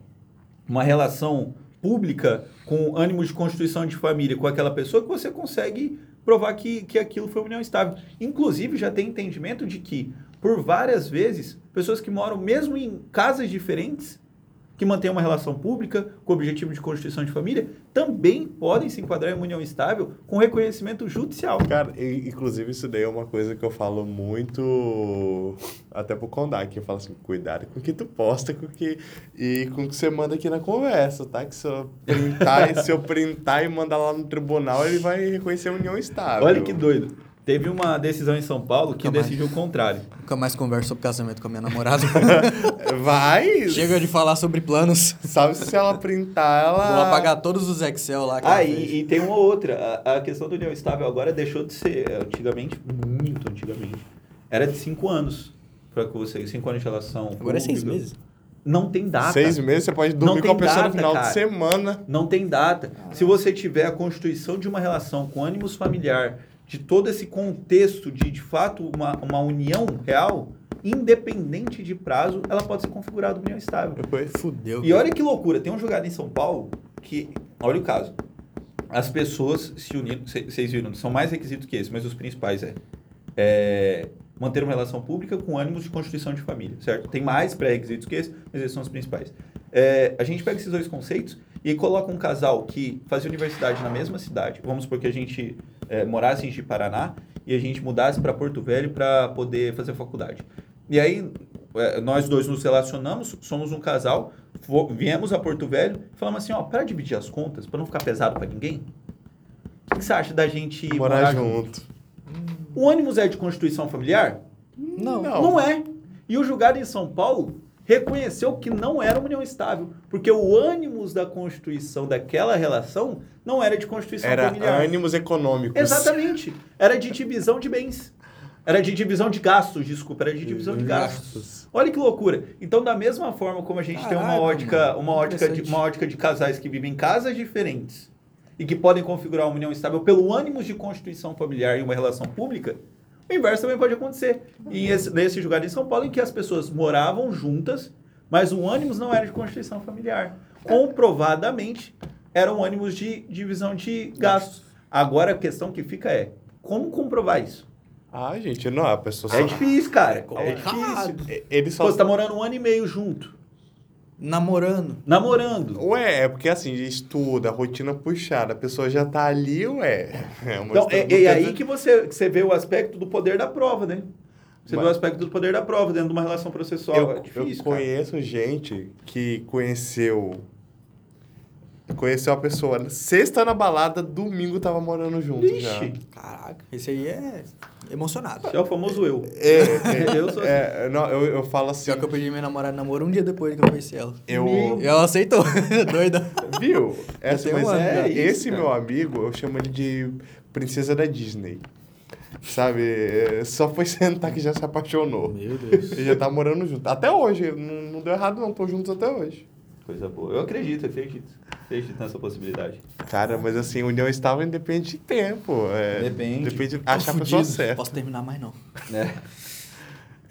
[SPEAKER 3] uma relação pública com ânimo de constituição de família com aquela pessoa que você consegue provar que, que aquilo foi uma união estável. Inclusive, já tem entendimento de que, por várias vezes, pessoas que moram mesmo em casas diferentes, que mantêm uma relação pública com o objetivo de constituição de família, também podem se enquadrar em uma união estável com reconhecimento judicial.
[SPEAKER 2] Cara, inclusive isso daí é uma coisa que eu falo muito até pro que eu falo assim, cuidado com o que tu posta com que, e com o que você manda aqui na conversa, tá? Que se eu printar, se eu printar e mandar lá no tribunal, ele vai reconhecer a união estável.
[SPEAKER 3] Olha que doido. Teve uma decisão em São Paulo que
[SPEAKER 1] Nunca mais.
[SPEAKER 3] decidiu o contrário.
[SPEAKER 1] Nunca mais converso sobre casamento com a minha namorada.
[SPEAKER 2] Vai!
[SPEAKER 1] Chega de falar sobre planos.
[SPEAKER 2] Sabe se ela printar, ela...
[SPEAKER 1] Vou apagar todos os Excel lá que
[SPEAKER 3] Ah, e, e tem uma outra. A, a questão da união estável agora deixou de ser, antigamente, muito antigamente, era de cinco anos. Para que você, cinco anos de relação.
[SPEAKER 1] Agora é seis
[SPEAKER 3] pública.
[SPEAKER 1] meses.
[SPEAKER 3] Não tem data.
[SPEAKER 2] Seis meses, você pode dormir com a pessoa
[SPEAKER 3] data,
[SPEAKER 2] no final
[SPEAKER 3] cara.
[SPEAKER 2] de semana.
[SPEAKER 3] Não tem data. Se você tiver a constituição de uma relação com ânimos familiar, de todo esse contexto de, de fato, uma, uma união real, independente de prazo, ela pode ser configurada união estável.
[SPEAKER 2] Depois,
[SPEAKER 1] Fudeu.
[SPEAKER 3] E olha que loucura, tem um julgado em São Paulo que, olha o caso, as pessoas se uniram, cê- vocês viram, são mais requisitos que esse, mas os principais é, é manter uma relação pública com ânimos de constituição de família, certo? Tem mais pré-requisitos que esse, mas esses são os principais. É, a gente pega esses dois conceitos e coloca um casal que fazia universidade na mesma cidade, vamos supor que a gente é, morasse em Ji-Paraná e a gente mudasse para Porto Velho para poder fazer faculdade. E aí, é, nós dois nos relacionamos, somos um casal, viemos a Porto Velho e falamos assim, ó, para dividir as contas, para não ficar pesado para ninguém, o que, que você acha da gente
[SPEAKER 2] morar junto.
[SPEAKER 3] O ônibus é de constituição familiar?
[SPEAKER 1] Não.
[SPEAKER 2] Não.
[SPEAKER 3] Não é. E o julgado em São Paulo reconheceu que não era uma união estável, porque o ânimos da constituição daquela relação não era de constituição
[SPEAKER 2] Era
[SPEAKER 3] familiar.
[SPEAKER 2] ânimos econômicos.
[SPEAKER 3] Exatamente. Era de divisão de bens. Era de divisão de gastos, desculpa, era de divisão de gastos. Olha que loucura. Então, da mesma forma como a gente tem uma
[SPEAKER 1] Caraca,
[SPEAKER 3] ótica,
[SPEAKER 1] mano.
[SPEAKER 3] uma ótica, de, uma ótica de casais que vivem em casas diferentes e que podem configurar uma união estável pelo ânimos de constituição familiar e uma relação pública, o inverso também pode acontecer. E esse, nesse julgado em São Paulo, em que as pessoas moravam juntas, mas o ânimos não era de constituição familiar. Comprovadamente, eram ânimos de divisão de gastos. Agora, a questão que fica é, como comprovar isso?
[SPEAKER 2] Ah, gente, não, a pessoa só...
[SPEAKER 3] É difícil, cara. É
[SPEAKER 1] complicado.
[SPEAKER 3] difícil.
[SPEAKER 2] Ele só...
[SPEAKER 3] Pô, você tá morando um ano e meio junto,
[SPEAKER 1] Namorando.
[SPEAKER 3] namorando.
[SPEAKER 2] Ué, é porque assim, estuda, rotina puxada, a pessoa já tá ali, ué. É uma
[SPEAKER 3] Então, é,
[SPEAKER 2] não
[SPEAKER 3] é aí que você, que você vê o aspecto do poder da prova, né? Você
[SPEAKER 2] Mas-
[SPEAKER 3] vê o aspecto do poder da prova dentro de uma relação processual.
[SPEAKER 2] Eu,
[SPEAKER 3] é difícil,
[SPEAKER 2] eu
[SPEAKER 3] cara.
[SPEAKER 2] conheço gente que conheceu Conheceu a pessoa sexta na balada, domingo tava morando junto já.
[SPEAKER 3] Ixi,
[SPEAKER 1] Caraca, esse aí é emocionado.
[SPEAKER 3] esse é o famoso eu.
[SPEAKER 2] É, é,
[SPEAKER 3] Eu sou assim.
[SPEAKER 2] é, não, eu, eu falo assim,
[SPEAKER 1] Pior que eu perdi minha namorada de namoro um dia depois que eu conheci ela.
[SPEAKER 2] eu...
[SPEAKER 1] E ela aceitou. Doida.
[SPEAKER 2] Viu? Essa,
[SPEAKER 1] tenho
[SPEAKER 2] mas
[SPEAKER 1] um
[SPEAKER 2] é,
[SPEAKER 3] já.
[SPEAKER 2] esse
[SPEAKER 3] Isso, cara.
[SPEAKER 2] meu amigo, eu chamo ele de princesa da Disney. Sabe? É, Só foi sentar que já se apaixonou.
[SPEAKER 1] Meu Deus.
[SPEAKER 2] Ele já tá morando junto. Até hoje. Não, não deu errado, não. Tô juntos até hoje.
[SPEAKER 3] Coisa boa. Eu acredito, acredito. Acredito nessa possibilidade.
[SPEAKER 2] Cara, mas assim, união estável independe de tempo. É,
[SPEAKER 3] Depende.
[SPEAKER 2] Depende de
[SPEAKER 1] Tô
[SPEAKER 2] achar a pessoa
[SPEAKER 1] fudido.
[SPEAKER 2] certa.
[SPEAKER 1] Posso terminar mais não.
[SPEAKER 3] Né?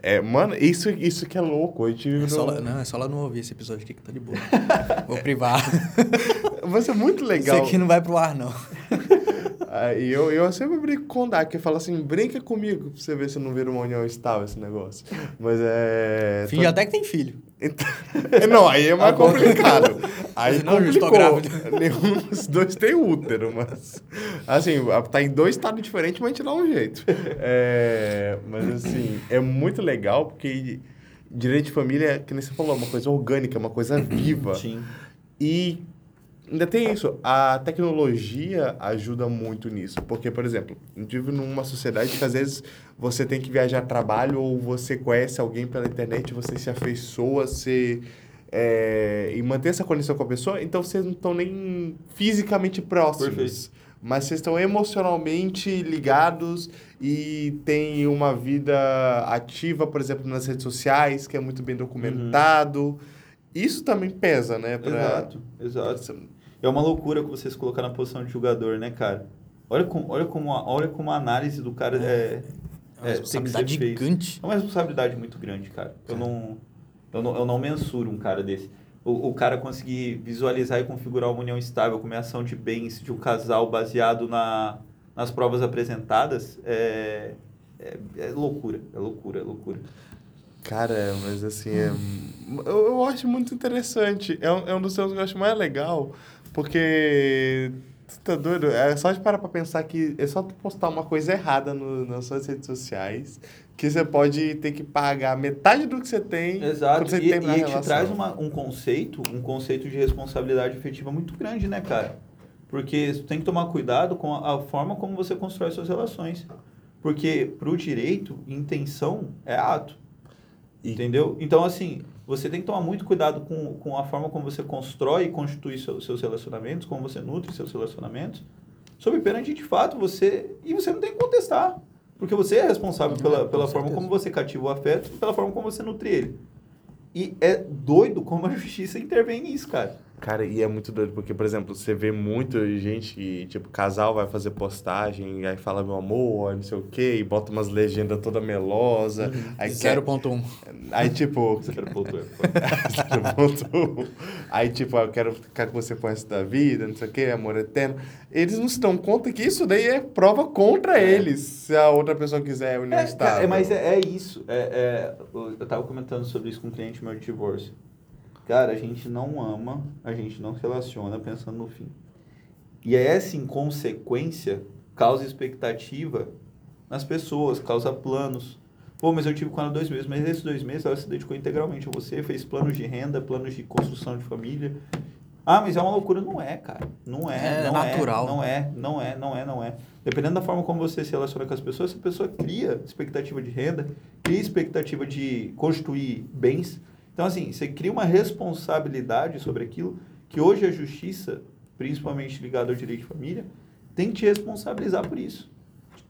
[SPEAKER 2] É, mano, isso, isso que é louco. Tive
[SPEAKER 1] É só, lá- não, é só lá não ouvir esse episódio aqui que tá de boa. Vou privar.
[SPEAKER 2] Vai ser muito legal.
[SPEAKER 1] Isso aqui não vai pro ar, não.
[SPEAKER 2] Aí eu, eu sempre brinco com o Dark, que fala assim, brinca comigo pra você ver se não vira uma união estável esse negócio. Mas é...
[SPEAKER 1] Finge até que tem filho.
[SPEAKER 2] Então- não, aí é mais complicado. Aí
[SPEAKER 1] Não, eu estou
[SPEAKER 2] complicou.
[SPEAKER 1] grávida.
[SPEAKER 2] Nenhum dos dois tem útero, mas... Assim, tá em dois estados diferentes, mas a gente dá um jeito. É, mas assim, é muito legal porque direito de família, que nem você falou, é uma coisa orgânica, uma coisa viva.
[SPEAKER 3] Sim.
[SPEAKER 2] E ainda tem isso, a tecnologia ajuda muito nisso. Porque, por exemplo, a gente vive numa sociedade que às vezes você tem que viajar a trabalho ou você conhece alguém pela internet, você se afeiçoa, você... é, e manter essa conexão com a pessoa, então vocês não estão nem fisicamente próximos.
[SPEAKER 3] Perfeito.
[SPEAKER 2] Mas vocês estão emocionalmente ligados e tem uma vida ativa, por exemplo, nas redes sociais, que é muito bem documentado. Isso também pesa, né? pra-
[SPEAKER 3] Exato, exato. É uma loucura que você se colocar na posição de jogador, né, cara? Olha como, olha como, a, olha como a análise do cara é,
[SPEAKER 1] É uma
[SPEAKER 3] é, tem que ser
[SPEAKER 1] responsabilidade gigante.
[SPEAKER 3] É uma responsabilidade muito grande, cara. Eu não, eu não, eu não mensuro um cara desse. O, o cara conseguir visualizar e configurar uma união estável com uma ação de bens de um casal baseado na, nas provas apresentadas é, é, é loucura, é loucura, é loucura.
[SPEAKER 2] Cara, mas assim, é... eu, eu acho muito interessante. É um, é um dos temas que eu acho mais legal, porque. Tu tá doido? É só de parar pra pensar que é só tu postar uma coisa errada no, nas suas redes sociais que você pode ter que pagar metade do que você tem quando
[SPEAKER 3] Exato,
[SPEAKER 2] você
[SPEAKER 3] e,
[SPEAKER 2] tem
[SPEAKER 3] e te traz uma, um conceito, um conceito de responsabilidade efetiva muito grande, né, cara? Porque você tem que tomar cuidado com a, a forma como você constrói suas relações. Porque pro direito, intenção é ato.
[SPEAKER 2] E-
[SPEAKER 3] Entendeu? Então, assim, você tem que tomar muito cuidado com, com a forma como você constrói e constitui seu- seus relacionamentos, como você nutre seus relacionamentos, sob pena de, de fato, você... E você não tem que contestar. Porque você é responsável pela, pela forma
[SPEAKER 1] certeza.
[SPEAKER 3] como você cativa o afeto e pela forma como você nutre ele. E é doido como a justiça intervém nisso, cara.
[SPEAKER 2] Cara, e é muito doido, porque, por exemplo, você vê muita gente que, tipo, casal vai fazer postagem, e aí fala meu amor, não sei o quê, e bota umas legendas toda melosa. Aí, quer,
[SPEAKER 1] 0.1.
[SPEAKER 2] aí, tipo,
[SPEAKER 3] Você quer ponto é.
[SPEAKER 2] Ponto. Aí, tipo, eu quero ficar com você pro resto da vida, não sei o quê, amor eterno. Eles não se dão conta que isso daí é prova contra
[SPEAKER 3] É.
[SPEAKER 2] eles, se a outra pessoa quiser união
[SPEAKER 3] É,
[SPEAKER 2] estável.
[SPEAKER 3] cara, é, mas é, é isso. É, é, eu eu tava comentando sobre isso com um cliente meu de divórcio. Cara, a gente não ama, a gente não se relaciona pensando no fim. E essa inconsequência causa expectativa nas pessoas, causa planos. Pô, mas eu tive com ela dois meses, mas esses dois meses ela se dedicou integralmente a você, fez planos de renda, planos de construção de família. Ah, mas é uma loucura. Não é, cara. Não é.
[SPEAKER 1] É
[SPEAKER 3] não
[SPEAKER 1] natural.
[SPEAKER 3] É, não é, não é, não é, não é. Dependendo da forma como você se relaciona com as pessoas, essa pessoa cria expectativa de renda, cria expectativa de constituir bens. Então, assim, você cria uma responsabilidade sobre aquilo que hoje a justiça, principalmente ligada ao direito de família, tem que te responsabilizar por isso.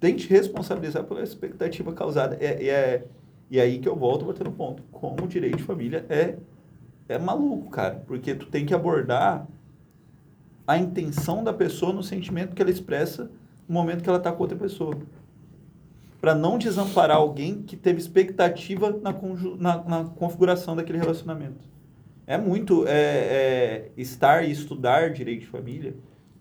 [SPEAKER 3] Tem que te responsabilizar pela expectativa causada. É, e é, e é aí que eu volto batendo ponto. Como o direito de família é, é maluco, cara. Porque tu tem que abordar a intenção da pessoa no sentimento que ela expressa no momento que ela está com outra pessoa. Para não desamparar alguém que teve expectativa na, na, na configuração daquele relacionamento. É muito. É, é, estar e estudar direito de família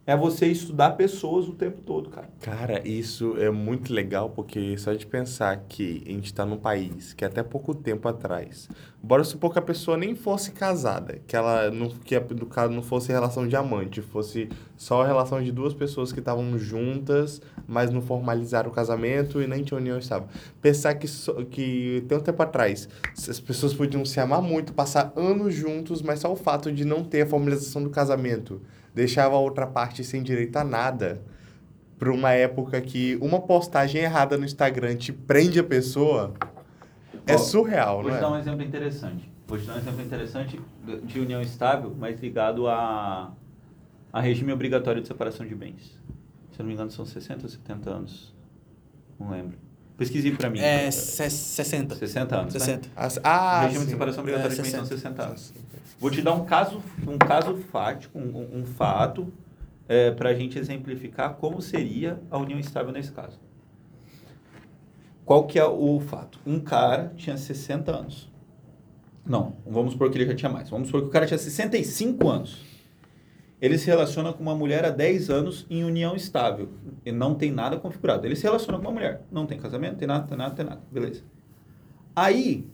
[SPEAKER 3] é você estudar pessoas o tempo todo, cara.
[SPEAKER 2] Cara, isso é muito legal porque só de pensar que a gente está num país que até pouco tempo atrás, bora supor que a pessoa nem fosse casada, que ela não, que a- caso não fosse relação de amante, fosse só a relação de duas pessoas que estavam juntas, mas não formalizaram o casamento e nem tinha união estável. Pensar que, só- que tem um tempo atrás as pessoas podiam se amar muito, passar anos juntos, mas só o fato de não ter a formalização do casamento deixava a outra parte sem direito a nada. Pra uma época que uma postagem errada no Instagram te prende a pessoa, é
[SPEAKER 3] Ó,
[SPEAKER 2] surreal,
[SPEAKER 3] Vou
[SPEAKER 2] não
[SPEAKER 3] te dar um exemplo interessante. Vou te dar um exemplo interessante de união estável, mas ligado a, a regime obrigatório de separação de bens. Se eu não me engano, são 60 ou 70 anos. Não lembro. Pesquise pra mim.
[SPEAKER 1] É se- 60.
[SPEAKER 3] 60 anos. né?
[SPEAKER 1] 60.
[SPEAKER 2] As- Ah,
[SPEAKER 3] regime
[SPEAKER 2] sim.
[SPEAKER 3] de separação obrigatória
[SPEAKER 1] É,
[SPEAKER 3] de bens são
[SPEAKER 1] 60.
[SPEAKER 3] 60 anos. Vou te dar um caso, um caso fático, um, um- fato, é, para a gente exemplificar como seria a união estável nesse caso. Qual que é o fato? Um cara tinha 60 anos. Não, vamos supor que ele já tinha mais. Vamos supor que o cara tinha 65 anos. Ele se relaciona com uma mulher há 10 anos em união estável. E não tem nada configurado. Ele se relaciona com uma mulher. Não tem casamento, tem nada, tem nada, tem nada. Beleza. Aí,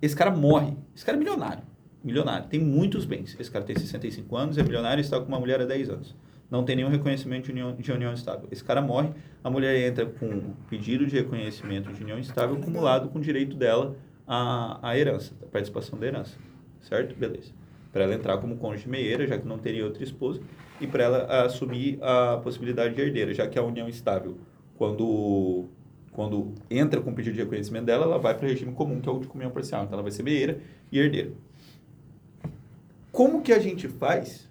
[SPEAKER 3] esse cara morre. Esse cara é milionário. Milionário. Tem muitos bens. Esse cara tem 65 anos, é milionário e está com uma mulher há 10 anos. Não tem nenhum reconhecimento de união, de união estável. Esse cara morre, a mulher entra com um pedido de reconhecimento de união estável acumulado com o direito dela à, à herança, à participação da herança. Certo? Beleza. Para ela entrar como cônjuge meieira, já que não teria outra esposa, e para ela assumir a possibilidade de herdeira, já que a união estável, quando quando entra com o pedido de reconhecimento dela, ela vai para o regime comum, que é o de comunhão parcial. Então, ela vai ser meieira e herdeira. Como que a gente faz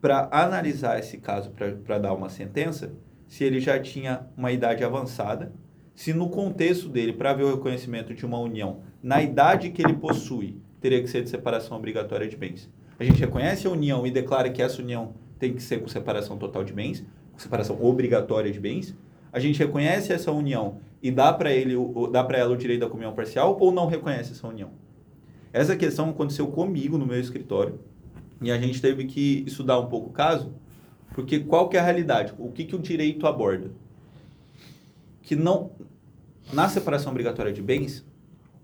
[SPEAKER 3] para analisar esse caso, para dar uma sentença, se ele já tinha uma idade avançada, se no contexto dele, para ver o reconhecimento de uma união, na idade que ele possui, teria que ser de separação obrigatória de bens. A gente reconhece a união e declara que essa união tem que ser com separação total de bens, com separação obrigatória de bens. A gente reconhece essa união e dá para ele, dá para ela o direito da comunhão parcial ou não reconhece essa união? Essa questão aconteceu comigo no meu escritório e a gente teve que estudar um pouco o caso, porque qual que é a realidade? O que, que o direito aborda? Que não na separação obrigatória de bens,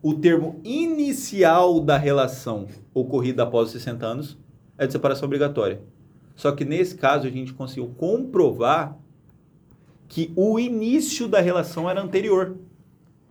[SPEAKER 3] o termo inicial da relação ocorrida após os 60 anos é de separação obrigatória. Só que nesse caso a gente conseguiu comprovar que o início da relação era anterior.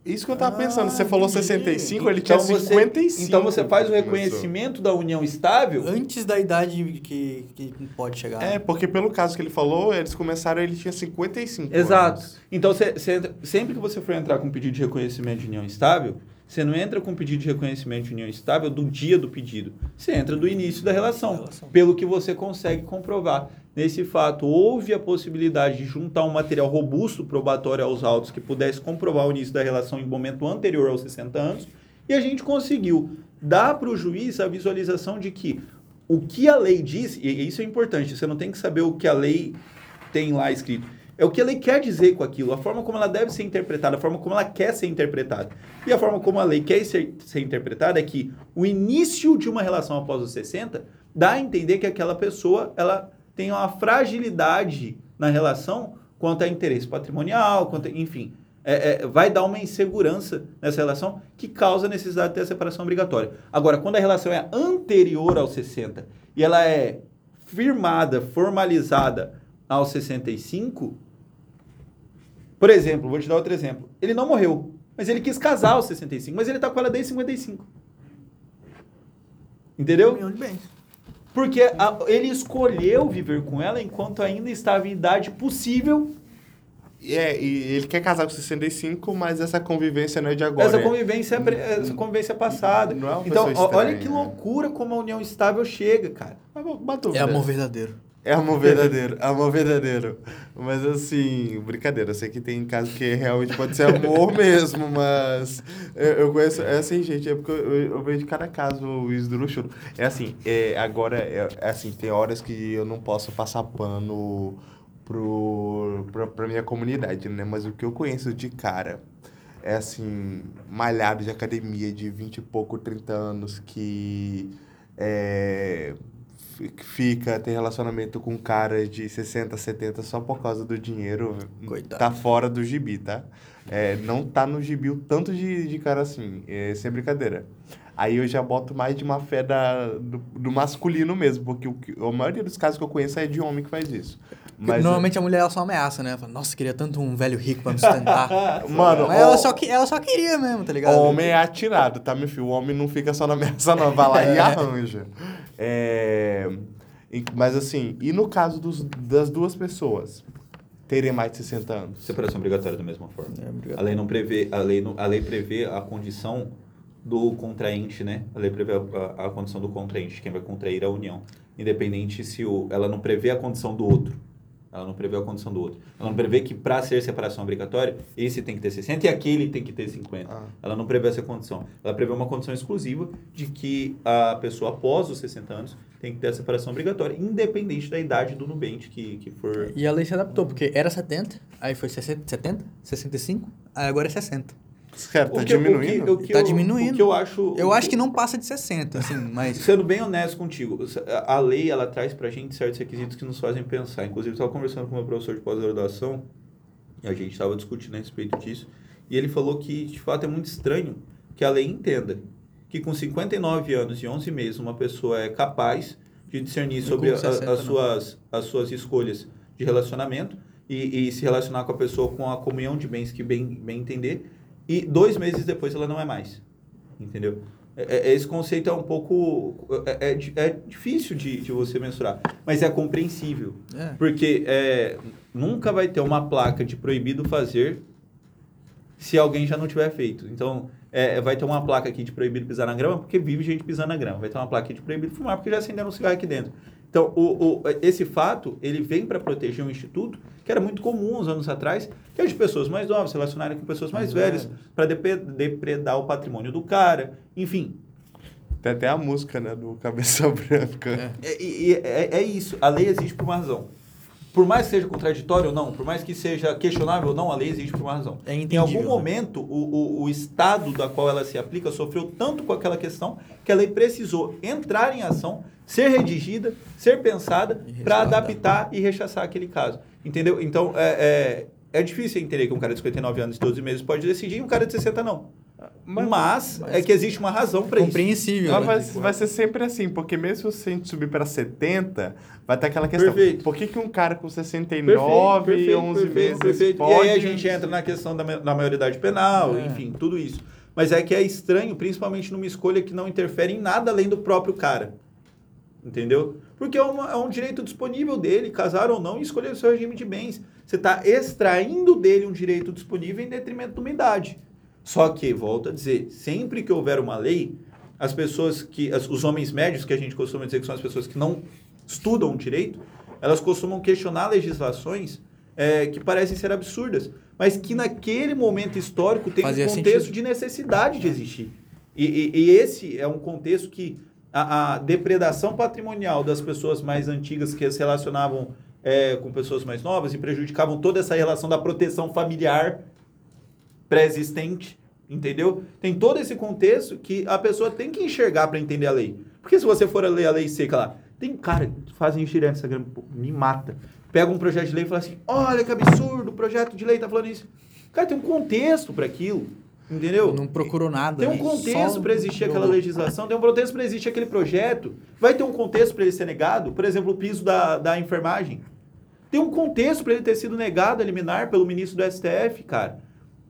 [SPEAKER 2] Isso que eu tava
[SPEAKER 1] Ah,
[SPEAKER 2] pensando. Você falou
[SPEAKER 1] entendi.
[SPEAKER 2] 65, ele
[SPEAKER 3] Então
[SPEAKER 2] tinha
[SPEAKER 3] você-
[SPEAKER 2] 55.
[SPEAKER 3] Então você faz o reconhecimento da união estável.
[SPEAKER 1] Antes da idade que, que pode chegar.
[SPEAKER 2] É, porque pelo caso que ele falou, eles começaram, ele tinha 55
[SPEAKER 3] Exato.
[SPEAKER 2] anos.
[SPEAKER 3] Então, você, você sempre que você for entrar com pedido de reconhecimento de união estável, você não entra com pedido de reconhecimento de união estável do dia do pedido. Você entra do início da relação,
[SPEAKER 1] Da relação.
[SPEAKER 3] pelo que você consegue comprovar. Nesse fato, houve a possibilidade de juntar um material robusto probatório aos autos que pudesse comprovar o início da relação em momento anterior aos 60 anos, e a gente conseguiu dar para o juiz a visualização de que o que a lei diz, e isso é importante, você não tem que saber o que a lei tem lá escrito. É o que a lei quer dizer com aquilo, a forma como ela deve ser interpretada, a forma como ela quer ser interpretada. E a forma como a lei quer ser, ser interpretada é que o início de uma relação após os 60 dá a entender que aquela pessoa ela tem uma fragilidade na relação quanto a interesse patrimonial, quanto a- enfim. É, é, vai dar uma insegurança nessa relação que causa a necessidade de ter a separação obrigatória. Agora, quando a relação é anterior aos 60 e ela é firmada, formalizada aos 65, por exemplo, vou te dar outro exemplo. Ele não morreu, mas ele quis casar aos 65, mas ele tá com ela desde 55. Entendeu?
[SPEAKER 1] União de bens.
[SPEAKER 3] Porque a- ele escolheu viver com ela enquanto ainda estava em idade possível.
[SPEAKER 2] E É, e ele quer casar com 65, mas essa convivência não é de agora.
[SPEAKER 3] essa convivência, é pre- essa convivência passada.
[SPEAKER 2] Não é uma
[SPEAKER 3] então, ó, olha
[SPEAKER 2] estranha,
[SPEAKER 3] que
[SPEAKER 2] né?
[SPEAKER 3] loucura como a união estável chega, cara.
[SPEAKER 1] É amor verdadeiro.
[SPEAKER 2] É amor verdadeiro, amor verdadeiro. Mas assim, brincadeira, eu sei que tem casos que realmente pode ser amor mesmo, mas eu, eu conheço, é assim, gente, é porque eu, eu vejo cada caso esdrúxulo. É assim, é, agora, é, é assim, tem horas que eu não posso passar pano pro, pra, pra minha comunidade, né? Mas o que eu conheço de cara é assim, malhado de academia de 20 e pouco, 30 anos que é, fi- fica, tem relacionamento com cara de 60, 70 só por causa do dinheiro,
[SPEAKER 1] Coitado.
[SPEAKER 2] tá fora do gibi, tá? É, não tá no gibi o tanto de, de cara assim, é, sem brincadeira. Aí eu já boto mais de uma fé da, do, do masculino mesmo, porque o, que- a maioria dos casos que eu conheço é de homem que faz isso. Mas,
[SPEAKER 1] Normalmente a mulher ela só ameaça, né? Fala, Nossa, queria tanto um velho rico pra me sustentar.
[SPEAKER 2] Mano,
[SPEAKER 1] Mas ela
[SPEAKER 2] o-
[SPEAKER 1] só, que- ela só queria mesmo, tá ligado?
[SPEAKER 2] Homem é atirado, tá, meu filho? O homem não fica só na ameaça, não. Vai lá e arranja. É, Mas assim, e no caso dos, das duas pessoas terem mais de 60 anos?
[SPEAKER 3] Separação obrigatória da mesma forma.
[SPEAKER 1] É.
[SPEAKER 3] A lei não prevê, a lei, não, a lei prevê a condição do contraente, né? A lei prevê a, a, a condição do contraente, quem vai contrair a união, independente se o, ela não prevê a condição do outro. Ela não prevê a condição do outro. Ela não prevê que para ser separação obrigatória, esse tem que ter 60 e aquele tem que ter 50.
[SPEAKER 2] Ah.
[SPEAKER 3] Ela não prevê essa condição. Ela prevê uma condição exclusiva de que a pessoa após os 60 anos tem que ter a separação obrigatória, independente da idade do nubente que, que for
[SPEAKER 1] E a lei se adaptou, porque era 70, aí foi 60, 70, 65, aí agora é 60.
[SPEAKER 2] Certo, tá
[SPEAKER 3] O que- o que-
[SPEAKER 2] diminuindo?
[SPEAKER 3] o que
[SPEAKER 1] Tá
[SPEAKER 3] eu-
[SPEAKER 1] diminuindo.
[SPEAKER 3] O que eu acho...
[SPEAKER 1] Eu
[SPEAKER 3] o
[SPEAKER 1] acho
[SPEAKER 3] que-
[SPEAKER 1] que não passa de 60, assim, mas...
[SPEAKER 3] Sendo bem honesto contigo, a lei ela traz pra gente certos requisitos que nos fazem pensar. Inclusive, eu estava conversando com o meu professor de pós-graduação e a gente estava discutindo a respeito disso. E ele falou que, de fato, é muito estranho que a lei entenda que com 59 anos e 11 meses uma pessoa é capaz de discernir
[SPEAKER 1] E
[SPEAKER 3] sobre a-
[SPEAKER 1] 60
[SPEAKER 3] as, suas, as suas escolhas de relacionamento e, e se relacionar com a pessoa com a comunhão de bens que bem, bem entender. E dois meses depois ela não é mais. Entendeu? É- é- Esse conceito é um pouco. É, é é difícil de, de você mensurar, mas é compreensível.
[SPEAKER 1] É.
[SPEAKER 3] Porque é, nunca vai ter uma placa de proibido fazer se alguém já não tiver feito. Então, é, vai ter uma placa aqui de proibido pisar na grama, porque vive gente pisando na grama. Vai ter uma placa aqui de proibido fumar, porque já acenderam um cigarro aqui dentro. Então, o, o- esse fato, ele vem para proteger um instituto que era muito comum uns anos atrás, que é de pessoas mais novas se relacionarem com pessoas mais,
[SPEAKER 1] Mais
[SPEAKER 3] velhas,
[SPEAKER 1] velhas.
[SPEAKER 3] para depredar o patrimônio do cara. Enfim,
[SPEAKER 2] Tem até a música, né, do Cabeça Branca.
[SPEAKER 1] É.
[SPEAKER 3] é, e- e é, é isso. A lei existe por uma razão. Por mais que seja contraditório ou não, por mais que seja questionável ou não, a lei existe por uma razão.
[SPEAKER 1] É
[SPEAKER 3] em algum
[SPEAKER 1] né?
[SPEAKER 3] momento, o, o, o estado da qual ela se aplica sofreu tanto com aquela questão que a lei precisou entrar em ação, ser redigida, ser pensada para adaptar e rechaçar aquele caso. Entendeu? Então, é, é, é difícil entender que um cara de 59 anos e 12 meses pode decidir e um cara de 60 não. Mas, é que existe uma razão para isso.
[SPEAKER 1] Compreensível.
[SPEAKER 2] Mas
[SPEAKER 1] né?
[SPEAKER 2] vai, vai ser sempre assim, porque mesmo se a gente subir para 70, vai ter aquela questão.
[SPEAKER 3] Perfeito.
[SPEAKER 2] Por que, que um cara com 69 e 11 meses
[SPEAKER 3] perfeito.
[SPEAKER 2] pode...
[SPEAKER 3] E aí a gente entra na questão da, da maioridade penal,
[SPEAKER 1] É.
[SPEAKER 3] enfim, tudo isso. Mas é que é estranho, principalmente numa escolha que não interfere em nada além do próprio cara. Entendeu? Porque é, uma- é um direito disponível dele, casar ou não, e escolher o seu regime de bens. Você está extraindo dele um direito disponível em detrimento de uma idade. Só que, volto a dizer, sempre que houver uma lei, as pessoas que. as- os homens médios, que a gente costuma dizer que são as pessoas que não estudam direito, elas costumam questionar legislações é, que parecem ser absurdas, mas que naquele momento histórico tem
[SPEAKER 1] Fazia
[SPEAKER 3] um contexto
[SPEAKER 1] sentido.
[SPEAKER 3] de necessidade de existir. E, e- e esse é um contexto que a, a depredação patrimonial das pessoas mais antigas que se relacionavam é, com pessoas mais novas e prejudicavam toda essa relação da proteção familiar pré-existente, entendeu? Tem todo esse contexto que a pessoa tem que enxergar para entender a lei. Porque se você for ler a lei seca lá, tem cara que fazem isso direto no Instagram, pô, me mata. Pega um projeto de lei e fala assim: olha que absurdo, o projeto de lei tá falando isso. Cara, tem um contexto para aquilo, entendeu?
[SPEAKER 1] Não procurou nada.
[SPEAKER 3] Tem um
[SPEAKER 1] né?
[SPEAKER 3] contexto para existir aquela legislação, tem um contexto para existir aquele projeto. Vai ter um contexto para ele ser negado? Por exemplo, o piso da, da enfermagem. Tem um contexto para ele ter sido negado a liminar pelo ministro do STF, cara.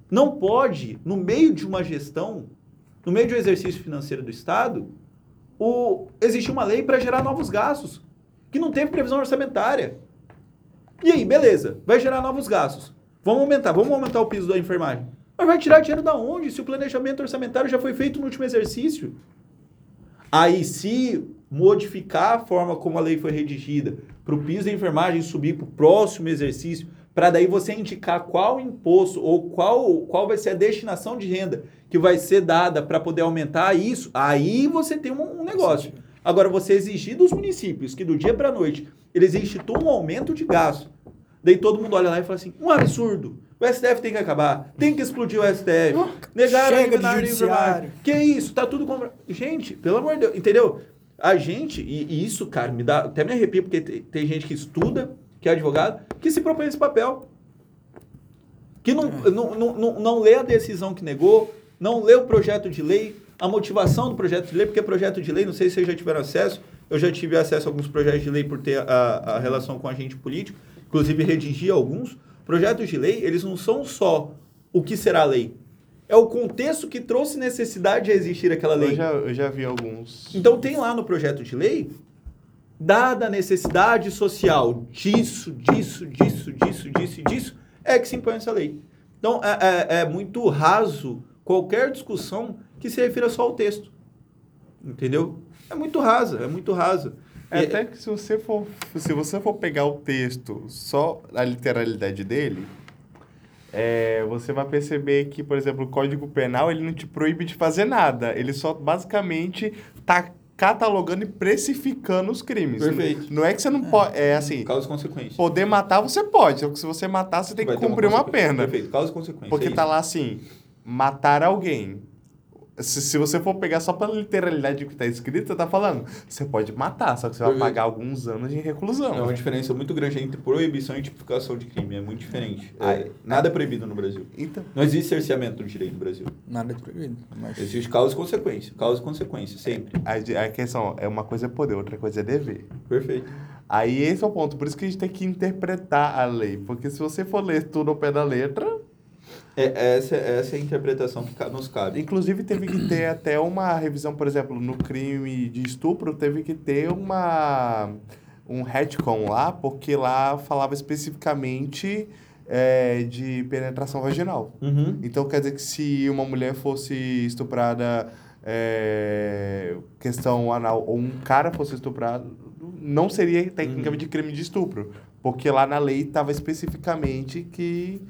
[SPEAKER 3] Não pode, no meio de uma gestão, no meio de um exercício financeiro do Estado, o, existir uma lei para gerar novos gastos, que não teve previsão orçamentária. E aí, beleza, vai gerar novos gastos. Vamos aumentar, vamos aumentar o piso da enfermagem. Mas vai tirar dinheiro da onde? Se o planejamento orçamentário já foi feito no último exercício. Aí, se modificar a forma como a lei foi redigida, para o piso da enfermagem subir para o próximo exercício, para daí você indicar qual imposto ou qual, qual vai ser a destinação de renda que vai ser dada para poder aumentar isso, aí você tem um, um negócio. Agora, você exigir dos municípios que do dia para a noite eles instituam um aumento de gasto, daí todo mundo olha lá e fala assim, um absurdo. O STF tem que acabar, tem que explodir o STF. Negaram a
[SPEAKER 1] Chega
[SPEAKER 3] da
[SPEAKER 1] judiciário.
[SPEAKER 3] Que isso? Tá tudo compra... Gente, pelo amor de Deus, entendeu? A gente, e, e isso, cara, me dá. Até me arrepio, porque tem, tem gente que estuda, que é advogado, que se propõe esse papel. Que não, não, não, não, lê a decisão que negou, não lê o projeto de lei, a motivação do projeto de lei, porque projeto de lei, não sei se vocês já tiveram acesso, eu já tive acesso a alguns projetos de lei por ter a, a relação com agente político, inclusive redigi alguns. Projetos de lei, eles não são só o que será lei, é o contexto que trouxe necessidade de existir aquela lei.
[SPEAKER 2] Eu já, eu já vi alguns.
[SPEAKER 3] Então tem lá no projeto de lei dada a necessidade social disso, disso, disso, disso, disso disso, é que se impõe essa lei. Então, é, é, é muito raso qualquer discussão que se refira só ao texto. Entendeu? É muito rasa, é muito rasa.
[SPEAKER 2] É até que se você for se você for pegar o texto só a literalidade dele, é, você vai perceber que, por exemplo, o Código Penal ele não te proíbe de fazer nada. Ele só basicamente tá catalogando e precificando os crimes.
[SPEAKER 3] Perfeito.
[SPEAKER 2] Não é que você não pode. É assim,
[SPEAKER 3] Causa e consequência.
[SPEAKER 2] poder matar você pode. Só que se você matar, você tem
[SPEAKER 3] Vai
[SPEAKER 2] que cumprir uma,
[SPEAKER 3] consequência.
[SPEAKER 2] pena.
[SPEAKER 3] Perfeito, causa e consequência.
[SPEAKER 2] Porque
[SPEAKER 3] é
[SPEAKER 2] tá lá assim, matar alguém. Se, se você for pegar só pela literalidade do que tá escrito, tá falando, você pode matar, só que você vai pagar alguns anos de reclusão.
[SPEAKER 3] É uma diferença muito grande entre proibição e tipificação de crime. É muito diferente. É, nada é proibido no Brasil.
[SPEAKER 2] Então,
[SPEAKER 3] Não existe cerceamento do direito no Brasil.
[SPEAKER 1] Nada de proibido. Mas...
[SPEAKER 3] Existe causa e consequência. Causa e consequência, sempre.
[SPEAKER 2] a, a questão é uma coisa é poder, outra coisa é dever.
[SPEAKER 3] Perfeito.
[SPEAKER 2] Aí esse é o ponto, por isso que a gente tem que interpretar a lei, porque se você for ler tudo ao pé da letra,
[SPEAKER 3] É, essa, essa é a interpretação que nos cabe.
[SPEAKER 2] inclusive teve que ter até uma revisão, por exemplo, no crime de estupro, teve que ter uma um retcon lá, porque lá falava especificamente é, de penetração vaginal.
[SPEAKER 3] Uhum.
[SPEAKER 2] Então quer dizer que se uma mulher fosse estuprada é, questão anal ou um cara fosse estuprado, não seria tecnicamente
[SPEAKER 3] Uhum.
[SPEAKER 2] crime de estupro, porque lá na lei estava especificamente que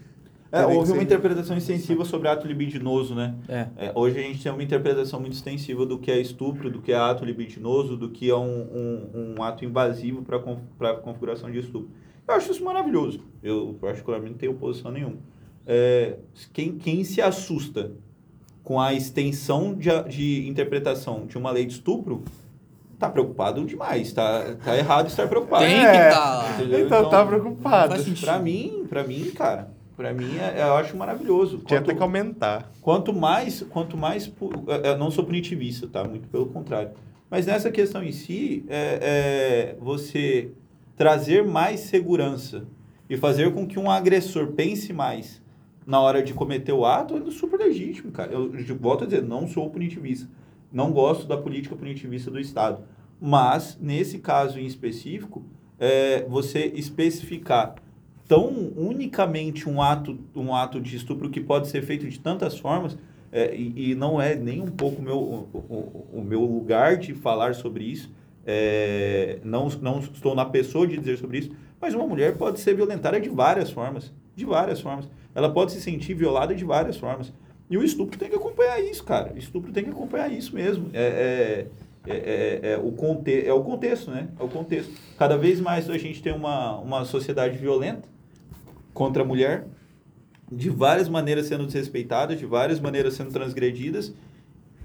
[SPEAKER 3] É, houve uma interpretação extensiva sobre ato libidinoso, né?
[SPEAKER 1] É.
[SPEAKER 3] É, hoje a gente tem uma interpretação muito extensiva do que é estupro, do que é ato libidinoso, do que é um, um, um ato invasivo para a configuração de estupro. Eu acho isso maravilhoso. Eu, particularmente, não tenho oposição nenhuma. É, quem, quem se assusta com a extensão de, a- de interpretação de uma lei de estupro, tá preocupado demais. Tá, tá errado estar preocupado.
[SPEAKER 1] Tem
[SPEAKER 2] É.
[SPEAKER 1] que tá.
[SPEAKER 3] Entendeu?
[SPEAKER 2] Então, tá
[SPEAKER 1] Não
[SPEAKER 2] preocupado.
[SPEAKER 1] faz sentido.
[SPEAKER 3] Pra mim, pra mim, cara, pra mim é- eu acho maravilhoso.
[SPEAKER 2] Tinha
[SPEAKER 3] Quanto-
[SPEAKER 2] até que aumentar.
[SPEAKER 3] Quanto mais, quanto mais, eu eu não sou punitivista, tá? Muito pelo contrário. Mas nessa questão em si, é, é você trazer mais segurança e fazer com que um agressor pense mais na hora de cometer o ato é super legítimo, cara. Eu, eu volto a dizer, não sou punitivista. Não gosto da política punitivista do Estado. Mas, nesse caso em específico, é, você especificar tão unicamente um ato, um ato de estupro que pode ser feito de tantas formas, é, e, e não é nem um pouco meu, o, o, o meu lugar de falar sobre isso, é, não, não estou na pessoa de dizer sobre isso, mas uma mulher pode ser violentada de várias formas, de várias formas. Ela pode se sentir violada de várias formas. E o estupro tem que acompanhar isso, cara. O estupro tem que acompanhar isso mesmo. É, é, é, é, é o, conte é o contexto, né? É o contexto. Cada vez mais a gente tem uma, uma sociedade violenta contra a mulher, de várias maneiras sendo desrespeitadas, de várias maneiras sendo transgredidas.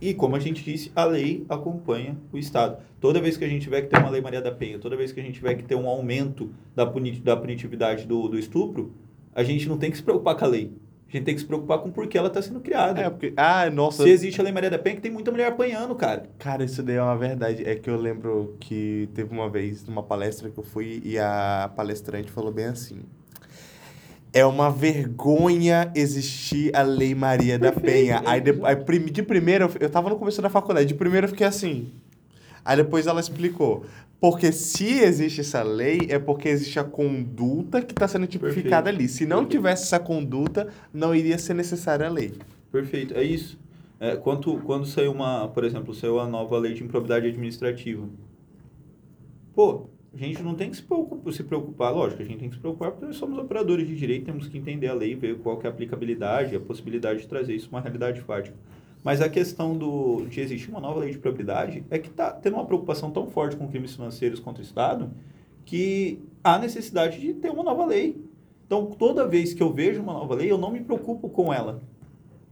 [SPEAKER 3] E, como a gente disse, a lei acompanha o Estado. Toda vez que a gente tiver que ter uma lei Maria da Penha, toda vez que a gente tiver que ter um aumento da, puni da punitividade do, do estupro, a gente não tem que se preocupar com a lei. A gente tem que se preocupar com por que ela está sendo criada.
[SPEAKER 2] É, porque. Ah, nossa.
[SPEAKER 3] Se existe a Lei Maria da Penha, que tem muita mulher apanhando, cara.
[SPEAKER 2] Cara, isso daí é uma verdade. É que eu lembro que teve uma vez numa palestra que eu fui e a palestrante falou bem assim. É uma vergonha existir a Lei Maria da Penha. Aí, de, aí de primeira, eu, eu tava no começo da faculdade, de primeira eu fiquei assim. Aí depois ela explicou. Porque se existe essa lei, é porque existe a conduta que está sendo tipificada
[SPEAKER 3] Perfeito.
[SPEAKER 2] ali. Se não
[SPEAKER 3] Perfeito.
[SPEAKER 2] tivesse essa conduta, não iria ser necessária a lei.
[SPEAKER 3] Perfeito, é isso. É, quando, quando saiu uma, por exemplo, saiu a nova lei de improbidade administrativa. Pô, a gente não tem que se preocupar, lógico, a gente tem que se preocupar porque nós somos operadores de direito, temos que entender a lei, ver qual é a aplicabilidade, a possibilidade de trazer isso uma realidade fática. Mas a questão do, de existir uma nova lei de propriedade é que está tendo uma preocupação tão forte com crimes financeiros contra o Estado que há necessidade de ter uma nova lei. Então, toda vez que eu vejo uma nova lei, eu não me preocupo com ela.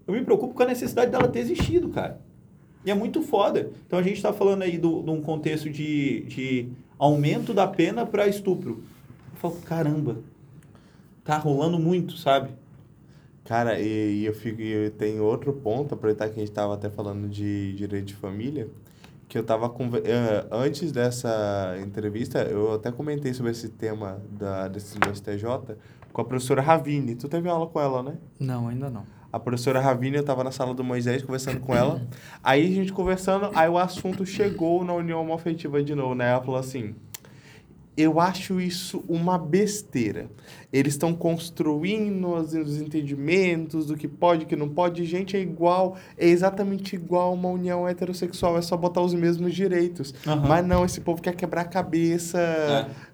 [SPEAKER 3] Eu me preocupo com a necessidade dela ter existido, cara. E é muito foda. Então, a gente está falando aí de um contexto de, de aumento da pena para estupro. Eu falo, caramba, tá rolando muito, sabe?
[SPEAKER 2] Cara, e, e eu fico, e tenho outro ponto, aproveitar que a gente estava até falando de direito de família, que eu estava antes dessa entrevista, eu até comentei sobre esse tema da decisão do STJ com a professora Ravine. Tu teve aula com ela, né?
[SPEAKER 1] Não, ainda não.
[SPEAKER 2] A professora Ravine, eu estava na sala do Moisés conversando com ela. Aí a gente conversando, aí o assunto chegou na união afetiva de novo, né? Ela falou assim: eu acho isso uma besteira. Eles estão construindo os, os entendimentos do que pode e que não pode. Gente, é igual, é exatamente igual uma união heterossexual, é só botar os mesmos direitos.
[SPEAKER 3] Aham.
[SPEAKER 2] Mas não, esse povo quer quebrar a cabeça,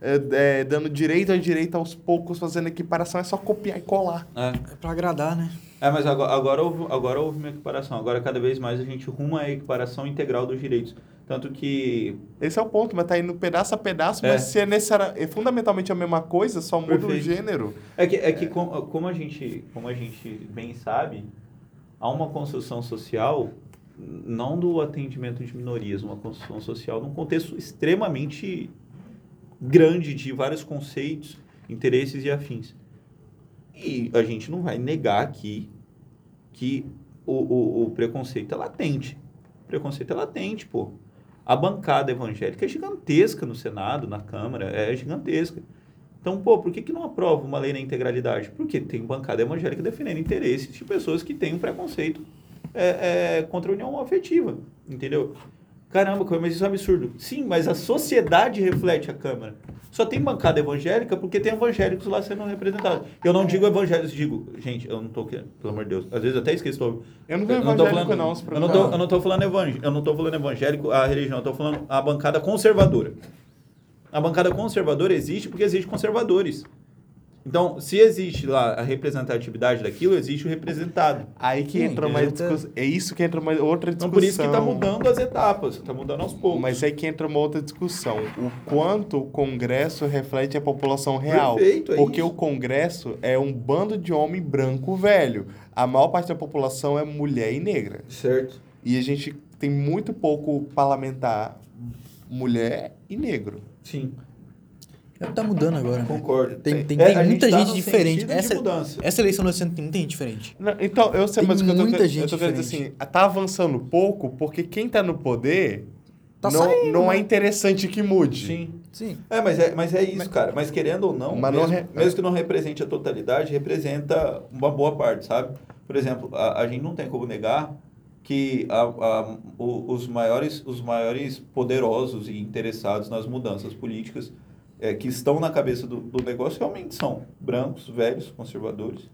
[SPEAKER 2] é, é, dando direito a direito aos poucos, fazendo equiparação, é só copiar e colar.
[SPEAKER 3] É.
[SPEAKER 1] É pra agradar, né?
[SPEAKER 3] É, mas agora, agora, houve, agora houve uma equiparação. Agora, cada vez mais, a gente ruma a equiparação integral dos direitos. Tanto que...
[SPEAKER 2] Esse é o ponto, mas tá indo pedaço a pedaço,
[SPEAKER 3] É.
[SPEAKER 2] mas se é, necessária, é fundamentalmente a mesma coisa, só muda o
[SPEAKER 3] Perfeito.
[SPEAKER 2] gênero.
[SPEAKER 3] É que, é que com- como, a gente, como a gente bem sabe, há uma construção social, não do atendimento de minorias, uma construção social num contexto extremamente grande de vários conceitos, interesses e afins. E a gente não vai negar aqui que o, o, o preconceito é latente. O preconceito é latente, pô. A bancada evangélica é gigantesca no Senado, na Câmara, é gigantesca. Então, pô, por que, que não aprova uma lei na integralidade? Porque tem bancada evangélica defendendo interesses de pessoas que têm um preconceito é, é, contra a união afetiva, entendeu? Caramba, mas isso é um absurdo. Sim, mas a sociedade reflete a Câmara. Só tem bancada evangélica porque tem evangélicos lá sendo representados. Eu não digo evangélicos, digo, gente, eu não tô querendo, pelo amor de Deus. Às vezes até esqueço. Tô,
[SPEAKER 2] Eu não vejo
[SPEAKER 3] eu não tô
[SPEAKER 2] evangélico,
[SPEAKER 3] falando,
[SPEAKER 2] não,
[SPEAKER 3] eu não tô, eu não tô falando evangélico, eu não tô falando evangélico, a religião, eu tô falando a bancada conservadora. A bancada conservadora existe porque existe conservadores. Então, se existe lá a representatividade daquilo, existe o representado.
[SPEAKER 2] Aí que
[SPEAKER 1] Sim,
[SPEAKER 2] entra mais discussão. É isso que entra mais outra
[SPEAKER 3] Então,
[SPEAKER 2] discussão.
[SPEAKER 3] por isso que está mudando as etapas, está mudando aos poucos.
[SPEAKER 2] Mas aí que entra uma outra discussão. O quanto o Congresso reflete a população real.
[SPEAKER 3] Perfeito, é
[SPEAKER 2] Porque
[SPEAKER 3] isso.
[SPEAKER 2] o Congresso é um bando de homem branco velho. A maior parte da população é mulher e negra.
[SPEAKER 3] Certo.
[SPEAKER 2] E a gente tem muito pouco parlamentar mulher e negro.
[SPEAKER 3] Sim,
[SPEAKER 1] É tá mudando agora. né?
[SPEAKER 3] concordo.
[SPEAKER 1] Tem, tem,
[SPEAKER 3] É,
[SPEAKER 1] tem
[SPEAKER 3] gente
[SPEAKER 1] muita
[SPEAKER 3] tá
[SPEAKER 1] gente
[SPEAKER 3] no
[SPEAKER 1] diferente. Essa,
[SPEAKER 3] mudança.
[SPEAKER 1] essa eleição ano tem muita gente diferente.
[SPEAKER 2] Não, então, eu sei,
[SPEAKER 1] Tem
[SPEAKER 2] mas o que eu tô,
[SPEAKER 1] muita
[SPEAKER 2] querendo-
[SPEAKER 1] gente
[SPEAKER 2] eu tô querendo dizer assim,
[SPEAKER 1] diferente.
[SPEAKER 2] tá avançando pouco porque quem tá no poder
[SPEAKER 1] Tá
[SPEAKER 2] não,
[SPEAKER 1] saindo,
[SPEAKER 2] não é
[SPEAKER 1] né?
[SPEAKER 2] interessante que mude.
[SPEAKER 3] Sim.
[SPEAKER 1] Sim.
[SPEAKER 3] É, mas é, mas é isso, cara. Mas querendo ou não,
[SPEAKER 2] Mas não
[SPEAKER 3] mesmo,
[SPEAKER 2] re-
[SPEAKER 3] mesmo que não represente a totalidade, representa uma boa parte, sabe? Por exemplo, a, a gente não tem como negar que a, a- o- os, maiores, os maiores poderosos e interessados nas mudanças políticas é, que estão na cabeça do, do negócio realmente são brancos, velhos, conservadores.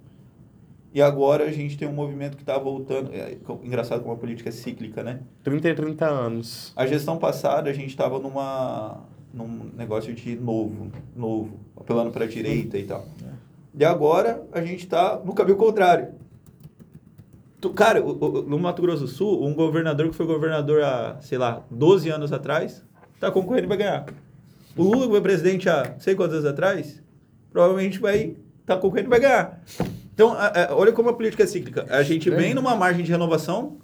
[SPEAKER 3] E agora a gente tem um movimento que está voltando. É, engraçado como a política é cíclica, né?
[SPEAKER 2] 30 e 30 anos.
[SPEAKER 3] A gestão passada a gente estava numa num negócio de novo, novo, apelando para a direita e tal. E agora a gente está no caminho contrário. Tu- Cara, o- o- no Mato Grosso do Sul, um governador que foi governador há, sei lá, 12 anos atrás, está concorrendo vai ganhar. O Lula, foi presidente há sei quantos anos atrás, provavelmente vai estar concorrendo e vai ganhar. Então, a- a- olha como a política é cíclica. A gente vem numa margem de renovação,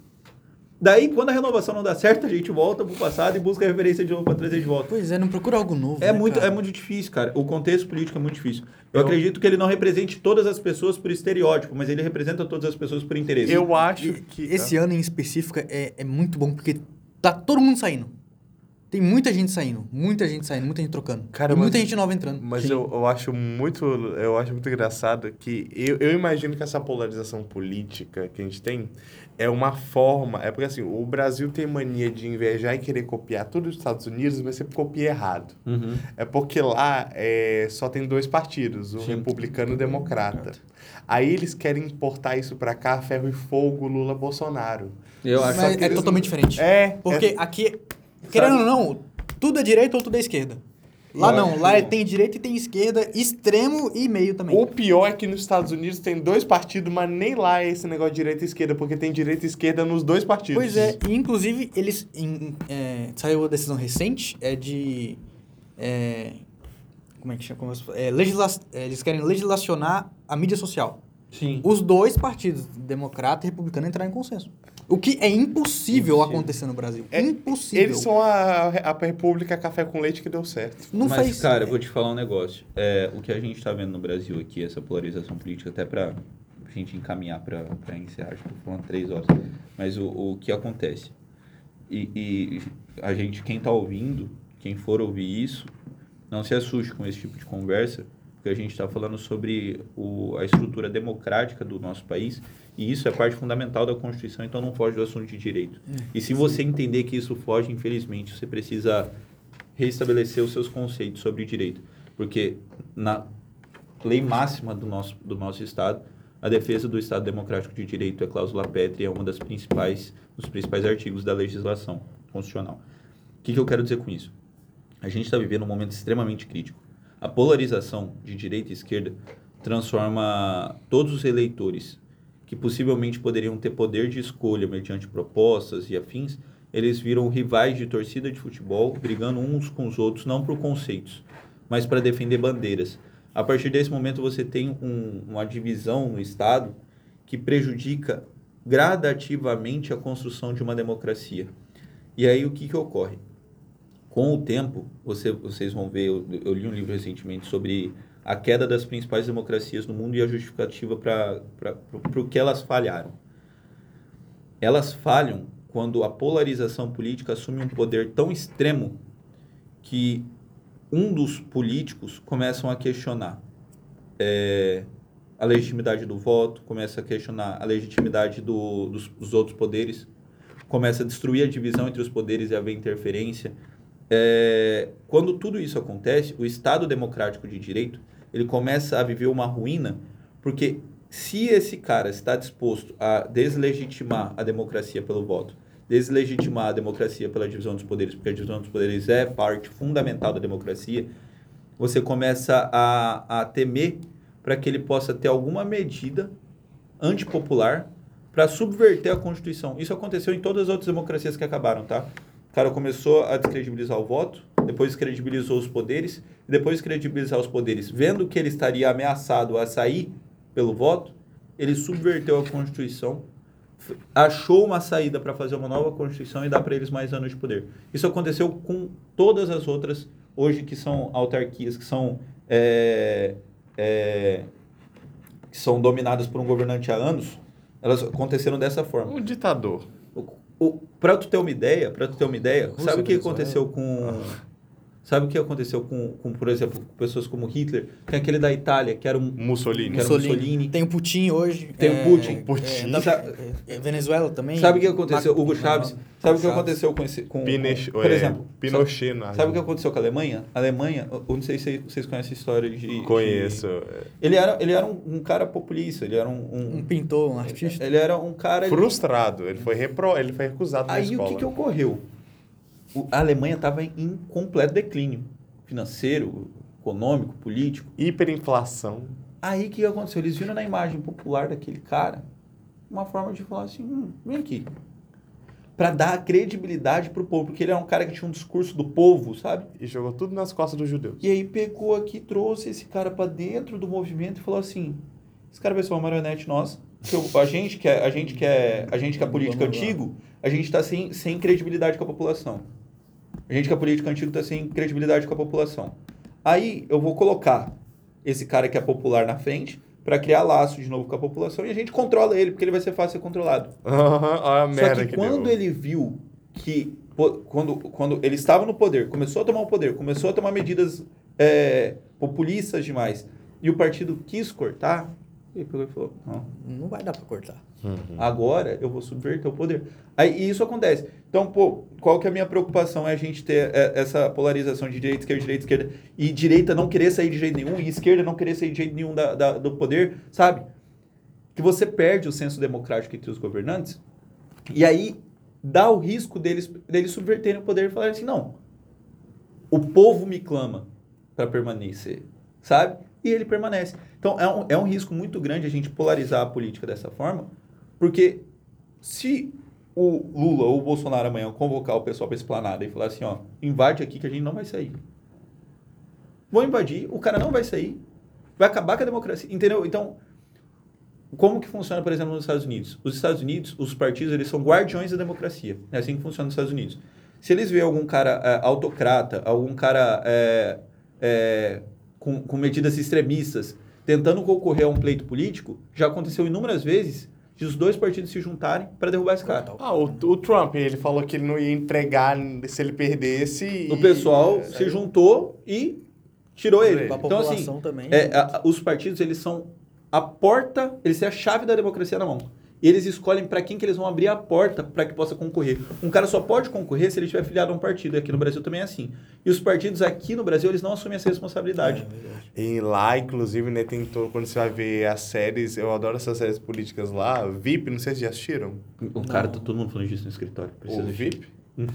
[SPEAKER 3] daí, quando a renovação não dá certo, a gente volta pro passado e busca a referência de novo para trazer de volta.
[SPEAKER 1] Pois é, não procura algo novo.
[SPEAKER 3] É
[SPEAKER 1] né,
[SPEAKER 3] muito,
[SPEAKER 1] cara?
[SPEAKER 3] é muito difícil, cara. O contexto político é muito difícil. Eu,
[SPEAKER 2] Eu-
[SPEAKER 3] acredito que ele não represente todas as pessoas por estereótipo, mas ele representa todas as pessoas por interesse.
[SPEAKER 2] Eu acho
[SPEAKER 1] E
[SPEAKER 2] que.
[SPEAKER 1] Esse ano em específico é, é muito bom porque tá todo mundo saindo. Tem muita gente saindo, muita gente saindo, muita gente trocando.
[SPEAKER 2] Cara,
[SPEAKER 1] e muita
[SPEAKER 2] mas-
[SPEAKER 1] gente nova entrando.
[SPEAKER 2] Mas
[SPEAKER 1] Sim.
[SPEAKER 2] eu, eu acho muito eu acho muito engraçado que eu, eu imagino que essa polarização política que a gente tem é uma forma é porque assim o Brasil tem mania de invejar e querer copiar tudo dos Estados Unidos mas sempre copia errado
[SPEAKER 3] Uhum.
[SPEAKER 2] é porque lá é, só tem dois partidos o
[SPEAKER 3] Sim.
[SPEAKER 2] republicano e o democrata aí eles querem importar isso pra cá ferro e fogo Lula Bolsonaro
[SPEAKER 3] Eu acho
[SPEAKER 1] Mas
[SPEAKER 2] que
[SPEAKER 1] é
[SPEAKER 2] eles
[SPEAKER 1] totalmente diferente.
[SPEAKER 2] é
[SPEAKER 1] Porque
[SPEAKER 2] é-
[SPEAKER 1] aqui, querendo ou não, tudo é direita ou tudo é esquerda. Lá não,
[SPEAKER 3] acho-
[SPEAKER 1] lá é- tem direita e tem esquerda, extremo e meio também.
[SPEAKER 2] O pior é que nos Estados Unidos tem dois partidos, mas nem lá é esse negócio de direita e esquerda, porque tem direita e esquerda nos dois partidos.
[SPEAKER 1] Pois é, e inclusive eles. em- é, saiu a decisão recente, é de. é, como é que chama? Se- é, legisla, é, eles querem legislacionar a mídia social.
[SPEAKER 3] Sim.
[SPEAKER 1] Os dois partidos, democrata e republicano, entrarem em consenso. O que é impossível,
[SPEAKER 3] Impossível.
[SPEAKER 1] acontecer no Brasil.
[SPEAKER 2] É,
[SPEAKER 1] impossível.
[SPEAKER 2] Eles são a, a República Café com Leite que deu certo.
[SPEAKER 1] Não
[SPEAKER 3] Mas,
[SPEAKER 1] faz.
[SPEAKER 3] cara, eu vou te falar um negócio. É, o que a gente está vendo no Brasil aqui, essa polarização política, até para a gente encaminhar para encerrar, acho que tô falando três horas. Mas o, o que acontece? E, e a gente, quem está ouvindo, quem for ouvir isso, não se assuste com esse tipo de conversa, porque a gente está falando sobre o, a estrutura democrática do nosso país, e isso é parte fundamental da Constituição, então não foge do assunto de direito. E se você entender que isso foge, infelizmente, você precisa reestabelecer os seus conceitos sobre direito. Porque na lei máxima do nosso, do nosso Estado, a defesa do Estado Democrático de Direito é cláusula pétrea, é uma das principais, dos principais artigos da legislação constitucional. O que, que eu quero dizer com isso? A gente está vivendo um momento extremamente crítico. A polarização de direita e esquerda transforma todos os eleitores que possivelmente poderiam ter poder de escolha mediante propostas e afins, eles viram rivais de torcida de futebol brigando uns com os outros, não por conceitos, mas para defender bandeiras. A partir desse momento, você tem um, uma divisão no Estado que prejudica gradativamente a construção de uma democracia. E aí, o que, que ocorre? Com o tempo, você, vocês vão ver, eu, eu li um livro recentemente sobre a queda das principais democracias no mundo e a justificativa para o que elas falharam. Elas falham quando a polarização política assume um poder tão extremo que um dos políticos começam a questionar é, a legitimidade do voto, começa a questionar a legitimidade do, dos, dos, outros poderes, começa a destruir a divisão entre os poderes e haver interferência. É, quando tudo isso acontece, o Estado democrático de direito ele começa a viver uma ruína, porque se esse cara está disposto a deslegitimar a democracia pelo voto, deslegitimar a democracia pela divisão dos poderes, porque a divisão dos poderes é parte fundamental da democracia, você começa a, a temer para que ele possa ter alguma medida antipopular para subverter a Constituição. Isso aconteceu em todas as outras democracias que acabaram, tá? O cara começou a descredibilizar o voto, depois credibilizou os poderes, e depois de credibilizar os poderes, vendo que ele estaria ameaçado a sair pelo voto, ele subverteu a Constituição achou uma saída para fazer uma nova Constituição e dar para eles mais anos de poder. Isso aconteceu com todas as outras, hoje, que são autarquias, que são, é, é, que são dominadas por um governante há anos, elas aconteceram dessa forma.
[SPEAKER 2] Um ditador.
[SPEAKER 3] Para tu ter uma ideia, para tu ter uma ideia, sabe o que aconteceu com ah. Sabe o que aconteceu com, com, por exemplo, pessoas como Hitler? Tem aquele da Itália, que era um...
[SPEAKER 2] Mussolini.
[SPEAKER 1] Que era Mussolini. Mussolini. Tem o Putin hoje.
[SPEAKER 3] Tem é, o Putin.
[SPEAKER 1] Putin. É, da, é, Venezuela também.
[SPEAKER 3] Sabe o que aconteceu? Hugo Chaves. Sabe o que aconteceu com esse... Com,
[SPEAKER 2] Pinech,
[SPEAKER 3] por exemplo.
[SPEAKER 2] Pinochet.
[SPEAKER 3] Sabe, sabe o que aconteceu com a Alemanha? A Alemanha, eu não sei se vocês conhecem a história de...
[SPEAKER 2] Conheço. De,
[SPEAKER 3] ele era, ele era um, um, cara populista, ele era um...
[SPEAKER 1] Um, um pintor, um artista.
[SPEAKER 3] Ele era um cara...
[SPEAKER 2] Frustrado. Ele foi, repro, ele foi recusado
[SPEAKER 3] Aí
[SPEAKER 2] na escola.
[SPEAKER 3] o que, que ocorreu? A Alemanha estava em completo declínio financeiro, econômico, político.
[SPEAKER 2] Hiperinflação.
[SPEAKER 3] Aí o que aconteceu? Eles viram na imagem popular daquele cara uma forma de falar assim: hum, vem aqui. Para dar credibilidade pro povo, porque ele era um cara que tinha um discurso do povo, sabe?
[SPEAKER 2] E jogou tudo nas costas dos judeus.
[SPEAKER 3] E aí pegou aqui, trouxe esse cara para dentro do movimento e falou assim: esse cara vai ser uma marionete nossa. Porque a gente que é, a gente que é, a gente que é política antigo, a gente está sem, sem credibilidade com a população. A gente que é político antigo está sem credibilidade com a população. Aí eu vou colocar esse cara que é popular na frente para criar laço de novo com a população e a gente controla ele, porque ele vai ser fácil ser controlado.
[SPEAKER 2] Uhum,
[SPEAKER 3] Só que, que quando deu. ele viu que quando, quando ele estava no poder, começou a tomar o poder, começou a tomar medidas é, populistas demais, e o partido quis cortar, ele pegou e falou: Não,
[SPEAKER 1] não vai dar para cortar.
[SPEAKER 3] Uhum. Agora eu vou subverter o poder. Aí e isso acontece. Então, pô, qual que é a minha preocupação? É a gente ter é, essa polarização de direita, esquerda, direita, esquerda, e direita não querer sair de jeito nenhum, e esquerda não querer sair de jeito nenhum da, da, do poder, sabe? Que você perde o senso democrático entre os governantes, e aí dá o risco deles, deles subverterem o poder e falarem assim: não, o povo me clama para permanecer, sabe? E ele permanece. Então, é um, é um risco muito grande a gente polarizar a política dessa forma, porque se o Lula ou o Bolsonaro amanhã convocar o pessoal para esplanada e falar assim, ó, invade aqui que a gente não vai sair. Vão invadir, o cara não vai sair, vai acabar com a democracia, entendeu? Então, como que funciona, por exemplo, nos Estados Unidos? Os Estados Unidos, os partidos, eles são guardiões da democracia. É assim que funciona nos Estados Unidos. Se eles veem algum cara é, autocrata, algum cara é, é, com, com medidas extremistas, tentando concorrer a um pleito político, já aconteceu inúmeras vezes de os dois partidos se juntarem para derrubar esse cara.
[SPEAKER 2] Ah, o, o, Trump, ele falou que ele não ia entregar se ele perdesse.
[SPEAKER 3] O pessoal é, se juntou e tirou ele.
[SPEAKER 1] A então, assim, também.
[SPEAKER 3] É, a, os partidos, eles são a porta, eles têm a chave da democracia na mão. E eles escolhem para quem que eles vão abrir a porta para que possa concorrer. Um cara só pode concorrer se ele estiver filiado a um partido. E aqui no Brasil também é assim. E os partidos aqui no Brasil, eles não assumem essa responsabilidade.
[SPEAKER 1] É,
[SPEAKER 2] E lá, inclusive, né, tem todo, quando você vai ver as séries, eu adoro essas séries políticas lá, VIP, não sei se já assistiram.
[SPEAKER 3] O cara, tá todo mundo falando disso no escritório.
[SPEAKER 2] O
[SPEAKER 3] Precisa assistir.
[SPEAKER 2] VIP.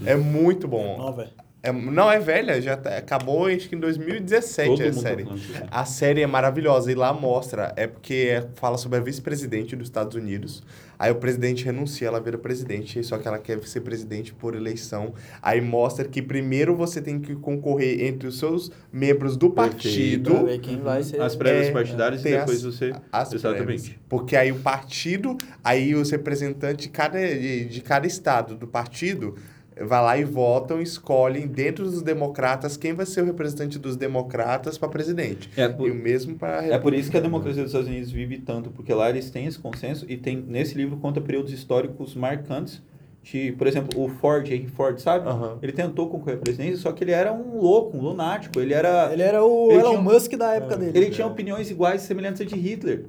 [SPEAKER 2] É muito bom.
[SPEAKER 1] Não, velho.
[SPEAKER 2] É, não, é velha, já tá- acabou acho que em 2017
[SPEAKER 3] Todo
[SPEAKER 2] a série. A série é maravilhosa e lá mostra, é porque é- fala sobre a vice-presidente dos Estados Unidos. Aí o presidente renuncia, ela vira presidente, só que ela quer ser presidente por eleição. Aí mostra que primeiro você tem que concorrer entre os seus membros do partido.
[SPEAKER 1] Pra ver quem vai ser.
[SPEAKER 3] As prévias
[SPEAKER 2] É,
[SPEAKER 3] partidárias e depois
[SPEAKER 2] as-
[SPEAKER 3] você...
[SPEAKER 2] As
[SPEAKER 3] Exatamente.
[SPEAKER 2] prévias. Porque aí o partido, aí os representantes de cada, de, de cada estado do partido vai lá e votam, escolhem dentro dos democratas quem vai ser o representante dos democratas para presidente.
[SPEAKER 3] É por-
[SPEAKER 2] E o mesmo para
[SPEAKER 3] É por isso que a democracia dos Estados Unidos vive tanto, porque lá eles têm esse consenso e tem nesse livro conta períodos históricos marcantes. De, por exemplo, o Ford, Henry Ford, sabe?
[SPEAKER 2] Aham.
[SPEAKER 3] Ele tentou concorrer à presidência, só que ele era um louco, um lunático. Ele era.
[SPEAKER 1] Ele era o
[SPEAKER 3] Ele
[SPEAKER 1] Elon
[SPEAKER 3] tinha-
[SPEAKER 1] Musk da época dele.
[SPEAKER 3] Ele tinha opiniões iguais, semelhantes à de Hitler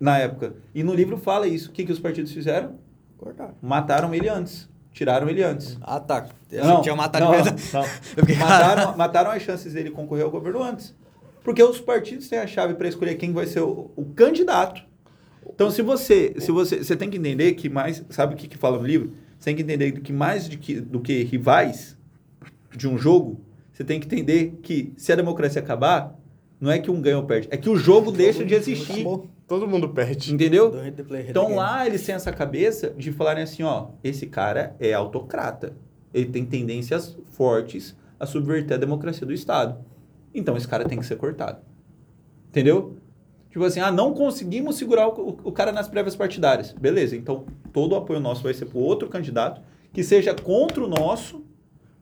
[SPEAKER 3] na época. E no livro fala isso. O que, que os partidos fizeram?
[SPEAKER 1] Cortaram.
[SPEAKER 3] Mataram ele antes. Tiraram ele antes.
[SPEAKER 1] Ah, tá. Eu que tinha matado
[SPEAKER 3] não, não.
[SPEAKER 1] Fiquei-
[SPEAKER 3] Mataram, mataram as chances dele concorrer ao governo antes. Porque os partidos têm a chave para escolher quem vai ser o, o candidato. Então, se você, se você, você tem que entender que mais, sabe o que, que fala no livro? Você tem que entender que mais de que, do que rivais de um jogo, você tem que entender que se a democracia acabar, não é que um ganha ou perde, é que o jogo deixa de existir.
[SPEAKER 1] Acabou.
[SPEAKER 2] Todo mundo perde.
[SPEAKER 3] Entendeu? Então lá eles têm essa cabeça de falarem assim, ó, esse cara é autocrata. Ele tem tendências fortes a subverter a democracia do Estado. Então esse cara tem que ser cortado. Entendeu? Tipo assim, ah, não conseguimos segurar o, o- o cara nas prévias partidárias. Beleza, então todo o apoio nosso vai ser para outro candidato que seja contra o nosso,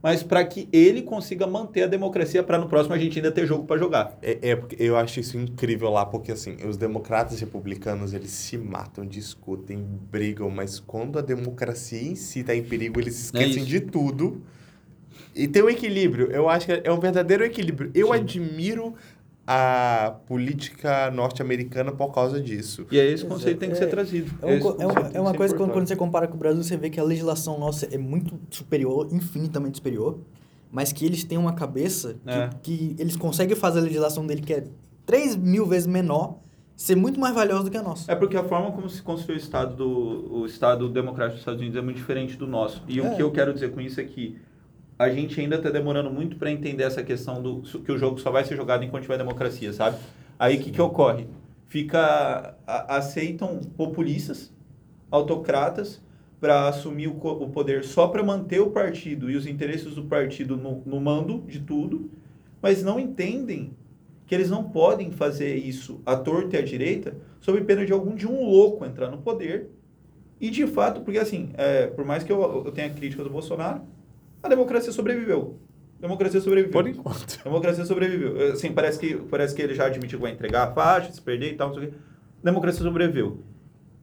[SPEAKER 3] mas para que ele consiga manter a democracia para no próximo a gente ainda ter jogo para jogar.
[SPEAKER 2] É, é porque eu acho isso incrível lá, porque assim, os democratas e republicanos, eles se matam, discutem, brigam, mas quando a democracia em si está em perigo, eles
[SPEAKER 3] É
[SPEAKER 2] esquecem
[SPEAKER 3] isso.
[SPEAKER 2] de tudo. E tem um equilíbrio, eu acho que é um verdadeiro equilíbrio. Eu
[SPEAKER 3] Sim.
[SPEAKER 2] admiro a política norte-americana por causa disso.
[SPEAKER 3] E aí esse conceito tem que ser
[SPEAKER 1] É-
[SPEAKER 3] trazido.
[SPEAKER 1] É, um é, uma, é uma coisa que quando, quando você compara com o Brasil, você vê que a legislação nossa é muito superior, infinitamente superior, mas que eles têm uma cabeça que,
[SPEAKER 3] É.
[SPEAKER 1] que eles conseguem fazer a legislação dele, que é 3 mil vezes menor, ser muito mais valiosa do que a nossa.
[SPEAKER 3] É porque a forma como se construiu o Estado, do, o Estado democrático dos Estados Unidos é muito diferente do nosso. E o
[SPEAKER 1] É.
[SPEAKER 3] que eu quero dizer com isso é que a gente ainda está demorando muito para entender essa questão do que o jogo só vai ser jogado enquanto tiver democracia, sabe? Aí o que, que ocorre? Fica. a- aceitam populistas, autocratas, para assumir o, o poder só para manter o partido e os interesses do partido no, no mando de tudo, mas não entendem que eles não podem fazer isso à torta e à direita sob pena de algum de um louco entrar no poder e de fato, porque assim, é, por mais que eu, eu tenha crítica do Bolsonaro, a democracia sobreviveu. A democracia sobreviveu.
[SPEAKER 2] Por enquanto.
[SPEAKER 3] A democracia sobreviveu. Assim, parece que, parece que ele já admitiu que vai entregar a faixa, se perder e tal, não sei o quê. A democracia sobreviveu.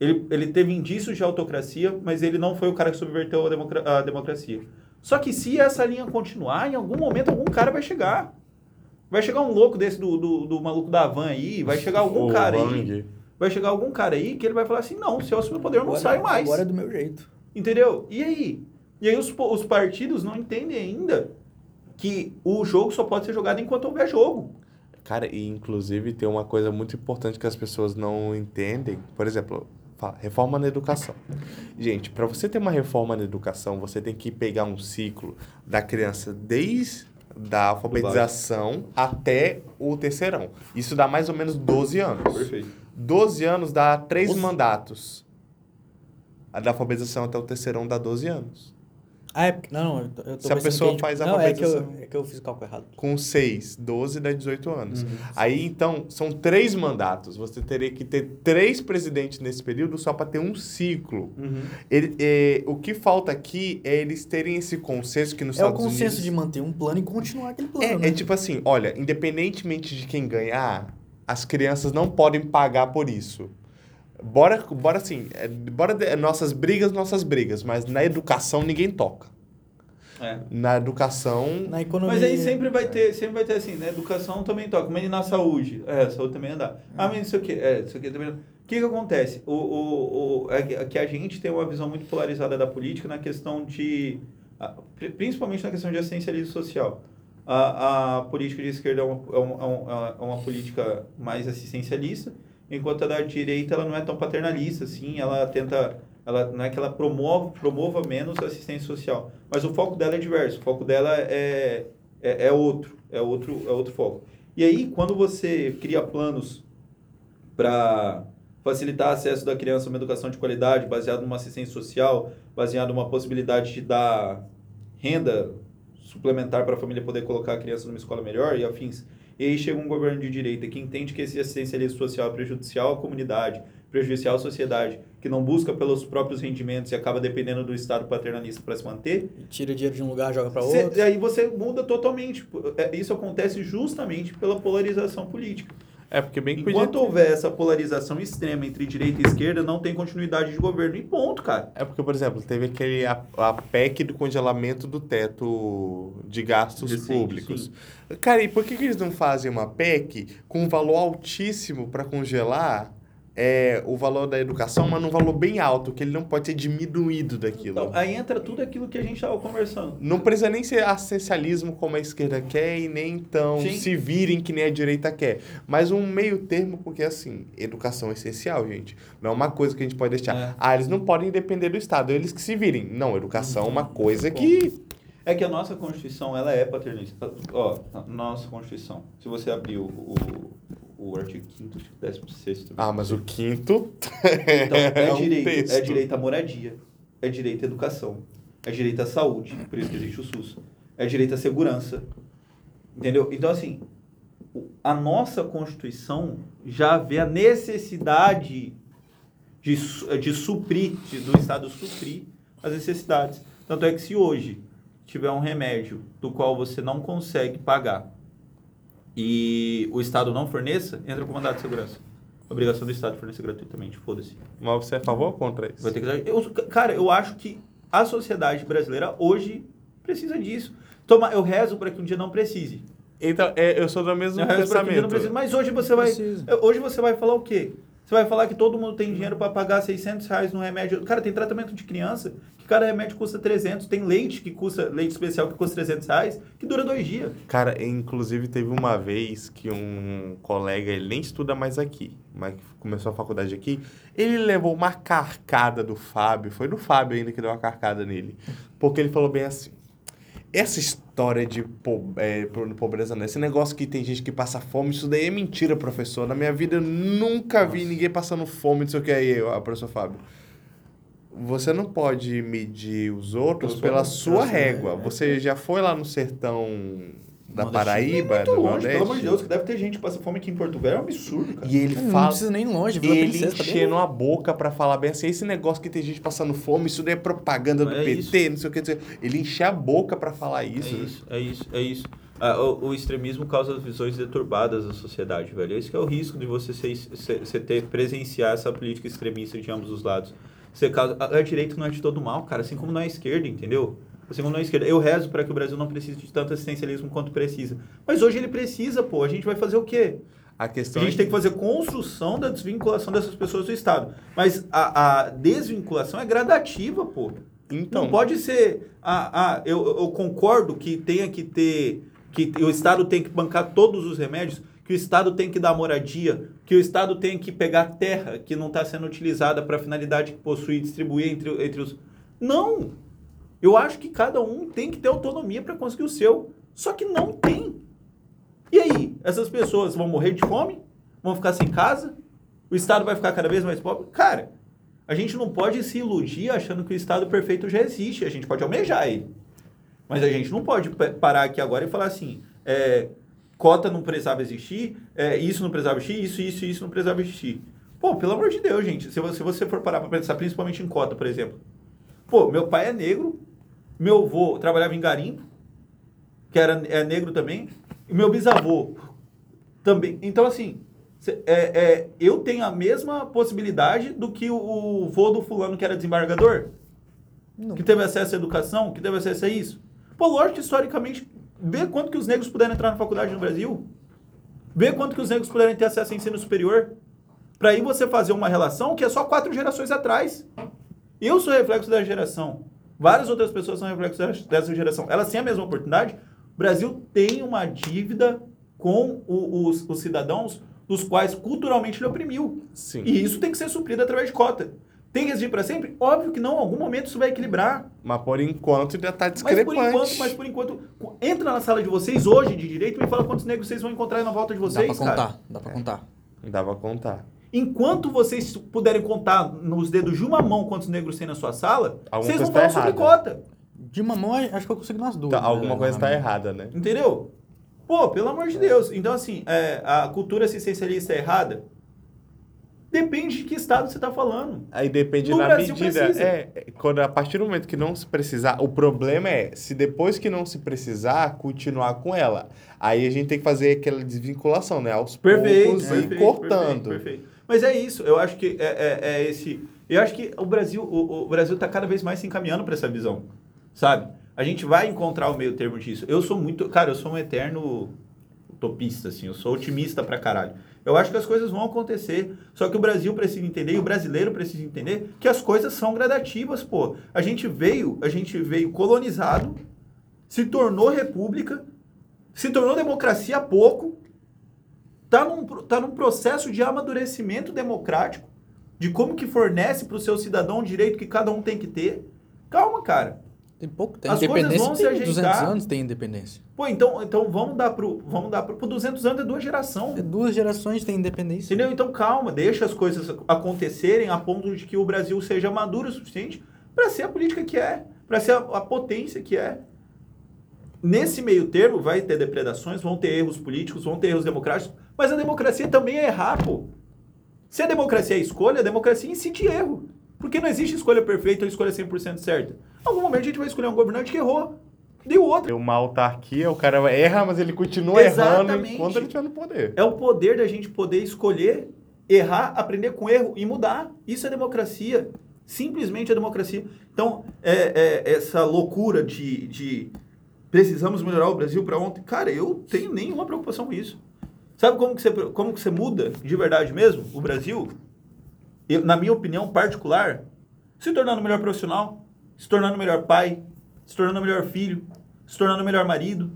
[SPEAKER 3] Ele, ele teve indícios de autocracia, mas ele não foi o cara que subverteu a, democra- a democracia. Só que se essa linha continuar, em algum momento algum cara vai chegar. Vai chegar um louco desse do, do, do maluco da van aí, vai chegar algum
[SPEAKER 2] O
[SPEAKER 3] cara aí.
[SPEAKER 2] Wang.
[SPEAKER 3] Vai chegar algum cara aí que ele vai falar assim, não, se eu assumir o poder eu não
[SPEAKER 1] Agora-
[SPEAKER 3] saio mais.
[SPEAKER 1] Agora é do meu jeito.
[SPEAKER 3] Entendeu? E aí? E aí os, os partidos não entendem ainda que o jogo só pode ser jogado enquanto houver jogo.
[SPEAKER 2] Cara, e inclusive tem uma coisa muito importante que as pessoas não entendem. Por exemplo, reforma na educação. Gente, para você ter uma reforma na educação, você tem que pegar um ciclo da criança desde da alfabetização até o terceirão. Isso dá mais ou menos 12 anos.
[SPEAKER 3] Perfeito.
[SPEAKER 2] 12 anos dá três
[SPEAKER 1] Doze?
[SPEAKER 2] mandatos. A da alfabetização até o terceirão dá 12 anos.
[SPEAKER 1] Ah, é porque... Não, eu tô, eu tô
[SPEAKER 2] Se a pessoa
[SPEAKER 1] gente-
[SPEAKER 2] faz a
[SPEAKER 1] Não, é que, eu, é que eu fiz o cálculo errado.
[SPEAKER 2] Com 6, 12 dá 18 anos.
[SPEAKER 3] Uhum.
[SPEAKER 2] Aí, então, são três mandatos. Você teria que ter três presidentes nesse período só para ter um ciclo.
[SPEAKER 3] Uhum.
[SPEAKER 2] Ele- é, o que falta aqui é eles terem esse consenso que nos
[SPEAKER 1] É o
[SPEAKER 2] Estados
[SPEAKER 1] consenso
[SPEAKER 2] Unidos...
[SPEAKER 1] de manter um plano e continuar aquele plano,
[SPEAKER 2] É,
[SPEAKER 1] né?
[SPEAKER 2] é tipo assim, olha, independentemente de quem ganhar, as crianças não podem pagar por isso. Bora, bora assim, é, bora de- nossas brigas, nossas brigas, mas na educação ninguém toca.
[SPEAKER 3] É.
[SPEAKER 2] Na educação.
[SPEAKER 1] Na economia.
[SPEAKER 3] Mas aí sempre vai ter, sempre vai ter assim, na educação também toca, mas e na saúde? É, a saúde também anda. Ah, mas isso aqui, é, isso aqui também O que que acontece? O, o, o, é que- é a gente tem uma visão muito polarizada da política na questão de, principalmente na questão de assistencialismo social. A, a política de esquerda é uma, é, uma, é uma- é uma política mais assistencialista, enquanto a da direita ela não é tão paternalista, assim, ela tenta, ela, não é que ela promove, promova menos assistência social, mas o foco dela é diverso, o foco dela é, é, é outro, é outro, é outro foco. E aí, quando você cria planos para facilitar o acesso da criança a uma educação de qualidade, baseado numa assistência social, baseado numa possibilidade de dar renda suplementar para a família poder colocar a criança numa escola melhor e afins. E aí chega um governo de direita que entende que esse assistencialismo social é prejudicial à comunidade, prejudicial à sociedade, que não busca pelos próprios rendimentos e acaba dependendo do Estado paternalista para se manter,
[SPEAKER 1] Tira dinheiro de um lugar, joga pra
[SPEAKER 3] Cê-
[SPEAKER 1] outro.
[SPEAKER 3] aí você muda totalmente. É, Isso acontece justamente pela polarização política.
[SPEAKER 2] É, porque bem que
[SPEAKER 3] Enquanto
[SPEAKER 2] podia.
[SPEAKER 3] houver essa polarização extrema entre direita e esquerda, não tem continuidade de governo. E ponto, cara.
[SPEAKER 2] É porque, por exemplo, teve aquele a, a PEC do congelamento do teto de gastos
[SPEAKER 3] Recente,
[SPEAKER 2] públicos. Cara, e por que, que eles não fazem uma PEC com um valor altíssimo para congelar é, o valor da educação, mas num valor bem alto, que ele não pode ser diminuído daquilo?
[SPEAKER 3] Então, aí entra tudo aquilo que a gente estava conversando.
[SPEAKER 2] Não precisa nem ser assistencialismo como a esquerda quer e nem então
[SPEAKER 3] Sim.
[SPEAKER 2] se virem que nem a direita quer. Mas um meio termo, porque assim, educação é essencial, gente. Não é uma coisa que a gente pode deixar.
[SPEAKER 3] É.
[SPEAKER 2] Ah, eles não podem depender do Estado, eles que se virem. Não, educação é uma coisa que.
[SPEAKER 3] É que a nossa Constituição, ela é paternalista. Ó, nossa Constituição, se você abrir o, o, o artigo 5º, acho que 16
[SPEAKER 2] Ah, mas o quinto.
[SPEAKER 3] Então, é,
[SPEAKER 2] um
[SPEAKER 3] direito, é
[SPEAKER 2] texto.
[SPEAKER 3] direito à moradia, é direito à educação, é direito à saúde, por isso que existe o SUS, é direito à segurança, entendeu? Então, assim, a nossa Constituição já vê a necessidade de, de suprir, de- do Estado suprir as necessidades. Tanto é que se hoje tiver um remédio do qual você não consegue pagar e o Estado não forneça, entra com mandado de segurança. Obrigação do Estado fornecer gratuitamente, foda-se.
[SPEAKER 2] Mas você é a favor ou contra isso?
[SPEAKER 3] Vai ter que eu, cara, eu acho que a sociedade brasileira hoje precisa disso. Toma, eu rezo para que um dia não precise.
[SPEAKER 2] Então, é, eu sou do mesmo
[SPEAKER 3] Eu rezo para que um dia não
[SPEAKER 2] pensamento.
[SPEAKER 3] precise. Mas hoje você vai,
[SPEAKER 1] Precisa.
[SPEAKER 3] hoje você vai falar o quê? Você vai falar que todo mundo tem dinheiro para pagar 600 reais no remédio. Cara, tem tratamento de criança que cada remédio custa 300. Tem leite que custa, leite especial que custa 300 reais, que dura dois dias.
[SPEAKER 2] Cara, inclusive teve uma vez que um colega, ele nem estuda mais aqui, mas começou a faculdade aqui, ele levou uma carcada do Fábio, foi do Fábio ainda que deu uma carcada nele, porque ele falou bem assim, essa história de po- é, po- pobreza, não, esse negócio que tem gente que passa fome, isso daí é mentira, professor. Na minha vida eu nunca vi ninguém passando fome, não sei o que aí, ó, professor Fábio. Você não pode medir os outros pela sua
[SPEAKER 3] sua
[SPEAKER 2] régua.
[SPEAKER 3] régua,
[SPEAKER 2] Você já foi lá no sertão da
[SPEAKER 3] Nordestino
[SPEAKER 2] Paraíba,
[SPEAKER 3] é muito
[SPEAKER 2] do
[SPEAKER 3] longe,
[SPEAKER 2] Nordeste?
[SPEAKER 3] pelo amor de Deus, que deve ter gente que passa fome aqui em Porto Velho. É um absurdo, cara.
[SPEAKER 2] E ele
[SPEAKER 1] Não
[SPEAKER 2] fala.
[SPEAKER 1] precisa nem longe, Vila
[SPEAKER 2] Ele
[SPEAKER 1] Princesa, tá
[SPEAKER 2] enchendo
[SPEAKER 1] longe.
[SPEAKER 2] a boca pra falar bem assim, esse negócio que tem gente passando fome, isso daí é propaganda do
[SPEAKER 3] É
[SPEAKER 2] PT, não sei o que. não sei o que. Ele enche a boca pra falar isso.
[SPEAKER 3] É isso, é isso, é isso. Ah, o, o extremismo causa visões deturbadas da sociedade, velho. Esse que é o risco de você ser, ser, ser ter, presenciar essa política extremista de ambos os lados. Você causa, a, a direita não é de todo mal, cara, assim como não é a esquerda, entendeu? Como não é a esquerda. Eu rezo para que o Brasil não precise de tanto assistencialismo quanto precisa. Mas hoje ele precisa, pô. A gente vai fazer o quê?
[SPEAKER 2] A
[SPEAKER 3] A
[SPEAKER 2] questão
[SPEAKER 3] gente
[SPEAKER 2] é
[SPEAKER 3] tem que fazer construção da desvinculação dessas pessoas do Estado. Mas a, a desvinculação é gradativa, pô.
[SPEAKER 2] Então,
[SPEAKER 3] Não pode ser. Ah, ah eu, eu concordo que tenha que ter. que o Estado tem que bancar todos os remédios, que o Estado tem que dar moradia, que o Estado tem que pegar terra que não está sendo utilizada para a finalidade que possui e distribuir entre, entre os. Não! Eu acho que cada um tem que ter autonomia para conseguir o seu. Só que não tem. E aí? Essas pessoas vão morrer de fome? Vão ficar sem casa? O Estado vai ficar cada vez mais pobre? Cara, a gente não pode se iludir achando que o Estado perfeito já existe. A gente pode almejar ele. Mas a gente não pode pa- parar aqui agora e falar assim: é, cota não precisava existir, é, isso não precisava existir, isso, isso, isso não precisava existir. Pô, pelo amor de Deus, gente. Se você, se você for parar para pensar, principalmente em cota, por exemplo. Pô, meu pai é negro, meu avô trabalhava em garimpo, que era, é negro também, e meu bisavô também. Então, assim, é, é, eu tenho a mesma possibilidade do que o, o vô do fulano que era desembargador,
[SPEAKER 1] Não.
[SPEAKER 3] que teve acesso à educação, que teve acesso a isso. Pô, lógico que historicamente, vê quanto que os negros puderam entrar na faculdade no Brasil. Vê quanto que os negros puderam ter acesso a ensino superior. Para aí você fazer uma relação que é só quatro gerações atrás. Eu sou reflexo da geração. Várias outras pessoas são reflexos dessa geração. Elas têm a mesma oportunidade. O Brasil tem uma dívida com o, os, os cidadãos dos quais culturalmente ele oprimiu.
[SPEAKER 2] Sim.
[SPEAKER 3] E isso tem que ser suprido através de cota. Tem que existir para sempre? Óbvio que não, em algum momento isso vai equilibrar.
[SPEAKER 2] Mas por enquanto ainda tá
[SPEAKER 3] Mas
[SPEAKER 2] discrepante.
[SPEAKER 3] por enquanto, mas por enquanto, entra na sala de vocês hoje de direito e me fala quantos negros vocês vão encontrar na volta de
[SPEAKER 1] Dá
[SPEAKER 3] vocês,
[SPEAKER 1] pra
[SPEAKER 3] cara.
[SPEAKER 1] contar, dá pra contar.
[SPEAKER 2] Dá pra contar.
[SPEAKER 3] Enquanto vocês puderem contar nos dedos de uma mão quantos negros tem na sua sala,
[SPEAKER 2] Alguma
[SPEAKER 3] vocês
[SPEAKER 2] coisa
[SPEAKER 3] vão falar
[SPEAKER 2] tá
[SPEAKER 3] sobre cota.
[SPEAKER 1] De mamão, acho que eu consigo nas duas.
[SPEAKER 2] Tá,
[SPEAKER 1] né,
[SPEAKER 2] alguma coisa tá
[SPEAKER 1] normalmente.
[SPEAKER 2] errada, né?
[SPEAKER 3] Entendeu? Pô, pelo amor de Deus. Então, assim, é, a cultura assistencialista é errada? Depende de que estado você está falando.
[SPEAKER 2] Aí depende
[SPEAKER 3] No
[SPEAKER 2] da
[SPEAKER 3] Brasil
[SPEAKER 2] medida.
[SPEAKER 3] precisa.
[SPEAKER 2] É, é, quando a partir do momento que não se precisar, o problema é se depois que não se precisar, continuar com ela. Aí a gente tem que fazer aquela desvinculação, né? Aos
[SPEAKER 3] Perfeito,
[SPEAKER 2] poucos
[SPEAKER 3] perfeito,
[SPEAKER 2] e cortando.
[SPEAKER 3] perfeito, perfeito. Mas é isso, eu acho que é, é- é esse. Eu acho que o Brasil, o, o Brasil está cada vez mais se encaminhando para essa visão, sabe? A gente vai encontrar o meio termo disso. Eu sou muito, cara, eu sou um eterno utopista, assim, eu sou otimista pra caralho. Eu acho que as coisas vão acontecer, só que o Brasil precisa entender, e o brasileiro precisa entender, que as coisas são gradativas, pô. A gente veio, a gente veio colonizado, se tornou república, se tornou democracia há pouco, tá num, tá num processo de amadurecimento democrático, de como que fornece para o seu cidadão o direito que cada um tem que ter. Calma, cara.
[SPEAKER 1] Tem pouco tempo.
[SPEAKER 3] As coisas
[SPEAKER 1] Independência
[SPEAKER 3] vão se
[SPEAKER 1] tem 200
[SPEAKER 3] ajeitar.
[SPEAKER 1] anos tem independência.
[SPEAKER 3] Pô, então, então vamos dar pro, vamos dar pro, pro 200 anos é duas gerações.
[SPEAKER 1] É duas gerações tem independência.
[SPEAKER 3] Entendeu? Então calma, deixa as coisas acontecerem a ponto de que o Brasil seja maduro o suficiente para ser a política que é, para ser a, a potência que é. Nesse meio termo vai ter depredações, vão ter erros políticos, vão ter erros democráticos, mas a democracia também é errar, pô. Se a democracia é escolha, a democracia incide erro. Porque não existe escolha perfeita ou escolha 100% certa. Em algum momento a gente vai escolher um governante que errou. Deu outra.
[SPEAKER 2] Tem uma autarquia, o cara erra, mas ele continua errando
[SPEAKER 3] Exatamente.
[SPEAKER 2] enquanto ele estiver no poder.
[SPEAKER 3] É o poder da gente poder escolher, errar, aprender com erro e mudar. Isso é democracia. Simplesmente é democracia. Então, é, é essa loucura de, de precisamos melhorar o Brasil para ontem. Cara, eu tenho nenhuma preocupação com isso. Sabe como que você, como que você muda de verdade mesmo o Brasil? Eu, na minha opinião particular, se tornando melhor profissional, se tornando melhor pai, se tornando melhor filho, se tornando melhor marido,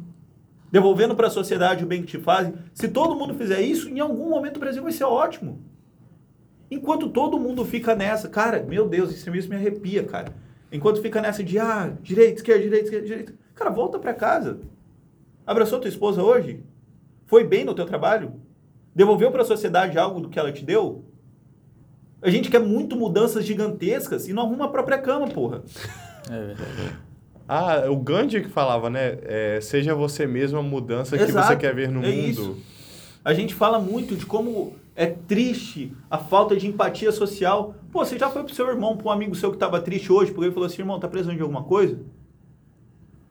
[SPEAKER 3] devolvendo para a sociedade o bem que te fazem. Se todo mundo fizer isso, em algum momento o Brasil vai ser ótimo. Enquanto todo mundo fica nessa, cara, meu Deus, isso mesmo me arrepia, cara. Enquanto fica nessa de, ah, direita, esquerda, direita, esquerda, direita. Cara, volta para casa. Abraçou tua esposa hoje? Foi bem no teu trabalho? Devolveu para a sociedade algo do que ela te deu? A gente quer muito mudanças gigantescas e não arruma a própria cama, porra.
[SPEAKER 1] É verdade.
[SPEAKER 2] Ah, o Gandhi que falava, né? É, seja você mesmo a mudança que
[SPEAKER 3] Exato,
[SPEAKER 2] você quer ver no
[SPEAKER 3] é
[SPEAKER 2] mundo.
[SPEAKER 3] isso. A gente fala muito de como é triste a falta de empatia social. Pô, você já foi pro seu irmão, pro um amigo seu que tava triste hoje, porque ele falou assim, irmão, tá precisando de alguma coisa?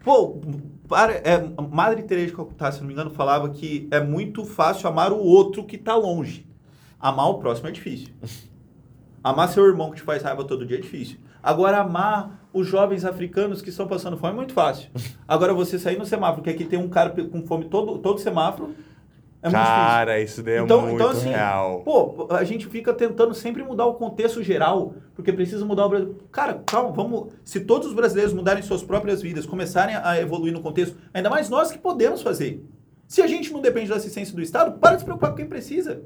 [SPEAKER 3] Pô, para, é, Madre Teresa de Calcutá, se não me engano, falava que é muito fácil amar o outro que tá longe. Amar o próximo é difícil. Amar seu irmão que te faz raiva todo dia é difícil. Agora, amar os jovens africanos que estão passando fome é muito fácil. Agora, você sair no semáforo, que aqui tem um cara com fome todo, todo semáforo, é muito difícil.
[SPEAKER 2] Cara, isso daí é
[SPEAKER 3] Então,
[SPEAKER 2] muito
[SPEAKER 3] então assim,
[SPEAKER 2] real.
[SPEAKER 3] pô, a gente fica tentando sempre mudar o contexto geral, porque precisa mudar o Brasil. Cara, calma, vamos. Se todos os brasileiros mudarem suas próprias vidas, começarem a evoluir no contexto, ainda mais nós que podemos fazer. Se a gente não depende da assistência do Estado, para de se preocupar com quem precisa.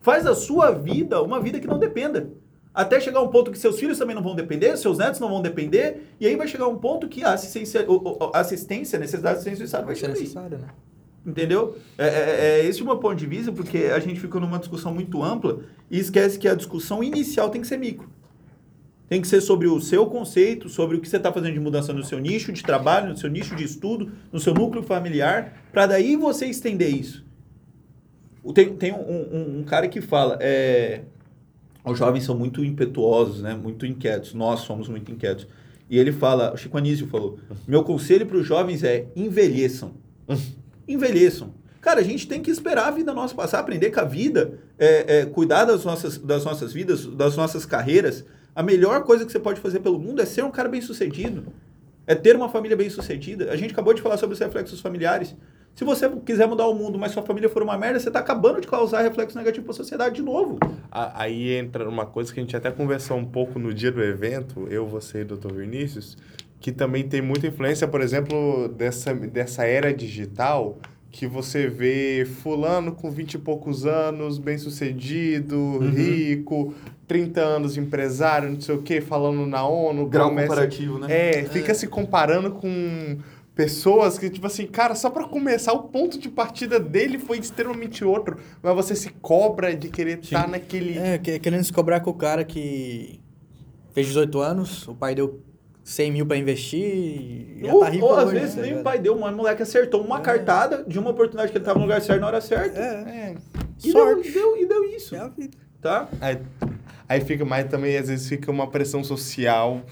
[SPEAKER 3] Faz a sua vida uma vida que não dependa. Até chegar um ponto que seus filhos também não vão depender, seus netos não vão depender, e aí vai chegar um ponto que a assistência, a assistência, a necessidade de assistência do Estado vai
[SPEAKER 1] Vai ser
[SPEAKER 3] chegar.
[SPEAKER 1] necessário, né?
[SPEAKER 3] Entendeu? É, é, é esse o meu ponto de vista, porque a gente fica numa discussão muito ampla e esquece que a discussão inicial tem que ser micro. Tem que ser sobre o seu conceito, sobre o que você está fazendo de mudança no seu nicho de trabalho, no seu nicho de estudo, no seu núcleo familiar, para daí você estender isso. Tem, tem um, um- um cara que fala, é, os jovens são muito impetuosos, né? muito inquietos, nós somos muito inquietos. E ele fala, o Chico Anísio falou, meu conselho para os jovens é envelheçam envelheçam. Cara, a gente tem que esperar a vida nossa passar, aprender com a vida, é, é, cuidar das nossas, das nossas vidas, das nossas carreiras. A melhor coisa que você pode fazer pelo mundo é ser um cara bem sucedido. É ter uma família bem sucedida. A gente acabou de falar sobre os reflexos familiares. Se você quiser mudar o mundo, mas sua família for uma merda, você está acabando de causar reflexo negativo para a sociedade de novo.
[SPEAKER 2] Aí entra uma coisa que a gente até conversou um pouco no dia do evento, eu, você e o Dr. Vinícius, que também tem muita influência, por exemplo, dessa, dessa era digital, que você vê fulano com 20 e poucos anos, bem sucedido,
[SPEAKER 3] Uhum.
[SPEAKER 2] rico, 30 anos empresário, não sei o quê, falando na ONU.
[SPEAKER 3] Grau
[SPEAKER 2] começa-
[SPEAKER 3] comparativo, né?
[SPEAKER 2] É, fica se comparando com pessoas que, tipo assim, cara, só pra começar, o ponto de partida dele foi extremamente outro, mas você se cobra de querer estar naquele...
[SPEAKER 1] É, que- querendo se cobrar com o cara que fez 18 anos, o pai deu 100 mil pra investir e já
[SPEAKER 3] Ou,
[SPEAKER 1] tá rico
[SPEAKER 3] ou às
[SPEAKER 1] hoje,
[SPEAKER 3] vezes
[SPEAKER 1] tá
[SPEAKER 3] nem o pai deu, mas o moleque acertou uma cartada de uma oportunidade que ele tava no lugar certo na hora certa.
[SPEAKER 1] É,
[SPEAKER 2] É,
[SPEAKER 3] E deu,
[SPEAKER 1] sorte.
[SPEAKER 3] e deu, e deu isso.
[SPEAKER 1] É a vida.
[SPEAKER 3] Tá?
[SPEAKER 2] Aí, aí fica mais também, às vezes fica uma pressão social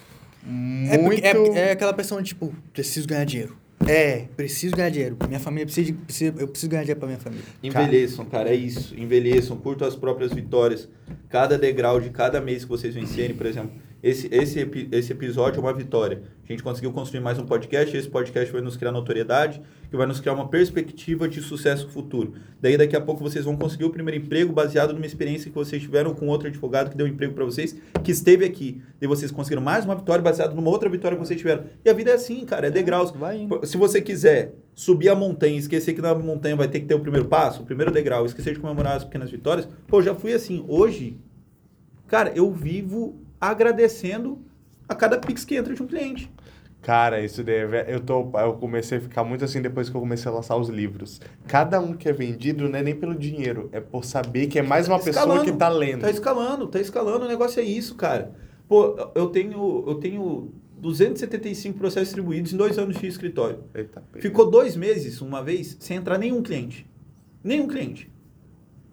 [SPEAKER 1] É,
[SPEAKER 2] muito...
[SPEAKER 1] porque- é, é aquela pressão de, tipo, preciso ganhar dinheiro.
[SPEAKER 2] É,
[SPEAKER 1] Preciso ganhar dinheiro. Minha família precisa, de, precisa eu preciso ganhar dinheiro pra minha família.
[SPEAKER 3] Envelheçam, cara, é isso. Envelheçam, curtam as próprias vitórias. Cada degrau de cada mês que vocês vencerem, por exemplo, esse, esse, esse episódio é uma vitória. A gente conseguiu construir mais um podcast, esse podcast vai nos criar notoriedade e vai nos criar uma perspectiva de sucesso futuro. Daí, daqui a pouco, vocês vão conseguir o primeiro emprego baseado numa experiência que vocês tiveram com outro advogado que deu emprego para vocês, que esteve aqui. E vocês conseguiram mais uma vitória baseada numa outra vitória que vocês tiveram. E a vida é assim, cara, é degraus.
[SPEAKER 1] vai indo.
[SPEAKER 3] Se você quiser subir a montanha e esquecer que na montanha vai ter que ter o primeiro passo, o primeiro degrau, esquecer de comemorar as pequenas vitórias, pô, já fui assim. Hoje, cara, eu vivo agradecendo a cada pix que entra de um cliente.
[SPEAKER 2] Cara, isso daí, é eu, tô, eu comecei a ficar muito assim depois que eu comecei a lançar os livros. Cada um que é vendido não é nem pelo dinheiro, é por saber que é mais uma pessoa que tá lendo.
[SPEAKER 3] Tá escalando, tá escalando, o negócio é isso, cara. Pô, eu tenho, eu tenho 275 processos distribuídos em dois anos de escritório.
[SPEAKER 2] Eita.
[SPEAKER 3] Ficou dois meses, uma vez, sem entrar nenhum cliente. Nenhum cliente.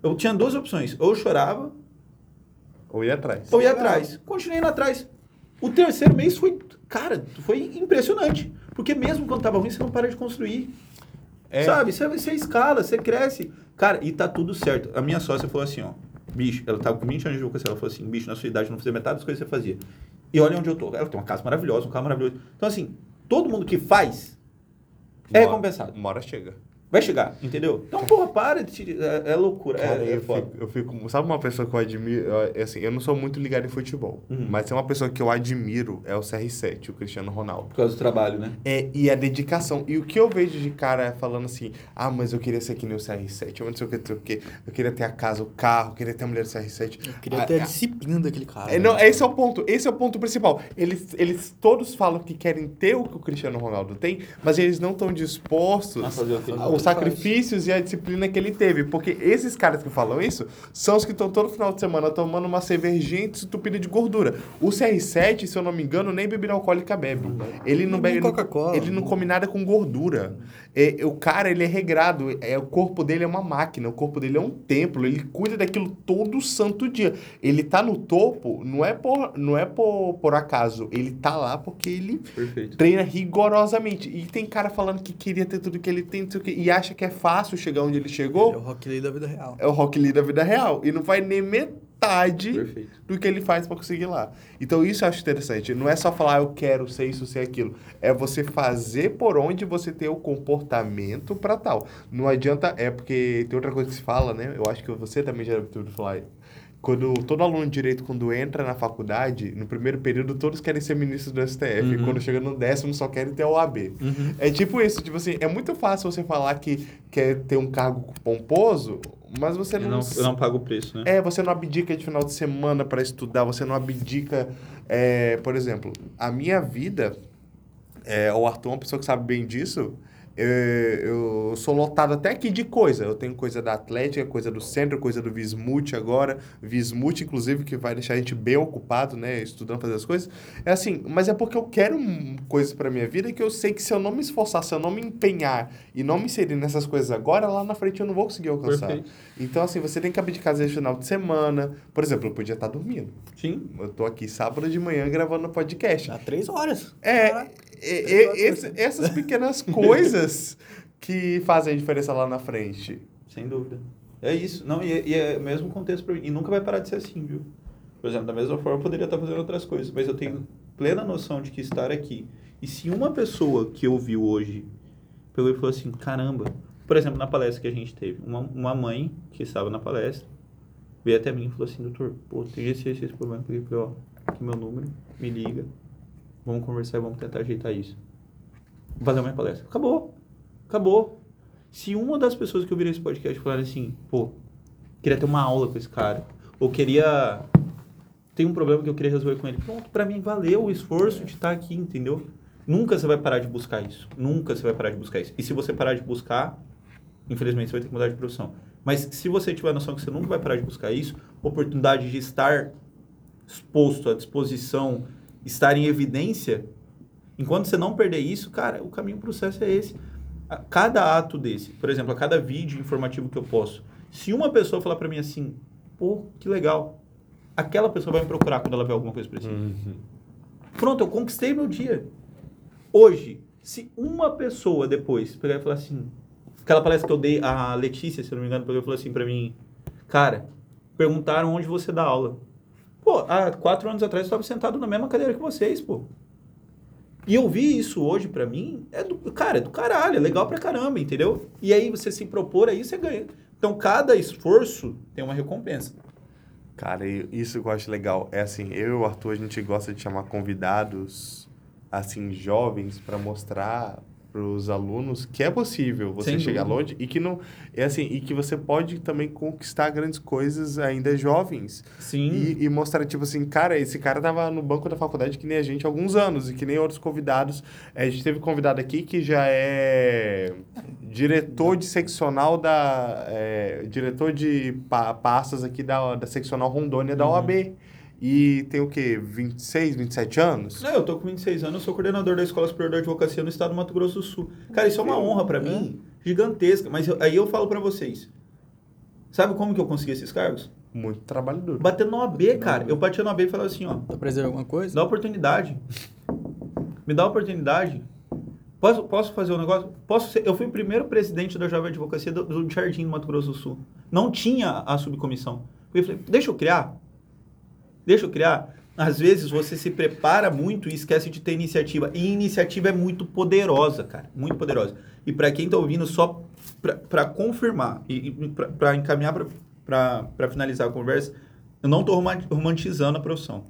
[SPEAKER 3] Eu tinha duas opções. Ou eu chorava,
[SPEAKER 2] Ou ir atrás.
[SPEAKER 3] ou ia atrás. Continuei indo atrás. O terceiro mês foi, cara, foi impressionante. Porque mesmo quando tava ruim, você não para de construir.
[SPEAKER 2] É.
[SPEAKER 3] Sabe? Você, você escala, você cresce. Cara, e tá tudo certo. A minha sócia falou assim, ó. Bicho, ela tava com 20 anos de advocacia. Ela falou assim, bicho, na sua idade eu não fazia metade das coisas que você fazia. E olha onde eu tô. Ela tem uma casa maravilhosa, um carro maravilhoso. Então, assim, todo mundo que faz é
[SPEAKER 2] Uma-
[SPEAKER 3] recompensado.
[SPEAKER 2] Uma hora chega.
[SPEAKER 3] Vai chegar, entendeu? Então, porra, para de te... É, é loucura,
[SPEAKER 2] Cara,
[SPEAKER 3] é, é
[SPEAKER 2] eu,
[SPEAKER 3] foda.
[SPEAKER 2] fico, eu fico. Sabe uma pessoa que eu admiro? É Assim, eu não sou muito ligado em futebol,
[SPEAKER 3] Uhum.
[SPEAKER 2] mas tem uma pessoa que eu admiro é o CR7, o Cristiano Ronaldo.
[SPEAKER 3] Por causa do trabalho, né?
[SPEAKER 2] É, e a dedicação. E o que eu vejo de cara falando assim, ah, mas eu queria ser que nem o CR7, eu não sei o que, sei o que, eu queria ter a casa, o carro, eu queria ter a mulher do CR7.
[SPEAKER 1] Eu queria
[SPEAKER 2] Ah,
[SPEAKER 1] ter a
[SPEAKER 2] ah,
[SPEAKER 1] disciplina daquele cara.
[SPEAKER 2] é, não,
[SPEAKER 1] né?
[SPEAKER 2] esse é o ponto, esse é o ponto principal. Eles, eles todos falam que querem ter o que o Cristiano Ronaldo tem, mas eles não estão dispostos
[SPEAKER 3] A fazer o que ele
[SPEAKER 2] os sacrifícios e a disciplina que ele teve. Porque esses caras que falam isso são os que estão todo final de semana tomando uma cervejinha entupida de gordura. O CR7, se eu não me engano, nem bebida alcoólica bebe. Ele não
[SPEAKER 1] Nem
[SPEAKER 2] bebe.
[SPEAKER 1] Coca-Cola.
[SPEAKER 2] Ele não come nada com gordura. É, o cara, ele é regrado. É, o corpo dele é uma máquina. O corpo dele é um templo. Ele cuida daquilo todo santo dia. Ele tá no topo, não é por, não é por, por acaso. Ele tá lá porque ele
[SPEAKER 3] Perfeito.
[SPEAKER 2] treina rigorosamente. E tem cara falando que queria ter tudo que ele tem, não sei o quê, e acha que é fácil chegar onde ele
[SPEAKER 1] Ele é
[SPEAKER 2] chegou.
[SPEAKER 1] o Rock Lee da vida real.
[SPEAKER 2] É o Rock Lee da vida real. E não faz nem metade
[SPEAKER 3] Perfeito.
[SPEAKER 2] do que ele faz pra conseguir lá. Então isso eu acho interessante. Não é só falar, "Ah, eu quero ser isso, ser aquilo. É você fazer por onde você tem o comportamento pra tal. Não adianta, é porque tem outra coisa que se fala, né? Eu acho que você também já deve ouvido falar. Quando todo aluno de direito, quando entra na faculdade, no primeiro período, todos querem ser ministros do STF. E
[SPEAKER 3] Uhum.
[SPEAKER 2] quando chega no décimo, só querem ter a OAB. É tipo isso, tipo assim, é muito fácil você falar que quer ter um cargo pomposo, mas você
[SPEAKER 3] Eu
[SPEAKER 2] não...
[SPEAKER 3] não, eu não pago o preço, né?
[SPEAKER 2] É, você não abdica de final de semana para estudar, você não abdica. é, por exemplo, a minha vida, é, o Arthur é uma pessoa que sabe bem disso. É, eu sou lotado até aqui de coisa. Eu tenho coisa da Atlética, coisa do Centro, coisa do Vismut agora. Vismut, inclusive, que vai deixar a gente bem ocupado, né? Estudando, fazer as coisas. É assim, mas é porque eu quero um- coisas para minha vida que eu sei que se eu não me esforçar, se eu não me empenhar e não me inserir nessas coisas agora, lá na frente eu não vou conseguir alcançar.
[SPEAKER 3] Perfeito.
[SPEAKER 2] Então, assim, você tem que abdicar às vezes no final de semana. Por exemplo, eu podia estar dormindo.
[SPEAKER 3] Sim.
[SPEAKER 2] Eu tô aqui sábado de manhã gravando podcast.
[SPEAKER 1] Já três horas.
[SPEAKER 2] É,
[SPEAKER 1] Caraca.
[SPEAKER 2] É, é, esse- essas pequenas coisas que fazem a diferença lá na frente.
[SPEAKER 3] Sem dúvida. É isso. Não, e, é- e é o mesmo contexto pra mim. E nunca vai parar de ser assim, viu? Por exemplo, da mesma forma, eu poderia estar fazendo outras coisas, mas eu tenho plena noção de que estar aqui E se uma pessoa que ouviu hoje pegou e falou assim, caramba, por exemplo, na palestra que a gente teve, uma, uma mãe que estava na palestra veio até mim e falou assim, doutor, pô, tem esse, esse, esse problema, peguei e falei, ó, aqui meu número, me liga, vamos conversar e vamos tentar ajeitar isso. Vou fazer uma palestra. Acabou. Acabou. Se uma das pessoas que ouviram esse podcast falar assim, pô, queria ter uma aula com esse cara, ou queria tem um problema que eu queria resolver com ele. Pronto, para mim valeu o esforço de estar aqui, entendeu? Nunca você vai parar de buscar isso. Nunca você vai parar de buscar isso. E se você parar de buscar, infelizmente você vai ter que mudar de profissão. Mas se você tiver a noção que você nunca vai parar de buscar isso, oportunidade de estar exposto à disposição, estar em evidência, enquanto você não perder isso, cara, o caminho para o sucesso é esse. A cada ato desse, por exemplo, a cada vídeo informativo que eu posto, se uma pessoa falar para mim assim, pô, que legal, aquela pessoa vai me procurar quando ela vê alguma coisa parecida.
[SPEAKER 2] Uhum.
[SPEAKER 3] Pronto, eu conquistei meu dia. Hoje, se uma pessoa depois pegar e falar assim, aquela palestra que eu dei, a Letícia, se eu não me engano, pegou e falou assim pra mim, cara, perguntaram onde você dá aula. Pô, há quatro anos atrás eu estava sentado na mesma cadeira que vocês, pô. E eu vi isso hoje pra mim, é do, cara, é do caralho, é legal pra caramba, entendeu? E aí você se propor aí, você ganha. Então cada esforço tem uma recompensa.
[SPEAKER 2] Cara, isso que eu acho legal é assim, eu e o Arthur, a gente gosta de chamar convidados, assim, jovens, para mostrar para os alunos que é possível você
[SPEAKER 3] Sem
[SPEAKER 2] chegar
[SPEAKER 3] dúvida.
[SPEAKER 2] longe e que não é assim e que você pode também conquistar grandes coisas ainda jovens
[SPEAKER 3] Sim.
[SPEAKER 2] e, e mostrar tipo assim cara esse cara tava no banco da faculdade que nem a gente há alguns anos e que nem outros convidados a gente teve convidado aqui que já é diretor de seccional da é, diretor de pa pastas aqui da, da seccional Rondônia da
[SPEAKER 3] Uhum.
[SPEAKER 2] OAB e tem o quê 26 27 anos
[SPEAKER 3] Não, eu tô com 26 anos, eu sou coordenador da Escola Superior de Advocacia no estado do Mato Grosso do Sul. Cara, isso é uma honra pra mim, gigantesca. Mas eu- aí eu falo pra vocês. Sabe como que eu consegui esses cargos?
[SPEAKER 2] muito trabalho duro
[SPEAKER 3] Batendo na OAB, cara. Eu batia na OAB e falava assim, ó,
[SPEAKER 1] Tá de alguma coisa?
[SPEAKER 3] dá oportunidade. Me dá oportunidade. Posso, posso fazer um negócio? Posso ser, eu fui o primeiro presidente da Jovem Advocacia do, do Jardim, no Mato Grosso do Sul. Não tinha a subcomissão. Eu falei, deixa eu criar. Deixa eu criar. Às vezes você se prepara muito e esquece de ter iniciativa. E iniciativa é muito poderosa, cara. Muito poderosa. E para quem tá ouvindo, só para confirmar e, e para encaminhar para finalizar a conversa, eu não roman- romantizando a profissão.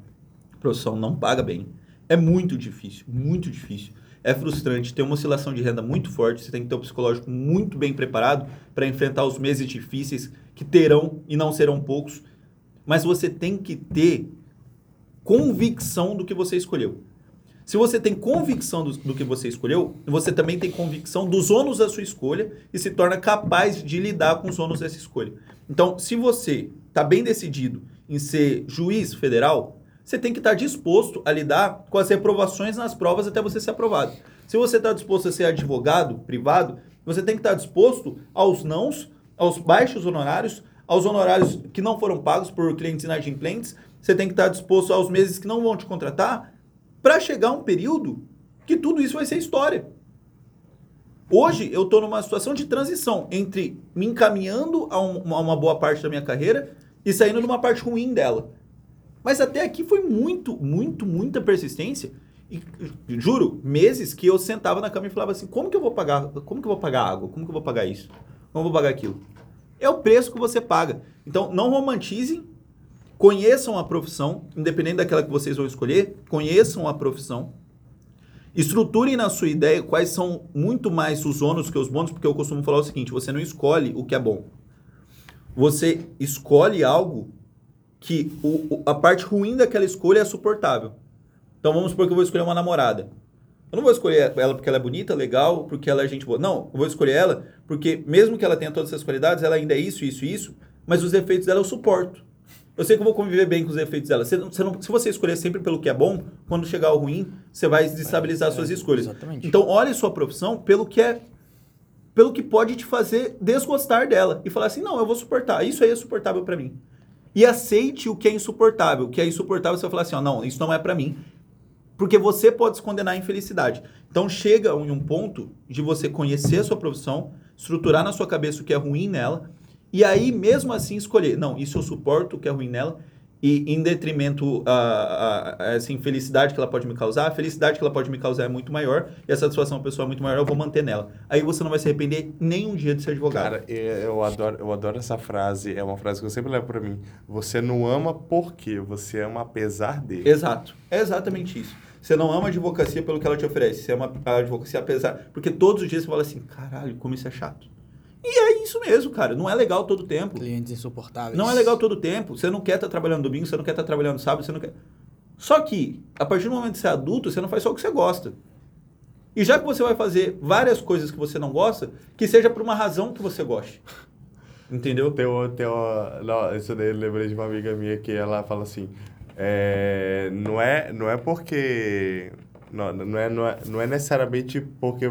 [SPEAKER 3] A profissão não paga bem. É muito difícil, muito difícil. É frustrante, tem uma oscilação de renda muito forte, você tem que ter o psicológico muito bem preparado para enfrentar os meses difíceis que terão e não serão poucos. Mas você tem que ter convicção do que você escolheu. Se você tem convicção do, do que você escolheu, você também tem convicção dos ônus da sua escolha e se torna capaz de lidar com os ônus dessa escolha. Então, se você está bem decidido em ser juiz federal, você tem que estar disposto a lidar com as reprovações nas provas até você ser aprovado. Se você está disposto a ser advogado privado, você tem que estar disposto aos nãos, aos baixos honorários, aos honorários que não foram pagos por clientes inadimplentes. Você tem que estar disposto aos meses que não vão te contratar para chegar um período que tudo isso vai ser história. Hoje eu estou numa situação de transição entre me encaminhando a, um- a uma boa parte da minha carreira e saindo de uma parte ruim dela. Mas até aqui foi muito, muito, muita persistência. E juro, meses que eu sentava na cama e falava assim: como que eu vou pagar? Como que eu vou pagar água? Como que eu vou pagar isso? Como eu vou pagar aquilo? É o preço que você paga. Então não romantizem, conheçam a profissão, independente daquela que vocês vão escolher, conheçam a profissão. Estruturem na sua ideia quais são muito mais os ônus que os bônus, porque eu costumo falar o seguinte: você não escolhe o que é bom. Você escolhe algo que o- a parte ruim daquela escolha é suportável. Então vamos supor que eu vou escolher uma namorada. Eu não vou escolher ela porque ela é bonita, legal, porque ela é gente boa. Não, eu vou escolher ela porque mesmo que ela tenha todas essas qualidades, ela ainda é isso, isso, isso, mas os defeitos dela eu suporto. Eu sei que eu vou conviver bem com os defeitos dela. Você você não- se você escolher sempre pelo que é bom, quando chegar o ruim, você vai desestabilizar suas escolhas.
[SPEAKER 1] exatamente.
[SPEAKER 3] Então olhe sua profissão pelo que é pelo que pode te fazer desgostar dela e falar assim: "Não, eu vou suportar. Isso aí é suportável pra mim". E aceite o que é insuportável. O que é insuportável, você vai falar assim: ó, "Não, isso não é pra mim". Porque você pode se condenar à infelicidade. Então chega em um ponto de você conhecer a sua profissão, estruturar na sua cabeça o que é ruim nela, e aí mesmo assim escolher, não, isso eu suporto o que é ruim nela, e em detrimento a, a, a essa infelicidade que ela pode me causar, a felicidade que ela pode me causar é muito maior e a satisfação pessoal é muito maior, eu vou manter nela. Aí você não vai se arrepender nem um dia de ser advogado.
[SPEAKER 2] Cara, eu adoro, eu adoro essa frase. É uma frase que eu sempre levo pra mim. Você não ama porque você ama apesar de.
[SPEAKER 3] Exato. É exatamente isso. Você não ama a advocacia pelo que ela te oferece. Você ama a advocacia apesar. Porque todos os dias você fala assim: caralho, como isso é chato. E é isso mesmo, cara. Não é legal todo tempo.
[SPEAKER 1] Clientes insuportáveis.
[SPEAKER 3] Não é legal todo tempo. Você não quer estar trabalhando domingo, você não quer estar trabalhando sábado, você não quer. Só que, a partir do momento que você é adulto, você não faz só o que você gosta. E já que você vai fazer várias coisas que você não gosta, que seja por uma razão que você goste. Entendeu?
[SPEAKER 2] Tem uma, tem uma, não, isso daí eu lembrei de uma amiga minha que ela fala assim, é, não, é, não é porque, não, não, é, não, é, não é necessariamente porque,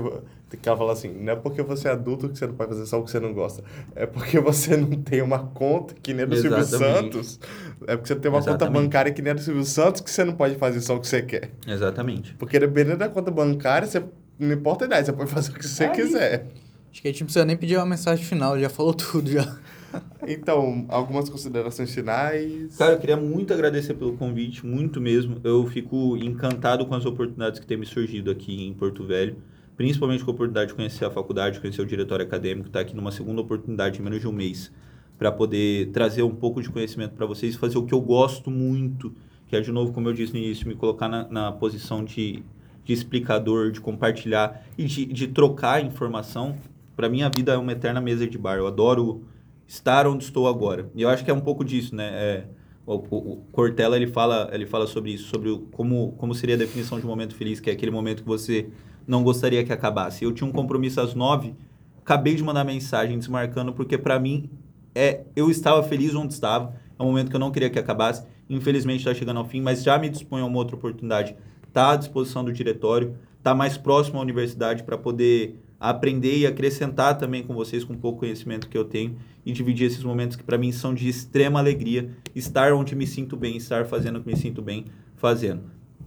[SPEAKER 2] que ela fala assim, não é porque você é adulto que você não pode fazer só o que você não gosta, é porque você não tem uma conta que nem a do Silvio
[SPEAKER 3] Exatamente.
[SPEAKER 2] Santos, é porque você tem uma conta
[SPEAKER 3] Exatamente.
[SPEAKER 2] bancária que nem a do Silvio Santos que você não pode fazer só o que você quer.
[SPEAKER 3] Exatamente.
[SPEAKER 2] Porque dependendo da conta bancária, você, não importa a idade, você pode fazer o que você
[SPEAKER 3] É isso.
[SPEAKER 2] quiser.
[SPEAKER 1] Acho que a gente não precisa nem pedir uma mensagem final, ele já falou tudo já.
[SPEAKER 2] Então, algumas considerações finais.
[SPEAKER 3] Cara, eu queria muito agradecer pelo convite, muito mesmo. Eu fico encantado com as oportunidades que têm me surgido aqui em Porto Velho. Principalmente com a oportunidade de conhecer a faculdade, conhecer o diretório acadêmico, estar aqui numa segunda oportunidade em menos de um mês, para poder trazer um pouco de conhecimento para vocês, fazer o que eu gosto muito, que é, de novo, como eu disse no início, me colocar na, na posição de, de explicador, de compartilhar e de, de trocar informação. Para minha vida é uma eterna mesa de bar. Eu adoro estar onde estou agora. E eu acho que é um pouco disso, né? É, o, o- Cortella ele fala, ele fala sobre isso, sobre o- como, como seria a definição de um momento feliz, que é aquele momento que você não gostaria que acabasse. Eu tinha um compromisso às nove, acabei de mandar mensagem desmarcando, porque para mim é, eu estava feliz onde estava, é um momento que eu não queria que acabasse. Infelizmente está chegando ao fim, mas já me disponho a uma outra oportunidade. Está à disposição do diretório, está mais próximo à universidade para poder aprender e acrescentar também com vocês com pouco conhecimento que eu tenho e dividir esses momentos que para mim são de extrema alegria, estar onde me sinto bem, estar fazendo o que me sinto bem fazendo.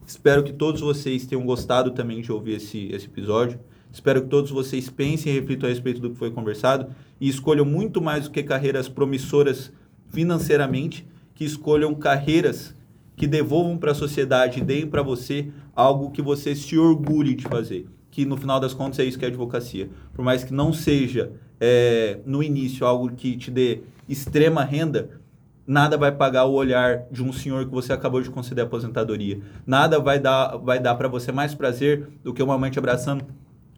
[SPEAKER 3] Espero que todos vocês tenham gostado também de ouvir esse, esse episódio. Espero que todos vocês pensem e reflitam a respeito do que foi conversado e escolham muito mais do que carreiras promissoras financeiramente, que escolham carreiras que devolvam para a sociedade e deem para você algo que você se orgulhe de fazer. Que no final das contas é isso que é advocacia. Por mais que não seja é, no início algo que te dê extrema renda, nada vai pagar o olhar de um senhor que você acabou de conceder aposentadoria. Nada vai dar, vai dar para você mais prazer do que uma mãe te abraçando,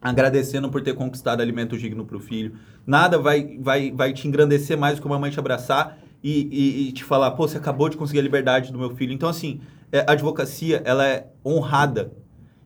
[SPEAKER 3] agradecendo por ter conquistado alimento digno para o filho. Nada vai, vai, vai te engrandecer mais do que uma mãe te abraçar e, e, e te falar, pô, você acabou de conseguir a liberdade do meu filho. Então, assim, é, a advocacia, ela é honrada.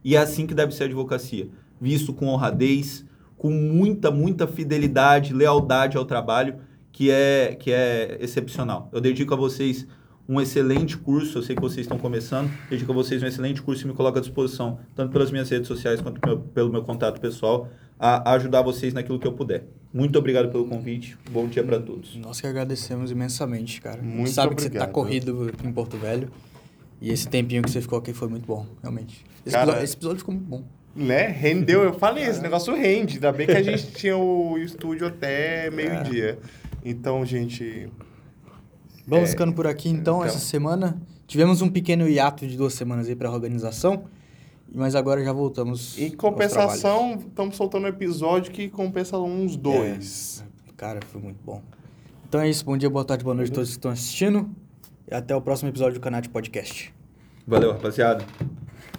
[SPEAKER 3] E é assim que deve ser a advocacia. Visto com honradez, com muita, muita fidelidade, lealdade ao trabalho, que é, que é excepcional. Eu dedico a vocês um excelente curso, eu sei que vocês estão começando, dedico a vocês um excelente curso e me coloco à disposição, tanto pelas minhas redes sociais quanto pelo- pelo meu contato pessoal, a, ajudar vocês naquilo que eu puder. Muito obrigado pelo convite, bom dia para todos.
[SPEAKER 1] Nós que agradecemos imensamente, cara.
[SPEAKER 2] Muito
[SPEAKER 1] a gente sabe que você tá
[SPEAKER 2] obrigado.
[SPEAKER 1] corrido em Porto Velho. E esse tempinho que você ficou aqui foi muito bom, realmente. Esse,
[SPEAKER 2] Cara-
[SPEAKER 1] episódio, esse episódio ficou muito bom.
[SPEAKER 2] Né? Rendeu, eu falei, esse negócio rende. Ainda bem que a gente tinha o estúdio até meio-dia. Então, gente.
[SPEAKER 1] Vamos
[SPEAKER 2] É,
[SPEAKER 1] ficando por aqui então,
[SPEAKER 2] então.
[SPEAKER 1] essa semana. Tivemos um pequeno hiato de duas semanas aí pra organização. Mas agora já voltamos.
[SPEAKER 2] Em compensação, estamos soltando um episódio que compensa uns dois.
[SPEAKER 1] trabalhos. Cara, foi muito bom. Então é isso. Bom dia, boa tarde, boa noite a todos que estão assistindo. E até o próximo episódio do Canal de Podcast.
[SPEAKER 3] Valeu, rapaziada.